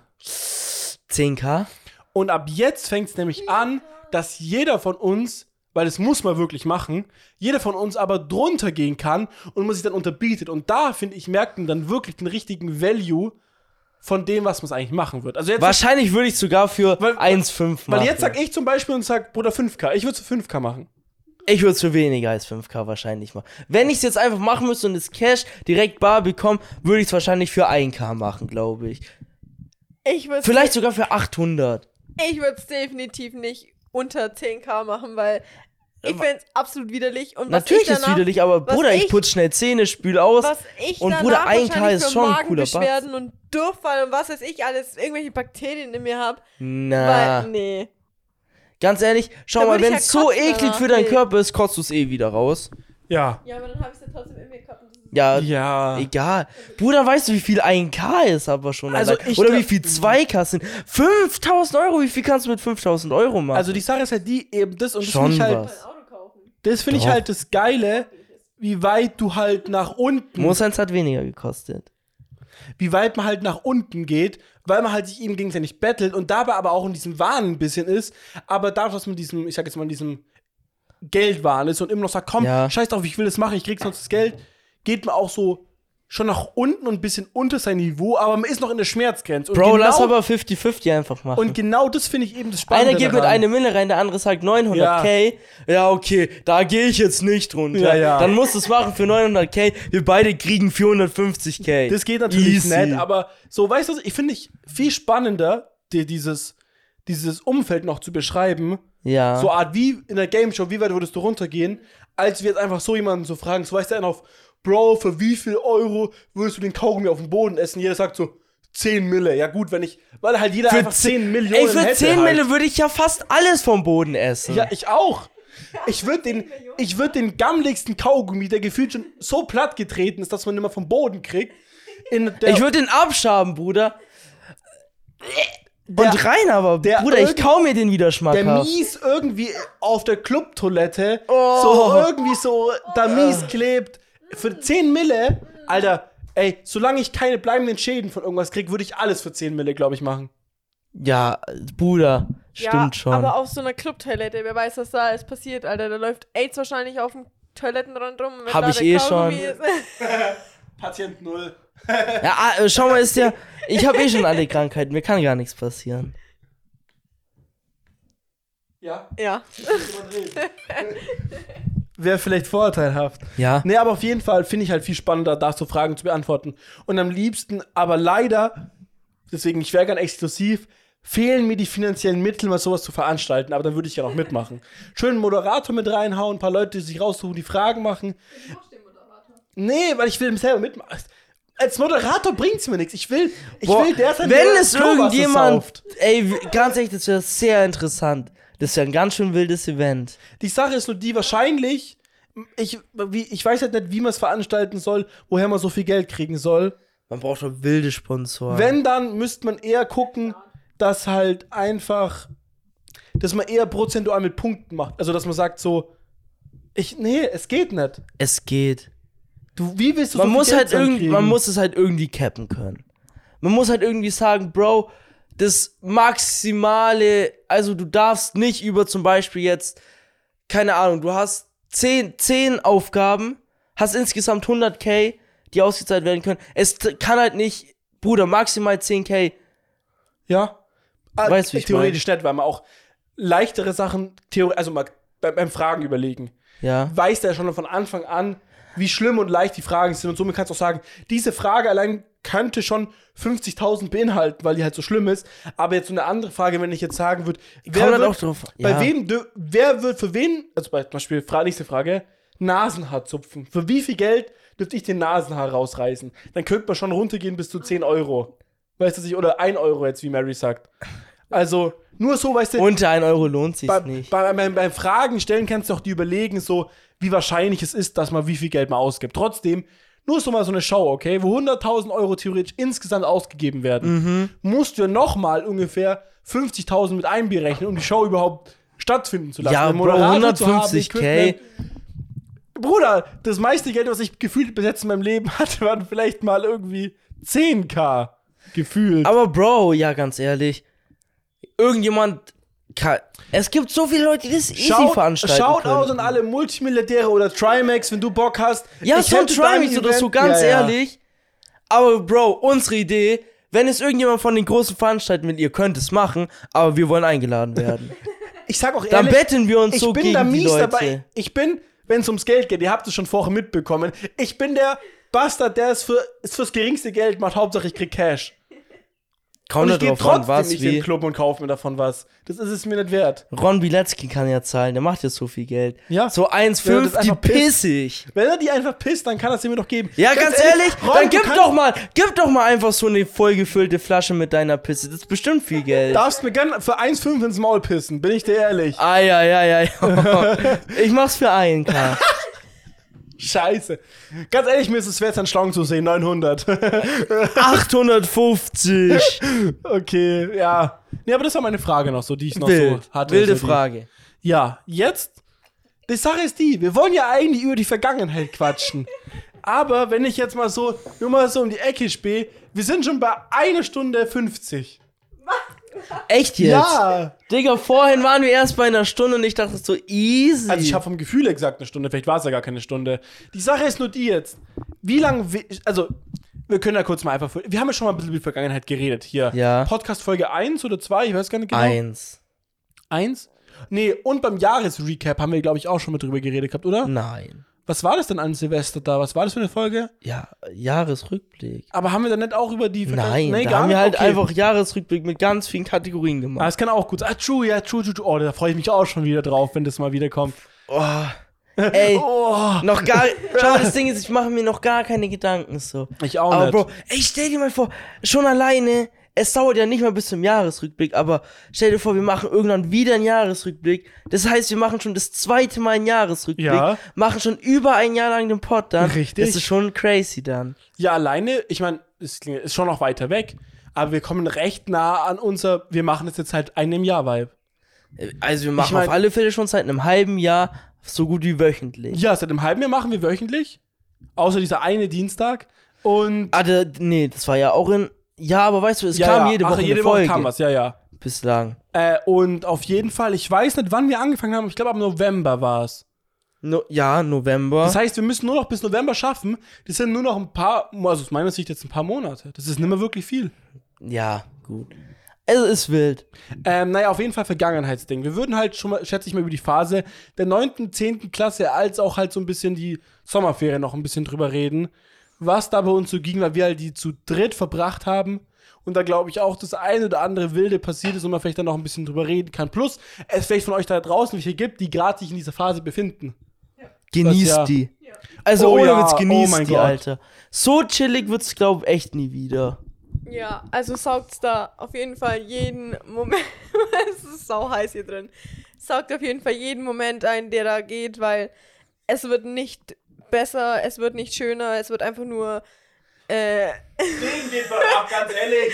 10k?
Und ab jetzt fängt es nämlich an, dass jeder von uns, weil das muss man wirklich machen, jeder von uns aber drunter gehen kann und man sich dann unterbietet. Und da, finde ich, merkt man dann wirklich den richtigen Value von dem, was man eigentlich machen wird. Also jetzt,
Wahrscheinlich würde ich sogar für
Weil-
1,5 machen.
weil jetzt sag ich zum Beispiel und sag, Bruder, 5K. Ich würde zu 5K machen.
Ich würde es für weniger als 5k wahrscheinlich machen. Wenn ich es jetzt einfach machen müsste und das Cash direkt bar bekomme, würde ich es wahrscheinlich für 1k machen, glaube ich.
Ich würde
Vielleicht sogar für 800.
ich würde es definitiv nicht unter 10k machen, weil ich finde es absolut widerlich. Und
Natürlich
ich
ist es widerlich, aber Bruder, ich
ich-
putze schnell Zähne, spül aus.
Was ich
Und Bruder, 1K
wahrscheinlich
ist schon ein cooler Batzen.
Magenbeschwerden und Durchfall und was weiß ich alles, irgendwelche Bakterien in mir habe.
Na.
Weil, nee.
Ganz ehrlich, schau
Da
mal, wenn
ja
es so
kotzen
eklig
danach,
für deinen
nee.
Körper ist, kotzt du es eh wieder raus.
Ja.
Ja, aber dann habe ich es ja trotzdem in mir gehabt. das
Ja,
Ja.
egal. Bruder, weißt du, wie viel 1K ist aber schon?
Also
allein?
ich
Oder wie viel 2K sind? 5000 Euro, wie viel kannst du mit 5000 Euro machen?
Also die Sache ist halt die, eben das und das
Schon
finde ich halt,
was.
Ein Auto kaufen.
das finde ich halt das Geile, wie weit du halt nach unten,
Moosens hat weniger gekostet.
wie weit man halt nach unten geht, weil man halt sich eben gegenseitig bettelt und dabei aber auch in diesem Wahn ein bisschen ist, aber dadurch, dass man diesem, ich sag jetzt mal, in diesem Geldwahn ist und immer noch sagt, komm,
Ja.
scheiß drauf, ich will das machen, ich krieg sonst das Geld, geht man auch so schon nach unten und ein bisschen unter sein Niveau, aber man ist noch in der Schmerzgrenze. Und
Bro,
genau,
lass aber 50-50 einfach machen.
Und genau das finde ich eben das Spannende
Einer geht mit einer Mille rein, der andere sagt 900k. Ja, okay, da gehe ich jetzt nicht runter.
Ja, ja.
Dann musst du es machen für 900k. Wir beide kriegen 450k.
Das geht natürlich
Easy.
nett, aber so, weißt du, ich finde ich viel spannender, dir dieses, dieses Umfeld noch zu beschreiben.
Ja.
So Art wie in der Game Show, wie weit würdest du runtergehen, als wir jetzt einfach so jemanden so fragen, so weißt du, einer auf, Bro, für wie viel Euro würdest du den Kaugummi auf dem Boden essen? Jeder sagt so, 10 Mille. Ja gut, wenn ich, weil halt jeder
für
einfach 10 Millionen
Ey, für
hätte
10
halt.
Mille würde ich ja fast alles vom Boden essen.
Ja, ich auch. Ich würde den, ich würd den gammligsten Kaugummi, der gefühlt schon so platt getreten ist, dass man immer vom Boden kriegt, in der,
ich würde den abschaben, Bruder.
Der-
Und rein aber,
der
Bruder, ich kau mir den wieder
der
schmackhaft.
mies irgendwie auf der Clubtoilette
Oh.
so irgendwie so da mies klebt. Für 10 Mille, Alter, ey, solange ich keine bleibenden Schäden von irgendwas krieg, würde ich alles für 10 Mille, glaube ich, machen.
Ja, Bruder, stimmt
ja,
schon.
Aber auf so einer Clubtoilette, wer weiß, was da alles passiert, Alter. Da läuft AIDS wahrscheinlich auf dem Toilettenrand rum. wenn
Hab
da
ich eh
Kaugummi
schon.
ist.
Patient null.
ja, ah, äh, schau mal, ist ja. Ich habe eh schon alle Krankheiten, mir kann gar nichts passieren.
Ja,
ja.
wäre vielleicht vorteilhaft.
Ja.
Nee, aber auf jeden Fall finde ich halt viel spannender, da so Fragen zu beantworten. Und am liebsten, aber leider, deswegen, ich wäre gern exklusiv, fehlen mir die finanziellen Mittel, mal sowas zu veranstalten, aber dann würde ich ja noch mitmachen. Schön einen Moderator mit reinhauen, ein paar Leute, die sich raussuchen, die Fragen machen. Nee, weil ich will selber mitmachen. Als Moderator bringt's mir nichts. Ich will, ich
Boah,
will der sein,
wenn es irgendjemand. Ey, ganz ehrlich, das wäre sehr interessant. Das wäre ein ganz schön wildes Event.
Die Sache ist nur die, wahrscheinlich, ich, wie, ich weiß halt nicht, wie man es veranstalten soll, woher man so viel Geld kriegen soll.
Man braucht doch wilde Sponsoren.
Wenn, dann müsste man eher gucken, dass halt einfach, dass man eher prozentual mit Punkten macht. Also, dass man sagt so, ich, nee, es geht nicht.
Es geht.
Du, wie willst du
Man
so viel
muss
Geld
halt irgendwie,
zusammenkriegen?
man muss es halt irgendwie cappen können. Man muss halt irgendwie sagen, Bro, das maximale, also du darfst nicht über zum Beispiel jetzt, keine Ahnung, du hast 10, 10 Aufgaben, hast insgesamt 100k, die ausgezahlt werden können. Es kann halt nicht, Bruder, maximal 10k.
Ja. Ah,
Weißt du, ich
Theoretisch nicht, weil man auch leichtere Sachen, also mal beim, beim Fragen überlegen.
Ja.
Weiß der schon von Anfang an, wie schlimm und leicht die Fragen sind. Und somit kannst du auch sagen, diese Frage allein könnte schon 50.000 beinhalten, weil die halt so schlimm ist. Aber jetzt so eine andere Frage, wenn ich jetzt sagen würde, wer
Kommt halt
wird,
auch drauf.
bei
ja.
wem, wer wird für wen, also bei, zum Beispiel, nächste Frage, Nasenhaar zupfen. Für wie viel Geld dürfte ich den Nasenhaar rausreißen? Dann könnte man schon runtergehen bis zu 10 Euro. Weißt du sich, oder 1 Euro jetzt, wie Mary sagt. Also, nur so, weißt du,
Unter 1 Euro lohnt sich
bei,
nicht.
bei, beim, beim Fragen stellen kannst du auch die überlegen, so, wie wahrscheinlich es ist, dass man wie viel Geld man ausgibt. Trotzdem, nur so mal so eine Show, okay, wo 100.000 Euro theoretisch insgesamt ausgegeben werden, musst du ja nochmal ungefähr 50.000 mit einberechnen, um die Show überhaupt stattfinden zu lassen.
Ja, Bro,
Moderator zu haben,
150k.
Equipment. Bruder, das meiste Geld, was ich gefühlt bis jetzt in meinem Leben hatte, waren vielleicht mal irgendwie 10k gefühlt.
Aber Bro, ja, ganz ehrlich, irgendjemand es gibt so viele Leute, die das easy
Shout,
veranstalten
Shout out
können.
an alle Multimilliardäre oder Trimax, wenn du Bock hast.
Ja,
Ich
so ein
da
Trimax oder so, ganz
Ja, ja.
ehrlich. Aber Bro, unsere Idee, wenn es irgendjemand von den großen Veranstaltungen will, ihr könnt es machen, aber wir wollen eingeladen werden.
Ich sag auch
Dann
ehrlich,
betten wir uns
ich
so
bin
gegen
da
die
mies
Leute.
dabei. Ich bin, wenn es ums Geld geht, ihr habt es schon vorher mitbekommen, ich bin der Bastard, der es für, es fürs geringste Geld macht, Hauptsache ich krieg Cash.
Kommt
Und ich gehe trotzdem
was
nicht in den. Club und kaufe mir davon was. Das ist es mir nicht wert.
Ron Bilecki kann ja zahlen, der macht ja so viel Geld.
Ja.
So
Wenn er
1,5,
das
die
pisst.
pissig.
Wenn er die einfach pisst, dann kann er es mir doch geben.
Ja, ganz, ehrlich,
Ron,
dann gib doch mal, gib doch mal einfach so eine vollgefüllte Flasche mit deiner Pisse. Das ist bestimmt viel Geld.
Darfst mir gern für 1,5 ins Maul pissen, bin ich dir ehrlich.
Ah, ja, ja, ja, ja. ich mach's für 1K.
Scheiße. Ganz ehrlich, mir ist es wert, an Schlauchen zu sehen, 900.
850.
okay, ja. Nee, aber das war meine Frage noch so, die ich noch
Wild.
so hatte.
Wilde
so die-
Frage.
Ja, jetzt Die Sache ist die, wir wollen ja eigentlich über die Vergangenheit quatschen. Aber wenn ich jetzt mal so, nur mal so um die Ecke spähe, wir sind schon bei einer Stunde 50.
Echt jetzt?
Ja!
Digga, vorhin waren wir erst bei einer Stunde und ich dachte so easy.
Also ich habe vom Gefühl exakt eine Stunde, vielleicht war es ja gar keine Stunde. Die Sache ist nur die jetzt. Wie lange, also wir können ja kurz mal einfach, wir haben ja schon mal ein bisschen über die Vergangenheit geredet hier.
Ja.
Podcast Folge 1 oder 2, ich weiß gar nicht genau.
Eins.
Eins? Nee, und beim Jahresrecap haben wir, glaube ich, auch schon mal drüber geredet gehabt, oder?
Nein.
Was war das denn an Silvester da? Was war das für eine Folge?
Ja, Jahresrückblick.
Aber haben wir dann nicht auch über die
Nein,
Nee,
da
gar
haben wir halt
Okay.
einfach Jahresrückblick mit ganz vielen Kategorien
Ah,
gemacht.
das kann auch gut sein. Ah, true, ja, true, true, true. Oh, da freue ich mich auch schon wieder drauf, wenn das mal wieder kommt.
Oh, ey,
Oh,
noch gar. Schau, das Ding ist, ich mache mir noch gar keine Gedanken so.
ich auch
Aber
nicht.
Bro, ey, stell dir mal vor, schon alleine, es dauert ja nicht mal bis zum Jahresrückblick, aber stell dir vor, wir machen irgendwann wieder einen Jahresrückblick. Das heißt, wir machen schon das zweite Mal einen Jahresrückblick,
Ja.
machen schon über ein Jahr lang den Pod dann.
Richtig.
Das ist schon crazy dann.
Ja, alleine, ich meine, es ist schon noch weiter weg, aber wir kommen recht nah an unser, wir machen es jetzt halt einem Jahr Vibe.
Also wir machen
mein-
auf alle Fälle schon seit einem halben Jahr so gut wie wöchentlich.
Ja, seit einem halben Jahr machen wir wöchentlich, außer dieser eine Dienstag. Und
Ah, da, nee, das war ja auch in. Ja, aber weißt du, es
ja,
kam
ja,
jede
ach,
Woche
jede
eine
Woche
Folge.
kam was, ja, ja.
Bislang.
Äh, und auf jeden Fall, ich weiß nicht, wann wir angefangen haben, ich glaube, ab November war es.
No, ja, November.
Das heißt, wir müssen nur noch bis November schaffen. Das sind nur noch ein paar, also aus meiner Sicht jetzt ein paar Monate. Das ist nicht mehr wirklich viel.
ja, gut. Es ist wild.
Ähm, naja, auf jeden Fall Vergangenheitsding. Wir würden halt schon mal, schätze ich mal, über die Phase der 9., 10. Klasse als auch halt so ein bisschen die Sommerferien noch ein bisschen drüber reden, was da bei uns so ging, weil wir halt die zu dritt verbracht haben. Und da glaube ich auch, das eine oder andere Wilde passiert ist und man vielleicht dann noch ein bisschen drüber reden kann. Plus, es vielleicht von euch da draußen welche gibt, die gerade sich in dieser Phase befinden.
Genießt
ja.
die. Also
Oh
ohne
ja,
Witz,
oh
genießt
mein
die,
Gott.
Alter. So chillig wird's, glaub echt nie wieder.
Ja, also saugt's da auf jeden Fall jeden Moment. es ist sau heiß hier drin. Saugt auf jeden Fall jeden Moment ein, der da geht, weil es wird nicht besser, es wird nicht schöner, es wird einfach nur äh,
Den geht mal ab, ganz ehrlich.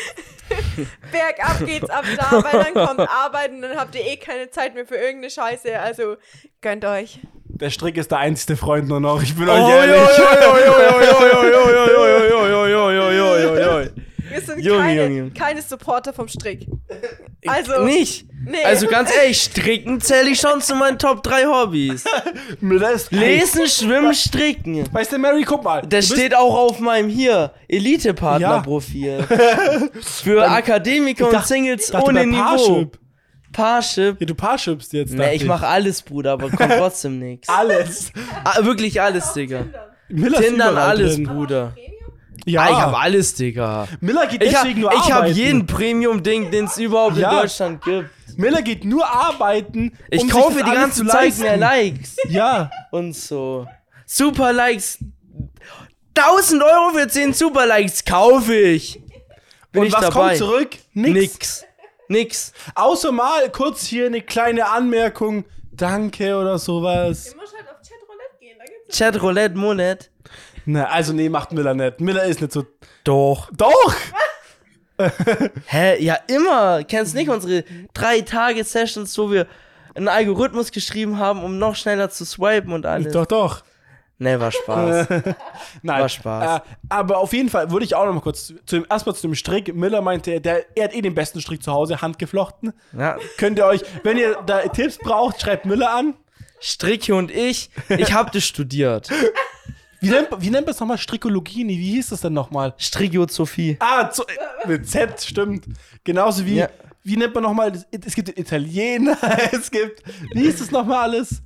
bergab geht's ab da, weil dann kommt Arbeit und dann habt ihr eh keine Zeit mehr für irgendeine Scheiße. Also gönnt euch.
Der Strick ist der einzige Freund nur noch, ich bin
Oh,
euch ehrlich.
Wir sind
Junge,
keine,
Junge,
keine Supporter vom Strick. Also,
Nicht.
nee.
Also ganz ehrlich, stricken zähle ich schon zu meinen Top 3 Hobbys. Lesen, schwimmen, stricken.
Weißt du, Mary, guck mal.
Das steht auch auf meinem hier Elite-Partner-Profil. Für Akademiker und
dachte-
Singles
dachte
ohne Niveau.
Parship. Ja, du Parshipst jetzt.
Ne,
dachte
ich mach alles, Bruder, aber kommt trotzdem nix.
alles.
Ah, wirklich alles, Digga.
Miller
Tindern alles,
drin.
Bruder.
Ja,
Ah, ich hab alles, Digga.
Miller geht
Ich hab,
deswegen nur
ich hab
arbeiten.
jeden Premium-Ding, den es überhaupt
Ja.
in Deutschland gibt.
Miller geht nur arbeiten.
Ich
um sich
kaufe
das
die ganze
zu
Zeit mehr Likes
Ja.
und so. Super Likes. 1000 Euro für 10 Super Likes kaufe ich. Bin
Und
ich
was
dabei?
kommt zurück? Nix.
Nix. Nix.
Außer mal kurz hier eine kleine Anmerkung. Danke oder sowas.
Du musst halt auf Chatroulette gehen, da gibt's
Na, also nee, macht Miller nicht. Miller ist nicht so.
Doch.
Doch!
Hä? Ja, immer. Kennst nicht unsere drei Tage Sessions, wo wir einen Algorithmus geschrieben haben, um noch schneller zu swipen und alles.
Doch, doch.
Ne, war Spaß.
Nein.
War Spaß.
Äh, aber auf jeden Fall würde ich auch noch mal kurz zu dem, erstmal zu dem Strick. Miller meinte, der, er hat eh den besten Strick zu Hause, handgeflochten.
ja.
Könnt ihr euch, wenn ihr da Tipps braucht, schreibt Miller an.
Stricke und ich, ich hab das studiert.
Wie nennt, wie nennt man es nochmal? Strickologie? Nee, wie hieß das denn nochmal?
Strigiosophie.
Ah, zu, mit Z, stimmt. Genauso wie,
Ja.
wie nennt man nochmal, es gibt Italiener, es gibt, wie hieß das nochmal alles?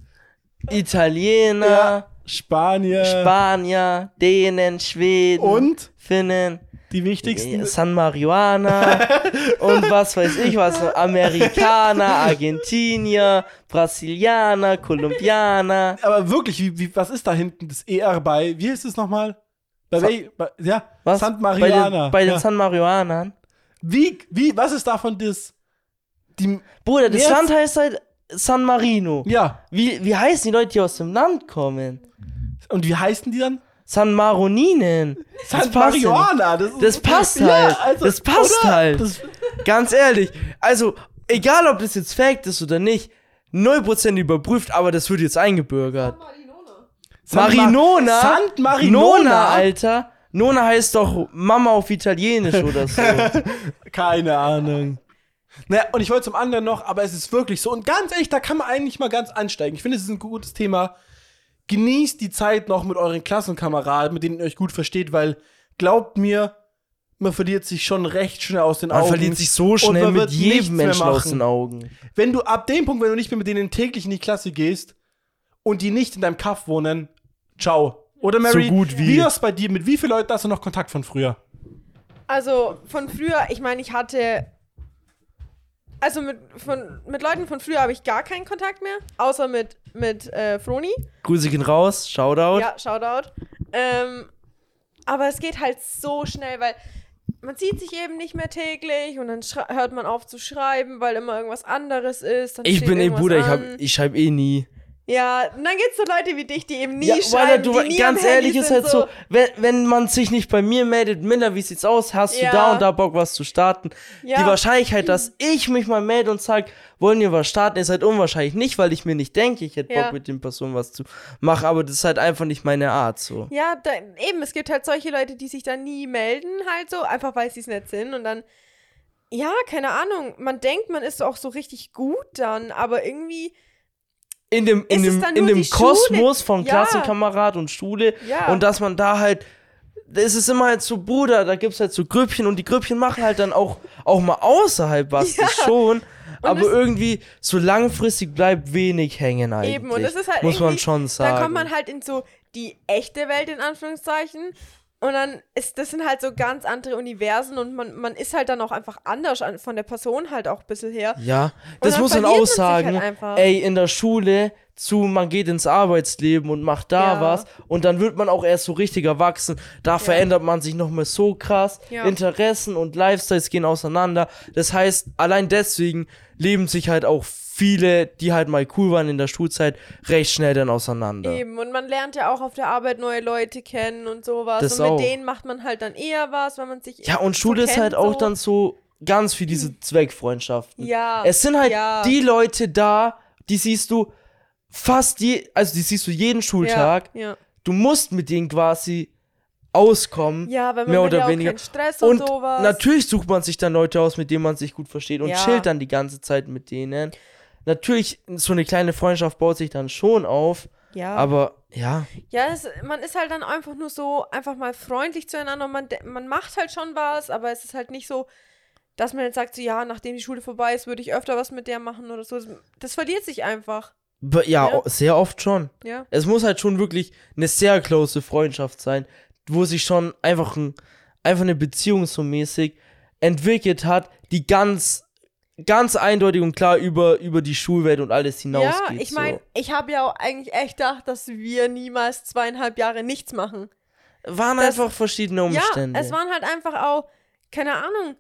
Italiener,
Ja. Spanier.
Spanier, Dänen, Schweden,
Und
Finnen,
die wichtigsten.
San Marihuana und was weiß ich was, Amerikaner, Argentinier, Brasilianer, Kolumbianer.
Aber wirklich, wie, wie, was ist da hinten das ER bei? Wie heißt es nochmal? Bei,
Sa-
bei ja,
Was?
Sant
Bei
Mariana.
den, bei den
ja.
San Marihuanern.
wie, wie, was ist davon das? Die,
Bruder, das? Land heißt halt San Marino.
ja.
Wie, wie heißen die Leute, die aus dem Land kommen?
Und wie heißen die dann?
San Maroninen. Passt ja
Marihuana. Das,
Das passt
Ja,
halt.
also,
das passt
oder?
halt.
Das,
Ganz ehrlich. Also, egal ob das jetzt Fact ist oder nicht, 0% überprüft, aber das wird jetzt eingebürgert.
San Ma-
Marinona?
Sant Marinona?
Nona, Alter. Nona heißt doch Mama auf Italienisch oder so.
Keine Ahnung. Naja, und ich wollte zum anderen noch, aber es ist wirklich so. Und ganz ehrlich, da kann man eigentlich mal ganz ansteigen. Ich finde, es ist ein gutes Thema. Genießt die Zeit noch mit euren Klassenkameraden, mit denen ihr euch gut versteht, weil glaubt mir, man verliert sich schon recht schnell aus den
Man
Augen.
verliert sich so schnell
man
mit jedem Menschen aus den Augen.
Wenn du ab dem Punkt, wenn du nicht mehr mit denen täglich in die Klasse gehst und die nicht in deinem Kaff wohnen, ciao. Oder Mary,
So gut wie.
wie ist bei dir? Mit wie vielen Leuten hast du noch Kontakt von früher?
Also von früher, ich meine, ich hatte. Also mit, von, mit Leuten von früher habe ich gar keinen Kontakt mehr, außer mit, mit äh, Froni.
Grüße gehen raus, Shoutout.
Ja, Shoutout. Ähm, aber es geht halt so schnell, weil man sieht sich eben nicht mehr täglich und dann hört man auf zu schreiben, weil immer irgendwas anderes ist.
Ich bin eh Bruder, ich, hab,
an.
ich schreibe eh nie.
Ja, und dann gibt's so Leute wie dich, die eben nie
Ja,
schreiben,
du,
die nie
ganz ehrlich, ist halt so, wenn, wenn man sich nicht bei mir meldet, Miller, wie sieht's aus? Hast
Ja.
du da und da Bock, was zu starten?
Ja.
Die Wahrscheinlichkeit, dass ich mich mal melde und sage, wollen wir was starten, ist halt unwahrscheinlich. Nicht, weil ich mir nicht denke, ich hätte
Ja.
Bock, mit den Personen was zu machen, aber das ist halt einfach nicht meine Art so.
Ja, da, eben, es gibt halt solche Leute, die sich dann nie melden, halt so, einfach weil sie es nicht sind. Und dann, ja, keine Ahnung, man denkt, man ist auch so richtig gut dann, aber irgendwie,
In dem, in
es
dem, in dem
die Schule?
Kosmos von
Ja.
Klassenkamerad und Schule
Ja.
und dass man da halt, es ist immer halt so, Bruder, da gibt's halt so Grüppchen und die Grüppchen machen halt dann auch, auch mal außerhalb was, das schon. Aber
es-
irgendwie so langfristig bleibt wenig hängen eigentlich.
eben, und es ist halt
Muss man schon sagen.
dann kommt man halt in so die echte Welt, in Anführungszeichen. Und dann ist, das sind halt so ganz andere Universen und man, man ist halt dann auch einfach anders an, von der Person halt auch ein bisschen her.
Ja, das muss man auch
halt
sagen.
einfach.
ey, in der Schule zu, man geht ins Arbeitsleben und macht da
Ja.
was und dann wird man auch erst so richtig erwachsen. Da verändert man sich nochmal so krass.
Ja.
Interessen und Lifestyles gehen auseinander. Das heißt, allein deswegen leben sich halt auch viele, die halt mal cool waren in der Schulzeit, recht schnell dann auseinander.
Eben, und man lernt ja auch auf der Arbeit neue Leute kennen und sowas.
Das
und mit
auch.
denen macht man halt dann eher was, wenn man sich.
Ja, und
so
Schule ist
kennt,
halt auch
so.
dann so ganz für diese Zweckfreundschaften.
Ja.
Es sind halt
ja.
die Leute da, die siehst du fast je, also die siehst du jeden Schultag.
Ja, ja.
Du musst mit denen quasi auskommen.
ja weil man
mehr oder
ja
weniger.
Stress und,
Und
sowas.
natürlich sucht man sich dann Leute aus, mit denen man sich gut versteht und
Ja.
chillt dann die ganze Zeit mit denen. Natürlich, so eine kleine Freundschaft baut sich dann schon auf,
Ja,
aber ja.
ja es, man ist halt dann einfach nur so, einfach mal freundlich zueinander und man, man macht halt schon was, aber es ist halt nicht so, dass man jetzt sagt, so, ja, nachdem die Schule vorbei ist, würde ich öfter was mit der machen oder so. Das, das verliert sich einfach.
Ja,
Ja.
sehr oft schon.
Ja.
Es muss halt schon wirklich eine sehr close Freundschaft sein, wo sich schon einfach, ein, einfach eine Beziehung so mäßig entwickelt hat, die ganz, ganz eindeutig und klar über, über die Schulwelt und alles hinausgeht.
Ja, ich meine,
so.
ich habe ja auch eigentlich echt gedacht, dass wir niemals zweieinhalb Jahre nichts machen.
Waren
das-
einfach verschiedene Umstände.
Ja, es waren halt einfach auch, keine Ahnung.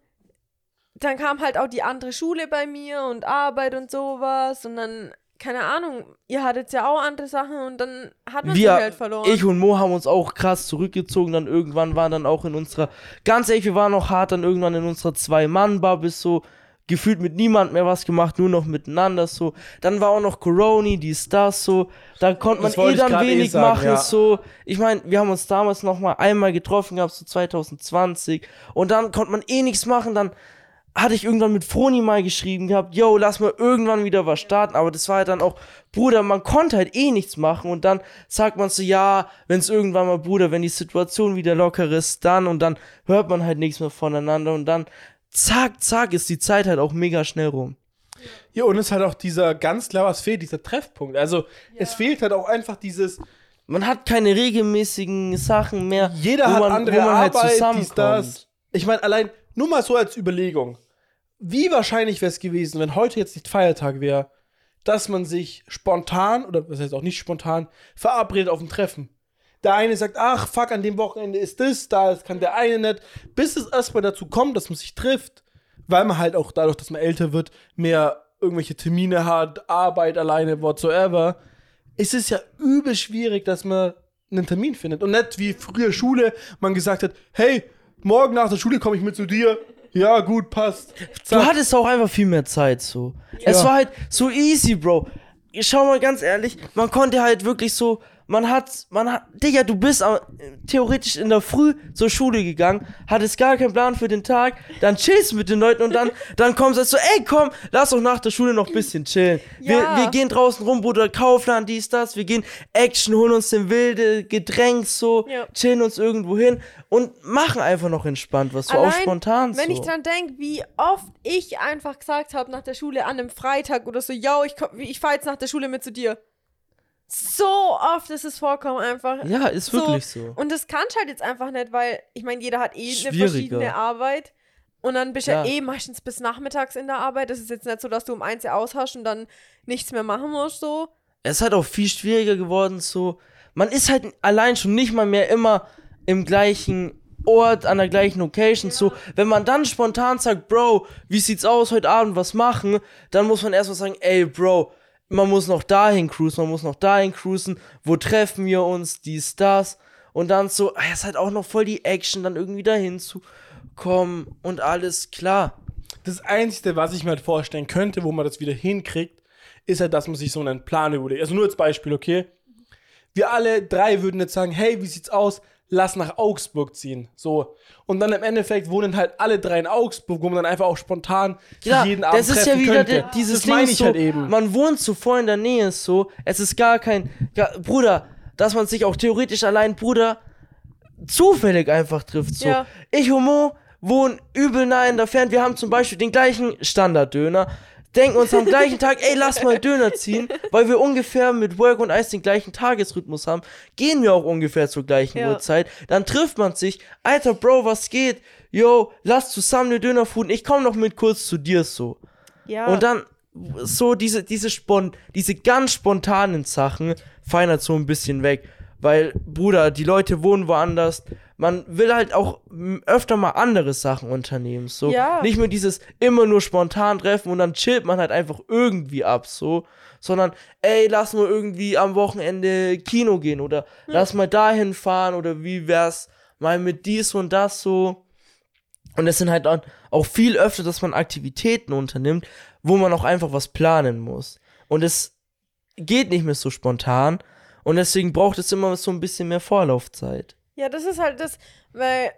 Dann kam halt auch die andere Schule bei mir und Arbeit und sowas und dann, keine Ahnung, ihr hattet ja auch andere Sachen und dann hat man
wir,
halt verloren.
ich und Mo haben uns auch krass zurückgezogen, dann irgendwann waren dann auch in unserer, ganz ehrlich, wir waren noch hart dann irgendwann in unserer Zwei-Mann-Bar bis so, gefühlt mit niemand mehr was gemacht, nur noch miteinander so. Dann war auch noch Corona, dies, das so. Da konnte man eh dann
grad eh
wenig
sagen,
machen
ja.
so. Ich meine, wir haben uns damals noch mal einmal getroffen gehabt, so 2020. Und dann konnte man eh nichts machen, dann hatte ich irgendwann mit Froni mal geschrieben gehabt, yo, lass mal irgendwann wieder was starten, aber das war halt dann auch, Bruder, man konnte halt eh nichts machen und dann sagt man so, ja, wenn es irgendwann mal, Bruder, wenn die Situation wieder locker ist, dann und dann hört man halt nichts mehr voneinander und dann, zack, zack, ist die Zeit halt auch mega schnell rum.
Ja, und es ist halt auch dieser ganz klar, was fehlt, dieser Treffpunkt. Also, es fehlt halt auch einfach dieses,
Man hat keine regelmäßigen Sachen mehr.
jeder
wo
hat
man-
andere
wo man halt
Arbeit, dies,
zusammenkommt.
das. Ich meine, allein, nur mal so als Überlegung. Wie wahrscheinlich wäre es gewesen, wenn heute jetzt nicht Feiertag wäre, dass man sich spontan, oder was heißt auch nicht spontan, verabredet auf ein Treffen. Der eine sagt, ach, fuck, an dem Wochenende ist das, da kann der eine nicht. Bis es erstmal dazu kommt, dass man sich trifft, weil man halt auch dadurch, dass man älter wird, mehr irgendwelche Termine hat, Arbeit alleine, whatsoever, ist es ja übel schwierig, dass man einen Termin findet. Und nicht wie früher Schule, man gesagt hat, hey, morgen nach der Schule komme ich mit zu dir. Ja, gut, passt.
Du
Zack.
hattest auch einfach viel mehr Zeit so. Es
Ja.
war halt so easy, Bro. Schau mal ganz ehrlich, man konnte halt wirklich so, man hat, man hat, Digga, du bist am- theoretisch in der Früh zur Schule gegangen, hattest gar keinen Plan für den Tag, dann chillst mit den Leuten und dann, dann kommst du so, ey, komm, lass doch nach der Schule noch ein bisschen chillen. Wir,
Ja.
wir gehen draußen rum, Bruder, Kaufland, dies, das, wir gehen Action, holen uns den wilde Getränk so,
Ja.
chillen uns irgendwo hin und machen einfach noch entspannt was, so auch spontan
Wenn
so.
ich dran denke, wie oft ich einfach gesagt habe nach der Schule an einem Freitag oder so, yo, ich, komm- ich fahr jetzt nach der Schule mit zu dir. So oft ist es vorkommen einfach.
ja, ist
so.
wirklich so.
Und das kannst halt jetzt einfach nicht, weil ich meine, jeder hat eh eine verschiedene Arbeit. Und dann bist du ja.
Ja.
eh meistens bis nachmittags in der Arbeit. Das ist jetzt nicht so, dass du um eins ja aushast und dann nichts mehr machen musst, so.
es ist halt auch viel schwieriger geworden, so. Man ist halt allein schon nicht mal mehr immer im gleichen Ort, an der gleichen Location, so. Wenn man dann spontan sagt, Bro, wie sieht's aus, heute Abend was machen, dann muss man erstmal sagen, ey, Bro, man muss noch dahin cruisen, man muss noch dahin cruisen, wo treffen wir uns, dies, das. Und dann so, ah, es ist halt auch noch voll die Action, dann irgendwie dahin zu kommen und alles klar.
Das Einzige, was ich mir halt vorstellen könnte, wo man das wieder hinkriegt, ist halt, dass man sich so einen Plan überlegt. Also nur als Beispiel, okay? Wir alle drei würden jetzt sagen, hey, wie sieht's aus? Lass nach Augsburg ziehen. So. Und dann im Endeffekt wohnen halt alle drei in Augsburg, wo man dann einfach auch spontan
Ja,
jeden Abend
das ist ja
treffen
wieder
könnte.
dieses
das
Ding
meine ich
so,
halt eben.
man wohnt so voll in der Nähe so, es ist gar kein, ja, Bruder, dass man sich auch theoretisch allein, Bruder, zufällig einfach trifft so.
Ja.
Ich und Mo wohnen übel nah in der Ferne, wir haben zum Beispiel den gleichen Standarddöner, denken uns am gleichen Tag, ey, lass mal Döner ziehen, weil wir ungefähr mit Work und Eis den gleichen Tagesrhythmus haben, gehen wir auch ungefähr zur gleichen
Ja.
Uhrzeit, dann trifft man sich, alter Bro, was geht? Yo, lass zusammen eine Dönerfood, ich komm noch mit kurz zu dir so.
Ja.
Und dann so diese, diese, spon diese ganz spontanen Sachen fallen halt so ein bisschen weg. Weil, Bruder, die Leute wohnen woanders. Man will halt auch öfter mal andere Sachen unternehmen. So.
Ja.
Nicht nur dieses immer nur spontan treffen und dann chillt man halt einfach irgendwie ab, so. Sondern, ey, lass mal irgendwie am Wochenende Kino gehen oder lass mal dahin fahren oder wie wär's mal mit dies und das so. Und es sind halt dann auch viel öfter, dass man Aktivitäten unternimmt, wo man auch einfach was planen muss. Und es geht nicht mehr so spontan. Und deswegen braucht es immer so ein bisschen mehr Vorlaufzeit.
Ja, das ist halt das, weil,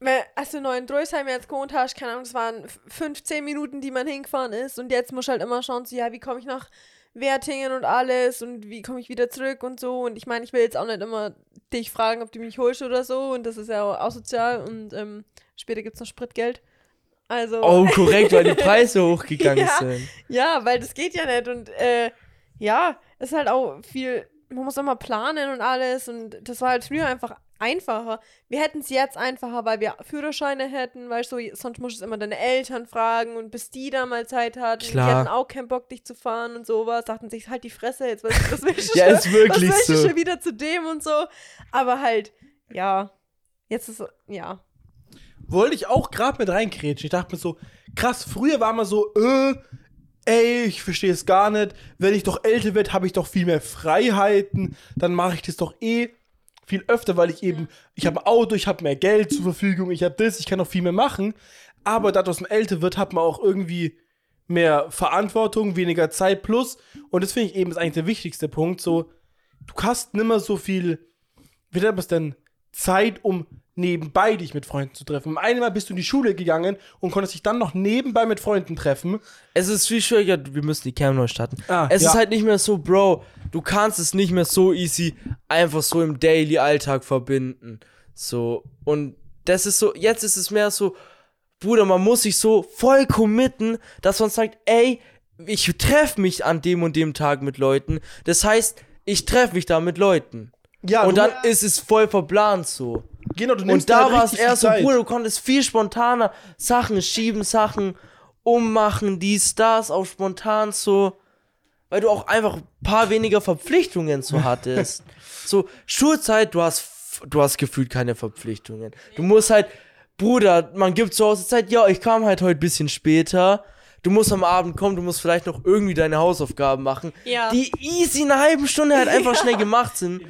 weil als du neu in Drösheim jetzt gewohnt hast, keine Ahnung, das waren f- 15 Minuten, die man hingefahren ist und jetzt musst du halt immer schauen, so, ja, wie komme ich nach Wertingen und alles und wie komme ich wieder zurück und so und ich meine, ich will jetzt auch nicht immer dich fragen, ob du mich holst oder so und das ist ja auch asozial und ähm, später gibt es noch Spritgeld. Also,
Oh, korrekt, weil die Preise hochgegangen
Ja.
sind.
ja, weil das geht ja nicht und äh, ja, es ist halt auch viel, man muss immer planen und alles und das war halt früher einfach einfacher. Wir hätten es jetzt einfacher, weil wir Führerscheine hätten, weißt du, sonst musst du immer deine Eltern fragen und bis die da mal Zeit hatten,
Klar.
die hatten auch keinen Bock, dich zu fahren und sowas, dachten sich, halt die Fresse, jetzt was, was willst du
Ja,
schon-
ist wirklich
was willst du
so.
schon wieder zu dem und so, aber halt, ja, jetzt ist, ja,
Wollte ich auch gerade mit reinkrätschen. Ich dachte mir so, krass, früher war man so, äh, ey, ich verstehe es gar nicht. Wenn ich doch älter werde, habe ich doch viel mehr Freiheiten. Dann mache ich das doch eh viel öfter, weil ich eben, ich habe ein Auto, ich habe mehr Geld zur Verfügung, ich habe das, ich kann noch viel mehr machen. Aber dadurch, dass man älter wird, hat man auch irgendwie mehr Verantwortung, weniger Zeit plus. Und das finde ich eben ist eigentlich der wichtigste Punkt. So, du hast nimmer so viel, wie nennt man es denn, Zeit, um nebenbei dich mit Freunden zu treffen. Einmal bist du in die Schule gegangen und konntest dich dann noch nebenbei mit Freunden treffen.
Es ist viel schwieriger, wir müssen die Cam neu starten.
Ah,
es
ja.
ist halt nicht mehr so, Bro, du kannst es nicht mehr so easy einfach so im Daily-Alltag verbinden. So, und das ist so, jetzt ist es mehr so, Bruder, man muss sich so voll committen, dass man sagt, ey, ich treffe mich an dem und dem Tag mit Leuten. Das heißt, ich treffe mich da mit Leuten.
Ja,
und dann ist es voll verplant so.
Genau, du nimmst
Und da war es eher
die
so. Bruder, du konntest viel spontaner Sachen schieben, Sachen ummachen, dies, das, auch spontan so. Weil du auch einfach ein paar weniger Verpflichtungen so hattest. so, Schulzeit, du hast, du hast gefühlt keine Verpflichtungen. Du musst halt, Bruder, man gibt zu Hause Zeit, ja, ich kam halt heute ein bisschen später. Du musst am Abend kommen, du musst vielleicht noch irgendwie deine Hausaufgaben machen.
Ja.
Die easy in einer halben Stunde halt einfach schnell gemacht sind.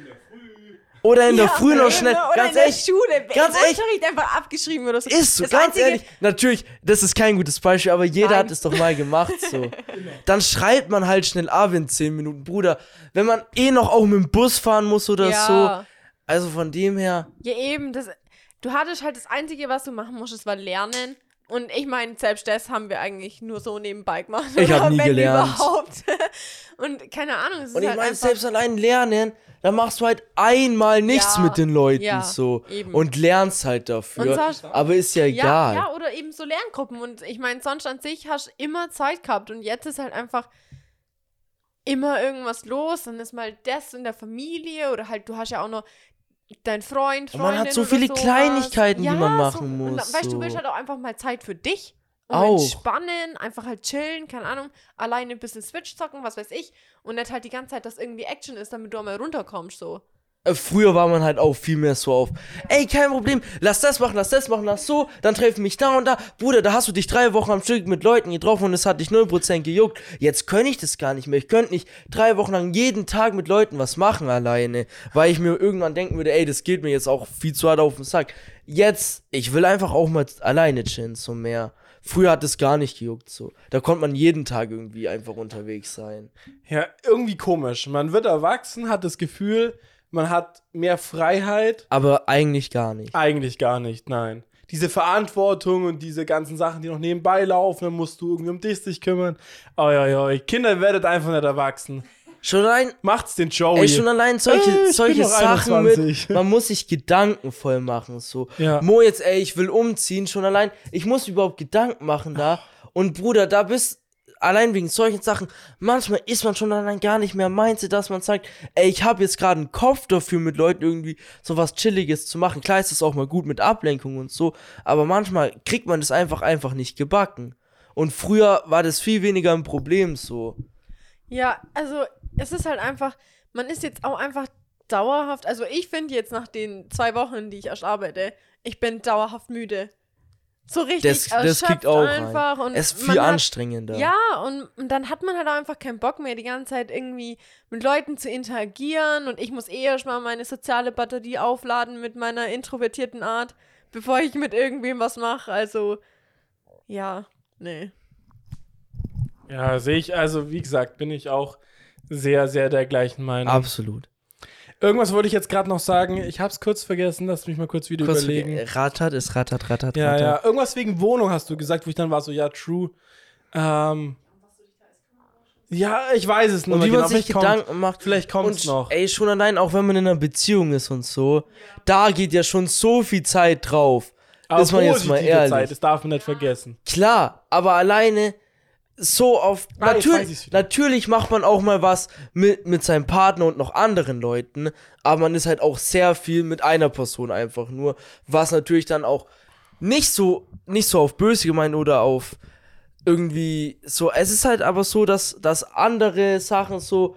Oder in der
Ja,
Früh noch schnell.
Oder
Ganz
in der
ehrlich,
Schule.
ganz
Im
ehrlich.
Unterricht einfach abgeschrieben oder so.
Ist so,
Das
ganz ehrlich. Natürlich, das ist kein gutes Beispiel, aber jeder
Nein.
hat es doch mal gemacht so. Dann schreibt man halt schnell ab in 10 Minuten. Bruder, wenn man eh noch auch mit dem Bus fahren muss oder
ja.
so. Also von dem her.
Ja, eben. Das, du hattest halt das Einzige, was du machen musstest, war lernen. Und ich meine, selbst das haben wir eigentlich nur so nebenbei gemacht.
Ich hab
oder
nie
wenn
gelernt.
Überhaupt. Und keine Ahnung, es ist
Und ich
halt
meine, selbst allein lernen, da machst du halt einmal nichts
Ja,
mit den Leuten
ja,
so.
eben.
Und lernst halt dafür.
Und sonst-
aber ist ja
ja,
egal.
ja, oder eben so Lerngruppen. Und ich meine, sonst an sich hast du immer Zeit gehabt. Und jetzt ist halt einfach immer irgendwas los. Dann ist mal das in der Familie oder halt, du hast ja auch noch dein Freund,
Und man hat
Freundin
so viele
sowas.
Kleinigkeiten, die
ja,
man
so,
machen
und
muss,
Weißt du,
so.
du willst halt auch einfach mal Zeit für dich. Und
Auch.
entspannen, einfach halt chillen, keine Ahnung, alleine ein bisschen Switch zocken, was weiß ich. Und nicht halt die ganze Zeit, dass irgendwie Action ist, damit du auch mal runterkommst, so.
Äh, Früher war man halt auch viel mehr so auf, ey, kein Problem, lass das machen, lass das machen, lass so, dann treffen mich da und da. Bruder, da hast du dich drei Wochen am Stück mit Leuten getroffen und es hat dich 0% gejuckt. Jetzt könnte ich das gar nicht mehr. Ich könnte nicht drei Wochen lang jeden Tag mit Leuten was machen alleine, weil ich mir irgendwann denken würde, ey, das geht mir jetzt auch viel zu hart auf den Sack. Jetzt, ich will einfach auch mal alleine chillen, so mehr. Früher hat es gar nicht gejuckt, so. Da konnte man jeden Tag irgendwie einfach unterwegs sein.
Ja, irgendwie komisch. Man wird erwachsen, hat das Gefühl, man hat mehr Freiheit.
Aber eigentlich gar nicht.
Eigentlich gar nicht, nein. Diese Verantwortung und diese ganzen Sachen, die noch nebenbei laufen, dann musst du irgendwie um dich sich kümmern. Oh ja, ja, Kinder werdet einfach nicht erwachsen.
Schon allein,
Macht's den Joey.
Ey, schon allein solche,
Äh,
solche Sachen
21.
mit, man muss sich Gedanken voll machen, so.
Ja.
Mo jetzt, ey, ich will umziehen, schon allein, ich muss überhaupt Gedanken machen da. Und Bruder, da bist, allein wegen solchen Sachen, manchmal ist man schon allein gar nicht mehr meinte, dass man sagt, ey, ich habe jetzt gerade einen Kopf dafür, mit Leuten irgendwie so was Chilliges zu machen. Klar ist es auch mal gut mit Ablenkung und so, aber manchmal kriegt man das einfach, einfach nicht gebacken. Und früher war das viel weniger ein Problem, so.
Ja, also es ist halt einfach, man ist jetzt auch einfach dauerhaft, also ich finde jetzt nach den zwei Wochen, die ich erst arbeite, ich bin dauerhaft müde. So richtig
Das, das
erschöpft
kickt auch
einfach.
rein.
Und
es ist viel
hat-
anstrengender.
Ja, und, und dann hat man halt auch einfach keinen Bock mehr, die ganze Zeit irgendwie mit Leuten zu interagieren. Und ich muss eh erst mal meine soziale Batterie aufladen mit meiner introvertierten Art, bevor ich mit irgendwem was mache. Also, ja, nee.
Ja, sehe ich, also wie gesagt, bin ich auch sehr, sehr der gleichen Meinung.
Absolut.
Irgendwas wollte ich jetzt gerade noch sagen. Ich hab's kurz vergessen, lass mich mal kurz wieder
Kurz
überlegen.
rattert, es rattert, rattert,
Ja,
rattert.
ja. Irgendwas wegen Wohnung hast du gesagt, wo ich dann war so, ja, true. Ähm, ja, ich weiß es noch
Und
nicht
wie man
genau.
sich
Vielleicht kommt-
Gedanken macht.
Vielleicht kommt's
und,
noch.
Ey, schon allein, auch wenn man in einer Beziehung ist und so, da geht ja schon so viel Zeit drauf.
Aber
ist man jetzt mal ehrlich.
Zeit, das darf man nicht vergessen.
Klar, aber alleine so auf.
Ah,
natürlich, natürlich macht man auch mal was mit, mit seinem Partner und noch anderen Leuten, aber man ist halt auch sehr viel mit einer Person einfach nur, was natürlich dann auch nicht so, nicht so auf böse gemeint oder auf irgendwie so. Es ist halt aber so, dass, dass andere Sachen so,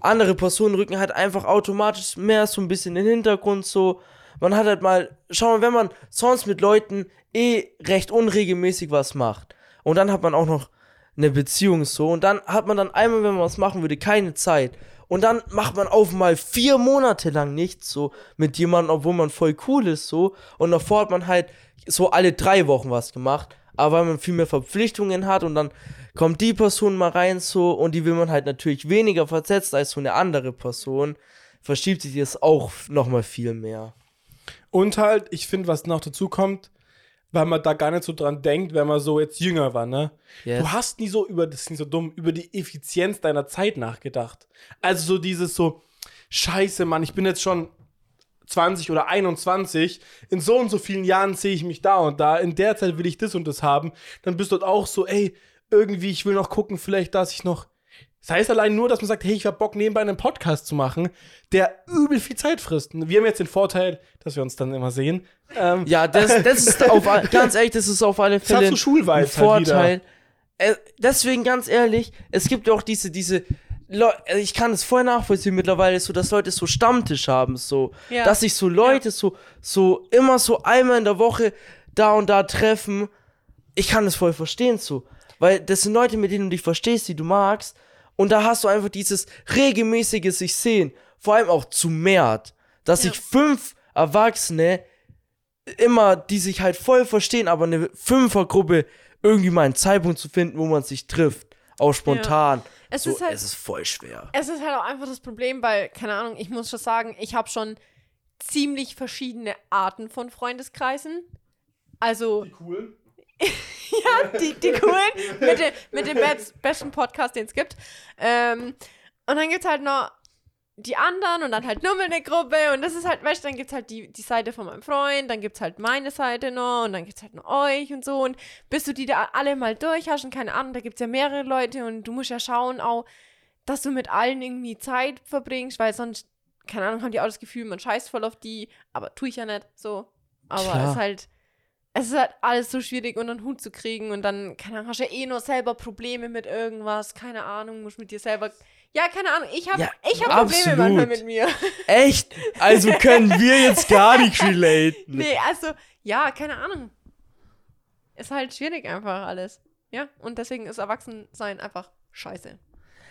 andere Personen rücken halt einfach automatisch mehr so ein bisschen in den Hintergrund so. Man hat halt mal, schau mal, wenn man sonst mit Leuten eh recht unregelmäßig was macht und dann hat man auch noch eine Beziehung so. Und dann hat man dann einmal, wenn man was machen würde, keine Zeit. Und dann macht man auf mal vier Monate lang nichts so mit jemandem, obwohl man voll cool ist so. Und davor hat man halt so alle drei Wochen was gemacht, aber weil man viel mehr Verpflichtungen hat und dann kommt die Person mal rein so. Und die will man halt natürlich weniger versetzt als so eine andere Person, verschiebt sich das auch nochmal viel mehr.
Und halt, ich finde, was noch dazu kommt, weil man da gar nicht so dran denkt, wenn man so jetzt jünger war, ne?
Yes.
Du hast nie so über, das ist nicht so dumm, über die Effizienz deiner Zeit nachgedacht. Also so dieses so, scheiße, Mann, ich bin jetzt schon 20 oder 21, in so und so vielen Jahren sehe ich mich da und da, in der Zeit will ich das und das haben. Dann bist du dort auch so, ey, irgendwie, ich will noch gucken, vielleicht, dass ich noch. Das heißt allein nur, dass man sagt, hey, ich hab Bock, nebenbei einen Podcast zu machen, der übel viel Zeit frisst. Wir haben jetzt den Vorteil, dass wir uns dann immer sehen. Ähm,
Ja, das, das ist auf, ganz ehrlich, das ist auf alle
hat
Fälle
so Schulvibes
ein
halt
Vorteil. Äh, deswegen ganz ehrlich, es gibt ja auch diese, diese, Leu also ich kann es voll nachvollziehen mittlerweile, so, dass Leute so Stammtisch haben, so,
Ja.
dass sich so Leute so, so immer so einmal in der Woche da und da treffen. Ich kann es voll verstehen, so, weil das sind Leute, mit denen du dich verstehst, die du magst, und da hast du einfach dieses regelmäßige sich sehen, vor allem auch zu mehrt. dass
Ja.
sich fünf Erwachsene immer, die sich halt voll verstehen, aber eine Fünfergruppe irgendwie mal einen Zeitpunkt zu finden, wo man sich trifft. Auch spontan.
Es
so,
ist halt-
es ist voll schwer.
Es ist halt auch einfach das Problem, weil, keine Ahnung, ich muss schon sagen, ich habe schon ziemlich verschiedene Arten von Freundeskreisen. Also,
Cool.
ja, die, die coolen, mit, dem- mit dem best, besten Podcast, den es gibt. Ähm, und dann gibt es halt noch die anderen und dann halt nur mal eine Gruppe und das ist halt, weißt du, dann gibt es halt die, die Seite von meinem Freund, dann gibt es halt meine Seite noch und dann gibt es halt noch euch und so und bis du die da alle mal durch hast und keine Ahnung, da gibt es ja mehrere Leute und du musst ja schauen auch, dass du mit allen irgendwie Zeit verbringst, weil sonst, keine Ahnung, haben die auch das Gefühl, man scheißt voll auf die, aber tue ich ja nicht so. Aber es ist halt, es ist halt alles so schwierig unter den Hut zu kriegen und dann, keine Ahnung, hast du ja eh nur selber Probleme mit irgendwas, keine Ahnung, musst mit dir selber, ja, keine Ahnung, ich habe
Ja,
ich hab Probleme manchmal mit mir.
Echt? Also können wir jetzt gar nicht relaten.
Nee, also, ja, keine Ahnung. Ist halt schwierig einfach alles. Ja, und deswegen ist Erwachsensein einfach scheiße.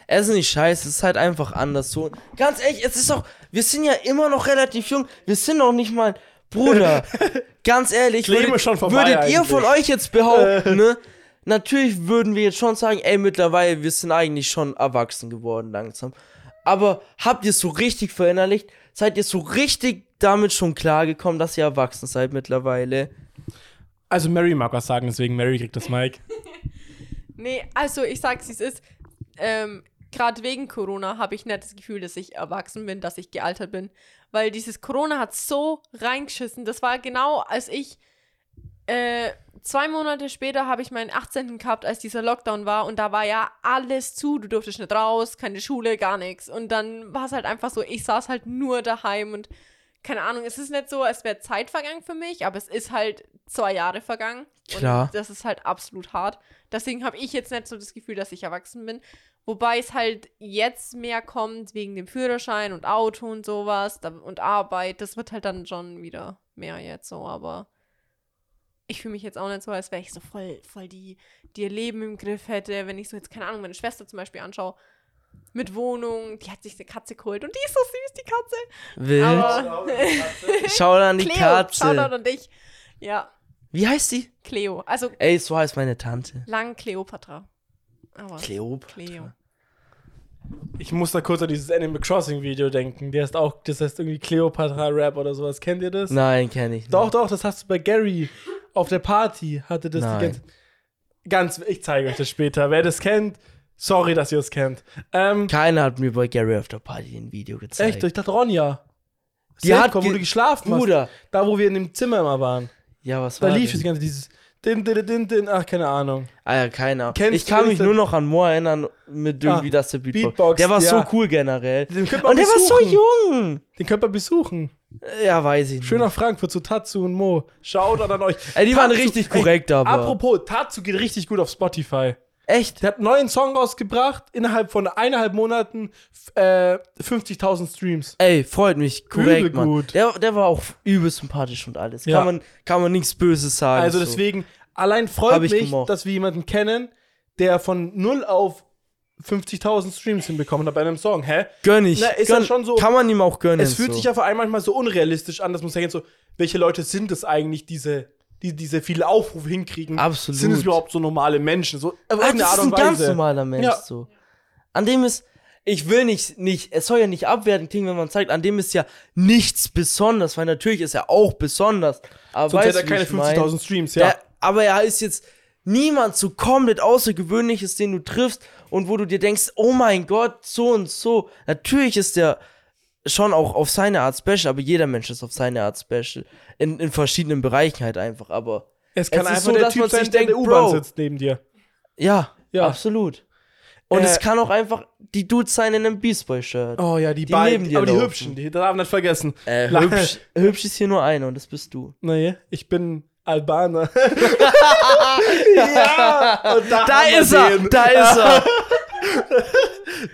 Es ist nicht scheiße, es ist halt einfach anders so. Ganz ehrlich, es ist auch, wir sind ja immer noch relativ jung. Wir sind noch nicht mal, Bruder. ganz ehrlich, würdet, würdet ihr
eigentlich.
von euch jetzt behaupten, ne? Natürlich würden wir jetzt schon sagen, ey, mittlerweile, wir sind eigentlich schon erwachsen geworden langsam. Aber habt ihr es so richtig verinnerlicht? Seid ihr so richtig damit schon klargekommen, dass ihr erwachsen seid mittlerweile?
Also Mary mag was sagen, deswegen Mary kriegt das Mic.
Nee, also ich sag's, wie es ist. Ähm, Gerade wegen Corona habe ich nicht das Gefühl, dass ich erwachsen bin, dass ich gealtert bin. Weil dieses Corona hat so reingeschissen. Das war genau, als ich äh, zwei Monate später habe ich meinen 18. gehabt, als dieser Lockdown war. Und da war ja alles zu. Du durftest nicht raus, keine Schule, gar nichts. Und dann war es halt einfach so, ich saß halt nur daheim und keine Ahnung, es ist nicht so, als wäre Zeit vergangen für mich, aber es ist halt zwei Jahre vergangen.
Klar.
Und das ist halt absolut hart. Deswegen habe ich jetzt nicht so das Gefühl, dass ich erwachsen bin. Wobei es halt jetzt mehr kommt wegen dem Führerschein und Auto und sowas da, und Arbeit. Das wird halt dann schon wieder mehr jetzt so, aber ich fühle mich jetzt auch nicht so, als wäre ich so voll, voll die, die ihr Leben im Griff hätte. Wenn ich so jetzt, keine Ahnung, meine Schwester zum Beispiel anschaue, mit Wohnung, die hat sich eine Katze geholt und die ist so süß, die Katze.
Wild.
Aber
Schau an die
Cleo,
Katze.
Shoutout an dich. Ja,
Wie heißt sie?
Cleo. Also
Ey, so heißt meine Tante.
lang Cleopatra. Aber
Kleopatra.
Cleo.
Ich muss da kurz an dieses Animal Crossing Video denken. Der ist auch, das heißt irgendwie Cleopatra Rap oder sowas. Kennt ihr das?
Nein, kenne ich nicht.
Doch, doch, das hast du bei Gary auf der Party. Hatte das
Nein.
die ganze. Ganz, ich zeige euch das später. Wer das kennt, sorry, dass ihr es kennt. Ähm,
Keiner hat mir bei Gary After Party ein Video gezeigt.
echt, ich dachte Ronja.
Die
Sitcom,
hat
wo
ge-
du geschlafen
Bruder.
hast. Da, wo wir in dem Zimmer immer waren.
Ja, was
Da
war
lief
denn?
das ganze dieses. Din, din, din, din, ach, keine Ahnung.
Ah ja, keiner.
Kennst
ich kann mich nur noch an Moore erinnern mit irgendwie
Ah,
das der Beatbox.
Beatbox,
der war
ja.
so cool generell.
Könnte
Und der war so
besuchen.
jung.
Den könnt man besuchen.
Ja, weiß ich nicht.
Schön nach Frankfurt zu Tatsu und Mo. Schaut an euch.
Ey, die waren
Tatsu-
richtig korrekt, aber.
Apropos, Tatsu geht richtig gut auf Spotify.
Echt?
Der hat einen neuen Song rausgebracht, innerhalb von eineinhalb Monaten äh, 50.000 Streams.
Ey, freut mich. Korrekt,
Übel
Mann.
gut.
Der, der war auch übel sympathisch und alles.
Ja.
Kann, man, kann man nichts Böses sagen.
Also
so.
deswegen, allein freut mich,
gemocht.
dass wir jemanden kennen, der von 0 auf 50.000 Streams hinbekommen hat bei einem Song. Hä?
Gönn ich.
Na, ist
gönn,
ja schon so-
Kann man ihm auch gönnen.
Es fühlt
so.
sich auf einmal manchmal so unrealistisch an, dass man sagt so, welche Leute sind es eigentlich, diese, die diese viele Aufrufe hinkriegen?
Absolut.
Sind es überhaupt so normale Menschen? So, auf
Ah, das ist ein ganz normaler Mensch
Ja.
so. An dem ist, ich will nicht, nicht, es soll ja nicht abwertend klingen, wenn man sagt, an dem ist ja nichts besonders, weil natürlich ist er auch besonders. Aber
Sonst hätte er keine
wie ich mein?
50.000 Streams, ja.
Der, aber er ist jetzt niemand so komplett Außergewöhnliches, den du triffst und wo du dir denkst, oh mein Gott, so und so. Natürlich ist der schon auch auf seine Art special, aber jeder Mensch ist auf seine Art special. In, in verschiedenen Bereichen halt einfach, aber
es kann
es
einfach
so,
der
dass
Typ
man
sein,
sich
der in der
denkt,
U-Bahn sitzt neben dir.
ja,
Ja.
absolut. Und
Äh,
es kann auch einfach die Dudes sein in einem Beast Boy Shirt.
Oh ja, die,
Die
beiden, aber die
laufen.
hübschen, die darf man nicht vergessen.
Äh, hübsch, hübsch ist hier nur eine und das bist du.
Nee, ich bin Albaner. ja, und da,
Da ist er, da ist er.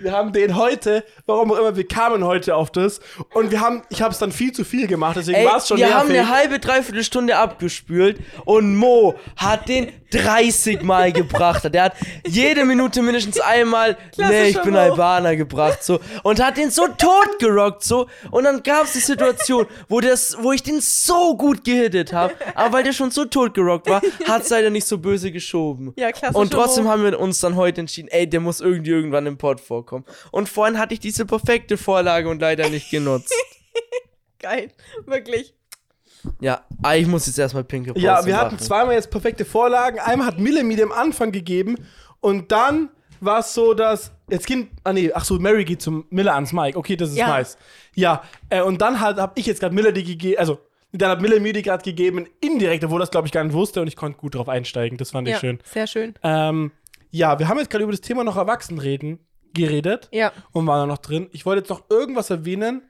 wir haben den heute, warum auch immer, wir kamen heute auf das und wir haben, ich habe es dann viel zu viel gemacht, deswegen war es schon
wir haben eine halbe, dreiviertel Stunde abgespült und Mo hat den 30 Mal gebracht. Der hat jede Minute mindestens einmal, nee, ich bin
Mo.
Albaner gebracht, so. Und hat den so tot gerockt, so. Und dann gab es die Situation, wo, das, wo ich den so gut gehittet habe, aber weil der schon so tot gerockt war, hat es leider nicht so böse geschoben.
Ja, klasse.
Und trotzdem haben wir uns dann heute entschieden, ey, der muss irgendwie irgendwann im Pod vorkommen. Und vorhin hatte ich diese perfekte Vorlage und leider nicht genutzt.
Geil. Wirklich.
Ja, ah, ich muss jetzt erstmal pinke Pause
Ja, wir hatten
machen.
zweimal jetzt perfekte Vorlagen. Einmal hat Mille mir den Anfang gegeben und dann war es so, dass jetzt ging, ah nee, ach so, Mary geht zum Miller ans Mike. Okay, das ist
Ja.
nice. Ja, äh, und dann halt habe ich jetzt gerade Miller die gegeben, also dann hat Miller mir die gerade gegeben, indirekt, obwohl das glaube ich gar nicht wusste und ich konnte gut drauf einsteigen. Das fand ich
Ja,
schön.
sehr schön.
Ähm, ja, wir haben jetzt gerade über das Thema noch Erwachsen reden geredet
Ja.
und waren da noch drin. Ich wollte jetzt noch irgendwas erwähnen.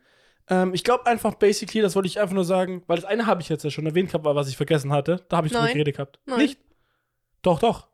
Ähm, ich glaube einfach basically, das wollte ich einfach nur sagen, weil das eine habe ich jetzt ja schon erwähnt gehabt, was ich vergessen hatte. Da habe ich drüber geredet gehabt.
Nein.
Nicht? Doch, doch.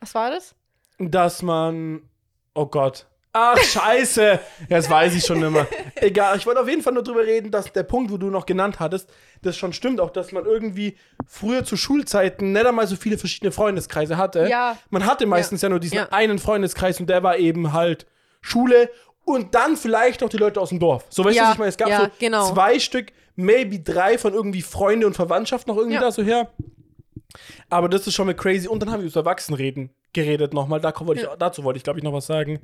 Was war das?
Dass man. Oh Gott. Ach, scheiße. Jetzt weiß ich schon immer. Egal, ich wollte auf jeden Fall nur drüber reden, dass der Punkt, wo du noch genannt hattest, das schon stimmt auch, dass man irgendwie früher zu Schulzeiten nicht einmal so viele verschiedene Freundeskreise hatte.
Ja.
Man hatte meistens ja, nur diesen
Ja.
einen Freundeskreis und der war eben halt Schule und dann vielleicht noch die Leute aus dem Dorf. So weißt du,
Ja,
was ich meine? Es gab
ja,
so
genau.
zwei Stück, maybe drei von irgendwie Freunde und Verwandtschaft noch irgendwie
Ja.
da so her. Aber das ist schon mal crazy. Und dann haben wir über Erwachsenenreden geredet nochmal. Da wollte ich, Dazu wollte ich, glaube ich, noch was sagen.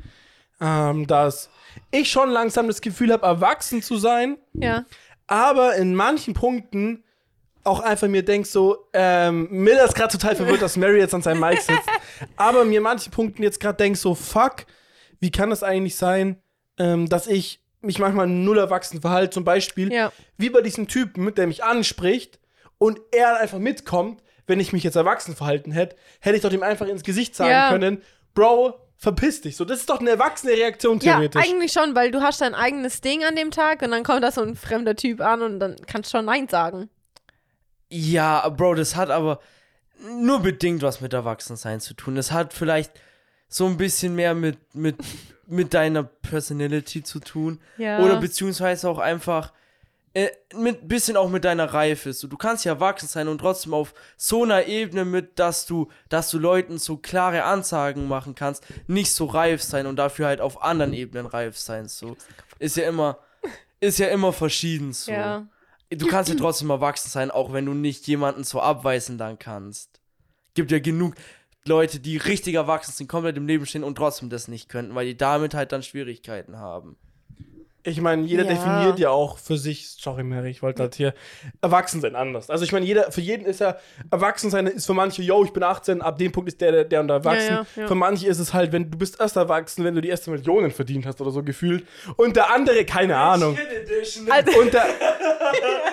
Ähm, dass ich schon langsam das Gefühl habe, erwachsen zu sein,
Ja.
aber in manchen Punkten auch einfach mir denk so, ähm, Miller ist gerade total verwirrt, dass Mary jetzt an seinem Mic sitzt, aber mir in manchen Punkten jetzt gerade denk so, fuck, wie kann das eigentlich sein, ähm, dass ich mich manchmal null erwachsen verhalte, zum Beispiel,
Ja.
wie bei diesem Typen, der mich anspricht und er einfach mitkommt, wenn ich mich jetzt erwachsen verhalten hätte, hätte ich doch ihm einfach ins Gesicht sagen
Ja.
können, Bro, verpiss dich. So, das ist doch eine erwachsene Reaktion
Ja,
theoretisch.
eigentlich schon, weil du hast dein eigenes Ding an dem Tag und dann kommt da so ein fremder Typ an und dann kannst du schon Nein sagen.
Ja, Bro, das hat aber nur bedingt was mit Erwachsensein zu tun. Das hat vielleicht so ein bisschen mehr mit, mit, mit deiner Personality zu tun.
Ja.
Oder beziehungsweise auch einfach äh, mit bisschen auch mit deiner Reife. So, du kannst ja erwachsen sein und trotzdem auf so einer Ebene mit, dass du, dass du Leuten so klare Ansagen machen kannst, nicht so reif sein und dafür halt auf anderen Ebenen reif sein. So. Ist ja immer, ist ja immer verschieden so.
Ja.
Du kannst ja trotzdem erwachsen sein, auch wenn du nicht jemanden so abweisen dann kannst. Gibt ja genug Leute, die richtig erwachsen sind, komplett im Leben stehen und trotzdem das nicht könnten, weil die damit halt dann Schwierigkeiten haben.
Ich meine, jeder
Ja.
definiert ja auch für sich, sorry Mary, ich wollte halt hier, Erwachsensein anders. Also ich meine, jeder, für jeden ist ja, Erwachsensein ist für manche, yo, ich bin 18, ab dem Punkt ist der, der, der und der erwachsen.
Ja, ja, ja.
Für manche ist es halt, wenn du bist erst erwachsen, wenn du die erste Millionen verdient hast oder so gefühlt. Und der andere, keine Ahnung.
Also,
Und, der,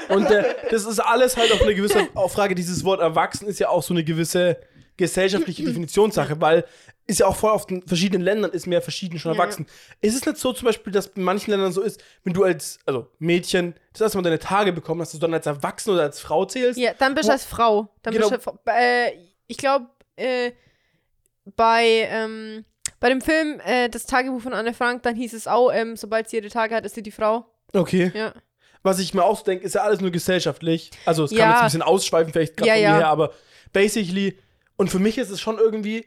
und der, das ist alles halt auf eine gewisse auch Frage. Dieses Wort erwachsen ist ja auch so eine gewisse gesellschaftliche Definitionssache, weil ist ja auch voll auf den verschiedenen Ländern ist mehr verschieden schon
Ja.
erwachsen. Ist es nicht so zum Beispiel, dass in manchen Ländern so ist, wenn du als also Mädchen das erste Mal deine Tage bekommen hast, dass du dann als Erwachsene oder als Frau zählst?
ja, dann bist du als Frau. Dann
Genau.
bist du, äh, ich glaube, äh, bei, ähm, bei dem Film äh, Das Tagebuch von Anne Frank, dann hieß es auch, ähm, sobald sie ihre Tage hat, ist sie die Frau.
Okay.
Ja.
Was ich mir auch so denke, ist ja alles nur gesellschaftlich. Also es kann
Ja.
jetzt ein bisschen ausschweifen, vielleicht gerade
Ja,
von mir her, aber basically, und für mich ist es schon irgendwie,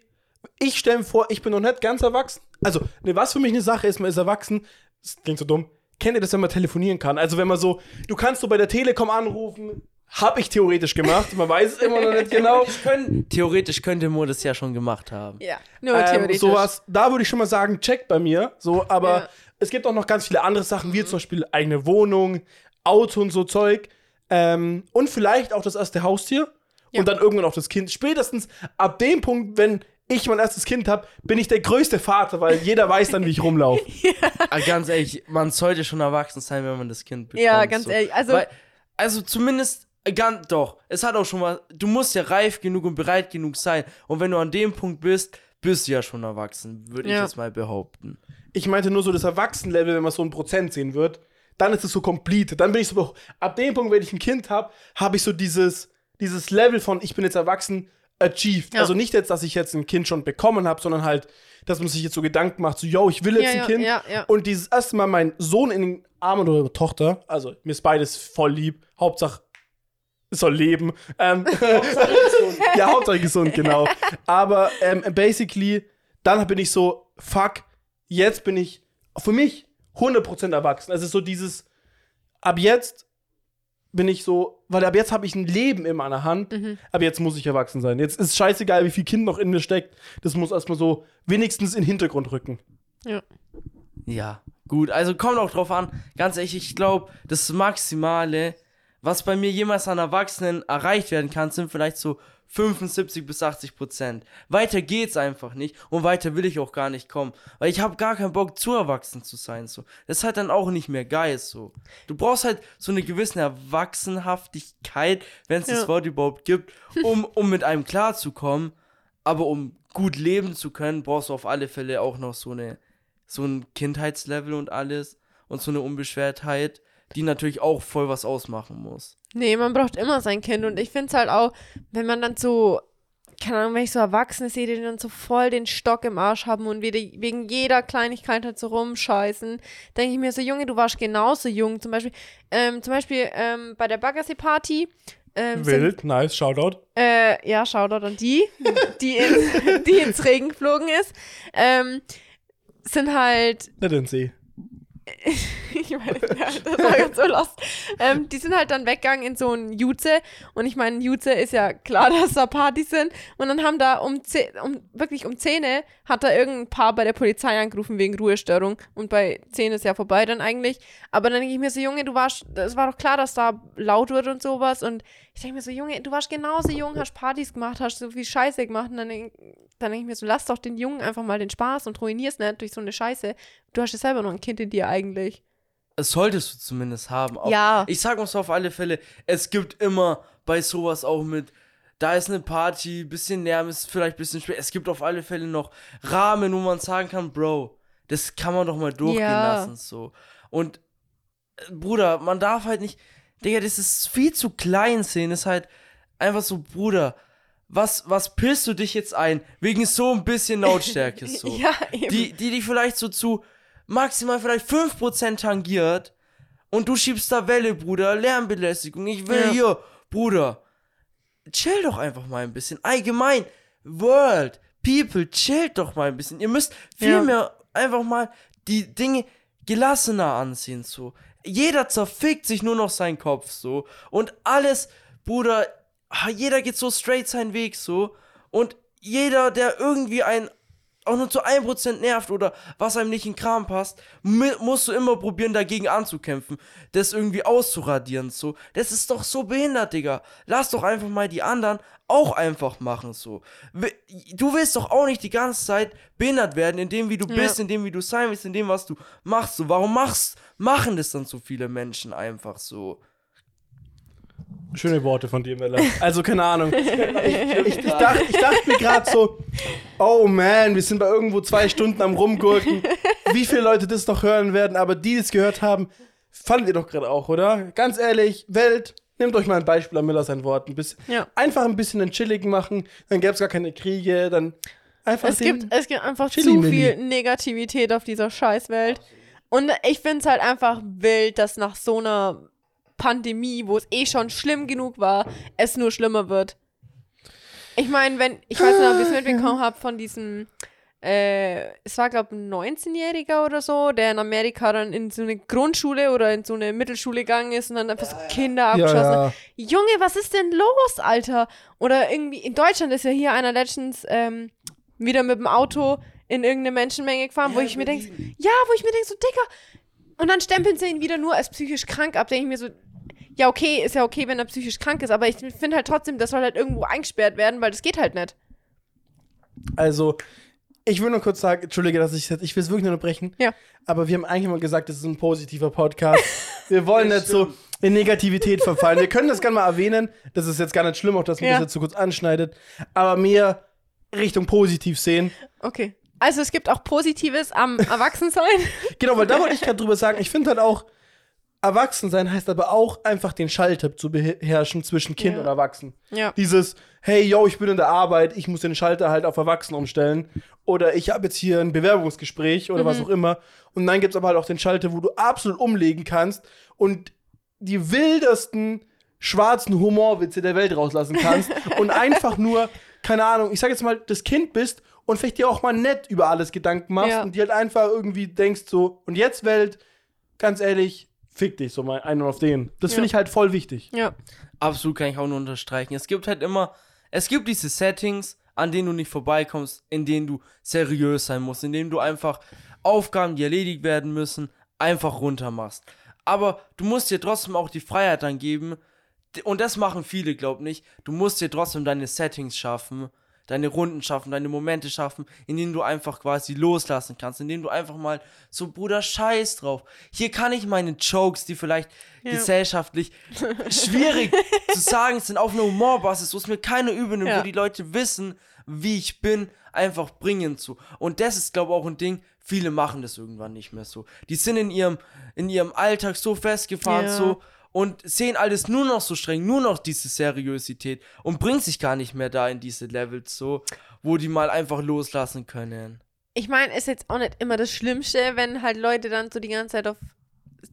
ich stelle mir vor, ich bin noch nicht ganz erwachsen. Also, ne, was für mich eine Sache ist, man ist erwachsen, das klingt so dumm. Kennt ihr das, wenn man telefonieren kann? Also, wenn man so, du kannst so bei der Telekom anrufen, hab ich theoretisch gemacht, man weiß es immer noch nicht genau.
Können, theoretisch könnte Mo das ja schon gemacht haben.
Ja. Nur
Ähm,
theoretisch.
sowas, da würde ich schon mal sagen, check bei mir. So, aber
Ja.
es gibt auch noch ganz viele andere Sachen, wie zum Beispiel eigene Wohnung, Auto und so Zeug. Ähm, und vielleicht auch das erste Haustier.
Ja.
Und dann irgendwann auch das Kind. Spätestens ab dem Punkt, wenn ich mein erstes Kind habe, bin ich der größte Vater, weil jeder weiß dann, wie ich rumlaufe.
Aber ganz ehrlich, man sollte schon erwachsen sein, wenn man das Kind bekommt.
Ja, ganz
so.
ehrlich, also-
Weil, also zumindest, äh, ganz, doch, es hat auch schon mal, du musst ja reif genug und bereit genug sein. Und wenn du an dem Punkt bist, bist du ja schon erwachsen, würde ich
Ja.
jetzt mal behaupten.
Ich meinte nur so das Erwachsenenlevel, wenn man so ein Prozent sehen wird, dann ist es so complete. Dann bin ich so, ab dem Punkt, wenn ich ein Kind habe, habe ich so dieses, dieses Level von, ich bin jetzt erwachsen, achieved.
Ja.
Also nicht jetzt, dass ich jetzt ein Kind schon bekommen habe, sondern halt, dass man sich jetzt so Gedanken macht, so, yo, ich will jetzt
Ja,
ein Kind.
ja.
Und dieses erste Mal meinen Sohn in den Armen oder Tochter, also mir ist beides voll lieb, Hauptsache es soll leben. Ähm, ja, Hauptsache gesund, genau. Aber ähm, basically, dann bin ich so, fuck, jetzt bin ich für mich 100% erwachsen. Also so dieses, ab jetzt bin ich so, weil ab jetzt habe ich ein Leben in meiner Hand, aber jetzt muss ich erwachsen sein. Jetzt ist scheißegal, wie viel Kind noch in mir steckt. Das muss erstmal so wenigstens in den Hintergrund rücken.
Ja.
Ja, gut. Also kommt auch drauf an. Ganz ehrlich, ich glaube, das Maximale, was bei mir jemals an Erwachsenen erreicht werden kann, sind vielleicht so 75 bis 80 Prozent. Weiter geht's einfach nicht und weiter will ich auch gar nicht kommen, weil ich habe gar keinen Bock zu erwachsen zu sein so. Das ist halt dann auch nicht mehr geil so. Du brauchst halt so eine gewisse Erwachsenhaftigkeit, wenn es
Ja.
das Wort überhaupt gibt, um um mit einem klarzukommen, aber um gut leben zu können, brauchst du auf alle Fälle auch noch so eine so ein Kindheitslevel und alles und so eine Unbeschwertheit, die natürlich auch voll was ausmachen muss.
Nee, man braucht immer sein Kind. Und ich finde es halt auch, wenn man dann so, keine Ahnung, wenn ich so Erwachsene sehe, die dann so voll den Stock im Arsch haben und wieder, wegen jeder Kleinigkeit halt so rumscheißen, denke ich mir so, Junge, du warst genauso jung. Zum Beispiel, ähm, zum Beispiel ähm, bei der Baggersee-Party. Ähm, sind,
Wild, nice, Shoutout.
äh, ja, Shoutout an die, die, in, die ins Regen geflogen ist. Ähm, sind halt
Nicht in See.
ich meine, das war ganz so lost. Ähm, die sind halt dann weggegangen in so ein Juze. Und ich meine, Juze ist ja klar, dass da Partys sind. Und dann haben da um, ze- um wirklich um 10 hat da irgendein Paar bei der Polizei angerufen wegen Ruhestörung. Und bei 10 ist ja vorbei dann eigentlich. Aber dann denke ich mir so, Junge, du warst, es war doch klar, dass da laut wird und sowas. Und ich denke mir so, Junge, du warst genauso jung, hast Partys gemacht, hast so viel Scheiße gemacht. Und dann, dann denke ich mir so, lass doch den Jungen einfach mal den Spaß und ruinier's nicht durch so eine Scheiße. Du hast ja selber noch ein Kind in dir eigentlich.
Es solltest du zumindest haben. Auch,
Ja.
Ich sag uns auf alle Fälle, es gibt immer bei sowas auch mit, da ist eine Party, bisschen Lärm, ist vielleicht ein bisschen spät. Es gibt auf alle Fälle noch Rahmen, wo man sagen kann, Bro, das kann man doch mal durchgehen
Ja.
lassen. So. Und äh, Bruder, man darf halt nicht, Digga, das ist viel zu klein sehen. ist halt einfach so, Bruder, was, was pillst du dich jetzt ein? Wegen so ein bisschen Lautstärke so
Ja, eben.
die, die dich vielleicht so zu maximal vielleicht 5% tangiert und du schiebst da Welle, Bruder, Lärmbelästigung, ich will
Ja.
hier, Bruder, chill doch einfach mal ein bisschen. Allgemein, World, People, chillt doch mal ein bisschen. Ihr müsst viel
Ja.
mehr einfach mal die Dinge gelassener ansehen, so. Jeder zerfickt sich nur noch seinen Kopf, so. Und alles, Bruder, jeder geht so straight seinen Weg, so. Und jeder, der irgendwie ein auch nur zu 1% nervt oder was einem nicht in den Kram passt, musst du immer probieren, dagegen anzukämpfen, das irgendwie auszuradieren, so. Das ist doch so behindert, Digga. Lass doch einfach mal die anderen auch einfach machen, so. Du willst doch auch nicht die ganze Zeit behindert werden, in dem, wie du
Ja.
bist, in dem, wie du sein willst, in dem, was du machst, so. Warum machst, machen das dann so viele Menschen einfach so?
Schöne Worte von dir, Mella. Also, keine Ahnung. Ich, ich, ich, dachte, ich dachte mir gerade so, oh man, wir sind bei irgendwo zwei Stunden am Rumgurken. Wie viele Leute das noch hören werden, aber die, die es gehört haben, fandet ihr doch gerade auch, oder? Ganz ehrlich, Welt, nehmt euch mal ein Beispiel an Miller sein Wort. Ein bisschen,
Ja.
Einfach ein bisschen den Chilligen machen, dann gäbe es gar keine Kriege, dann einfach
Es
den-
gibt, es gibt einfach
Chili
zu viel Negativität auf dieser Scheißwelt. Und ich finde es halt einfach wild, dass nach so einer Pandemie, wo es eh schon schlimm genug war, es nur schlimmer wird. Ich meine, wenn, ich weiß nicht, ob ihr es mitbekommen habt von diesem, äh, es war, glaube ich, ein 19-Jähriger oder so, der in Amerika dann in so eine Grundschule oder in so eine Mittelschule gegangen ist und dann einfach so Kinder abgeschossen hat.
ja,
Junge, was ist denn los, Alter? Oder irgendwie, in Deutschland ist ja hier einer letztens ähm, wieder mit dem Auto in irgendeine Menschenmenge gefahren, wo ich mir denke, ja, wo ich mir denke, so, Dicker. Und dann stempeln sie ihn wieder nur als psychisch krank ab. Denke ich mir so, ja, okay, ist ja okay, wenn er psychisch krank ist, aber ich finde halt trotzdem, das soll halt irgendwo eingesperrt werden, weil das geht halt nicht.
Also, ich will nur kurz sagen, entschuldige, dass ich jetzt, ich will es wirklich nur unterbrechen.
Ja.
Aber wir haben eigentlich mal gesagt, das ist ein positiver Podcast. Wir wollen nicht so in Negativität verfallen. Wir können das gerne mal erwähnen. Das ist jetzt gar nicht schlimm, auch dass man
Ja.
das jetzt so kurz anschneidet. Aber mehr Richtung positiv sehen.
Okay. Also es gibt auch Positives am Erwachsensein.
Genau, weil da wollte ich gerade drüber sagen. Ich finde halt auch, Erwachsensein heißt aber auch einfach den Schalter zu beherrschen zwischen Kind
Ja.
und Erwachsen.
Ja.
Dieses, hey, yo, ich bin in der Arbeit, ich muss den Schalter halt auf Erwachsen umstellen. Oder ich habe jetzt hier ein Bewerbungsgespräch oder was auch immer. Und dann gibt es aber halt auch den Schalter, wo du absolut umlegen kannst und die wildesten schwarzen Humorwitze der Welt rauslassen kannst. und einfach nur, keine Ahnung, ich sag jetzt mal, das Kind bist und vielleicht dir auch mal nett über alles Gedanken machst
Ja.
und dir halt einfach irgendwie denkst so, und jetzt Welt, ganz ehrlich, fick dich so mal einen auf den. Das
Ja.
finde ich halt voll wichtig.
Ja.
Absolut kann ich auch nur unterstreichen. Es gibt halt immer, es gibt diese Settings, an denen du nicht vorbeikommst, in denen du seriös sein musst, in denen du einfach Aufgaben, die erledigt werden müssen, einfach runter machst. Aber du musst dir trotzdem auch die Freiheit dann geben, und das machen viele, glaub nicht, du musst dir trotzdem deine Settings schaffen, deine Runden schaffen, deine Momente schaffen, in denen du einfach quasi loslassen kannst, in denen du einfach mal so, Bruder, scheiß drauf. Hier kann ich meine Jokes, die vielleicht
Ja.
gesellschaftlich schwierig zu sagen sind, auf einer Humorbasis, wo es mir keiner übernimmt,
Ja.
wo die Leute wissen, wie ich bin, einfach bringen zu. Und das ist, glaube ich, auch ein Ding, viele machen das irgendwann nicht mehr so. Die sind in ihrem, in ihrem Alltag so festgefahren,
Ja.
so und sehen alles nur noch so streng, nur noch diese Seriosität und bringen sich gar nicht mehr da in diese Levels so, wo die mal einfach loslassen können.
Ich meine, ist jetzt auch nicht immer das Schlimmste, wenn halt Leute dann so die ganze Zeit auf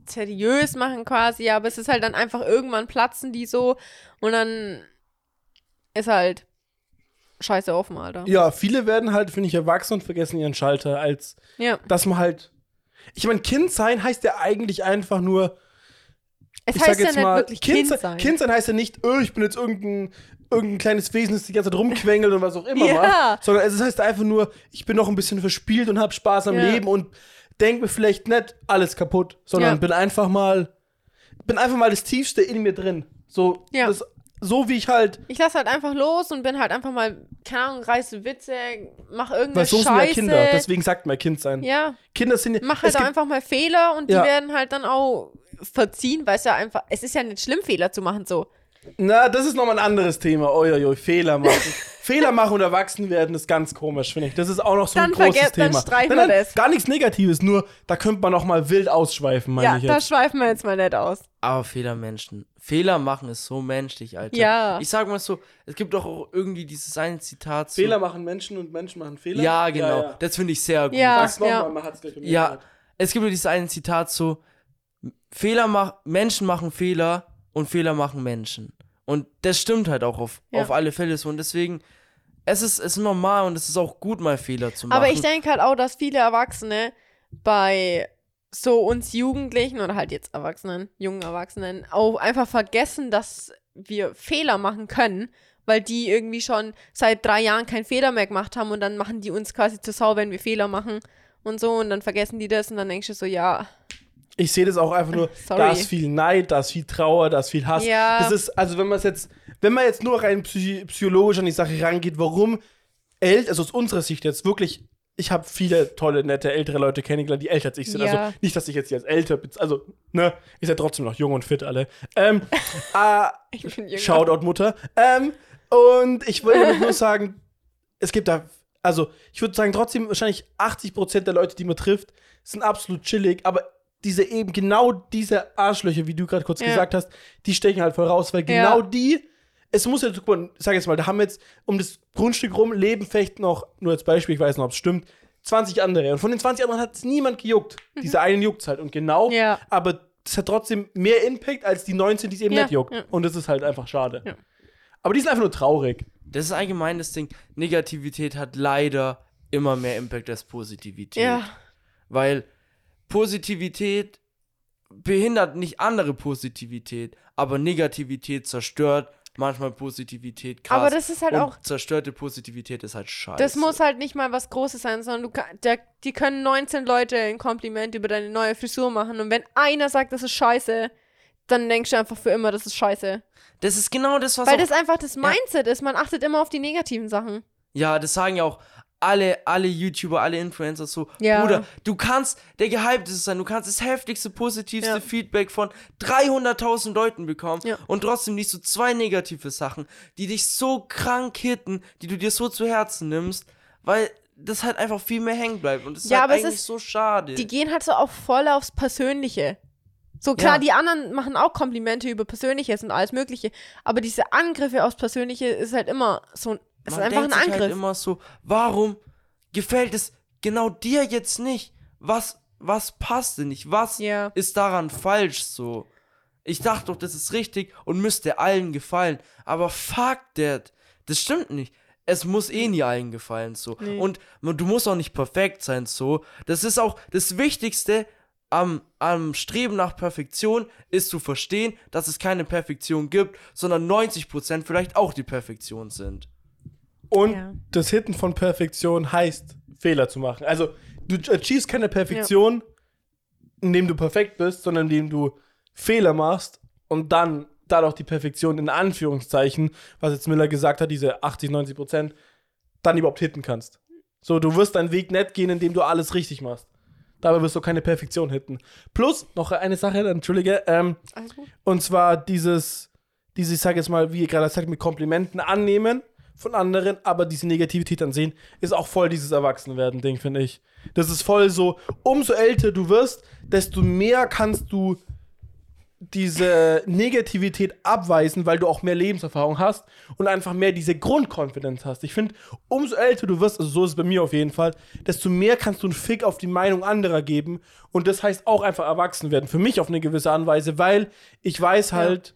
seriös machen quasi, aber es ist halt dann einfach irgendwann platzen die so und dann ist halt scheiße offen, Alter.
Ja, viele werden halt, finde ich, erwachsen und vergessen ihren Schalter, als
Ja.
dass man halt. Ich meine, Kind sein heißt ja eigentlich einfach nur.
Es
ich
heißt ja
jetzt
nicht
mal,
wirklich Kind, sein.
Kind sein heißt ja nicht, oh, ich bin jetzt irgendein, irgendein kleines Wesen, das die ganze Zeit rumquengelt und was auch immer
Ja.
macht. Sondern es heißt einfach nur, ich bin noch ein bisschen verspielt und habe Spaß am
Ja.
Leben und denk mir vielleicht nicht alles kaputt, sondern
Ja.
bin einfach mal. Bin einfach mal das Tiefste in mir drin. So,
Ja.
das, so wie ich halt.
Ich lasse halt einfach los und bin halt einfach mal, keine Ahnung, reiße Witze, mach irgendeine
Weil so sind ja
Scheiße.
Kinder. Deswegen sagt man Kind sein.
ja,
Kinder sind ja.
mach halt
gibt-
einfach mal Fehler und die werden halt dann auch verziehen, weil es ja einfach, es ist ja nicht schlimm, Fehler zu machen so.
Na, das ist nochmal ein anderes Thema. Uiuiui, Fehler machen. Fehler machen und erwachsen werden ist ganz komisch, finde ich. Das ist auch noch so ein
Dann
großes
verge- dann
Thema.
streichen
Nein,
wir
nein,
das.
Gar nichts Negatives, nur da könnte man noch mal wild ausschweifen, meine
Ja,
ich
da
jetzt.
schweifen wir jetzt mal nicht aus.
Aber Fehlermenschen. Fehler machen ist so menschlich, Alter.
Ja.
Ich sag mal so, es gibt doch auch irgendwie dieses eine Zitat so.
Fehler machen Menschen und Menschen machen Fehler.
Ja, genau.
Ja, ja.
Das finde ich sehr gut.
Ja.
Sag's nochmal, man hat's gleich
Ja, es gibt ja dieses eine Zitat so, Fehler mach, Menschen machen Fehler und Fehler machen Menschen. Und das stimmt halt auch auf,
Ja.
auf alle Fälle so. Und deswegen, es ist, es ist normal und es ist auch gut, mal Fehler zu machen.
Aber ich denke halt auch, dass viele Erwachsene bei so uns Jugendlichen oder halt jetzt Erwachsenen, jungen Erwachsenen, auch einfach vergessen, dass wir Fehler machen können, weil die irgendwie schon seit drei Jahren keinen Fehler mehr gemacht haben und dann machen die uns quasi zur Sau, wenn wir Fehler machen und so und dann vergessen die das und dann denkst du so, ja,
Ich sehe das auch einfach nur,
Sorry.
da ist viel Neid, da ist viel Trauer, da ist viel Hass.
Ja.
Das ist, also wenn man es jetzt, wenn man jetzt nur rein psy psychologisch an die Sache rangeht, warum Eltern, also aus unserer Sicht jetzt wirklich, ich habe viele tolle, nette, ältere Leute kennengelernt, die älter als ich sind.
Ja.
Also nicht, dass ich jetzt hier als älter bin, also, ne, ihr seid trotzdem noch jung und fit alle. Ähm, äh,
ich bin jünger.
Shoutout Mutter. Ähm, und ich wollte nur sagen, es gibt da, also ich würde sagen, trotzdem wahrscheinlich 80% der Leute, die man trifft, sind absolut chillig, aber diese eben genau diese Arschlöcher, wie du gerade kurz
Ja.
gesagt hast, die stechen halt voll raus, weil genau
Ja.
die, es muss ja, guck mal, sag jetzt mal, da haben wir jetzt um das Grundstück rum, leben vielleicht noch, nur als Beispiel, ich weiß noch, ob es stimmt, 20 andere. Und von den 20 anderen hat es niemand gejuckt. Diese einen juckt halt. Und genau,
Mhm. Ja.
aber das hat trotzdem mehr Impact als die 19, die es eben
Ja,
nicht juckt.
ja.
Und das ist halt einfach schade.
Ja.
Aber die sind einfach nur traurig.
das ist allgemein das Ding. Negativität hat leider immer mehr Impact als Positivität.
Ja,
Weil Positivität behindert nicht andere Positivität, aber Negativität zerstört manchmal Positivität krass.
Aber das ist halt
und
auch-
zerstörte Positivität ist halt scheiße.
das muss halt nicht mal was Großes sein, sondern du der, die können 19 Leute ein Kompliment über deine neue Frisur machen und wenn einer sagt, das ist scheiße, dann denkst du einfach für immer, das ist scheiße.
Das ist genau das, was
Weil
auch,
das einfach das Mindset ist. Man achtet immer auf die negativen Sachen.
Ja, das sagen ja auch alle, alle YouTuber, alle Influencer so.
Ja.
Bruder, du kannst der Gehypteste sein, du kannst das heftigste, positivste
Ja.
Feedback von 300.000 Leuten bekommen
Ja.
und trotzdem nicht so zwei negative Sachen, die dich so krank hitten, die du dir so zu Herzen nimmst, weil das halt einfach viel mehr hängen bleibt und das ist
Ja,
halt
aber es
eigentlich
ist-
so schade.
Die gehen halt so auch voll aufs Persönliche. So klar,
Ja.
die anderen machen auch Komplimente über Persönliches und alles Mögliche, aber diese Angriffe aufs Persönliche ist halt immer so, ein- es ist einfach ein
denkt sich
Angriff.
Halt immer so, warum gefällt es genau dir jetzt nicht? Was, was passt denn nicht? Was
Ja.
ist daran falsch so? Ich dachte doch, das ist richtig und müsste allen gefallen. Aber fuck that. Das stimmt nicht. Es muss eh nie allen gefallen so.
Nee.
Und du musst auch nicht perfekt sein so. Das ist auch das Wichtigste am, am Streben nach Perfektion ist zu verstehen, dass es keine Perfektion gibt, sondern 90% vielleicht auch die Perfektion sind.
Und
Ja.
das Hitten von Perfektion heißt, Fehler zu machen. Also, du achievest keine Perfektion, indem du perfekt bist, sondern indem du Fehler machst und dann dadurch die Perfektion in Anführungszeichen, was jetzt Miller gesagt hat, diese 80, 90 Prozent, dann überhaupt hitten kannst. So, du wirst deinen Weg nicht gehen, indem du alles richtig machst. Dabei wirst du keine Perfektion hitten. Plus, noch eine Sache, entschuldige, ähm, und zwar dieses, dieses, ich sage jetzt mal, wie ihr gerade sagt, mit Komplimenten annehmen von anderen, aber diese Negativität dann sehen, ist auch voll dieses Erwachsenwerden-Ding, finde ich. Das ist voll so, umso älter du wirst, desto mehr kannst du diese Negativität abweisen, weil du auch mehr Lebenserfahrung hast und einfach mehr diese Grundkonfidenz hast. Ich finde, umso älter du wirst, also so ist es bei mir auf jeden Fall, desto mehr kannst du einen Fick auf die Meinung anderer geben und das heißt auch einfach erwachsen werden. Für mich auf eine gewisse Art und Weise, weil ich weiß halt,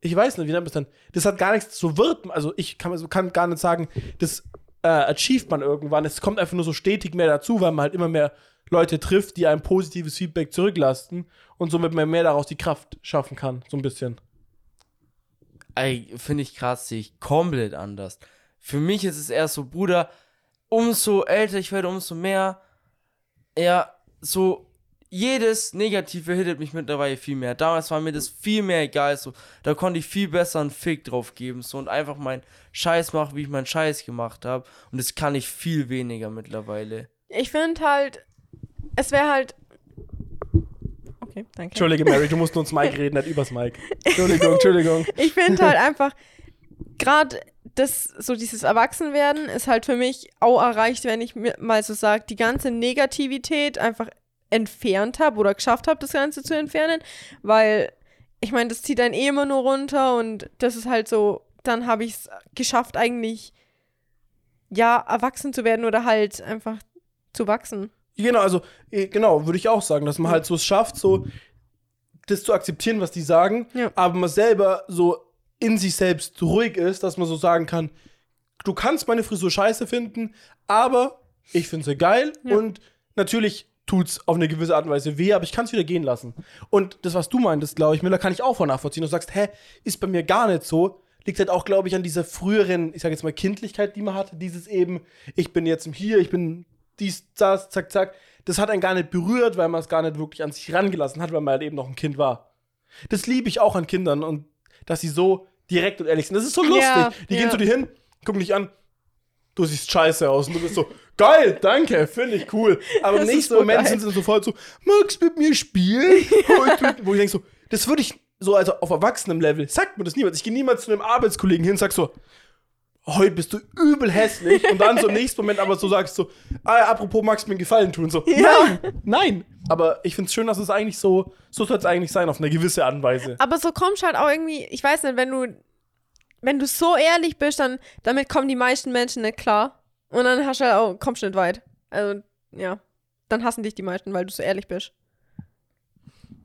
ich weiß nicht, wie nennt man es dann? Das hat gar nichts, wird, man- also ich kann, also kann gar nicht sagen, das äh, achieved man irgendwann. Es kommt einfach nur so stetig mehr dazu, weil man halt immer mehr Leute trifft, die einem positives Feedback zurücklasten und somit man mehr daraus die Kraft schaffen kann, so ein bisschen.
Ey, finde ich krass, sehe ich komplett anders. Für mich ist es eher so, Bruder, umso älter ich werde, umso mehr, ja, so, jedes Negative hittet mich mittlerweile viel mehr. Damals war mir das viel mehr egal, so, da konnte ich viel besser einen Fick drauf geben, so, und einfach meinen Scheiß machen, wie ich meinen Scheiß gemacht habe. Und das kann ich viel weniger mittlerweile.
Ich finde halt, es wäre halt. Okay, danke.
Entschuldige, Mary, du musst nur ins Mic reden, nicht übers Mic. Entschuldigung, Entschuldigung.
Ich finde halt einfach, gerade das, so dieses Erwachsenwerden ist halt für mich auch erreicht, wenn ich mir mal so sage, die ganze Negativität einfach entfernt habe oder geschafft habe, das Ganze zu entfernen, weil ich meine, das zieht einen eh immer nur runter und das ist halt so, dann habe ich es geschafft, eigentlich ja, erwachsen zu werden oder halt einfach zu wachsen.
Genau, also, eh, genau, würde ich auch sagen, dass man halt so es schafft, so das zu akzeptieren, was die sagen,
Ja.
aber man selber so in sich selbst ruhig ist, dass man so sagen kann, du kannst meine Frisur scheiße finden, aber ich finde sie geil
Ja.
und natürlich tut's auf eine gewisse Art und Weise weh, aber ich kann es wieder gehen lassen. Und das, was du meintest, glaube ich, Miller, kann ich auch voll nachvollziehen. Du sagst, hä, ist bei mir gar nicht so. Liegt halt auch, glaube ich, an dieser früheren, ich sage jetzt mal, Kindlichkeit, die man hatte. Dieses eben, ich bin jetzt hier, ich bin dies, das, zack, zack. Das hat einen gar nicht berührt, weil man es gar nicht wirklich an sich rangelassen hat, weil man halt eben noch ein Kind war. Das liebe ich auch an Kindern und dass sie so direkt und ehrlich sind. Das ist so lustig.
Ja,
die
ja.
gehen zu dir hin, gucken dich an, du siehst scheiße aus und du bist so, geil, danke, finde ich cool. Aber im
Das ist
nächsten
so
Moment
geil.
sind sie sofort so, magst du mit mir spielen? wo, ich, wo ich denke so, das würde ich so, also auf erwachsenem Level, sagt mir das niemand. Ich gehe niemals zu einem Arbeitskollegen hin und sag so, heute bist du übel hässlich und dann so im nächsten Moment aber so sagst so, ah, apropos magst du mir einen Gefallen tun, so,
Ja.
nein, nein. Aber ich finde es schön, dass es eigentlich so, so soll es eigentlich sein, auf eine gewisse Art und Weise.
Aber so kommst halt auch irgendwie, ich weiß nicht, wenn du, wenn du so ehrlich bist, dann damit kommen die meisten Menschen nicht klar. Und dann hast du halt auch, kommst du nicht weit. Also, ja. Dann hassen dich die meisten, weil du so ehrlich bist.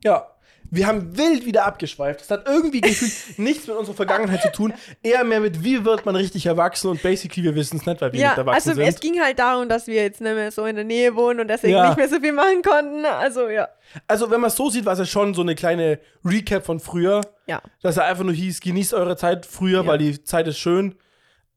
Ja. Wir haben wild wieder abgeschweift. Das hat irgendwie gefühlt nichts mit unserer Vergangenheit zu tun. Eher mehr mit, wie wird man richtig erwachsen und basically, wir wissen es nicht, weil wir
ja,
nicht erwachsen
also
sind.
es ging halt darum, dass wir jetzt nicht mehr so in der Nähe wohnen und deswegen
Ja.
nicht mehr so viel machen konnten. Also, ja.
Also, wenn man es so sieht, war es ja schon so eine kleine Recap von früher.
Ja.
Dass er einfach nur hieß, genießt eure Zeit früher,
Ja.
weil die Zeit ist schön.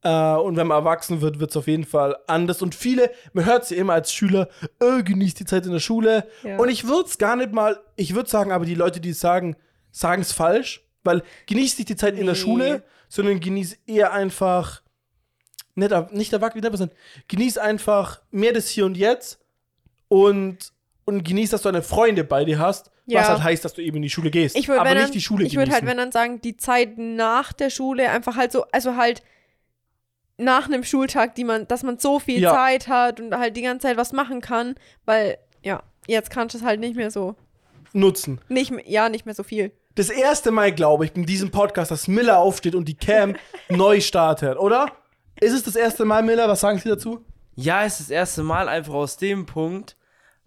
Äh, und wenn man erwachsen wird, wird es auf jeden Fall anders. Und viele, man hört sie immer als Schüler, äh, genießt die Zeit in der Schule.
Ja.
Und ich würde es gar nicht mal, ich würde sagen, aber die Leute, die es sagen, sagen es falsch. Weil genießt nicht die Zeit in der
Nee.
Schule, sondern genieß eher einfach, nicht, nicht erwachsen, wie nennt man das denn? Genieß einfach mehr das Hier und Jetzt und, und genieß, dass du deine Freunde bei dir hast.
Ja.
Was halt heißt, dass du eben in die Schule gehst.
Ich würde
aber nicht
dann,
die Schule
Ich würde halt, wenn dann sagen, die Zeit nach der Schule einfach halt so, also halt nach einem Schultag, die man, dass man so viel
Ja.
Zeit hat und halt die ganze Zeit was machen kann, weil ja, jetzt kannst du es halt nicht mehr so.
nutzen.
Nicht, ja, nicht mehr so viel.
Das erste Mal, glaube ich, in diesem Podcast, dass Miller aufsteht und die Cam neu startet, oder? Ist es das erste Mal, Miller? Was sagen Sie dazu?
Ja, es ist das erste Mal einfach aus dem Punkt.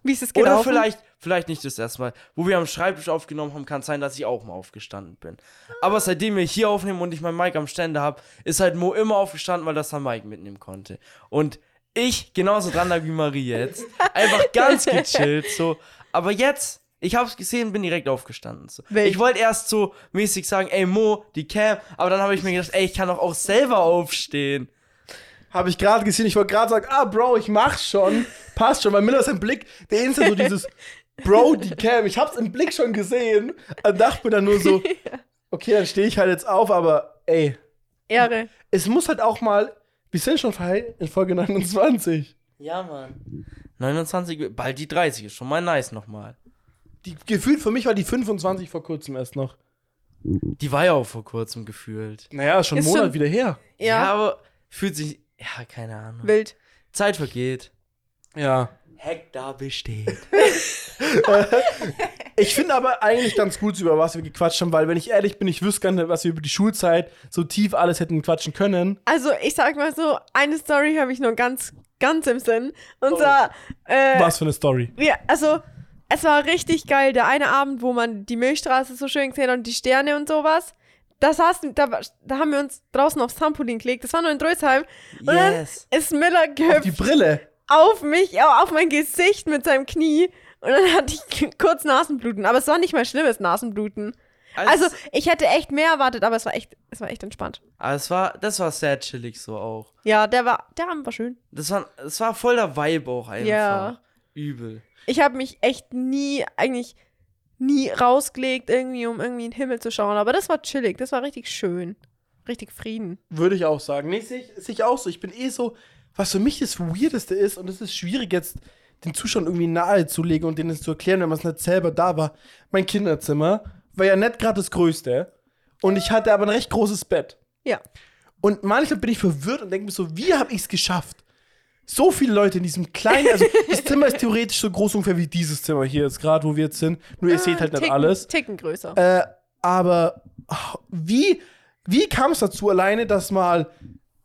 Wie ist es
Oder
gelaufen?
vielleicht, vielleicht nicht das erste Mal. Wo wir am Schreibtisch aufgenommen haben, kann es sein, dass ich auch mal aufgestanden bin. Aber seitdem wir hier aufnehmen und ich mein Mic am Ständer habe, ist halt Mo immer aufgestanden, weil das sein Mic mitnehmen konnte. Und ich genauso dran lag wie Marie jetzt. Einfach ganz gechillt, so. Aber jetzt, ich hab's gesehen, bin direkt aufgestanden. So. Ich wollte erst so mäßig sagen, ey Mo, die Cam, aber dann habe ich mir gedacht, ey, ich kann doch auch selber aufstehen.
Habe ich gerade gesehen. Ich wollte gerade sagen, ah, Bro, ich mach's schon. Passt schon. Weil Miller ist im Blick, der instant so dieses Bro, die Cam. Ich hab's im Blick schon gesehen. Und dachte mir dann nur so, okay, dann stehe ich halt jetzt auf, aber ey,
Ehre.
es muss halt auch mal. Wir sind schon in Folge 29.
Ja, Mann. 29, bald die 30 ist schon mal nice nochmal.
Die, gefühlt für mich war die 25 vor kurzem erst noch.
Die war ja auch vor kurzem gefühlt.
Naja, ist schon einen
Ist
Monat
schon-
wieder her.
Ja,
aber fühlt sich. Ja, keine Ahnung.
wild.
Zeit vergeht.
Ja.
Hektar besteht.
Ich finde aber eigentlich ganz gut, über was wir gequatscht haben, weil, wenn ich ehrlich bin, ich wüsste gar nicht, was wir über die Schulzeit so tief alles hätten quatschen können.
Also, ich sag mal so, eine Story habe ich nur ganz, ganz im Sinn. Und
Oh.
zwar, äh,
Was für eine Story.
wir, also, es war richtig geil. Der eine Abend, wo man die Milchstraße so schön gesehen hat und die Sterne und sowas. Da saßen, da, da haben wir uns draußen aufs Trampolin gelegt. Das war nur in Drösheim. Und
Yes.
dann ist Miller
Die
gehüpft
Brille.
auf mich, au- auf mein Gesicht mit seinem Knie. Und dann hatte ich kurz Nasenbluten. Aber es war nicht mal schlimmes Nasenbluten. Also, ich hätte echt mehr erwartet, aber es war echt, es war echt entspannt.
aber es war, das war sehr chillig so auch.
Ja, der war, der Abend war schön.
Das war, es war voll der Vibe auch einfach.
Ja.
Übel.
Ich habe mich echt nie, eigentlich nie rausgelegt, irgendwie, um irgendwie in den Himmel zu schauen. Aber das war chillig, das war richtig schön. Richtig Frieden.
Würde ich auch sagen. Nee, sehe ich, auch so. Ich bin eh so, was für mich das Weirdeste ist, und es ist schwierig jetzt den Zuschauern irgendwie nahezulegen und denen es zu erklären, wenn man es nicht selber da war. Mein Kinderzimmer war ja nicht gerade das Größte. Und ich hatte aber ein recht großes Bett.
Ja.
Und manchmal bin ich verwirrt und denke mir so, wie habe ich es geschafft? So viele Leute in diesem kleinen, also das Zimmer ist theoretisch so groß ungefähr wie dieses Zimmer hier jetzt gerade, wo wir jetzt sind. Nur ihr seht halt nicht
Ah, Ticken,
alles.
Ticken größer.
Äh, aber ach, wie, wie kam es dazu alleine, dass mal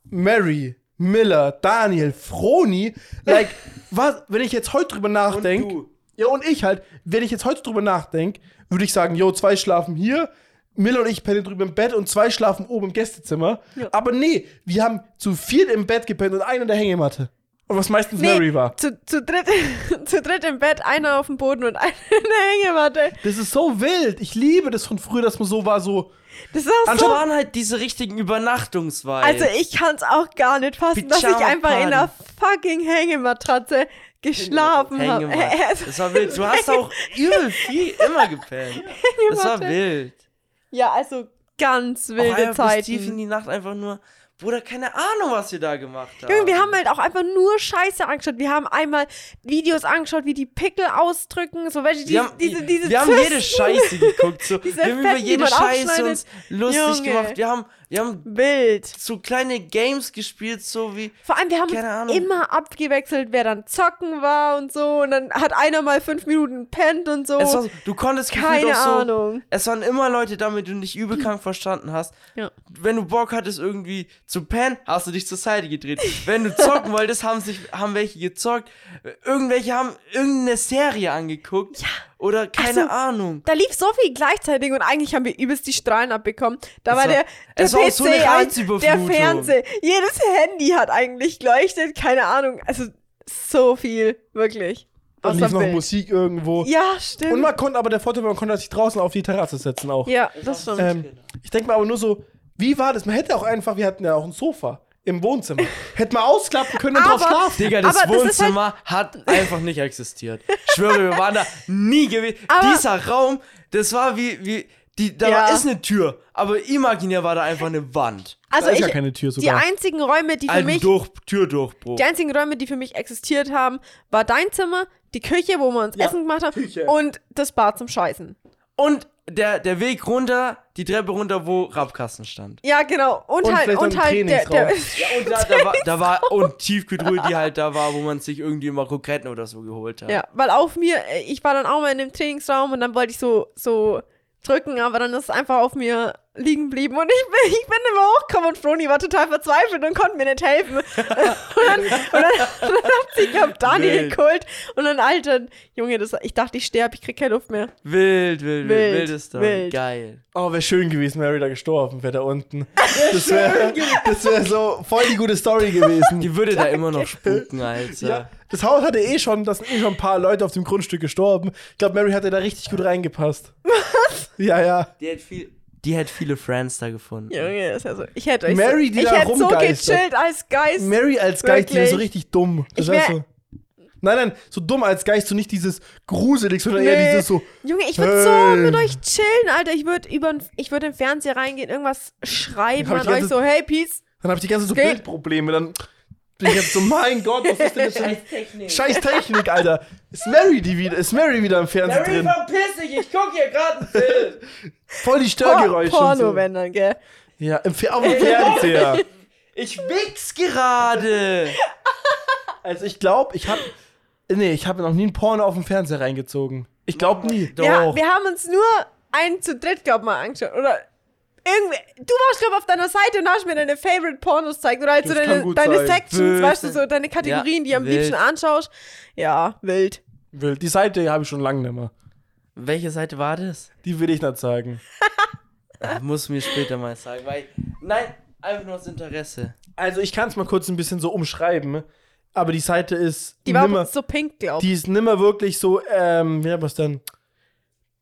Mary, Miller, Daniel, Froni, like, was, wenn ich jetzt heute drüber nachdenke, ja und ich halt, wenn ich jetzt heute drüber nachdenke, würde ich sagen, yo, zwei schlafen hier, Miller und ich pennen drüber im Bett und zwei schlafen oben im Gästezimmer.
Ja.
Aber nee, wir haben zu viert im Bett gepennt und einer in der Hängematte. Und was meistens Mary war.
Zu, zu, dritt, zu dritt im Bett, einer auf dem Boden und einer in der Hängematte.
Das ist so wild. Ich liebe das von früher, dass man so war, so.
Das ist auch so.
waren halt diese richtigen Übernachtungsvibes.
Also ich kann es auch gar nicht fassen, dass ich einfach in einer fucking Hängematratze geschlafen habe.
Hängematte. Das war wild. Du hast auch übel viel immer gepennt. Das war wild.
Ja, also ganz wilde
einfach bis tief in
Zeiten.
die Nacht einfach nur. Bruder, keine Ahnung, was wir da gemacht haben.
Junge, wir haben halt auch einfach nur Scheiße angeschaut. Wir haben einmal Videos angeschaut, wie die Pickel ausdrücken, so welche, die,
wir haben,
diese, diese
wir haben
Zysten.
jede Scheiße geguckt. So. Wir haben über jede Scheiße uns lustig
Junge.
gemacht. Wir haben, wir haben
Wild.
so kleine Games gespielt, so wie.
Vor allem, wir haben uns
Ahnung.
immer abgewechselt, wer dann zocken war und so. Und dann hat einer mal fünf Minuten pennt und so.
War, du konntest
Keine
so,
Ahnung.
Es waren immer Leute da, mit denen du dich übel krank verstanden hast.
Ja.
Wenn du Bock hattest, irgendwie zu pennen, hast du dich zur Seite gedreht. Wenn du zocken wolltest, haben sich haben welche gezockt. Irgendwelche haben irgendeine Serie angeguckt. Ja. Oder keine
so.
Ahnung.
Da lief so viel gleichzeitig und eigentlich haben wir übelst die Strahlen abbekommen. Da war
war-
der, der
es war auch so eine
PC, an, der. Fernseher, jedes Handy hat eigentlich geleuchtet, keine Ahnung. Also so viel, wirklich. Außer
lief noch
Bild.
Musik irgendwo.
Ja, stimmt.
Und man konnte, aber der Vorteil war, man konnte sich draußen auf die Terrasse setzen auch.
ja, das stimmt.
Ähm, ich denke mal aber nur so, wie war das? Man hätte auch einfach, wir hatten ja auch ein Sofa im Wohnzimmer. Hätte man ausklappen können und drauf
Aber-
schlafen.
Digga, das
Aber das halt-
Wohnzimmer hat einfach nicht existiert. Ich schwöre, wir waren da nie gewesen. Dieser Raum, das war wie, wie, die, da
Ja.
war, ist eine Tür, aber imaginär war da einfach eine Wand.
also
da ist
ich,
ja keine Tür
die
sogar.
einzigen Räume, die für
Ein
mich,
Durch, Türdurchbruch.
die einzigen Räume, die für mich existiert haben, war dein Zimmer, die Küche, wo wir uns
Ja,
Essen gemacht haben
Küche.
und das Bad zum Scheißen.
Und der, der Weg runter, die Treppe runter, wo Rapkasten stand.
Ja, genau. Und,
Und
halt, und halt der, der.
Ja, und da, da, war, da war und Tiefkühltruhe, die halt da war, wo man sich irgendwie immer Kroketten oder so geholt hat.
Ja, weil auf mir, äh, ich war dann auch mal in dem Trainingsraum und dann wollte ich so, so drücken, aber dann ist es einfach auf mir liegen geblieben und ich bin, ich bin immer hochgekommen und Froni war total verzweifelt und konnte mir nicht helfen. und dann, und dann, dann hat sie, glaub, Daniel
Wild.
geholt und dann, Alter, Junge, das, ich dachte, ich sterbe, ich krieg keine Luft mehr.
Wild, wild, wild,
Wild,
wildes da.
wild.
Geil.
Oh, wäre schön gewesen, Mary da gestorben wäre da unten. Das wäre das wär so voll die gute Story gewesen.
Die würde da immer noch spuken, Alter.
Ja, das Haus hatte eh schon, da sind eh schon ein paar Leute auf dem Grundstück gestorben. Ich glaube, Mary hatte da richtig gut reingepasst. Was? Ja, ja.
Die hat, viel, die hat viele Friends da gefunden.
Junge, ist ja so. Ich hätte euch
Mary,
so,
die
ich
da
hätte so gechillt als Geist.
Mary als Geist, die wäre so
Wirklich?
richtig dumm. Das
Ich
wär so. Nein, nein, so dumm als Geist, so nicht dieses gruselig, sondern eher
Nee.
dieses so.
Junge, ich würde
Hey.
so mit euch chillen, Alter. Ich würde über, ich würde im Fernseher reingehen, irgendwas schreiben
die
euch
ganze-
so, hey, Peace.
Dann habe ich die ganze Zeit so
Geht.
Bildprobleme. Dann bin ich jetzt so, mein Gott, was ist denn das eine
Technik.
scheiß Technik, Alter? Ist Mary die wieder, ist Mary wieder im Fernsehen
Mary,
drin?
verpiss dich, ich guck hier gerade einen Film.
Voll die Störgeräusche. und
Porno,
so.
wenn dann, gell?
Ja, im auf dem Fernseher.
Ich wichs gerade.
Also ich glaube, ich habe Nee, ich habe noch nie ein Porno auf dem Fernseher reingezogen. Ich glaube nie. Doch.
Ja, wir haben uns nur einen zu dritt, glaub mal, angeschaut. Oder irgendwie. Du warst, glaub auf deiner Seite und hast mir deine Favorite Pornos gezeigt. Oder halt so deine, deine. Sections,
Wild.
weißt du, so deine Kategorien, die du am
wild.
liebsten anschaust. Ja, wild.
Wild. Die Seite habe ich schon lange nicht mehr.
Welche Seite war das?
Die will ich nicht sagen.
Ah, Muss mir später mal sagen, weil. Nein, einfach nur aus Interesse.
Also ich kann es mal kurz ein bisschen so umschreiben. Aber die Seite ist
Die war
nimmer,
so pink, glaub ich.
die ist nimmer wirklich so, ähm, wie hat man es denn?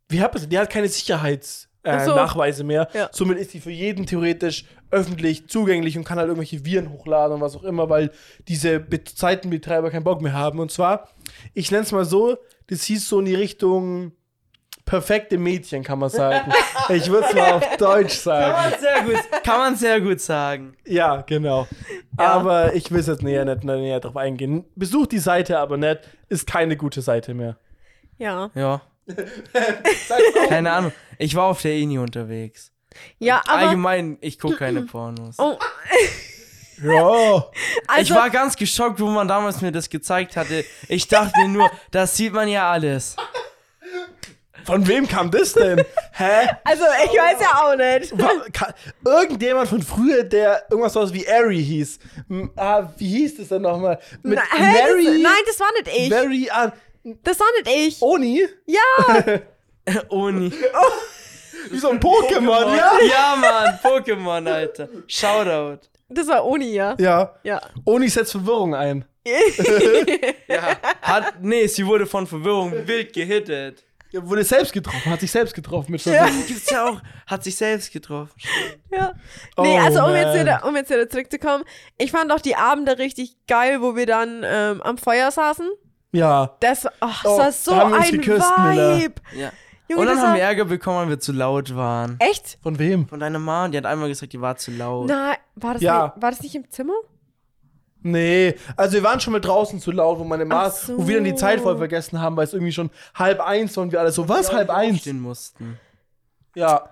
Wie hat man es? Die hat keine Sicherheitsnachweise äh,
so.
Nachweise mehr.
Ja.
Somit ist die für jeden theoretisch öffentlich zugänglich und kann halt irgendwelche Viren hochladen und was auch immer, weil diese Be Seitenbetreiber keinen Bock mehr haben. Und zwar, ich nenne es mal so, das hieß so in die Richtung perfekte Mädchen, kann man sagen. ich würde es mal auf Deutsch
Kann
sagen.
man sehr gut, kann man sehr gut sagen.
Ja, genau.
Ja.
Aber ich will jetzt näher nicht näher drauf eingehen. Besucht die Seite aber nicht, ist keine gute Seite mehr.
Ja.
Ja. Keine Ahnung. Ich war auf der Eni unterwegs.
Ja, aber.
Allgemein, ich gucke keine Pornos.
Oh,
Ja.
also,
ich war ganz geschockt, wo man damals mir das gezeigt hatte. Ich dachte mir nur, das sieht man ja alles.
Von wem kam das denn? Hä?
also, ich weiß ja auch nicht.
Wa- ka- Irgendjemand von früher, der irgendwas was wie Ari hieß. M ah, wie hieß das denn nochmal? Mit
Na, hä,
Mary.
das, nein, das war nicht ich.
Mary an.
Das war nicht ich.
Oni?
Ja.
Uni.
Wie so ein Pokémon, ja?
Ja, Mann, Pokémon, Alter. Shoutout.
Das war Uni, ja.
Ja.
Ja.
Oni setzt Verwirrung ein.
Ja. Hat, nee, sie wurde von Verwirrung wild gehittet.
Er wurde selbst getroffen, hat sich selbst getroffen mit
Ja.
Verwirrung.
Gibt's ja auch, hat sich selbst getroffen.
ja. Nee,
Oh,
also um
man.
jetzt, wieder, um jetzt wieder zurückzukommen, ich fand auch die Abende richtig geil, wo wir dann ähm, am Feuer saßen.
Ja.
Das, ach,
Oh,
das
da
war so
haben wir uns
ein
geküsst, Miller.
Vibe.
Ja.
Junge,
Und dann haben wir Ärger bekommen, weil wir zu laut waren.
Echt?
Von wem?
Von deiner Mom, die hat einmal gesagt, die war zu laut.
Nein, war das,
Ja.
nicht, war das nicht im Zimmer?
Nee, also wir waren schon mal draußen zu laut, wo meine Mama,
Ach so.
wo wir dann die Zeit voll vergessen haben, weil es irgendwie schon halb eins war und wir alle so, was, halb eins?
Aufstehen mussten.
Ja.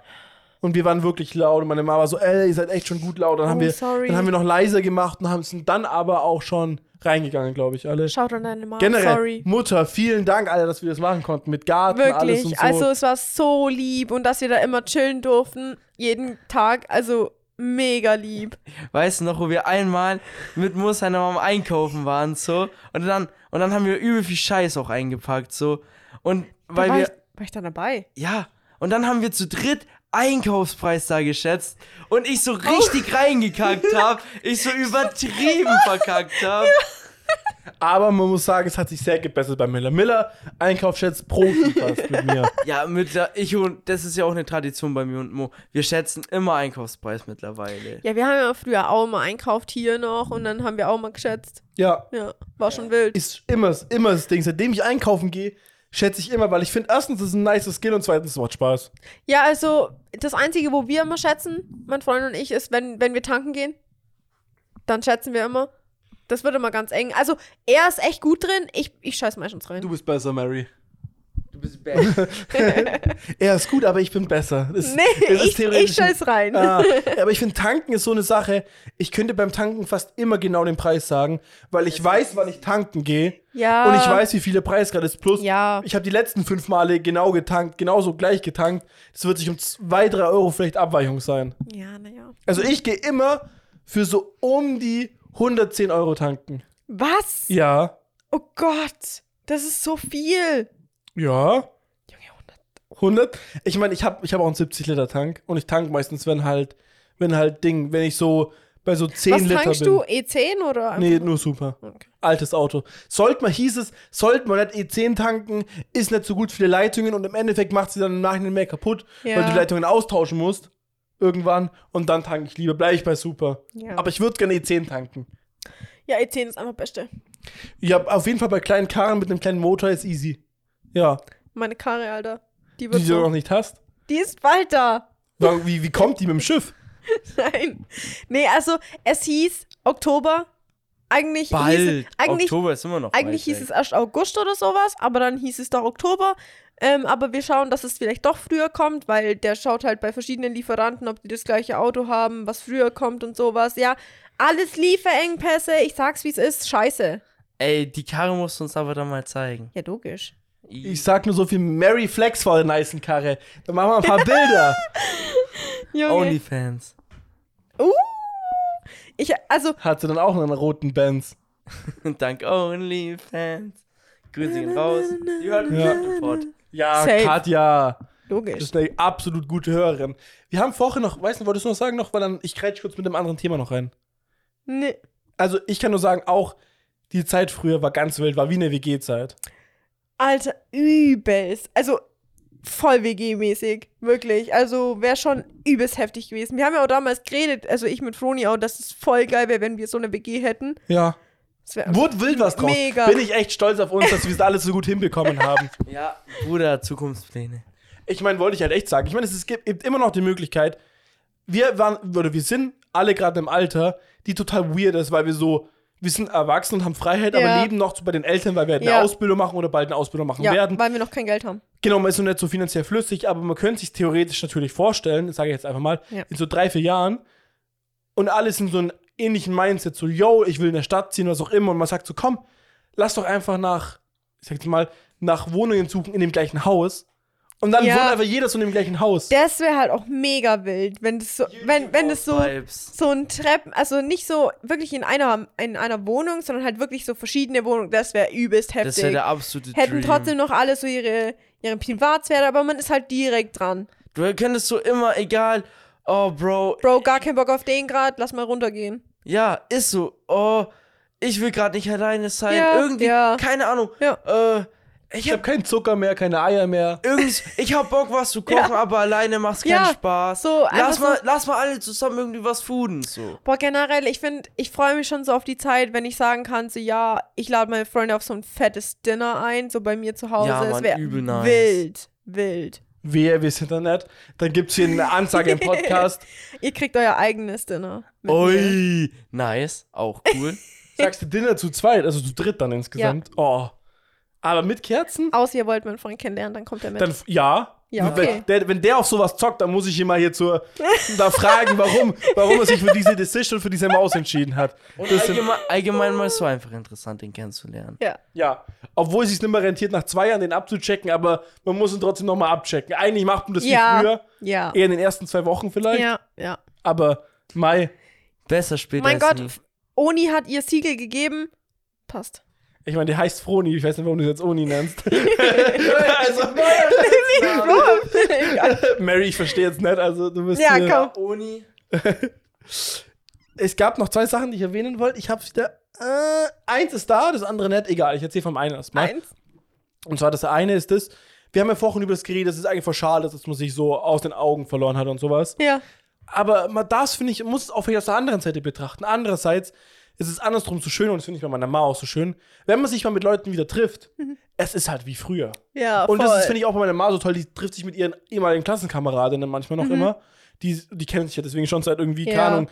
Und wir waren wirklich laut und meine Mama war so, ey, ihr seid echt schon gut laut. Dann, haben,
Oh,
wir,
sorry.
dann haben wir noch leiser gemacht und haben es dann aber auch schon reingegangen, glaube ich, alle.
Schaut an deine Mama.
Generell,
Sorry.
Mutter, vielen Dank, Alter, dass wir das machen konnten. Mit Garten, alles
Wirklich.
und so.
Also es war so lieb und dass wir da immer chillen durften. Jeden Tag. Also mega lieb.
Weißt du noch, wo wir einmal mit Mus seiner Mama einkaufen waren, so. Und dann, und dann haben wir übel viel Scheiß auch eingepackt, so. Und
Da
weil
war,
wir,
ich, war ich da dabei?
ja, und dann haben wir zu dritt Einkaufspreis da geschätzt und ich so richtig reingekackt habe, ich so übertrieben verkackt habe.
aber man muss sagen, es hat sich sehr gebessert bei Miller. Miller, Einkaufsschätz, Profi fast mit mir.
Ja, mit der, ich und das ist ja auch eine Tradition bei mir und Mo. Wir schätzen immer Einkaufspreis mittlerweile.
Ja, wir haben ja früher auch mal einkauft hier noch und dann haben wir auch mal geschätzt.
Ja,
Ja, war schon wild.
ist immer, immer das Ding. Seitdem ich einkaufen gehe, schätze ich immer, weil ich finde, erstens, ist ein nice Skill und zweitens, es macht Spaß.
Ja, also das Einzige, wo wir immer schätzen, mein Freund und ich, ist, wenn, wenn wir tanken gehen, dann schätzen wir immer. Das wird immer ganz eng. Also er ist echt gut drin, ich, ich scheiß meistens rein.
Du bist besser, Mary.
Bist besser.
Er ist gut, aber ich bin besser. Das,
Nee,
das ist
ich,
theoretisch
ich scheiß rein.
Ah, aber ich finde, tanken ist so eine Sache. Ich könnte beim Tanken fast immer genau den Preis sagen, weil ich weiß, wann ich tanken gehe.
Ja.
Und ich weiß, wie viel der Preis gerade ist. Plus,
Ja.
ich habe die letzten fünf Male genau getankt, genauso gleich getankt. Das wird sich um zwei, drei Euro vielleicht Abweichung sein.
Ja, naja.
Also ich gehe immer für so um die 110 Euro tanken.
Was?
Ja.
Oh Gott. Das ist so viel.
Ja.
Junge, 100.
100? Ich meine, ich habe ich hab auch einen 70 Liter Tank und ich tank meistens, wenn halt, wenn halt Ding, wenn ich so bei so 10
Was
Liter
tankst
bin.
du? E10 oder?
Nee,
nur-
nur super.
Okay.
Altes Auto. Sollte man, hieß es, sollte man nicht E10 tanken, ist nicht so gut für die Leitungen und im Endeffekt macht sie dann im Nachhinein mehr kaputt,
Ja.
weil du die Leitungen austauschen musst. Irgendwann. Und dann tanke ich lieber. Bleibe ich bei super.
Ja.
Aber ich würde gerne E10 tanken.
Ja, E10 ist einfach Beste.
Ja, auf jeden Fall bei kleinen Karren mit einem kleinen Motor ist easy. Ja.
Meine Karre, Alter. Die
Die
wird
du
so.
noch nicht hast.
Die ist bald da.
Wie, wie kommt die mit dem Schiff?
Nein. Nee, also es hieß Oktober. Eigentlich hieß
Bald.
es, eigentlich,
Oktober ist immer noch
eigentlich hieß es erst August oder sowas, aber dann hieß es doch Oktober. Ähm, aber wir schauen, dass es vielleicht doch früher kommt, weil der schaut halt bei verschiedenen Lieferanten, ob die das gleiche Auto haben, was früher kommt und sowas. Ja, alles Lieferengpässe. Ich sag's, wie es ist. Scheiße.
Ey, die Karre musst du uns aber dann mal zeigen.
Ja, logisch.
Ich sag nur so viel Mary Flex vor der nicen Karre. Dann machen wir ein paar Bilder.
Junge.
Onlyfans.
Uh. Ich, also,
Hat sie dann auch einen roten Benz.
Dank Onlyfans. Grüße gehen raus. Die hört mich
Ja.
sofort.
Ja,
Safe.
Katja. Das
logisch.
ist eine absolut gute Hörerin. Wir haben vorher noch, weißt du, wolltest du noch sagen noch, weil dann, ich kretsch kurz mit dem anderen Thema noch rein.
Nee.
Also ich kann nur sagen, auch die Zeit früher war ganz wild, war wie eine WG-Zeit.
Alter, übelst. Also voll WG-mäßig. Wirklich. Also wäre schon übelst heftig gewesen. Wir haben ja auch damals geredet, also ich mit Froni auch, dass es voll geil wäre, wenn wir so eine WG hätten.
Ja. Wurde wild was draus.
Mega.
Bin ich echt stolz auf uns, dass wir das alles so gut hinbekommen haben.
Ja, Bruder, Zukunftspläne.
Ich meine, wollte ich halt echt sagen. Ich meine, es gibt immer noch die Möglichkeit, wir waren, oder wir sind alle gerade im Alter, die total weird ist, weil wir so, wir sind erwachsen und haben Freiheit, aber
Ja.
leben noch bei den Eltern, weil wir halt eine
Ja.
Ausbildung machen oder bald eine Ausbildung machen
ja,
werden.
weil wir noch kein Geld haben.
Genau, man ist noch nicht so finanziell flüssig, aber man könnte sich theoretisch natürlich vorstellen, das sage ich jetzt einfach mal, in so drei, vier Jahren und alles in so einem ähnlichen Mindset, so, yo, ich will in der Stadt ziehen, was auch immer, und man sagt so, komm, lass doch einfach nach, ich sag jetzt mal, nach Wohnungen suchen in dem gleichen Haus. Und dann
Ja.
wohnt einfach jeder so in dem gleichen Haus.
Das wäre halt auch mega wild, wenn das so, wenn, wenn das so, so ein Treppen, also nicht so wirklich in einer, in einer Wohnung, sondern halt wirklich so verschiedene Wohnungen, das wäre übelst heftig.
Das wäre der absolute
Hätten
Dream.
trotzdem noch alle so ihre, ihre Privatsphäre, aber man ist halt direkt dran.
Du könntest so immer, egal, oh, Bro,
Bro, gar keinen Bock auf den grad, lass mal runtergehen.
ja, ist so, oh, ich will gerade nicht alleine sein.
Ja,
Irgendwie,
ja.
keine Ahnung.
Ja.
Äh, ich
Ich
hab
habe keinen Zucker mehr, keine Eier mehr.
Irgends, ich hab Bock, was zu kochen, aber alleine macht's keinen
Ja,
Spaß.
so
lass mal,
so-
lass mal alle zusammen irgendwie was fooden, so.
Boah, generell, ich finde, ich freue mich schon so auf die Zeit, wenn ich sagen kann, so, ja, ich lade meine Freunde auf so ein fettes Dinner ein, so bei mir zu Hause.
Ja,
es
Mann,
wäre
übel nice.
wild, wild.
Wehe, wir sind da nicht. Dann gibt's hier eine Ansage im Podcast.
Ihr kriegt euer eigenes Dinner.
Ui, nice, auch cool.
Sagst du Dinner zu zweit, also zu dritt dann insgesamt. Oh. Aber mit Kerzen?
Außer ihr wollt meinen Freund kennenlernen, dann kommt er mit.
Dann ja.
Ja, okay.
wenn, der, wenn der auf sowas zockt, dann muss ich ihn mal hier zur, da fragen, warum, warum er sich für diese Decision, für diese Maus entschieden hat.
Und allgemein, allgemein mal so einfach interessant, den kennenzulernen.
ja.
ja, obwohl es sich nicht mehr rentiert, nach zwei Jahren den abzuchecken, aber man muss ihn trotzdem nochmal abchecken. Eigentlich macht man das
Ja.
wie früher,
Ja.
eher in den ersten zwei Wochen vielleicht,
Ja, ja.
aber Mai,
Besser später
Mein
als
Gott,
nie.
Oni hat ihr Siegel gegeben. Passt.
Ich meine, die heißt Froni, ich weiß nicht, warum du sie jetzt Oni nennst. also, Mary, ich verstehe jetzt nicht, also du bist
Ja,
hier-
komm.
Uni.
Es gab noch zwei Sachen, die ich erwähnen wollte. Ich hab's wieder. Äh, eins ist da, das andere nicht. Egal, ich erzähle vom einen erstmal.
Eins.
Und zwar das eine ist das. Wir haben ja vorhin über das geredet, es ist eigentlich voll schade, dass man sich so aus den Augen verloren hat und sowas.
Ja.
Aber man das, finde ich, muss es auch vielleicht aus der anderen Seite betrachten. Andererseits ist es andersrum so schön und das finde ich bei meiner Ma auch so schön. Wenn man sich mal mit Leuten wieder trifft, es ist halt wie früher.
Ja,
Und
voll.
das ist, finde ich, auch bei meiner Ma so toll. Die trifft sich mit ihren ehemaligen Klassenkameradinnen manchmal
Mhm.
noch immer. Die, die kennen sich ja deswegen schon seit irgendwie,
Ja.
keine Ahnung,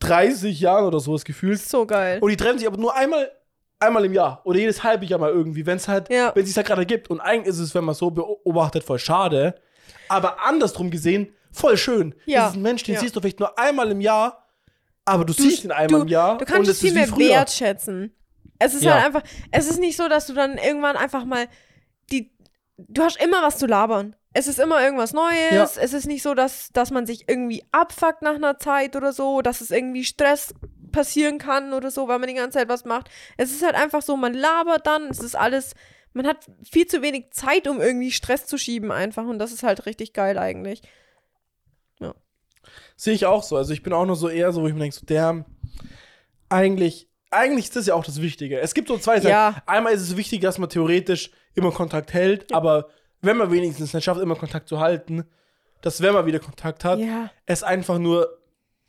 30 Jahren oder sowas gefühlt.
so geil.
Und die treffen sich aber nur einmal einmal im Jahr oder jedes halbe Jahr mal irgendwie, wenn es halt,
Ja.
wenn es sich halt gerade gibt. Und eigentlich ist es, wenn man so beobachtet, voll schade. Aber andersrum gesehen, voll schön.
Ja.
Das ist ein Mensch, den
Ja.
siehst du vielleicht nur einmal im Jahr, aber du, siehst ihn einmal im Jahr.
Du kannst es viel mehr
früher.
wertschätzen. Es ist
Ja.
halt einfach, es ist nicht so, dass du dann irgendwann einfach mal die, du hast immer was zu labern. Es ist immer irgendwas Neues.
Ja.
Es ist nicht so, dass, dass man sich irgendwie abfuckt nach einer Zeit oder so, dass es irgendwie Stress passieren kann oder so, weil man die ganze Zeit was macht. Es ist halt einfach so, man labert dann, es ist alles, man hat viel zu wenig Zeit, um irgendwie Stress zu schieben einfach und das ist halt richtig geil eigentlich.
Sehe ich auch so. Also ich bin auch nur so eher so, wo ich mir denke, so, der, eigentlich, eigentlich ist das ja auch das Wichtige. Es gibt so zwei Sachen.
Ja.
Einmal ist es wichtig, dass man theoretisch immer Kontakt hält, aber wenn man wenigstens nicht schafft, immer Kontakt zu halten, dass wenn man wieder Kontakt hat,
Ja.
es einfach nur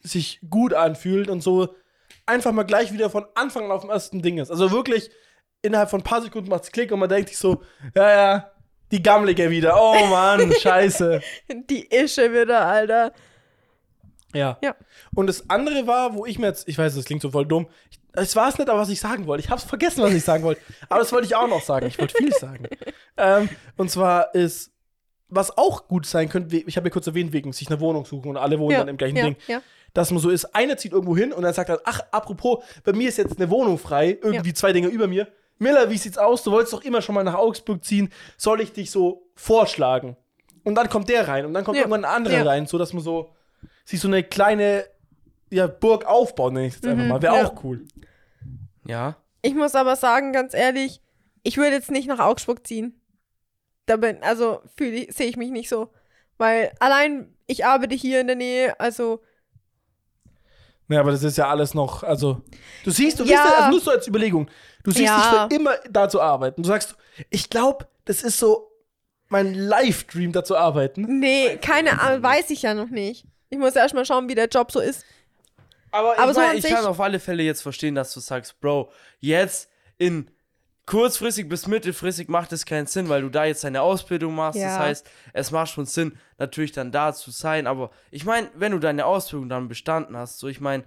sich gut anfühlt und so einfach mal gleich wieder von Anfang an auf dem ersten Ding ist. Also wirklich innerhalb von ein paar Sekunden macht es Klick und man denkt sich so, ja, ja, die Gammelige wieder. Oh Mann, scheiße.
Die Ische wieder, Alter.
Ja.
Ja.
Und das andere war, wo ich mir jetzt, ich weiß, das klingt so voll dumm. Ich, es war es nicht, aber was ich sagen wollte. Ich hab's vergessen, was ich sagen wollte. Aber das wollte ich auch noch sagen. Ich wollte viel sagen. ähm, und zwar ist, was auch gut sein könnte, ich habe ja kurz erwähnt, wegen sich eine Wohnung suchen und alle wohnen
Ja.
dann im gleichen
ja.
Ding,
Ja.
dass man so ist, einer zieht irgendwo hin und dann sagt er, ach, apropos, bei mir ist jetzt eine Wohnung frei, irgendwie zwei Dinge über mir. Miller, wie sieht's aus? Du wolltest doch immer schon mal nach Augsburg ziehen. Soll ich dich so vorschlagen? Und dann kommt der rein und dann kommt irgendwann ein anderer rein, so dass man so sich so eine kleine ja, Burg aufbaut, nenne ich es jetzt einfach
Mhm,
mal. Wäre
ja.
auch cool.
Ja.
Ich muss aber sagen, ganz ehrlich, ich würde jetzt nicht nach Augsburg ziehen. Da bin, also fühle sehe ich mich nicht so. Weil allein ich arbeite hier in der Nähe, also
Ja, aber das ist ja alles noch, also, du siehst, du
Ja.
siehst, also nur so als Überlegung, du siehst
Ja.
dich für immer da zu arbeiten. Du sagst, ich glaube, das ist so mein Live-Dream, da zu arbeiten.
nee, keine Ahnung, weiß ich ja noch nicht. Ich muss erst mal schauen, wie der Job so ist.
Aber,
Aber
ich,
so
mein, ich kann auf alle Fälle jetzt verstehen, dass du sagst, Bro, jetzt in kurzfristig bis mittelfristig macht es keinen Sinn, weil du da jetzt deine Ausbildung machst.
Ja.
Das heißt, es macht schon Sinn, natürlich dann da zu sein. Aber ich meine, wenn du deine Ausbildung dann bestanden hast, so ich meine,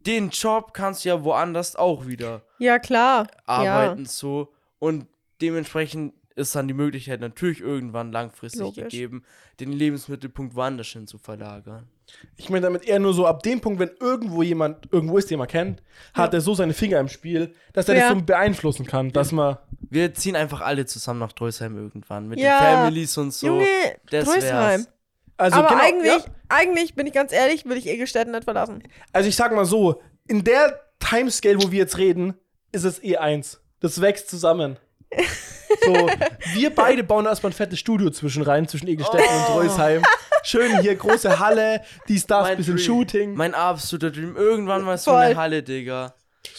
den Job kannst du ja woanders auch wieder
Ja, klar.
arbeiten, so. Und dementsprechend ist dann die Möglichkeit natürlich irgendwann langfristig
Logisch.
gegeben, den Lebensmittelpunkt woanders hin zu verlagern.
Ich meine damit eher nur so ab dem Punkt, wenn irgendwo jemand irgendwo ist, den man kennt, hat er so seine Finger im Spiel, dass er
Ja.
das so beeinflussen kann, dass man.
Wir ziehen einfach alle zusammen nach Dreusheim irgendwann mit
Ja.
den Families und so.
Ja. Junge,
das
Drösheim.
wär's.
Also
aber
genau,
eigentlich,
ja.
eigentlich, bin ich ganz ehrlich, will ich Egelstätten nicht verlassen.
Also ich sag mal so, in der Timescale, wo wir jetzt reden, ist es E1. Das wächst zusammen. So, wir beide bauen erstmal ein fettes Studio zwischen rein, zwischen Egelstetten und Reusheim. Schön hier, große Halle, dies, das,
Mein
bisschen
Dream.
Shooting.
Mein absoluter Dream. Irgendwann mal so
Voll.
eine Halle, Digga.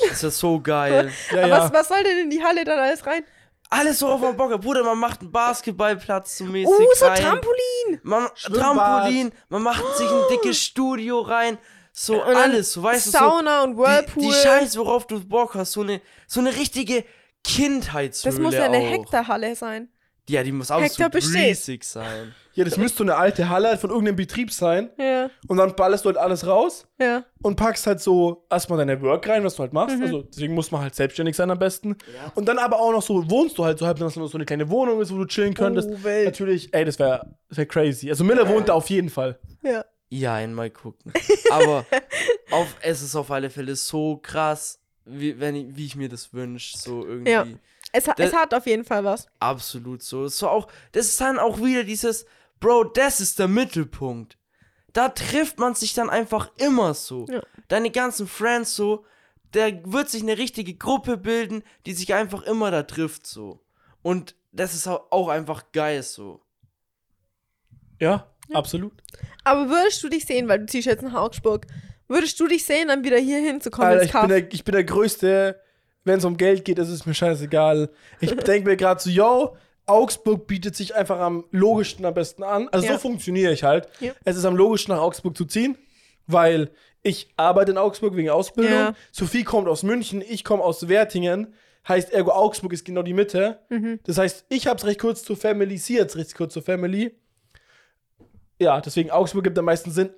Das ist so geil.
ja, ja.
was, was soll denn in die Halle dann alles rein?
Alles so auf dem Bock. Bruder, man macht einen Basketballplatz so mäßig
Uh, so
rein.
Trampolin.
Man,
Schwimmbad.
Trampolin. Man macht sich ein dickes Studio rein. So
Und
alles, so weißt du, so.
Sauna und
Die,
Whirlpool.
die Scheiße, worauf du Bock hast. So eine, so eine richtige Kindheitshöhle
das muss ja eine
auch.
Hektarhalle sein.
Ja, die muss auch
Hektar
so
besteht.
riesig sein.
ja, das müsste so eine alte Halle von irgendeinem Betrieb sein.
Ja,
Und dann ballerst du halt alles raus
ja.
und packst halt so erstmal deine Work rein, was du halt machst.
Mhm.
Also deswegen muss man halt selbstständig sein am besten. Und dann aber auch noch so, wohnst du halt so halb, dass noch so eine kleine Wohnung ist, wo du chillen könntest.
Oh, wild.
Natürlich, ey, das wäre wär crazy. Also Miller wohnt da auf jeden Fall.
Ja.
Ja, einmal gucken. Aber auf, es ist auf alle Fälle so krass, wie, wenn ich, wie ich mir das wünsche. So irgendwie.
Ja. Es, ha-
Das-
es hat auf jeden Fall was.
Absolut so. So auch, das ist dann auch wieder dieses, Bro, das ist der Mittelpunkt. Da trifft man sich dann einfach immer so.
Ja.
Deine ganzen Friends so, da wird sich eine richtige Gruppe bilden, die sich einfach immer da trifft so. Und das ist au- auch einfach geil so.
Ja, absolut.
Aber würdest du dich sehen, weil du ziehst jetzt nach Augsburg, würdest du dich sehen, dann wieder hier hinzukommen
Alter, ich bin, der, ich bin der Größte, wenn es um Geld geht, ist es mir scheißegal. Ich denke mir gerade so, yo, Augsburg bietet sich einfach am logischsten am besten an. Also
Ja.
so funktioniere ich halt.
Ja.
Es ist am logischsten nach Augsburg zu ziehen, weil ich arbeite in Augsburg wegen Ausbildung.
Ja.
Sophie kommt aus München, ich komme aus Wertingen. Heißt ergo Augsburg ist genau die Mitte.
Mhm.
Das heißt, ich habe es recht kurz zur Family, sie jetzt recht kurz zur Family. Ja, deswegen Augsburg gibt am meisten Sinn.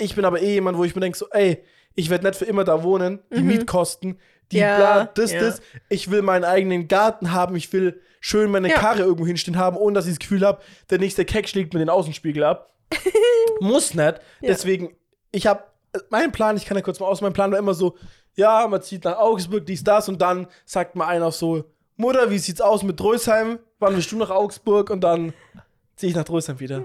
Ich bin aber eh jemand, wo ich mir denke, so, ey, ich werde nicht für immer da wohnen, die
Mhm.
Mietkosten, die
Ja,
bla, das,
ja.
das. Ich will meinen eigenen Garten haben, ich will schön meine
Ja.
Karre irgendwo hinstehen haben, ohne dass ich das Gefühl habe, der nächste Keck schlägt mir den Außenspiegel ab. Muss nicht. Deswegen, ich habe, mein Plan, ich kann ja kurz mal aus, mein Plan war immer so, ja, man zieht nach Augsburg, dies, das und dann sagt mal einer so, Mutter, wie sieht's aus mit Drösheim? Wann willst du nach Augsburg? Und dann ziehe ich nach Drösheim wieder.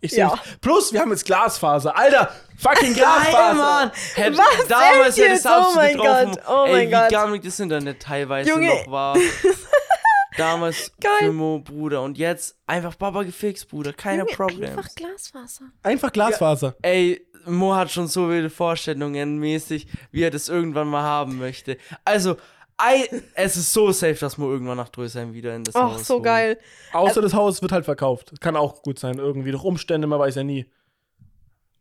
Ich seh
ja.
Plus, wir haben jetzt Glasfaser. Alter, fucking
Geil,
Glasfaser.
Mann! Hätt,
Was
damals hätte ich
jetzt? Oh mein
getroffen.
Gott, oh
Ey,
mein
wie
Gott.
gammelig das Internet teilweise
Junge.
noch war. Damals
Geil.
für Mo, Bruder. Und jetzt einfach Baba gefixt, Bruder. Keine
Junge,
Problems.
Einfach Glasfaser.
Einfach Glasfaser.
Ey, Mo hat schon so viele Vorstellungen mäßig, wie er das irgendwann mal haben möchte. Also, ei, es ist so safe, dass Mo irgendwann nach Drösheim wieder in das
Ach,
Haus
so
wohnt.
geil.
Außer das Haus wird halt verkauft. Kann auch gut sein, irgendwie. Durch Umstände, man weiß ja nie.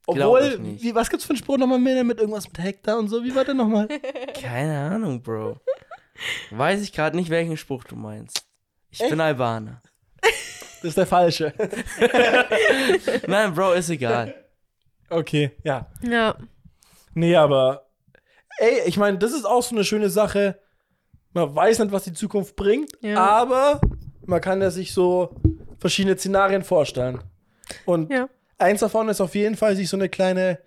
Obwohl, wie, was gibt's für einen Spruch nochmal mehr mit irgendwas mit Hektar und so? Wie war der nochmal?
Keine Ahnung, Bro. Weiß ich gerade nicht, welchen Spruch du meinst. Ich
Echt?
bin Albaner.
Das ist der falsche.
Nein, Bro, ist egal.
Okay, ja.
Ja.
Nee, aber. Ey, ich meine, das ist auch so eine schöne Sache. Man weiß nicht, was die Zukunft bringt,
Ja.
aber man kann ja sich so verschiedene Szenarien vorstellen. Und
Ja.
eins davon ist auf jeden Fall, sich so eine kleine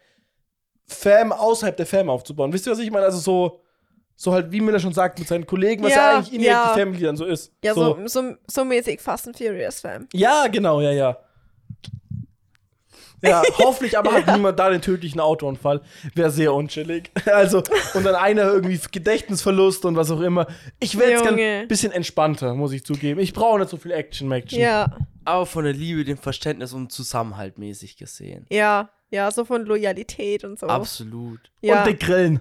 Fam außerhalb der Fam aufzubauen. Wisst ihr, was ich meine? Also so, so halt, wie Miller schon sagt, mit seinen Kollegen, was ja,
Ja,
eigentlich indirekt
ja.
die Family dann so ist.
Ja, so, so, so mäßig Fast and Furious Fan.
Ja, genau, ja, ja. Ja, hoffentlich aber hat niemand da den tödlichen Autounfall. Wäre sehr unchillig. Also, und dann einer irgendwie Gedächtnisverlust und was auch immer. Ich wäre jetzt ein bisschen entspannter, muss ich zugeben. Ich brauche nicht so viel Action, Action.
Ja,
Aber von der Liebe, dem Verständnis und Zusammenhalt mäßig gesehen.
ja, ja, so von Loyalität und so.
Absolut.
Ja.
Und dick grillen.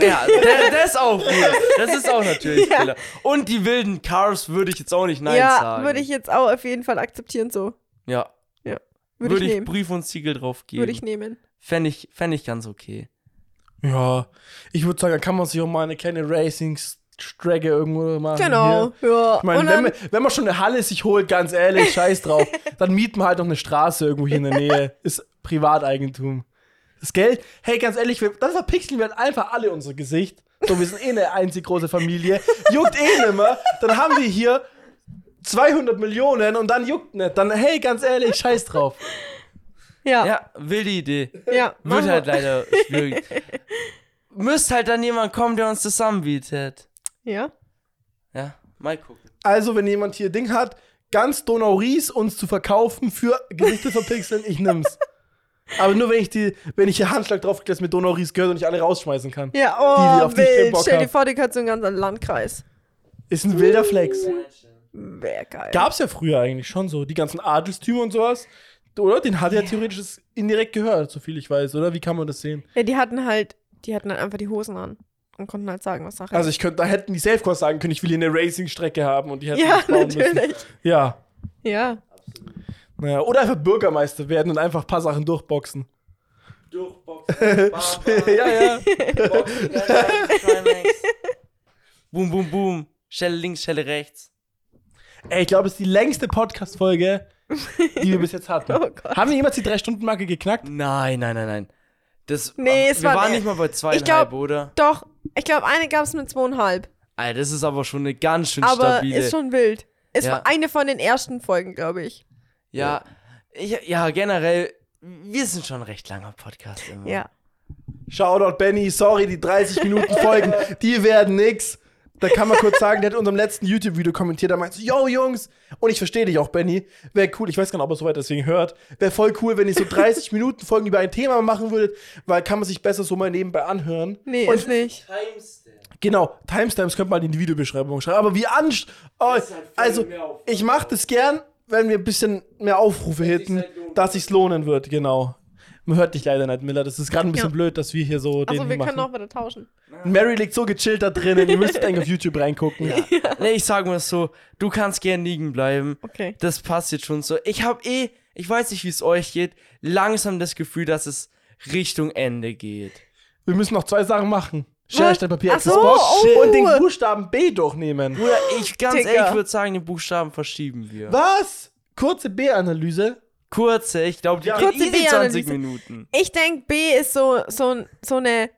Ja, der, der ist auch gut. Das ist auch natürlich
Ja.
Killer. Und die wilden Cars würde ich jetzt auch nicht Nein
ja,
sagen.
würde ich jetzt auch auf jeden Fall akzeptieren, so.
Ja.
Würde
Würde
ich
ich. Brief und Siegel drauf geben.
Würde ich nehmen.
Fände ich, fänd ich ganz okay.
Ja, ich würde sagen, da kann man sich auch mal eine kleine Racing-Strecke irgendwo machen.
Genau,
Hier.
ja.
Ich meine, wenn, man- wenn man schon eine Halle sich holt, ganz ehrlich, scheiß drauf, dann mieten wir halt noch eine Straße irgendwo hier in der Nähe. Ist Privateigentum. Das Geld, hey, ganz ehrlich, dann verpixeln wir halt einfach alle unser Gesicht. So, wir sind eh eine einzig große Familie. Juckt eh nimmer. Dann haben wir hier 200 Millionen und dann juckt nicht. Dann, hey, ganz ehrlich, scheiß drauf.
ja, ja,
wilde Idee.
ja.
Wird halt
wir.
leider schwierig. Müsste halt dann jemand kommen, der uns zusammenbietet.
Ja.
Ja, mal gucken.
Also, wenn jemand hier Ding hat, ganz Donau-Ries uns zu verkaufen für Gesichter verpixeln, ich nimm's. Aber nur wenn ich die, wenn ich hier Handschlag drauf dass mir Donau-Ries gehört und ich alle rausschmeißen kann.
Ja,
Die, die
oh,
auf die ich keinen
wild. Stell dir vor, die gehört so einen ganzen Landkreis.
Ist ein wilder Flex.
Wäre geil.
Gab's ja früher eigentlich schon so. Die ganzen Adelstümer und sowas. Oder? Den hat ja theoretisch das indirekt gehört, so viel ich weiß, oder? Wie kann man das sehen?
Ja, die hatten halt, die hatten halt einfach die Hosen an und konnten halt sagen, was Sache
Also ich könnte, da hätten die Safecourse sagen können, ich will hier eine Racing-Strecke haben und die hätten
Ja,
bauen müssen.
natürlich.
Ja.
Ja.
Naja. Oder einfach Bürgermeister werden und einfach ein paar Sachen durchboxen.
Durchboxen.
ja, ja.
boom, boom, boom. Schelle links, Schelle rechts.
Ey, ich glaube, es ist die längste Podcast-Folge, die wir bis jetzt hatten.
Oh Gott.
Haben wir jemals die Drei-Stunden-Marke geknackt?
Nein, nein, nein, nein. Das,
Nee, es
wir
war-
waren nicht mal bei zweieinhalb,
glaub-
oder?
Doch, ich glaube, eine gab es mit zweieinhalb.
Alter, das ist aber schon eine ganz schön
Aber
stabile.
ist schon wild. Es
Ja.
war eine von den ersten Folgen, glaube ich.
ja, ich, ja, generell, wir sind schon ein recht langer Podcast immer.
Ja.
Shoutout Benny, sorry, die 30 Minuten Folgen, die werden nix. Da kann man kurz sagen, der hat in unserem letzten YouTube-Video kommentiert, da meinte so, yo Jungs, und ich verstehe dich auch, Benny, wäre cool, ich weiß gar nicht, ob er so weit deswegen hört, wäre voll cool, wenn ihr so 30 Minuten Folgen über ein Thema machen würdet, weil kann man sich besser so mal nebenbei anhören.
Nee,
und
ist nicht.
Genau, Timestamps könnte man in die Videobeschreibung schreiben. Aber wie anst... Oh, also, ich mache das gern, wenn wir ein bisschen mehr Aufrufe hätten, dass sich's lohnen wird, genau. Man hört dich leider nicht, Miller. Das ist gerade ein bisschen
Ja.
blöd, dass wir hier so den
Also wir
machen.
können auch wieder tauschen.
Mary liegt so gechillt da drinnen, ihr müsstet eigentlich auf YouTube reingucken.
Nee, ich sag mal so, du kannst gern liegen bleiben.
Okay.
Das passt jetzt schon so. Ich habe eh, ich weiß nicht, wie es euch geht, langsam das Gefühl, dass es Richtung Ende geht.
Wir müssen noch zwei Sachen machen. Schere? Stein, Papier,
Ach so, oh.
und den Buchstaben B durchnehmen.
Bruder, ich ganz
Digga.
ehrlich würde sagen, den Buchstaben verschieben wir.
Was? Kurze B-Analyse.
Kurze, ich glaube, die
Ja.
Kurze
easy 20
B-Analyse.
Minuten.
Ich denke, B ist so, so, so eine.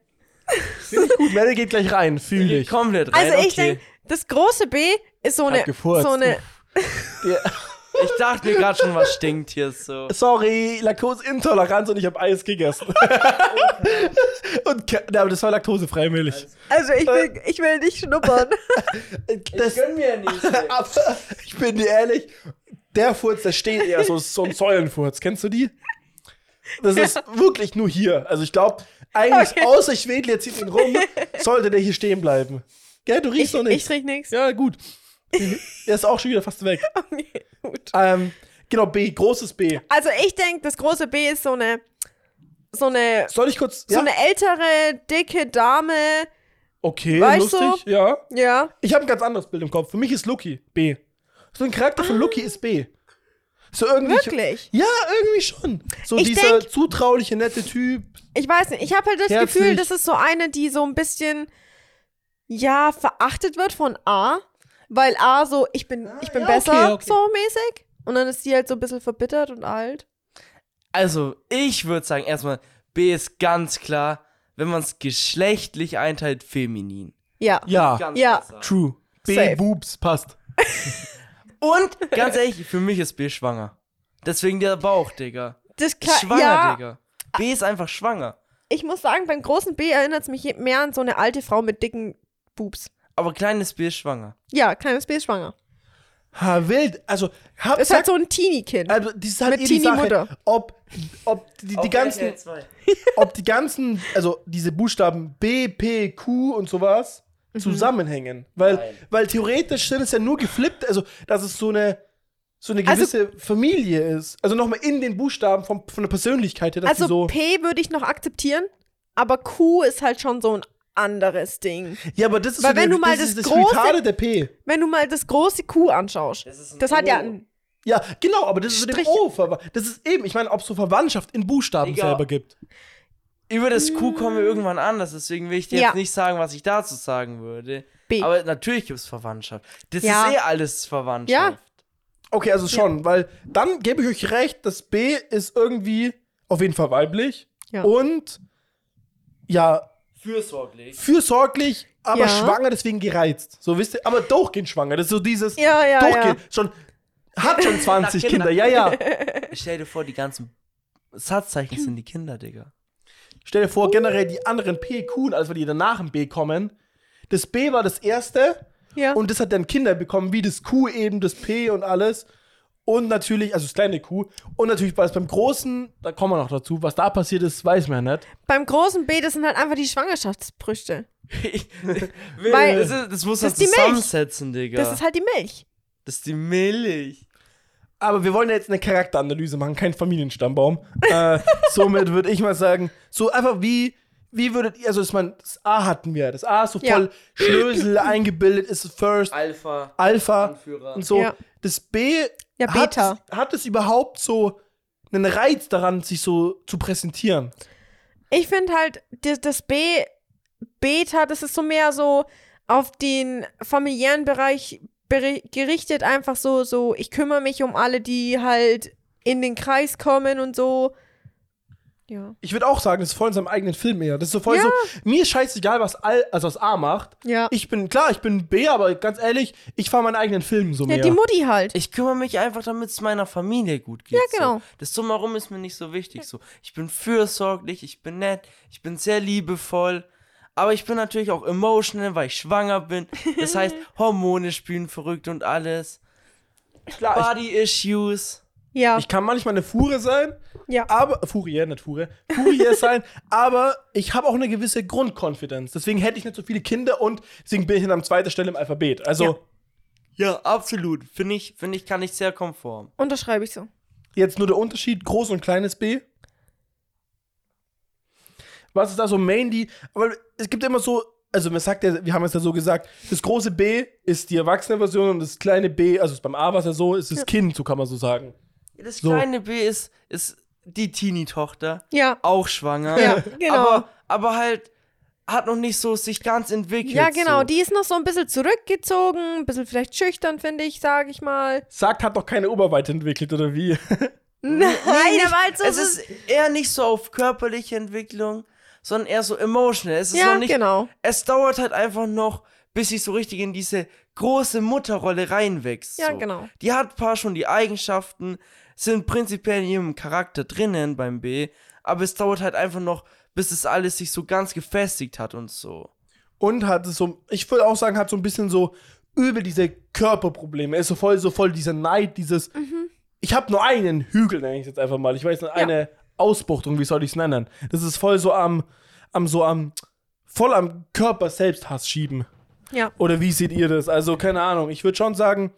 Gut, Mary geht gleich rein, fühle ich.
komplett rein,
Also ich
okay.
denke, das große B ist so eine. So eine
Ja.
Ich dachte mir gerade schon, was stinkt hier so.
Sorry, Laktoseintoleranz und ich habe Eis gegessen. und ja, aber das war laktosefreie Milch.
also ich will, ich will nicht schnuppern.
Das,
mir ja nicht.
aber ich bin dir ehrlich, der Furz, der steht eher so, so ein Säulenfurz. Kennst du die? Das ist wirklich nur hier. Also ich glaube, eigentlich
Okay.
außer ich wedle jetzt hier rum, sollte der hier stehen bleiben. Gell, du riechst
Ich,
doch
ich
nicht.
riech nichts.
Ja, gut. Der ist auch schon wieder fast weg.
Okay, gut.
Ähm, genau, B, großes B.
Also ich denke, das große B ist so eine. So eine.
Soll ich kurz.
So eine ältere, dicke Dame.
okay,
Weißt
lustig, ja.
Ja.
Ich habe ein ganz anderes Bild im Kopf. Für mich ist Lucky B. So ein Charakter von Lucky ist B. So irgendwie.
Wirklich?
Ja, irgendwie schon. So
Ich
dieser
denk-
zutrauliche, nette Typ.
Ich weiß nicht. Ich habe halt das
Herzlich.
Gefühl, das ist so eine, die so ein bisschen. Ja, verachtet wird von A. Weil A so, ich bin, ich bin
Ah, ja,
besser,
okay, okay.
so mäßig. Und dann ist die halt so ein bisschen verbittert und alt.
Also, ich würde sagen, erstmal, B ist ganz klar, wenn man es geschlechtlich einteilt, feminin.
Ja.
Ja,
Ganz
Ja.
true. B,
Safe.
Boobs, passt.
Und, ganz ehrlich, für mich ist B schwanger. Deswegen der Bauch, Digga.
Das
Ist
kann,
schwanger,
ja,
Digga. B ist einfach schwanger.
ich muss sagen, beim großen B erinnert es mich mehr an so eine alte Frau mit dicken Boobs.
Aber kleines B ist schwanger.
Ja, kleines B ist schwanger.
Ha, wild. Also, hab,
Ist halt so ein Teenie-Kind.
also, das ist halt
mit
eh die Sache,
Teenie-Mutter.
ob, ob die, die ganzen, ob die ganzen, also diese Buchstaben B, P, Q und sowas. Zusammenhängen. Weil,
Nein.
weil theoretisch sind es ja nur geflippt, also dass es so eine, so eine
Also-
gewisse Familie ist. Also nochmal in den Buchstaben vom, von der Persönlichkeit her, dass
Also
so.
P würde ich noch akzeptieren, aber Q ist halt schon so ein anderes Ding.
Ja, aber das ist
Weil
so
wenn
der,
du mal
das, ist
das
das
große-
Retarded der P.
Wenn du mal das große Q anschaust,
Das ist ein
das hat ja ein,
Ja, genau, aber das ist so dem
Strich.
O. Das ist eben, ich meine, ob es so Verwandtschaft in Buchstaben
Digga.
selber gibt.
Über das Q kommen wir irgendwann anders, deswegen will ich dir
Ja.
jetzt nicht sagen, was ich dazu sagen würde.
B.
Aber natürlich gibt es Verwandtschaft. Das
Ja.
ist eh alles Verwandtschaft.
Ja.
Okay, also schon, weil dann gebe ich euch recht, das B ist irgendwie auf jeden Fall weiblich
Ja.
und ja,
Fürsorglich.
fürsorglich, aber
Ja.
schwanger, deswegen gereizt. So wisst ihr, aber durchgehend schwanger. Das ist so dieses
Ja, ja,
durchgehend. Schon, hat schon 20
Nach
Kinder, ja, ja.
Stell dir vor, die ganzen Satzzeichen sind die Kinder, Digga.
Stell dir vor, generell die anderen P, Q, also die danach im B kommen. Das B war das erste
ja.
und das hat dann Kinder bekommen, wie das Q eben, das P und alles. Und natürlich, also das kleine Q. Und natürlich war es beim Großen, da kommen wir noch dazu, was da passiert ist, weiß man ja nicht.
Beim großen B, das sind halt einfach die Schwangerschaftsbrüste.
Weil, das, ist, das muss
das Milch.
zusammensetzen, Digga.
Das ist halt die Milch.
das ist die Milch.
Aber wir wollen ja jetzt eine Charakteranalyse machen, kein Familienstammbaum. äh, somit würde ich mal sagen, so einfach wie, wie würdet ihr, also das, man, das A hatten wir, das A ist so
Ja.
voll Schlösel eingebildet, ist First,
Alpha.
Alpha
Anführer.
und so.
Ja.
Das B
Ja, Beta.
Hat, hat es überhaupt so einen Reiz daran, sich so zu präsentieren?
Ich finde halt, das, das B, Beta, das ist so mehr so auf den familiären Bereich gerichtet, einfach so, so, ich kümmere mich um alle, die halt in den Kreis kommen und so. Ja.
Ich würde auch sagen, das ist voll in seinem eigenen Film eher. Das ist so voll
Ja.
so, mir ist scheißegal, was, Al, also was A macht.
Ja.
Ich bin, klar, ich bin B, aber ganz ehrlich, ich fahre meinen eigenen Film so
Ja,
mehr.
die Mutti halt.
Ich kümmere mich einfach, damit es meiner Familie gut geht.
Ja, genau.
So. Das Drumherum ist mir nicht so wichtig. So. Ich bin fürsorglich, ich bin nett, ich bin sehr liebevoll. Aber ich bin natürlich auch emotional, weil ich schwanger bin. Das heißt, Hormone spielen verrückt und alles.
klar,
Body Issues.
Ja.
ich, kann manchmal eine Furie sein,
ja.
aber, Furie, nicht Furie, Furie sein, aber ich habe auch eine gewisse Grundkonfidenz. Deswegen hätte ich nicht so viele Kinder und deswegen bin ich dann an zweiter Stelle im Alphabet. Also,
Ja.
Ja, absolut. Finde ich, finde ich, kann ich sehr konform.
Unterschreibe ich so.
Jetzt nur der Unterschied, groß und kleines B. Was ist da so mainly? Aber es gibt immer so, also man sagt ja, wir haben es ja so gesagt, das große B ist die erwachsene Version und das kleine B, also beim A war es ja so, ist das Kind, so kann man so sagen.
Das
So.
kleine B ist, ist die Teenie-Tochter.
Ja.
Auch schwanger.
Ja, genau.
Aber, aber halt hat noch nicht so sich ganz entwickelt.
Ja, genau.
So.
Die ist noch so ein bisschen zurückgezogen, ein bisschen vielleicht schüchtern, finde ich, sage ich mal.
Sagt, hat noch keine Oberweite entwickelt, oder wie?
Nein,
nicht,
aber halt so.
es ist eher nicht so auf körperliche Entwicklung, sondern eher so emotional. Es ist
ja,
noch nicht,
genau.
es dauert halt einfach noch, bis ich so richtig in diese große Mutterrolle reinwächst.
Ja,
so.
genau.
Die hat ein paar schon die Eigenschaften, sind prinzipiell in ihrem Charakter drinnen beim B, aber es dauert halt einfach noch, bis es alles sich so ganz gefestigt hat und so.
Und hat es so, ich würde auch sagen, hat so ein bisschen so übel diese Körperprobleme. Er ist so voll, so voll dieser Neid, dieses. Ich habe nur einen Hügel, nenne ich es jetzt einfach mal. Ich weiß nicht, eine Ausbuchtung, wie soll ich es nennen? Das ist voll so am, am, so am, voll am Körper Selbsthass schieben.
Ja.
Oder wie seht ihr das? Also, keine Ahnung. Ich würde schon sagen,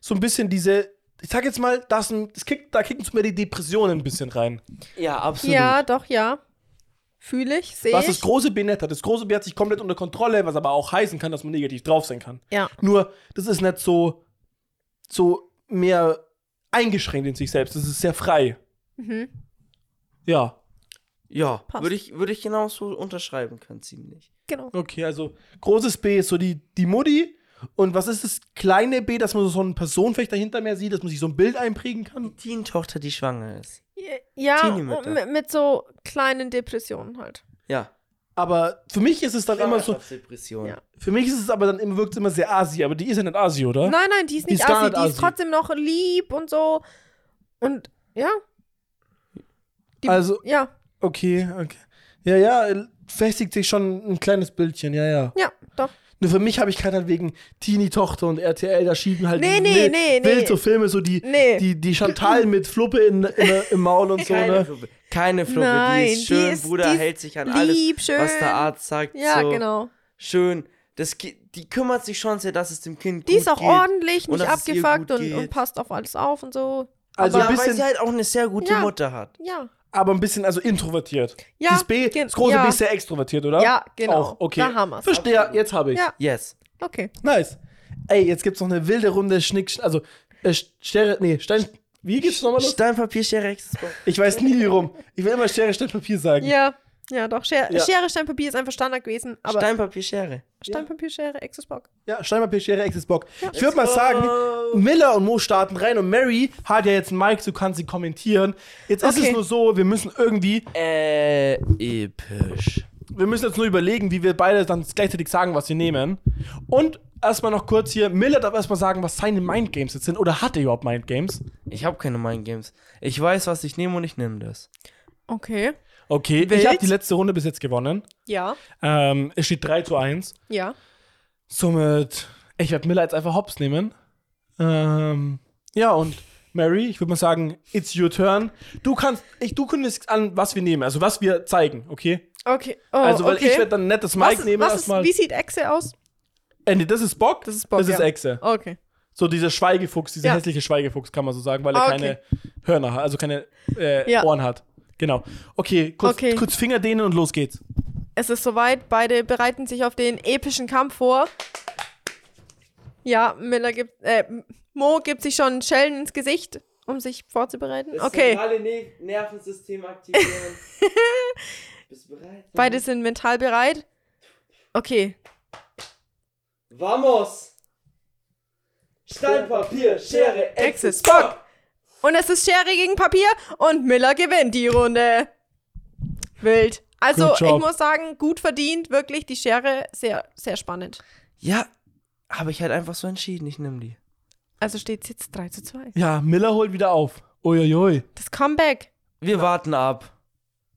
so ein bisschen diese, ich sag jetzt mal, das, das kickt, da kicken zu mir die Depressionen ein bisschen rein.
Ja, absolut.
Ja, doch, ja. Fühle ich, sehe
Was
ich.
das große B nicht hat. Das große B hat sich komplett unter Kontrolle, was aber auch heißen kann, dass man negativ drauf sein kann.
ja.
Nur, das ist nicht so, so mehr eingeschränkt in sich selbst. Das ist sehr frei.
Mhm.
Ja.
Ja,
Passt.
würde ich, würde ich genauso unterschreiben können, ziemlich.
Genau.
Okay, also großes B ist so die, die Mutti. Und was ist das kleine B, dass man so eine Person vielleicht dahinter mehr sieht, dass man sich so ein Bild einprägen kann?
Teen-Tochter, die schwanger ist.
Ja, mit, mit so kleinen Depressionen halt.
Ja.
Aber für mich ist es dann immer so,
Depression.
Ja.
für mich ist es aber dann immer, wirkt es immer sehr Asi, aber die ist ja nicht Asi, oder?
Nein, nein, die ist
Die
nicht
ist gar
assi,
nicht
die ist
assi.
trotzdem noch lieb und so. Und ja. Die,
Also-
Ja,
Okay, okay. Ja, ja, festigt sich schon ein kleines Bildchen, ja, ja.
ja, doch.
Nur für mich habe ich keinen halt wegen Teenie-Tochter und RTL, da schieben halt
Nee,
die
nee,
wild,
nee,
wild
nee.
so Filme, so die,
Nee.
die, die Chantal mit Fluppe in, in, im Maul und so,
Keine
ne?
Fluppe. Keine Fluppe,
Nein,
die ist schön,
die ist-
Bruder
die ist
hält sich an alles,
lieb, schön.
was der Arzt sagt.
Ja,
so.
genau.
Schön. Das, die kümmert sich schon sehr, dass es dem Kind
Die
gut
ist auch
geht.
ordentlich, nicht abgefuckt und,
geht.
und passt auf alles auf und so.
Also
ja,
ein
weil sie halt auch eine sehr gute
Ja.
Mutter hat.
Ja.
Aber ein bisschen, also introvertiert.
Ja,
das B, das große
ja.
B ist sehr extrovertiert, oder?
Ja, genau.
Auch, okay.
Da haben wir's.
Verstehe, jetzt habe ich.
Ja.
Yes.
Okay.
Nice. Ey, jetzt gibt's noch eine wilde Runde Schnick, also, äh, Schere, nee, Stein, wie geht's nochmal los?
Stein, Papier, Schere, Extra.
Ich weiß nie wie rum. Ich will immer Schere, Stein, Papier sagen.
Ja, ja, doch. Schere,
Ja.
Schere Stein, Papier ist einfach Standard gewesen. Aber
Stein, Papier, Schere.
Stein, Papier, Schere, Exos Bock.
Ja, Stein, Papier, Schere, Exes Bock. Ich würde mal sagen, Miller und Mo starten rein und Mary hat ja jetzt einen Mic, du kannst sie kommentieren. Jetzt ist
Okay.
es nur so, wir müssen irgendwie,
Äh, episch.
wir müssen jetzt nur überlegen, wie wir beide dann gleichzeitig sagen, was wir nehmen. Und erstmal noch kurz hier, Miller darf erstmal sagen, was seine Mindgames jetzt sind. Oder hat er überhaupt Mindgames?
Ich habe keine Mindgames. Ich weiß, was ich nehme und ich nehme das.
Okay.
Okay,
Wild.
ich habe die letzte Runde bis jetzt gewonnen.
Ja.
Ähm, es steht 3 zu 1.
Ja.
Somit, ich werde Miller jetzt einfach Hops nehmen. Ähm, ja, und Mary, ich würde mal sagen, it's your turn. Du kannst, ich, du kündigst an, was wir nehmen, also was wir zeigen, okay?
Okay. Oh,
also, weil
okay.
ich werde dann ein nettes Mic
was,
nehmen
was ist. Wie sieht Exe aus?
Äh, nee, das ist Bock.
Das ist Bock,
Das ist
ja.
Echse.
Okay.
So dieser Schweigefuchs, dieser
Ja.
hässliche Schweigefuchs, kann man so sagen, weil er
Ah,
keine Hörner hat, also keine äh,
Ja.
Ohren hat. Genau. Okay, kurz,
Okay.
kurz Finger dehnen und los geht's.
Es ist soweit. Beide bereiten sich auf den epischen Kampf vor. Ja, Miller gibt, äh, Mo gibt sich schon Schellen ins Gesicht, um sich vorzubereiten. Okay.
Alle ne Nervensystem aktivieren. Bist du bereit?
Beide sind mental bereit. Okay.
Vamos! Stein, Papier, Schere,
Exes, Bock! Und es ist Schere gegen Papier und Miller gewinnt die Runde. Wild. Also, ich muss sagen, gut verdient, wirklich die Schere, sehr, sehr spannend.
Ja, habe ich halt einfach so entschieden. Ich nehme die.
Also steht es jetzt 3 zu 2.
Ja, Miller holt wieder auf. Uiuiui.
Das Comeback.
Wir warten ab.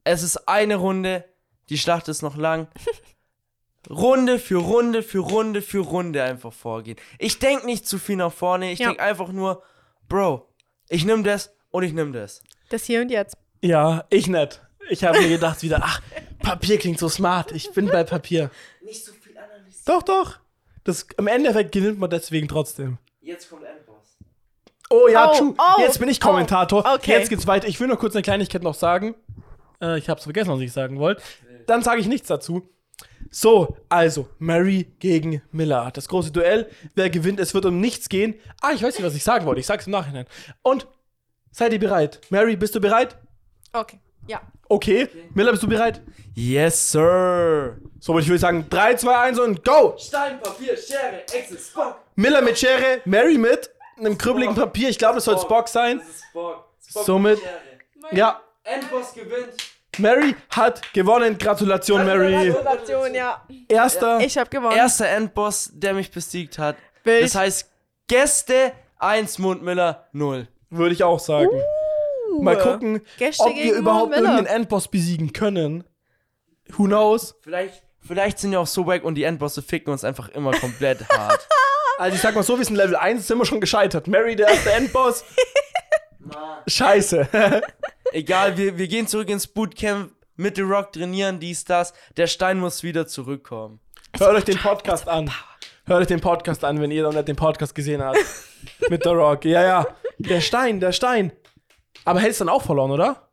Es ist eine Runde. Die Schlacht ist noch lang. Runde für Runde für Runde für Runde einfach vorgehen. Ich denke nicht zu viel nach vorne. Ich
Ja.
denke einfach nur, Bro, ich nehme das und ich nehme das.
Das hier und jetzt.
Ja, ich nicht. Ich habe mir gedacht wieder, ach, Papier klingt so smart. Ich bin bei Papier.
Nicht so viel analysieren.
Doch, doch. Das, Im Endeffekt gewinnt man deswegen trotzdem.
Jetzt kommt Endboss.
Oh ja,
Oh,
true.
oh,
Jetzt bin ich Kommentator.
oh, okay.
Jetzt geht's weiter. Ich will nur kurz eine Kleinigkeit noch sagen. Äh, ich hab's vergessen, was ich sagen wollte. Dann sage ich nichts dazu. So, also, Mary gegen Miller. Das große Duell. Wer gewinnt? Es wird um nichts gehen. Ah, ich weiß nicht, was ich sagen wollte. Ich sag's im Nachhinein. Und seid ihr bereit? Mary, bist du bereit?
Okay. Ja.
Okay. Miller, bist du bereit?
Yes, Sir.
So, ich würde sagen, 3, 2, 1 und go!
Stein, Papier, Schere, Exes, Spock.
Miller mit Schere, Mary mit einem krübbeligen Papier. Ich glaube, das soll Spock sein.
Das ist Spock.
Somit, ja,
Endboss gewinnt.
Mary hat gewonnen. Gratulation, Mary.
Gratulation, ja.
Erster.
Ich habe gewonnen.
Erster Endboss, der mich besiegt hat.
Bild.
Das heißt, Gäste 1, Mundmiller 0.
Würde ich auch sagen. Mal gucken,
Gäste
ob wir
gegen
überhaupt
Miller.
irgendeinen Endboss besiegen können. Who knows?
Vielleicht, vielleicht sind wir auch so wack und die Endbosse ficken uns einfach immer komplett hart.
Also ich sag mal so, wir sind Level 1, sind wir schon gescheitert. Mary, der erste Endboss. Scheiße.
Egal, wir, wir gehen zurück ins Bootcamp, mit The Rock trainieren, dies, das. Der Stein muss wieder zurückkommen.
Hört euch den Podcast an. Hört euch den Podcast an, wenn ihr noch nicht den Podcast gesehen habt. Mit The Rock. Ja, ja. Der Stein, der Stein. Aber hättest dann auch verloren, oder?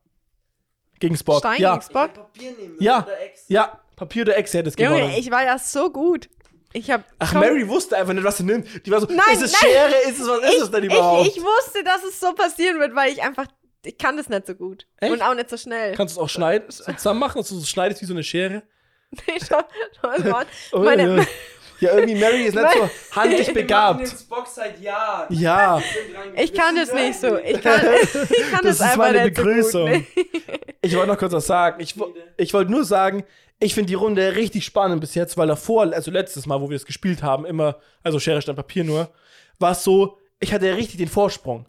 Gegen Spock.
Stein
ja.
gegen Spock.
Papier nehmen,
Ja. Ja. Papier der Ex hätte es gewonnen.
Junge, ich war ja so gut. Ich hab.
Ach,
komm,
Mary wusste einfach nicht, was sie nimmt. Die war so,
Nein,
ist es
nein.
Schere? Ist es, was ist es denn überhaupt?
Ich, ich wusste, dass es so passieren wird, weil ich einfach. Ich kann das nicht so gut.
Echt?
Und auch nicht so schnell.
Kannst du es auch schneiden, so zusammen machen, dass du so schneidest wie so eine Schere?
Nee, schau, schau.
Oh,
Meine-
ja. ja, irgendwie Mary ist nicht so handlich begabt.
Bock seit Jahren.
Ja,
Ich kann das nicht so. Ich kann, ich kann
das
das,
ist meine
nicht
Begrüßung.
so.
Ich wollte noch kurz was sagen. Ich, ich wollte nur sagen, ich finde die Runde richtig spannend bis jetzt, weil davor, also letztes Mal, wo wir es gespielt haben, immer, also Schere, Stein, Papier nur, war es so, ich hatte ja richtig den Vorsprung.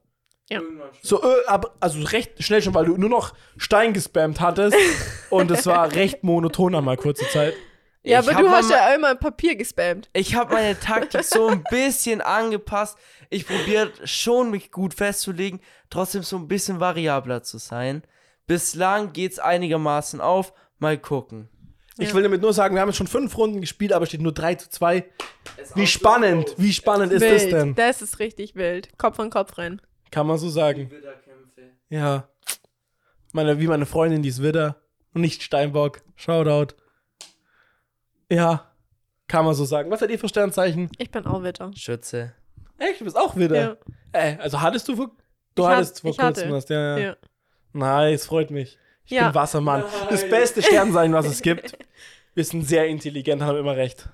So, äh, also recht schnell schon, weil du nur noch Stein gespammt hattest und es war recht monoton einmal kurze Zeit.
Ja,
Ich
aber du hast ja immer Papier gespammt.
Ich habe meine Taktik so ein bisschen angepasst. Ich probiere schon, mich gut festzulegen, trotzdem so ein bisschen variabler zu sein. Bislang geht's einigermaßen auf. Mal gucken.
Ich
Ja.
will damit nur sagen, wir haben jetzt schon fünf Runden gespielt, aber steht nur 3 zu 2. Wie spannend, wie spannend ist das
wild.
denn?
Das ist richtig wild. Kopf an Kopf rennen.
Kann man so sagen. Ja. Meine, wie meine Freundin, die ist Widder und nicht Steinbock. Shoutout. Ja. Kann man so sagen. Was hat ihr für Sternzeichen?
Ich bin auch Witter.
Schütze.
Echt, du bist auch Widder.
Ja.
Äh, also hattest du vor, du
Ich
hattest
hat-
vor
ich
kurzem
hatte.
was, ja, ja.
Ja.
Nice, freut mich. Ich
Ja.
bin Wassermann. Das beste Sternzeichen, was es gibt. Wir sind sehr intelligent, haben immer recht.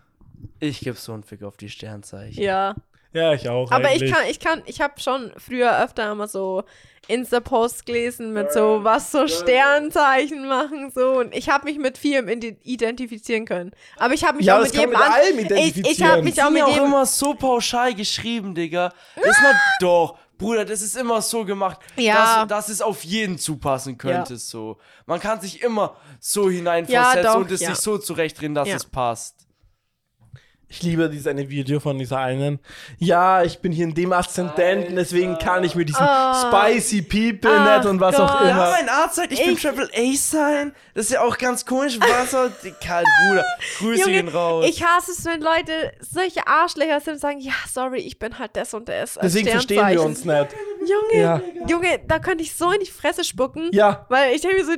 Ich gebe so einen Fick auf die Sternzeichen.
Ja.
Ja, ich auch.
Aber ich
eigentlich.
kann, ich kann, ich habe schon früher öfter immer so Insta-Posts gelesen mit so, was so Sternzeichen machen, so. Und ich habe mich mit vielem ide- identifizieren können. Aber ich habe mich
Ja,
auch
das
mit
kann
jedem
mit
an-
allem
Ich, ich habe
identifizieren.
mich auch mit
auch
jedem.
immer so pauschal geschrieben, Digga. Das ist mal doch. Bruder, das ist immer so gemacht,
Ja.
dass, dass es auf jeden zupassen könnte.
Ja.
So. Man kann sich immer so hineinversetzen
Ja, doch,
und es
ja.
sich so zurechtreden, dass
Ja.
es passt.
Ich liebe dieses eine Video von dieser einen. Ja, ich bin hier in dem Aszendenten, deswegen kann ich mit diesem
Ah.
spicy People
Ach
nicht und was auch
Gott.
Ja,
immer.
mein Arzt sagt, ich, bin
Ich-
Triple A sein. Das ist ja auch ganz komisch. Wasser, Karl, Bruder. Grüße
Junge,
ihn raus.
ich hasse es, wenn Leute solche Arschlöcher sind und sagen, ja, sorry, ich bin halt das und das.
Deswegen verstehen wir uns nicht.
Junge,
Ja.
Junge, da könnte ich so in die Fresse spucken.
Ja,
Weil ich denke mir so,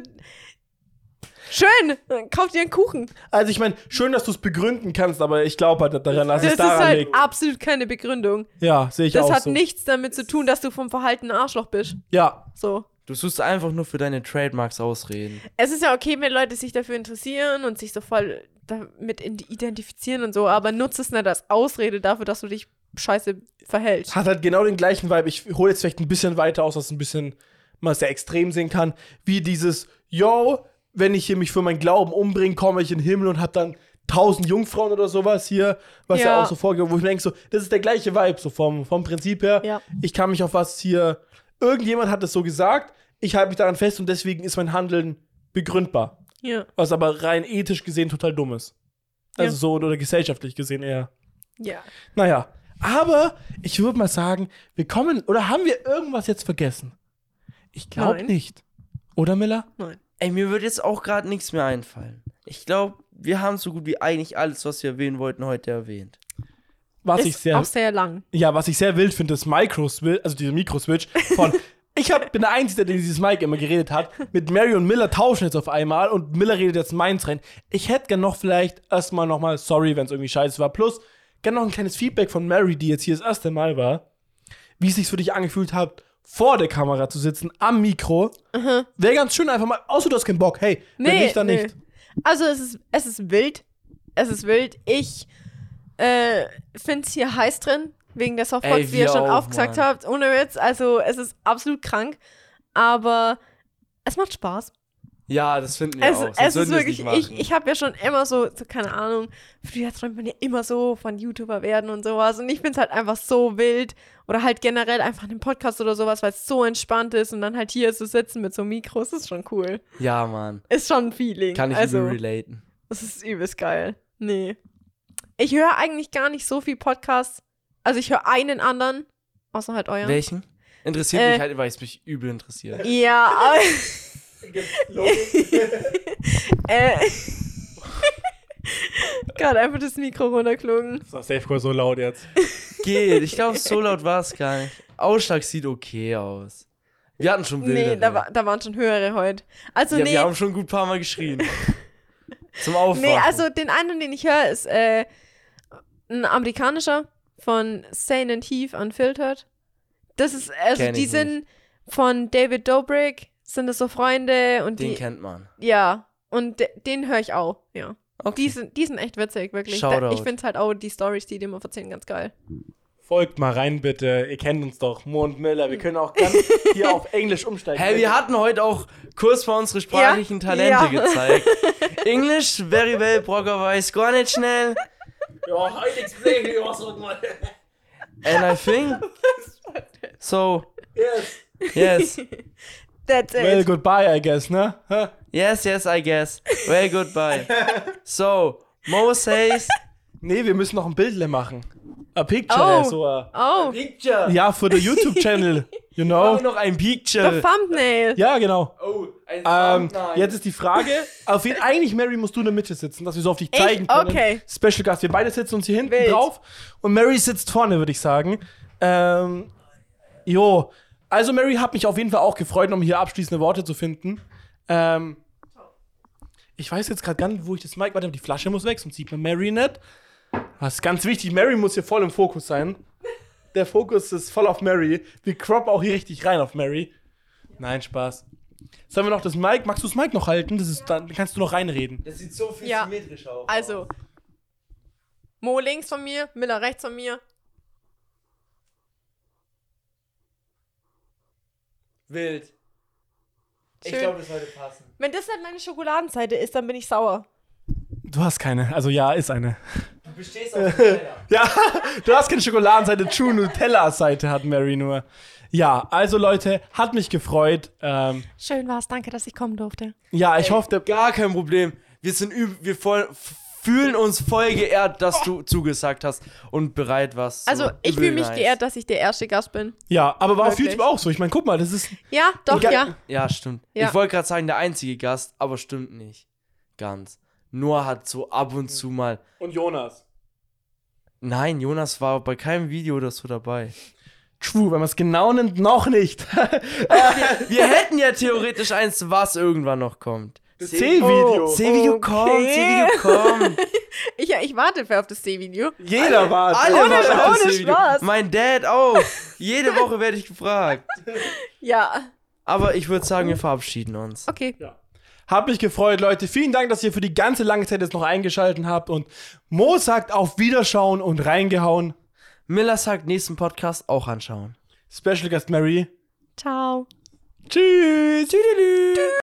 schön, dann kauf dir einen Kuchen.
also ich meine, schön, dass du es begründen kannst, aber ich glaube halt daran, dass
Das
es
ist
daran
halt
liegt.
absolut keine Begründung.
Ja, sehe ich
Das
auch
hat
so.
nichts damit zu tun, dass du vom Verhalten ein Arschloch bist.
Ja,
So.
Du suchst einfach nur für deine Trademarks ausreden.
Es ist ja okay, wenn Leute sich dafür interessieren und sich so voll damit identifizieren und so, aber nutze es nicht als Ausrede dafür, dass du dich scheiße verhältst.
hat halt genau den gleichen Vibe. Ich hole jetzt vielleicht ein bisschen weiter aus, dass es ein bisschen mal sehr extrem sehen kann, wie dieses, yo, wenn ich hier mich für meinen Glauben umbringe, komme ich in den Himmel und hab dann tausend Jungfrauen oder sowas hier, was ja,
Ja.
auch so vorgeht, wo ich mir denke, so, das ist der gleiche Vibe, so vom, vom Prinzip her.
Ja.
Ich kann mich auf was hier, irgendjemand hat es so gesagt, ich halte mich daran fest und deswegen ist mein Handeln begründbar.
Ja.
Was aber rein ethisch gesehen total dumm ist. Also so, oder gesellschaftlich gesehen eher.
Ja.
Naja, aber ich würde mal sagen, wir kommen, oder haben wir irgendwas jetzt vergessen? Ich glaube nicht. Oder Miller?
Nein.
Ey, mir wird jetzt auch gerade nichts mehr einfallen. Ich glaube, wir haben so gut wie eigentlich alles, was wir erwähnen wollten, heute erwähnt.
Was ich
Ist
sehr,
auch sehr lang.
ja, was ich sehr wild finde, ist Micro-Switch, also diese Mikroswitch von, ich hab, bin der Einzige, der dieses Mic immer geredet hat, mit Mary und Miller tauschen jetzt auf einmal und Miller redet jetzt meins rein. Ich hätte gern noch vielleicht erstmal nochmal, sorry, wenn es irgendwie scheiße war, plus gern noch ein kleines Feedback von Mary, die jetzt hier das erste Mal war, wie es sich für dich angefühlt hat, vor der Kamera zu sitzen, am Mikro. Wäre ganz schön einfach mal, außer du hast keinen Bock, hey, wenn nicht, dann
nee.
nicht.
Also es ist, es ist wild. Es ist wild. Ich äh, finde es hier heiß drin, wegen der Softbox,
Ey,
wie ihr
wir
schon
auch,
aufgesagt
Mann.
habt. Ohne Witz. Also es ist absolut krank. aber es macht Spaß.
Ja, das finden wir
Es,
auch. sonst
es ist wirklich, ich, ich habe ja schon immer so, so, keine Ahnung, früher träumt man ja immer so von YouTuber werden und sowas. Und ich finde es halt einfach so wild. Oder halt generell einfach einen Podcast oder sowas, weil es so entspannt ist und dann halt hier zu sitzen mit so Mikros, ist schon cool.
ja, Mann.
Ist schon ein Feeling.
Kann ich
also,
übel relaten.
Das ist übelst geil. Nee. Ich höre eigentlich gar nicht so viel Podcasts. Also ich höre einen anderen, außer halt euren.
Welchen? Interessiert
Äh,
mich halt, weil es mich übel interessiert.
Ja, aber. äh. Gerade einfach das Mikro runterklogen.
Das war Safe Call so laut jetzt.
Geht. Ich glaube, so laut war es gar nicht. Ausschlag sieht okay aus. Wir hatten schon Bilder.
Nee, da, war, da waren schon höhere heute. Also
ja,
nee,
wir haben schon gut ein paar Mal geschrien. Zum Aufwachen.
nee, also den einen, den ich höre, ist äh, ein amerikanischer von Sane and Heath Unfiltered. Das ist, also
Kenn
die sind von David Dobrik, sind das so Freunde und
Den
die,
kennt man.
ja, und de, den höre ich auch, ja.
Okay.
Die sind, die sind echt witzig, wirklich. Da, ich finde halt auch die Stories, die die immer erzählen, ganz geil.
Folgt mal rein, bitte. Ihr kennt uns doch. Mo und Miller. Wir können auch ganz hier auf Englisch umsteigen.
Hey, wir hatten heute auch kurz mal unsere sprachlichen
Ja,
Talente
ja.
gezeigt. Englisch, very well, Brocker weiß gar nicht schnell.
Ja, heute explain you also mal.
And I think. So,
Yes.
yes.
That's it.
Well, goodbye, I guess, ne? Huh?
Yes, yes, I guess. Well, goodbye. So, Mo says.
Nee, wir müssen noch ein Bildle machen. A picture,
Oh.
so a,
oh,
Picture.
Ja, für den YouTube-Channel, you know?
noch ein
the
Picture.
thumbnail.
Ja, genau.
Oh, ein
Ähm,
Thumbnail.
jetzt ist die Frage, auf wen eigentlich, Mary, musst du in der Mitte sitzen, dass wir so auf dich zeigen können.
Okay.
Special Gast, wir beide sitzen uns hier hinten
Wild.
drauf und Mary sitzt vorne, würde ich sagen. Ähm, jo, also Mary hat mich auf jeden Fall auch gefreut, um hier abschließende Worte zu finden. Ähm, ich weiß jetzt gerade gar nicht, wo ich das Mic, warte, die Flasche muss weg, sonst sieht man Mary nicht. Das ist ganz wichtig, Mary muss hier voll im Fokus sein. Der Fokus ist voll auf Mary. Wir croppen auch hier richtig rein auf Mary. Nein, Spaß. Sollen wir noch das Mic? Magst du das Mic noch halten? Das ist, dann kannst du noch reinreden.
Das sieht so viel
Ja.
symmetrisch aus.
Also, Mo links von mir, Miller rechts von mir.
Wild. Ich
Schön.
glaube, das sollte passen.
Wenn das nicht meine Schokoladenseite ist, dann bin ich sauer.
Du hast keine. Also ja, ist eine.
Du bestehst auf Nutella.
Ja, du hast keine Schokoladenseite, True Nutella-Seite hat Mary nur. Ja, also Leute, hat mich gefreut. Ähm,
Schön war's, danke, dass ich kommen durfte.
ja, ich hoffe, der,
Gar kein Problem. Wir sind üb wir voll, fühlen uns voll geehrt, dass du zugesagt hast und bereit warst.
Also,
So
ich fühle mich
nice.
geehrt, dass ich der erste Gast bin.
ja, aber war auf
Wirklich?
YouTube auch so. Ich meine, guck mal, das ist.
Ja, doch, ja.
Ja, stimmt.
Ja.
Ich wollte gerade sagen, der einzige Gast, aber stimmt nicht. Ganz. Noah hat so ab und zu mal.
Und Jonas.
Nein, Jonas war bei keinem Video oder so dabei.
True, wenn man es genau nimmt, noch nicht.
Wir hätten ja theoretisch eins, was irgendwann noch kommt.
C-Video.
C-Video
Okay.
kommt, C-Video kommt.
Ich, ich warte für auf das C-Video.
Jeder war.
Alle
Ohne-
warten auf das
ohne. Spaß.
Mein Dad auch. Jede Woche werde ich gefragt.
Ja,
Aber ich würde sagen, wir verabschieden uns.
okay.
Hab mich gefreut, Leute. Vielen Dank, dass ihr für die ganze lange Zeit jetzt noch eingeschaltet habt. Und Mo sagt auf Wiederschauen und reingehauen.
Miller sagt, nächsten Podcast auch anschauen.
Special Guest Mary.
Ciao.
Tschüss. Tschüss.